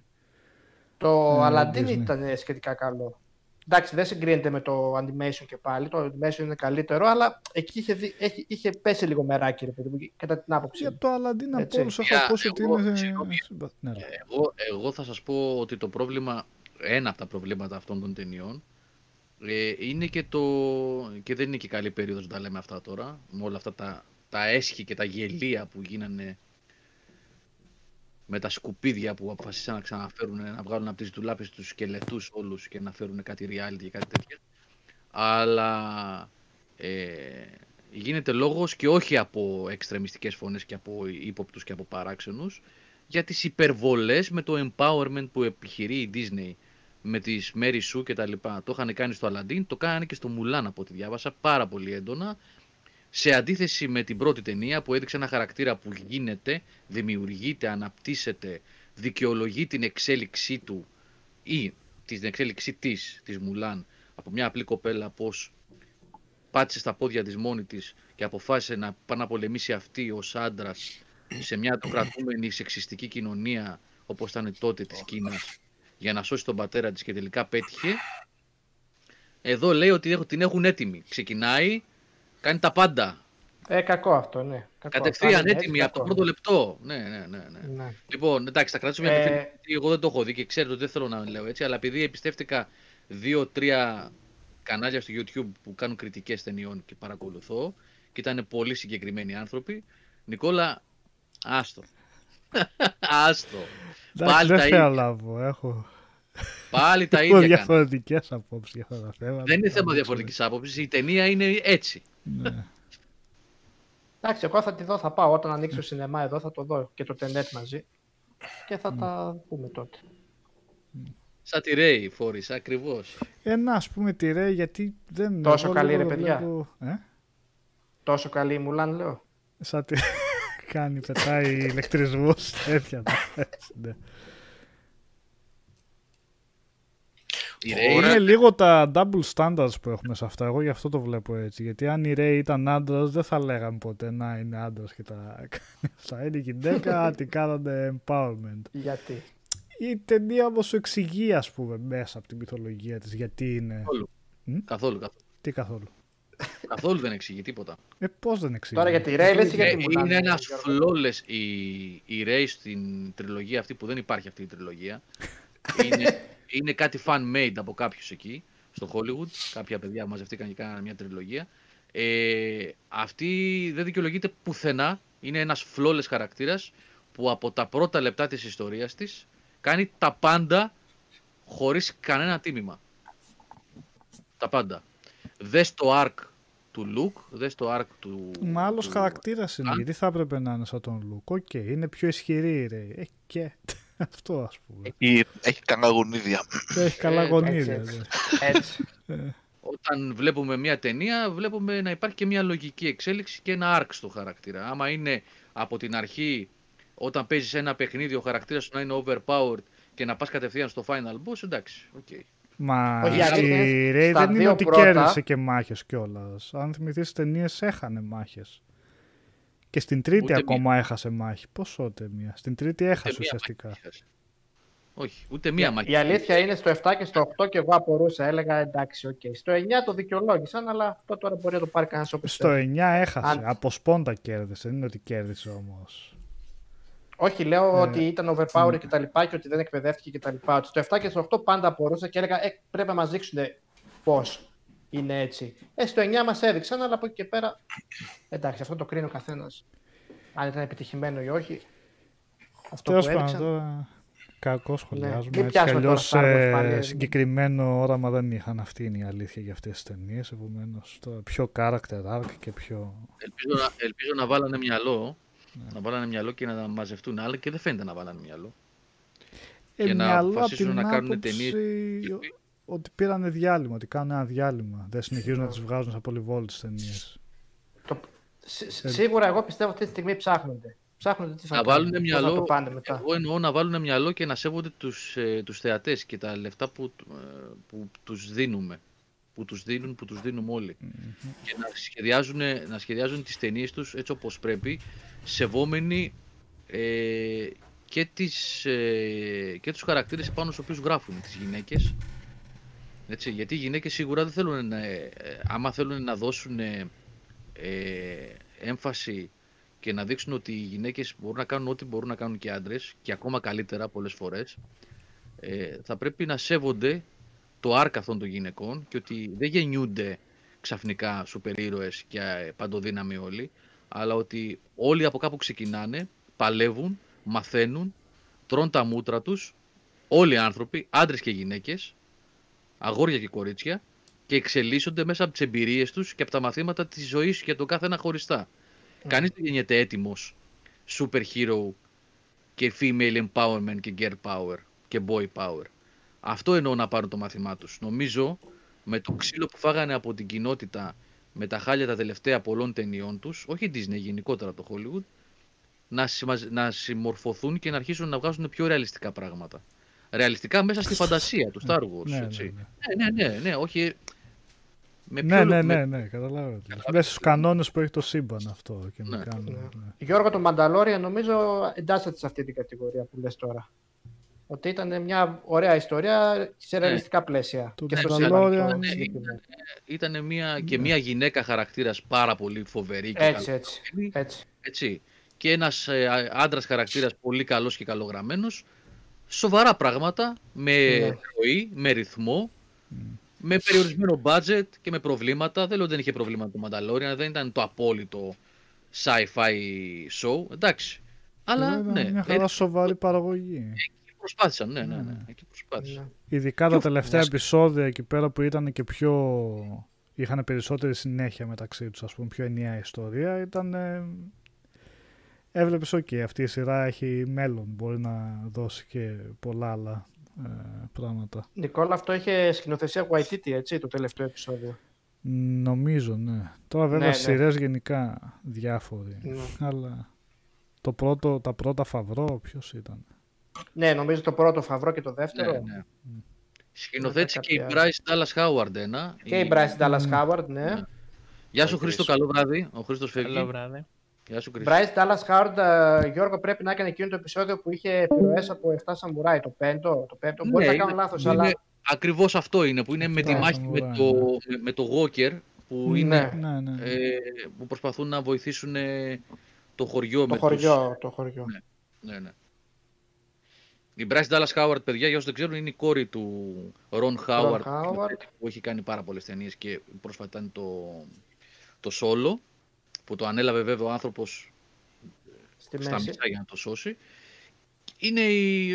Το Ε, Aladdin Disney. ήταν σχετικά καλό. Εντάξει, δεν συγκρίνεται με το animation και πάλι. Το animation είναι καλύτερο, αλλά εκεί είχε, δει, έχει, είχε πέσει λίγο μεράκι, ρε παιδί μου, κατά την άποψη. Για μου. το Aladdin από Έτσι. όλους έχω Για, ακούσει ότι εγώ, είναι... συγγνώμη. συμπα- Ναι, ρε. Εγώ, εγώ θα σας πω ότι το πρόβλημα, ένα από τα προβλήματα αυτών των ταινιών, ε, είναι και το, και δεν είναι και καλή περίοδος να τα λέμε αυτά τώρα, με όλα αυτά τα, τα έσχη και τα γελία που γίνανε με τα σκουπίδια που αποφασίσαν να ξαναφέρουν, να βγάλουν από τις δουλάπες τους σκελετούς όλους και να φέρουν κάτι reality και κάτι τέτοια. Αλλά ε, γίνεται λόγος και όχι από εξτρεμιστικές φωνές και από ύποπτους και από παράξενους, για τις υπερβολές με το empowerment που επιχειρεί η Disney με τις Mary Sue και τα λοιπά. Το είχαν κάνει στο Aladdin, το κάνανε και στο Mulan από ό,τι διάβασα πάρα πολύ έντονα. Σε αντίθεση με την πρώτη ταινία που έδειξε ένα χαρακτήρα που γίνεται, δημιουργείται, αναπτύσσεται, δικαιολογεί την εξέλιξή του ή την εξέλιξή της, της Μουλάν, από μια απλή κοπέλα πως πάτησε στα πόδια της μόνη της και αποφάσισε να πάει να πολεμήσει αυτή ως άντρας σε μια κρατούμενη σεξιστική κοινωνία όπως ήταν τότε της Κίνας για να σώσει τον πατέρα της και τελικά πέτυχε. Εδώ λέει ότι έχω- την έχουν έτοιμη. Ξεκινάει, κάνει τα πάντα. Ε, κακό αυτό, ναι. Κακό. Κατευθείαν Αν είναι έτοιμη έτσι, από το κακό. πρώτο λεπτό. Ναι, ναι, ναι. ναι. Ναι. Λοιπόν, εντάξει, θα κρατήσω μια Ε, ε... γιατί εγώ δεν το έχω δει και ξέρετε ότι δεν θέλω να λέω έτσι, αλλά επειδή εμπιστεύτηκα δύο-τρία κανάλια στο YouTube που κάνουν κριτικές ταινιών και παρακολουθώ και ήταν πολύ συγκεκριμένοι άνθρωποι, Νικόλα, άστο. άστο. Εντάξει, Πάλι δεν τα θα ίδια. λάβω. Έχω, Πάλι τα έχω ίδια κάνουν. διαφορετικές απόψεις για αυτά τα θέματα. Δεν είναι θέμα Θα διαφορετικής άποψης, η ταινία είναι έτσι. Ναι. Εντάξει, εγώ θα τη δω, θα πάω. Όταν ανοίξει το σινεμά εδώ θα το δω και το τενέτ μαζί. Και θα τα πούμε τότε. Σαν τη Ray Forrest, ακριβώς. Ένα, ας πούμε, τη Ray, γιατί δεν... Τόσο εγώ καλή, λίγο ρε, το παιδιά. βλέπω- Ε; Τόσο καλή η Μουλάν, λέω. Σαν τη... κάνει, πετάει ηλεκτρισμούς, τέτοια. ναι. Η Ray Είναι λίγο τα double standards που έχουμε σε αυτά. Εγώ γι' αυτό το βλέπω έτσι. Γιατί αν η Ray ήταν άντρας, δεν θα λέγαμε ποτέ να είναι άντρας και τα κάνει αυτά. Είναι γυναίκα, την κάνανε empowerment. Γιατί; Η ταινία όμως σου εξηγεί, ας πούμε, μέσα από τη μυθολογία της γιατί είναι. Καθόλου. Μ; Καθόλου, καθόλου. Τι καθόλου; καθόλου δεν εξηγεί τίποτα. Ε, πώς δεν εξηγεί; Τώρα για τη Ray λες ή για Ε, τη Μουλάν. είναι ένα Γιώργο. flawless η, η Ray στην τριλογία αυτή που δεν υπάρχει αυτή η τριλογία. είναι, είναι κάτι fan-made από κάποιους εκεί, στο Hollywood. Κάποια παιδιά μαζευτήκαν και κάνανε μια τριλογία. Ε, αυτή δεν δικαιολογείται πουθενά. Είναι ένας flawless χαρακτήρας που από τα πρώτα λεπτά της ιστορίας της κάνει τα πάντα χωρίς κανένα τίμημα. Τα πάντα. Δες το arc του Luke, δες το arc του... Μα άλλος του- χαρακτήρας είναι. Α; Γιατί θα έπρεπε να είναι σαν τον Λουκ. Οκ, είναι πιο ισχυρή η Ray. Ε, και. Αυτό ας πούμε. Έχει, έχει καλά γονίδια. Και έχει καλά Ε, γονίδια. έτσι, ναι. Έτσι. Όταν βλέπουμε μια ταινία, βλέπουμε να υπάρχει και μια λογική εξέλιξη και ένα arc στο χαρακτήρα. Άμα είναι από την αρχή, όταν παίζεις ένα παιχνίδι, ο χαρακτήρας σου να είναι overpowered και να πας κατευθείαν στο final boss, εντάξει, οκ. Μα Όχι, η αλήθεια είναι, Ray στα δεν είναι δύο ότι πρώτα- κέρδισε και μάχες κιόλας. Αν θυμηθείς ταινίες έχανε μάχες. Και στην τρίτη Ούτε ακόμα έχασε μάχη. Πόσο ούτε μία. Στην τρίτη έχασε Ούτε μία ουσιαστικά. μάχη έχασε. Όχι, ούτε μία μάχη. Η αλήθεια είναι στο 7 και στο 8 και εγώ απορούσα. Έλεγα εντάξει, οκ. Στο 9 το δικαιολόγησαν, αλλά αυτό τώρα μπορεί να το πάρει κανένας όπως Στο 9 έχασε. Αν- Από σπόντα κέρδισε. Δεν είναι ότι κέρδισε όμως. Όχι, λέω Ε, ότι ήταν overpowered και τα λοιπά και ότι δεν εκπαιδεύτηκε και τα λοιπά. Ότι στο 7 και στο 8 πάντα απορούσα και έλεγα ε, πρέπει να μας δείξουν πώς είναι έτσι. Ε, στο 9 μας έδειξαν, αλλά από εκεί και πέρα. Εντάξει, αυτό το κρίνει ο καθένας. Αν ήταν επιτυχημένο ή όχι. Αυτό Τέλος που πάντων έδειξαν. τώρα. Κακό σχολιάζουμε. Μην Έτσι κι πιάσουμε τώρα αλλιώς, Star Wars ε, πάλι. συγκεκριμένο όραμα δεν είχαν. Αυτή είναι η αλήθεια για αυτές τις ταινίες. Επομένως, πιο character arc και πιο. Ελπίζω να, ελπίζω να βάλανε μυαλό. Ναι. Να βάλανε μυαλό και να μαζευτούν άλλα και δεν φαίνεται να βάλανε μυαλό. Ε, Και να μυαλό απ' αποφασίσουν την να κάνουν άποψη ταινίες. Ότι πήρανε διάλειμμα, ότι κάνουν ένα διάλειμμα. Δεν συνεχίζουν να τις βγάζουν σαν πολυβόλτες ταινίες. Το... σ- σ- Σίγουρα εγώ πιστεύω ότι αυτή τη στιγμή ψάχνονται. Ψάχνονται τι θα Να κάνουν, βάλουν πώς μυαλό. Να το πάνε μετά. Εγώ εννοώ να βάλουν μυαλό και να σέβονται τους, ε, τους θεατές και τα λεφτά που, ε, που τους δίνουμε. Που τους δίνουν, που τους δίνουμε όλοι. Και να σχεδιάζουν, να σχεδιάζουν τις ταινίες τους έτσι όπως πρέπει, σεβόμενοι ε, και, τις, ε, και τους χαρακτήρες πάνω στους οποίους γράφουν, τις γυναίκες. Έτσι, γιατί οι γυναίκες σίγουρα δεν θέλουν να, ε, ε, άμα θέλουν να δώσουν ε, ε, έμφαση και να δείξουν ότι οι γυναίκες μπορούν να κάνουν ό,τι μπορούν να κάνουν και οι άντρες και ακόμα καλύτερα πολλές φορές ε, θα πρέπει να σέβονται το άρκα αυτών των γυναικών και ότι δεν γεννιούνται ξαφνικά σούπερ ήρωες και ε, παντοδύναμοι όλοι αλλά ότι όλοι από κάπου ξεκινάνε, παλεύουν, μαθαίνουν, τρώνε τα μούτρα τους όλοι οι άνθρωποι, άντρες και γυναίκες αγόρια και κορίτσια και εξελίσσονται μέσα από τις εμπειρίες τους και από τα μαθήματα της ζωής για τον κάθε ένα χωριστά. Κανείς δεν γεννιέται έτοιμος super hero και female empowerment και girl power και boy power. Αυτό εννοώ να πάρουν το μάθημά τους. Νομίζω με το ξύλο που φάγανε από την κοινότητα με τα χάλια τα τελευταία πολλών ταινιών τους, όχι Disney γενικότερα το Hollywood, να, συμμαζ- να συμμορφωθούν και να αρχίσουν να βγάζουν πιο ρεαλιστικά πράγματα. Ρεαλιστικά μέσα στη φαντασία του Star Wars. Ναι, ναι, έτσι. ναι. Ναι, ναι, ναι, ναι, όχι. Με Ναι, πιο- ναι, με- ναι, ναι, καταλάβω. Μέσα στους κανόνες που έχει το σύμπαν αυτό. Και να Ναι. κάνουν, Ναι. ναι. Γιώργο, το Μανταλόρια νομίζω εντάσσεται σε αυτή την κατηγορία που λες τώρα. Ότι ήταν μια ωραία ιστορία σε ρεαλιστικά πλαίσια. Το και στο Mandalorian- σύμπαν το Ναι, συγκεκριμένο. Ήταν μια, και μια γυναίκα χαρακτήρας πάρα πολύ φοβερή και Έτσι, καλή, έτσι, έτσι. έτσι. Και ένας ε, α- άντρας χαρακτήρας πολύ καλός και καλογραμμένος. Σοβαρά πράγματα, με Ναι. ροή, με ρυθμό, με περιορισμένο budget και με προβλήματα. Δεν λέω ότι δεν είχε προβλήματα το Mandalorian, δεν ήταν το απόλυτο sci-fi show, εντάξει. Αλλά Ήταν ναι, μια ε, χαρά σοβαρή παραγωγή. εκεί προσπάθησαν, ναι, ναι, Ναι, ναι, ναι. εκεί προσπάθησαν. Ναι. Ειδικά τα Πιο τελευταία φωνιάς. επεισόδια εκεί πέρα που ήταν και πιο. είχαν περισσότερη συνέχεια μεταξύ τους, ας πούμε, πιο ενιαία ιστορία, ήταν. Ε... Έβλεπες, οκ, αυτή η σειρά έχει μέλλον, μπορεί να δώσει και πολλά άλλα ε, πράγματα. Νικόλα, αυτό είχε σκηνοθεσία Waititi, έτσι, το τελευταίο επεισόδιο; Νομίζω, ναι. Τώρα βέβαια Ναι, ναι, ναι. σειρές γενικά διάφοροι, Ναι. αλλά το πρώτο, τα πρώτα φαβρό ποιος ήταν; Ναι, νομίζω το πρώτο φαβρό και το δεύτερο. Ναι, ναι. Σκηνοθέτησε και η κάποια- Bryce Dallas Howard ένα. Και η Bryce Dallas Howard, ναι. Γεια σου Ο Χρήστο, Chris. καλό βράδυ. Ο Χρήστος φεύγει. Καλό βράδυ. Γεια σου Χρήστο. Bryce Dallas Howard, ε, Γιώργο, πρέπει να έκανε εκείνο το επεισόδιο που είχε επιρροές από 7 Σαμουράι, το πέμπτο. Το πέμπτο. Μπορεί Ναι, να κάνω είναι- λάθος, είναι- αλλά Ακριβώς αυτό είναι, που είναι με τη Αυτά, μάχη με ωραία, το, ναι. με, με το Walker, που, Ναι. είναι, Ναι, ναι. ε, που προσπαθούν να βοηθήσουν ε, το χωριό το με χωριό, το χωριό. Ναι. τους... Ναι, ναι. Η Bryce Dallas Howard, παιδιά, για όσους δεν ξέρουν, είναι η κόρη του Ron Howard, Howard. που έχει κάνει πάρα πολλές ταινίες και πρόσφατα ήταν το, το Solo, που το ανέλαβε βέβαια ο άνθρωπος Στη στα μέση. μισά για να το σώσει. Είναι η,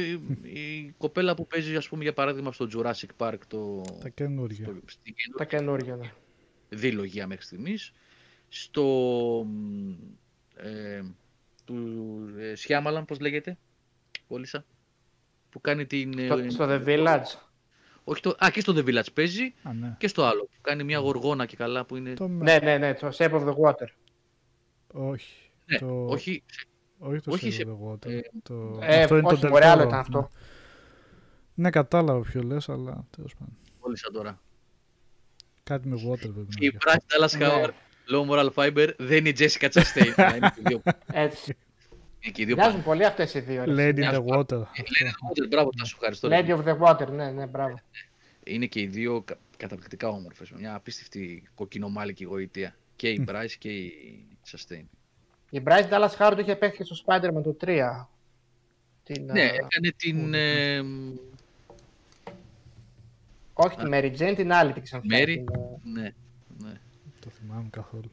η κοπέλα που παίζει, ας πούμε, για παράδειγμα, στο Jurassic Park το, Τα καινούργια. στο, στην Τα καινούργια, ναι. δίλογια μέχρι στιγμής. Στο μ, ε, του ε, Σιάμαλαν, πώς λέγεται, Πόλυσα, που κάνει την... ε, Στο, στο The Village. όχι το, α, και στο The Village παίζει Α, ναι. και στο άλλο, που κάνει μια γοργόνα και καλά που είναι... Το... Ναι, ναι, ναι, το Shape of the Water. Όχι. Ναι, το... όχι, όχι το όχι Save σε- the Water. ε, το... Ε, αυτό είναι όχι, το μπορεί άλλο Del Toro, ήταν αυτό. Ναι. ναι, κατάλαβα ποιο λες, αλλά τέλος πάντων. κόλλησα τώρα. Κάτι με water πρέπει Και η να Bryce Dallas Ναι. Howard, low moral fiber, δεν είναι η Jessica Chastain. αλλά είναι και οι δύο- Έτσι. είναι και οι δύο Μοιάζουν πολύ αυτές οι δύο. ρε. Lady in Ναι, the αυτό. water. Λένε Water, μπράβο, τα σου ευχαριστώ. Lady of the Water, ναι, ναι, μπράβο. Είναι και οι δύο κα- καταπληκτικά όμορφες. Μια απίστευτη κοκκινομάλικη γοητεία. Και η Bryce και η Chastain. Η Bryce Dallas Howard είχε παίξει και στο Spider-Man το 3. Την, Ναι, α, έκανε την ε, όχι τη Mary Jane, την άλλη την ξανθιά. Mary. την, α, ναι, ναι. Το θυμάμαι καθόλου.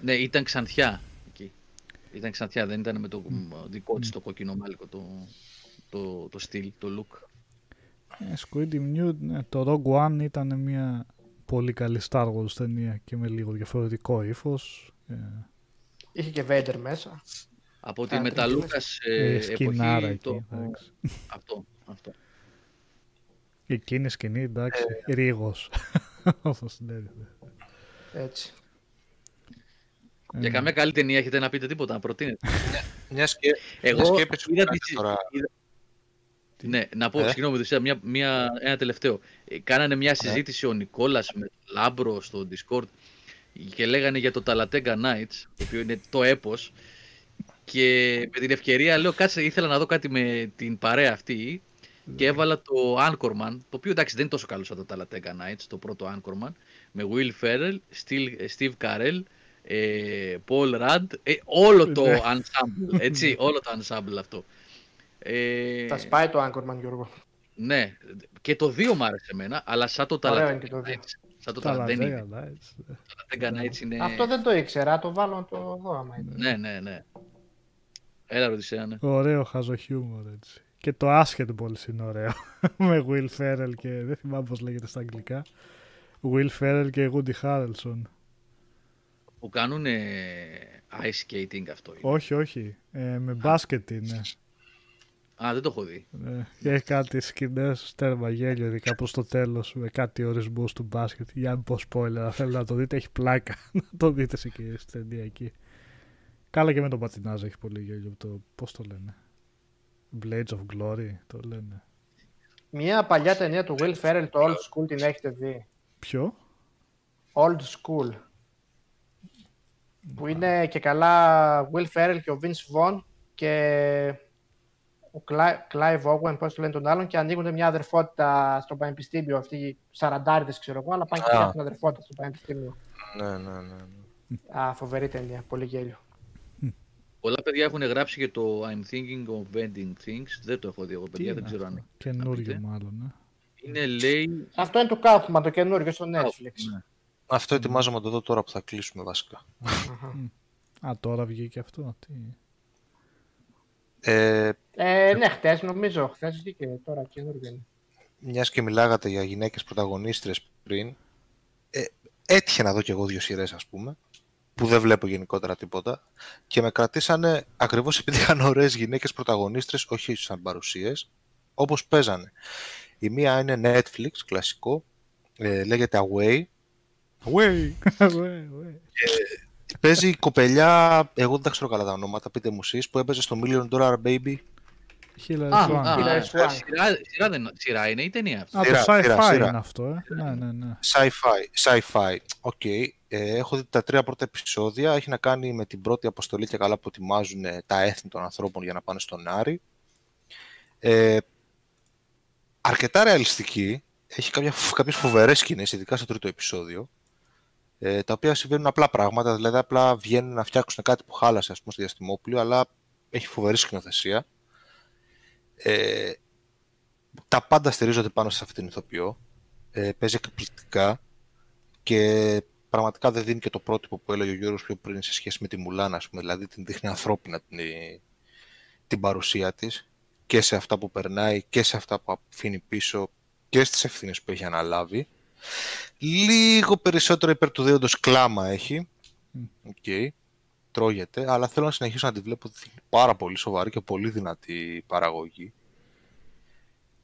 ναι, ήταν ξανθιά εκεί. Ήταν ξανθιά, δεν ήταν με το μ, δικό της το κοκκινομάλικο το, το, το στυλ, το look. Ε, Squid Nude, ναι, το Rogue One ήταν μια πολύ καλή Star Wars ταινία και με λίγο διαφορετικό ύφος. Ε, Είχε και Vader μέσα. Από τη Α, Μεταλούκας ε, ε, σκηνάρα εποχή, εκεί. το, εντάξει. αυτό, αυτό. Εκείνη η σκηνή, εντάξει, Ε. ρίγος. Όπως λέγεται. Έτσι. Για Ε, καμία καλή ταινία έχετε να πείτε τίποτα, να προτείνετε. Μια και, Εγώ μιας και έπεσε που είδα κάνετε τη- τώρα. είδα- Ναι, να πω, Ε; συγγνώμη, Δουσία, μια, μια, ένα τελευταίο. Ε, Κάνανε μια Ναι. συζήτηση ο Νικόλας με τον Λάμπρο στο Discord και λέγανε για το Talladega Nights, το οποίο είναι το έπος. Και με την ευκαιρία λέω, κάτσε, ήθελα να δω κάτι με την παρέα αυτή και έβαλα το Anchorman, το οποίο εντάξει δεν είναι τόσο καλό σαν το Talatenga Nights, το πρώτο Anchorman, με Will Ferrell, Steve, Steve Carell, ε, Paul Rudd, ε, όλο το Ναι. ensemble, έτσι, όλο το ensemble αυτό. Ε, Θα σπάει το Anchorman, Γιώργο. ναι, και το 2 μ' άρεσε εμένα, αλλά σαν το Ωραίο Talatenga είναι και το δύο. Nights. Σαν το τα Talatenga δεν είναι. Talladega Nights, ναι. Το Talatenga Nights είναι... Αυτό δεν το ήξερα, το βάλω να το δω άμα είναι. Ναι, ναι, ναι. Έλα ρωτησέα, ναι. Ωραίο χαζό χιούμορ έτσι. Και το Basketball είναι ωραίο. με Will Ferrell και δεν θυμάμαι πώς λέγεται στα αγγλικά. Will Ferrell και Woody Harrelson. Που κάνουν ice skating αυτό. είναι. όχι, όχι. Ε, με μπάσκετ είναι. Α, δεν το έχω δει. Ναι. Και έχει κάτι σκηνές τέρμα γέλιο, ειδικά προς το τέλος με κάτι ορισμούς του μπάσκετ. Για να μην πω spoiler, αν θέλετε να το δείτε, έχει πλάκα. να το δείτε σε και στην ταινία εκεί. Καλά και με τον πατινάζ έχει πολύ γέλιο. Το, πώς το λένε; Blades of Glory το λένε. Μια παλιά ταινία του Will Ferrell, το Old School, την έχετε δει; Ποιο; Old School. Που είναι και καλά Will Ferrell και ο Vince Vaughn και ο Cli- Clive Owen, πώς το λένε τον άλλον, και ανοίγουν μια αδερφότητα στο πανεπιστήμιο. Αυτοί οι σαραντάριδες, ξέρω εγώ, αλλά πάνε και Α. φτιάχνουν αδερφότητα στο πανεπιστήμιο. Ναι, ναι, ναι. ναι. Α, φοβερή ταινία, πολύ γέλιο. Πολλά παιδιά έχουν γράψει και το I'm thinking of ending things. Δεν το έχω δει εγώ, παιδιά, δεν είναι ξέρω αυτό; αν. Καινούριο πείτε. μάλλον. Ε. Είναι, λέει. Αυτό είναι το Kaufman, το καινούργιο στο Netflix. Ναι. Αυτό ετοιμάζομαι να το δω τώρα που θα κλείσουμε βασικά. Αχα. Α, τώρα βγήκε αυτό. Τι... Ε, Ε, ναι, χτες νομίζω, χθες βγήκε τώρα καινούργιο είναι. μιας και μιλάγατε για γυναίκες πρωταγωνίστρες πριν, ε, έτυχε να δω κι εγώ δύο σειρές ας πούμε, που δεν βλέπω γενικότερα τίποτα και με κρατήσανε ακριβώς επειδή είχαν ωραίες γυναίκες πρωταγωνίστρες, όχι σαν παρουσίες, όπως παίζανε. Η μία είναι Netflix, κλασικό, ε, λέγεται Away. Away! Ωε, ωε. Παίζει η κοπελιά, εγώ δεν τα ξέρω καλά τα ονόματα, πείτε μου εσείς, που έπαιζε στο Million Dollar Baby. Hilary Α, Swank. α, Hilary α, Swank. σειρά, σειρά, δεν, σειρά είναι ή ταινία αυτή; Α, το Σειρά, σειρά, sci-fi σειρά. είναι αυτό, ε. Ναι, ναι, ναι. Sci-fi, sci-fi. Οκ. Ε, έχω δει τα τρία πρώτα επεισόδια. Έχει να κάνει με την πρώτη αποστολή και καλά που ετοιμάζουν ε, τα έθνη των ανθρώπων για να πάνε στον Άρη. Ε, αρκετά ρεαλιστική. Έχει κάποια, κάποιες φοβερές σκηνές, ειδικά στο τρίτο επεισόδιο. Ε, τα οποία συμβαίνουν απλά πράγματα, δηλαδή απλά βγαίνουν να φτιάξουν κάτι που χάλασε ας πούμε, στο διαστημόπλιο, αλλά έχει φοβερή σκηνοθεσία. Ε, τα πάντα στηρίζονται πάνω σε αυτήν την ηθοποιό. Ε, παίζει εκπληκτικά και πραγματικά δεν δίνει και το πρότυπο που έλεγε ο Γιώργος πιο πριν σε σχέση με τη Μουλάνα, ας πούμε, δηλαδή την δείχνει ανθρώπινα την, την παρουσία της και σε αυτά που περνάει και σε αυτά που αφήνει πίσω και στις ευθύνες που έχει αναλάβει. Λίγο περισσότερο υπέρ του δέοντος κλάμα έχει. Οκ. Τρώγεται, αλλά θέλω να συνεχίσω να τη βλέπω ότι είναι πάρα πολύ σοβαρή και πολύ δυνατή παραγωγή.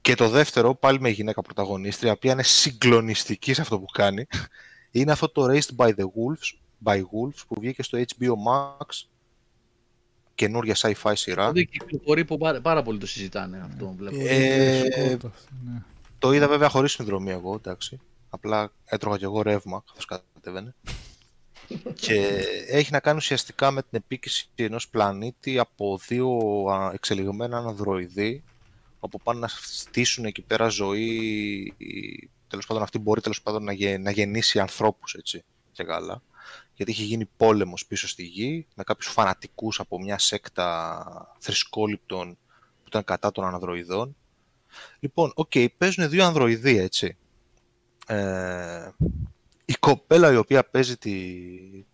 Και το δεύτερο, πάλι με γυναίκα πρωταγωνίστρια, η οποία είναι συγκλονιστική σε αυτό που κάνει, είναι αυτό το Raised by the Wolves, by Wolves που βγήκε στο HBO Max, καινούρια sci-fi σειρά. Δεν κυκλοφορεί που πάρα, πάρα πολύ το συζητάνε αυτό. Βλέπω. Ε, Σκότω αυτό, ναι. το είδα βέβαια χωρίς συνδρομή εγώ, εντάξει. Απλά έτρωγα κι εγώ ρεύμα, καθώς κατέβαινε. και έχει να κάνει ουσιαστικά με την επίκηση ενός πλανήτη από δύο α, εξελιγμένα αναδροειδή, όπου πάνε να στήσουν εκεί πέρα ζωή, τέλος πάντων αυτή μπορεί τέλος πάντων να, γε- να γεννήσει ανθρώπους, έτσι, και καλά. Γιατί είχε γίνει πόλεμος πίσω στη γη, με κάποιους φανατικούς από μια σέκτα θρησκόληπτων που ήταν κατά των ανδροειδών. Λοιπόν, οκ, παίζουν δύο ανδροειδή, έτσι. Ε, η κοπέλα η οποία παίζει τη,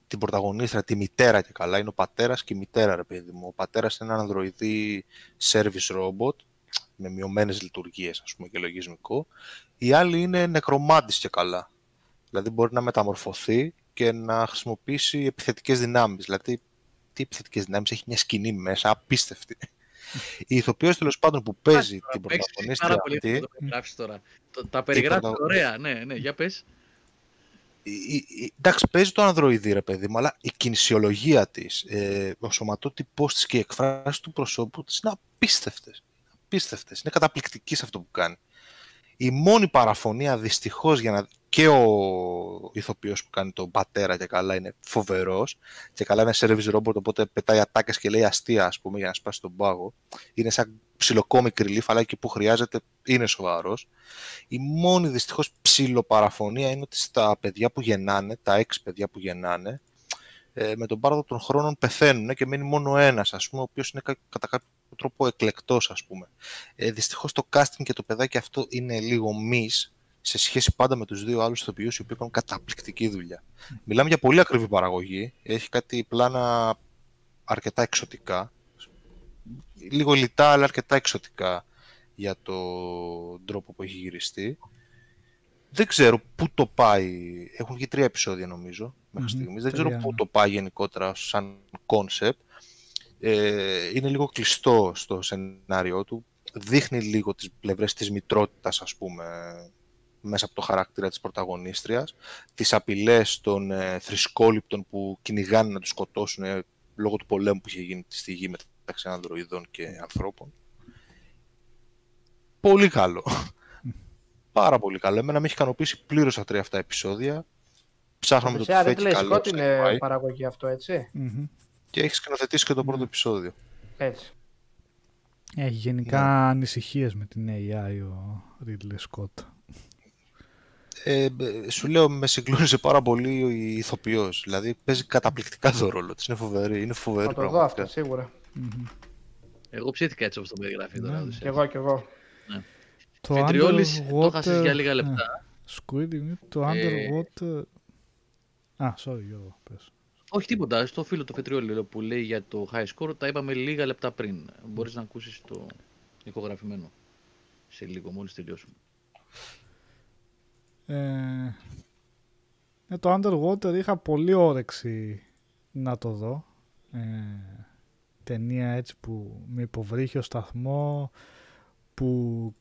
την πρωταγωνίστρια, τη μητέρα και καλά, είναι ο πατέρας και η μητέρα, ρε παιδί μου. Ο πατέρας είναι ένα ανδροειδή service robot, με μειωμένες λειτουργίες, ας πούμε, και λογισμικό. Η άλλη είναι νεκρομάντης και καλά. Δηλαδή μπορεί να μεταμορφωθεί και να χρησιμοποιήσει επιθετικές δυνάμεις. Δηλαδή, τι επιθετικές δυνάμεις, έχει μια σκηνή μέσα, απίστευτη. Η ηθοποιός τέλος πάντων που παίζει την Παίξεις πρωταγωνίστρια πάρα πολύ αυτή, αυτό που περιγράφεις τώρα. Το- Τα περιγράφεις πρωτα- ωραία, ναι, ναι, για πες. η- η- η- εντάξει, παίζει το ανδροειδή, ρε παιδί μου, αλλά η κινησιολογία της, ε, ο σωματότυπός της και οι εκφράσεις του προσώπου της είναι απίστευτες. Απίστευτες. Είναι καταπληκτική σε αυτό που κάνει. Η μόνη παραφωνία δυστυχώς για να... και ο ηθοποιός που κάνει τον πατέρα και καλά είναι φοβερός και καλά είναι service robot οπότε πετάει ατάκες και λέει αστεία ας πούμε για να σπάσει τον πάγο. Είναι σαν ψιλοκόμικ relief αλλά εκεί που χρειάζεται είναι σοβαρός. Η μόνη δυστυχώς ψιλοπαραφωνία είναι ότι στα παιδιά που γεννάνε, τα έξι παιδιά που γεννάνε, ε, με τον πάροδο των χρόνων πεθαίνουν και μένει μόνο ένας, ας πούμε, ο οποίος είναι κα- κατά κάποιο τρόπο εκλεκτός, ας πούμε. Ε, δυστυχώς το casting και το παιδάκι αυτό είναι λίγο μης σε σχέση πάντα με τους δύο άλλους ηθοποιούς οι οποίοι κάνουν καταπληκτική δουλειά. Μιλάμε για πολύ ακριβή παραγωγή, έχει κάτι πλάνα αρκετά εξωτικά, λίγο λιτά αλλά αρκετά εξωτικά για τον τρόπο που έχει γυριστεί. Δεν ξέρω πού το πάει. Έχουν βγει τρία επεισόδια νομίζω μέχρι Μμμ, στιγμής. Δεν τρία, ξέρω ναι. πού το πάει γενικότερα σαν κόνσεπτ. Ε, είναι λίγο κλειστό στο σενάριό του. Δείχνει λίγο τις πλευρές της μητρότητας, ας πούμε, μέσα από το χαρακτήρα της πρωταγωνίστριας. Τις απειλές των ε, θρησκόληπτων που κυνηγάνε να τους σκοτώσουν ε, λόγω του πολέμου που είχε γίνει στη γη μεταξύ ανδροειδών και ανθρώπων. Πολύ καλό. Πάρα πολύ καλό. Εμένα με έχει ικανοποιήσει πλήρως τα τρία αυτά επεισόδια. Ψάχνω με το Φυσικά, τυφέκι Ridley καλό Scott είναι sci-fi παραγωγή αυτό, έτσι; Μμμ. και έχει σκηνοθετήσει και το Ναι. πρώτο επεισόδιο. Έτσι. Έχει γενικά Ναι. ανησυχίες με την AI ο Ridley Scott. Ε, ε, σου λέω, με συγκλώνησε πάρα πολύ ο ηθοποιός. Δηλαδή παίζει καταπληκτικά το ρόλο της. Είναι φοβερή. Είναι φοβερή Θα το δω πραγματικά. αυτό, σίγουρα. Μμμ. Εγώ ψήθηκα έτσι όπως το περιγράφει τώρα. Ναι. όντως, Κι εγώ, κι εγώ. Το Φετριόλης το Underwater- χάσεις για λίγα ε, λεπτά. Squid Game, το Ε, Underwater... Α, sorry, Γιώργο, πες. Όχι τίποτα, στο φίλο το Φετριόλη που λέει για το high score τα είπαμε λίγα λεπτά πριν. Μπορείς να ακούσεις το ηχογραφημένο σε λίγο, μόλις τελειώσουμε. Ε, ε, το Underwater είχα πολύ όρεξη να το δω. Ε, ταινία έτσι που με υποβρύχιο σταθμό που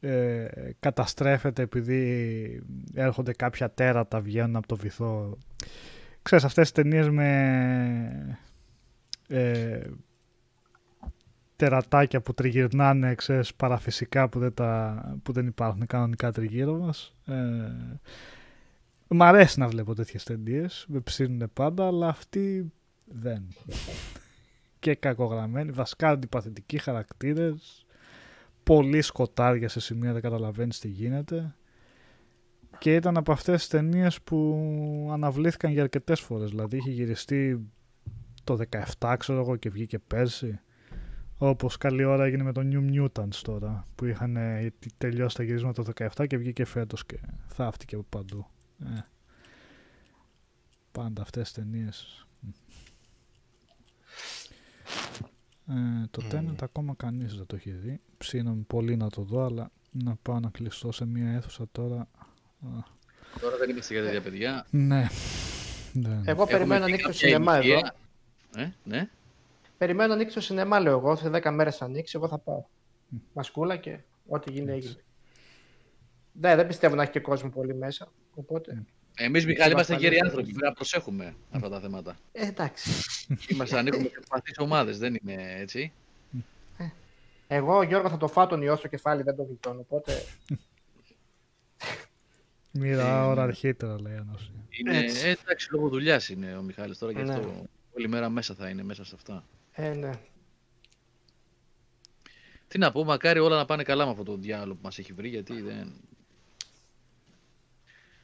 ε, καταστρέφεται επειδή έρχονται κάποια τέρατα βγαίνουν από το βυθό. Ξέρεις αυτές τις ταινίες με ε, τερατάκια που τριγυρνάνε ξέρεις, παραφυσικά που δεν, τα, που δεν υπάρχουν κανονικά τριγύρω μας. Ε, μ' αρέσει να βλέπω τέτοιες ταινίες, με ψήνουν πάντα, αλλά αυτή δεν. και κακογραμμένη, βασικά αντιπαθητικοί χαρακτήρες, πολύ σκοτάδια σε σημεία δεν καταλαβαίνεις τι γίνεται. Και ήταν από αυτές τις ταινίες που αναβλήθηκαν για αρκετές φορές. Δηλαδή είχε γυριστεί το 17 ξέρω εγώ και βγήκε πέρσι. Όπως καλή ώρα έγινε με το New Mutants τώρα που είχαν ε, τελειώσει τα γυρίσματα το 17 και βγήκε φέτος και θαύτηκε από παντού. Ε. Πάντα αυτές τις ταινίες. Ε, το Μμμ. Tenet ακόμα κανείς δεν το έχει δει. Ψήνομαι πολύ να το δω αλλά να πάω να κλειστώ σε μια αίθουσα τώρα. Α, Τώρα δεν είμαστε για τέτοια παιδιά. Ναι. Δεν. Εγώ περιμένω να πει ανοίξει το κάποια σινεμά εδώ. ηλικία. Ε, ναι. Περιμένω να ανοίξει το σινεμά, λέω εγώ. Σε 10 μέρες θα ανοίξει, εγώ θα πάω. Μασκούλα και ό,τι γίνει έγινε. Ναι, δεν πιστεύω να έχει και κόσμο πολύ μέσα. Οπότε. Εμείς Μιχάλη είμαστε ασφαλείς γέροι δεν άνθρωποι, είναι. πρέπει να προσέχουμε αυτά τα θέματα. Ε, εντάξει. Είμαστε ανήκουμε σε ευπαθείς ομάδες, δεν είναι έτσι. Εγώ, Γιώργο, θα το φάω τον ιό στο κεφάλι, δεν το γλιτώνω. Οπότε. Μοίρα Ε, ώρα αρχίτερα, λέει ένας. Είναι, Έτσι. ε, εντάξει, λόγω δουλειάς είναι ο Μιχάλης τώρα, γι' Ναι. αυτό όλη μέρα μέσα θα είναι, μέσα σε αυτά. Ε, ναι. Τι να πω, μακάρι όλα να πάνε καλά με αυτό το διάλογο που μας έχει βρει, γιατί δεν...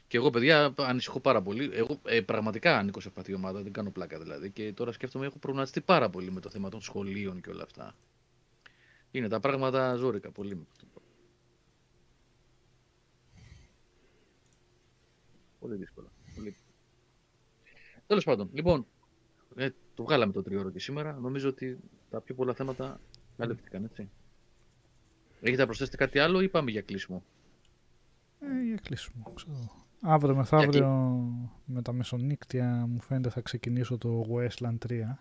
Και εγώ, παιδιά, ανησυχώ πάρα πολύ. Εγώ ε, πραγματικά ανήκω σε ευπαθή ομάδα, δεν κάνω πλάκα δηλαδή. Και τώρα σκέφτομαι, έχω προβληματιστεί πάρα πολύ με το θέμα των σχολείων και όλα αυτά. Είναι τα πράγματα ζόρικα πολύ. με αυτό. Πολύ δύσκολα. Πολύ. Τέλος πάντων, λοιπόν, ε, το βγάλαμε το τριώρο και σήμερα. Νομίζω ότι τα πιο πολλά θέματα καλύφθηκαν, έτσι. Έχετε να προσθέσετε κάτι άλλο ή πάμε για κλείσιμο; Ε, για κλείσιμο, ξέρω. Αύριο μεθαύριο με τα μεσονύκτια μου φαίνεται θα ξεκινήσω το Wasteland 3.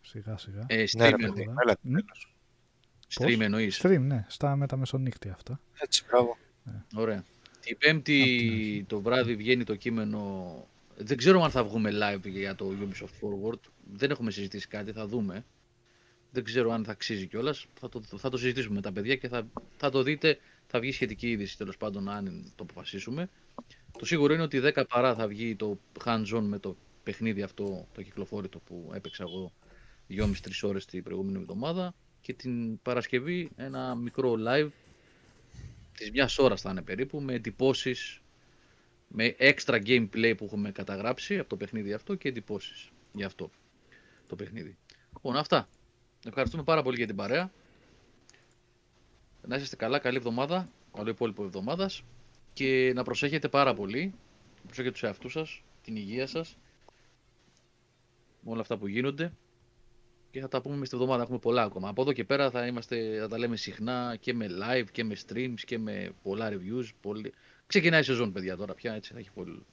Σιγά σιγά. Ε, Ναι, stream, ρε εννοείς. παιδί, Μ; έλα, Μ; τέλος. stream εννοείς. Stream, ναι, στα με τα μεσονύκτια αυτά. Έτσι, μπράβο. Ωραία. Την Πέμπτη το βράδυ βγαίνει το κείμενο. Δεν ξέρω αν θα βγούμε live για το Ubisoft Forward. Δεν έχουμε συζητήσει κάτι, θα δούμε. Δεν ξέρω αν θα αξίζει κιόλας. Θα το, θα το συζητήσουμε με τα παιδιά και θα, θα το δείτε. Θα βγει σχετική είδηση τέλος πάντων, αν το αποφασίσουμε. Το σίγουρο είναι ότι 10 παρά θα βγει το hands-on με το παιχνίδι αυτό, το κυκλοφόρητο που έπαιξα εγώ 2,5-3 ώρες την προηγούμενη εβδομάδα. Και την Παρασκευή ένα μικρό live της μιας ώρας θα είναι περίπου, με εντυπώσεις, με έξτρα gameplay που έχουμε καταγράψει από το παιχνίδι αυτό και εντυπώσεις για αυτό το παιχνίδι. Λοιπόν, αυτά. Ευχαριστούμε πάρα πολύ για την παρέα. Να είσαστε καλά, καλή εβδομάδα, όλο υπόλοιπο εβδομάδας και να προσέχετε πάρα πολύ. Να προσέχετε τους εαυτούς σας, την υγεία σας, με όλα αυτά που γίνονται και θα τα πούμε μες τη εβδομάδα. Έχουμε πολλά ακόμα. Από εδώ και πέρα θα, είμαστε, θα τα λέμε συχνά και με live και με streams και με πολλά reviews. Πολύ... Ξεκινάει η σεζόν, παιδιά, τώρα πια. Έτσι θα έχει πολύ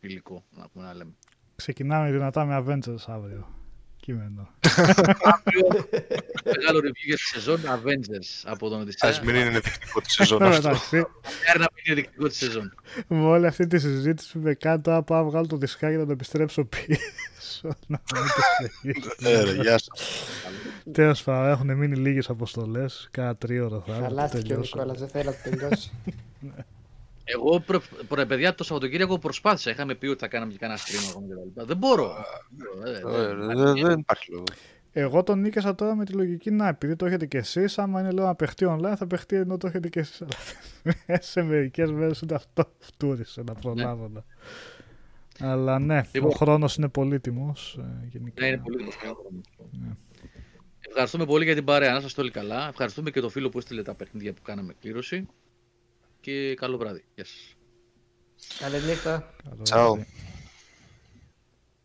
υλικό να πούμε να λέμε. Ξεκινάμε δυνατά με Avengers αύριο. Κείμενο. Μεγάλο review για τη σεζόν Avengers από τον Οδυσσέα. Ας μην είναι ενδεικτικό τη σεζόν Ε, αυτό. Εντάξει, Μακάρι να μην είναι δεικτικό τη σεζόν. με όλη αυτή τη συζήτηση που είμαι κάτω, άμα πάω να βγάλω το δισκάκι να το επιστρέψω πίσω. να μην το συνεχίσω. Ε, ρε, Γεια σας. Τέλος πάντων, έχουν μείνει λίγες αποστολές. Κάνα τρίωρο θα έχω. Χαλάστηκε ο Νικόλας, δεν θέλει να το τελειώσει. Εγώ, προ, προ, παιδιά, το Σαββατοκύριακο προσπάθησα. Είχαμε πει ότι θα κάναμε και κανένα stream ακόμα κτλ. Δεν μπορώ. Δεν μπορώ, ε, Ε, δεν- δεν- Δεν υπάρχει λόγος. Εγώ τον νίκησα τώρα με τη λογική να επειδή το έχετε κι εσείς, άμα είναι λέω να παιχτεί online, θα παιχτεί ενώ το έχετε κι εσείς. Αλλά σε μερικές μέρες είναι αυτό φτούρισε να προλάβω. να. Αλλά ναι, Λοιπόν. ο χρόνος είναι πολύτιμος. γενικά. Ναι, είναι πολύ δύσκολο. Ναι. Ευχαριστούμε πολύ για την παρέα. Να είστε όλοι καλά. Ευχαριστούμε και το φίλο που έστειλε τα παιχνίδια που κάναμε κλήρωση. Και καλό βράδυ. Γεια σας. Καλή νύχτα. Καλό Τσάου. βράδυ.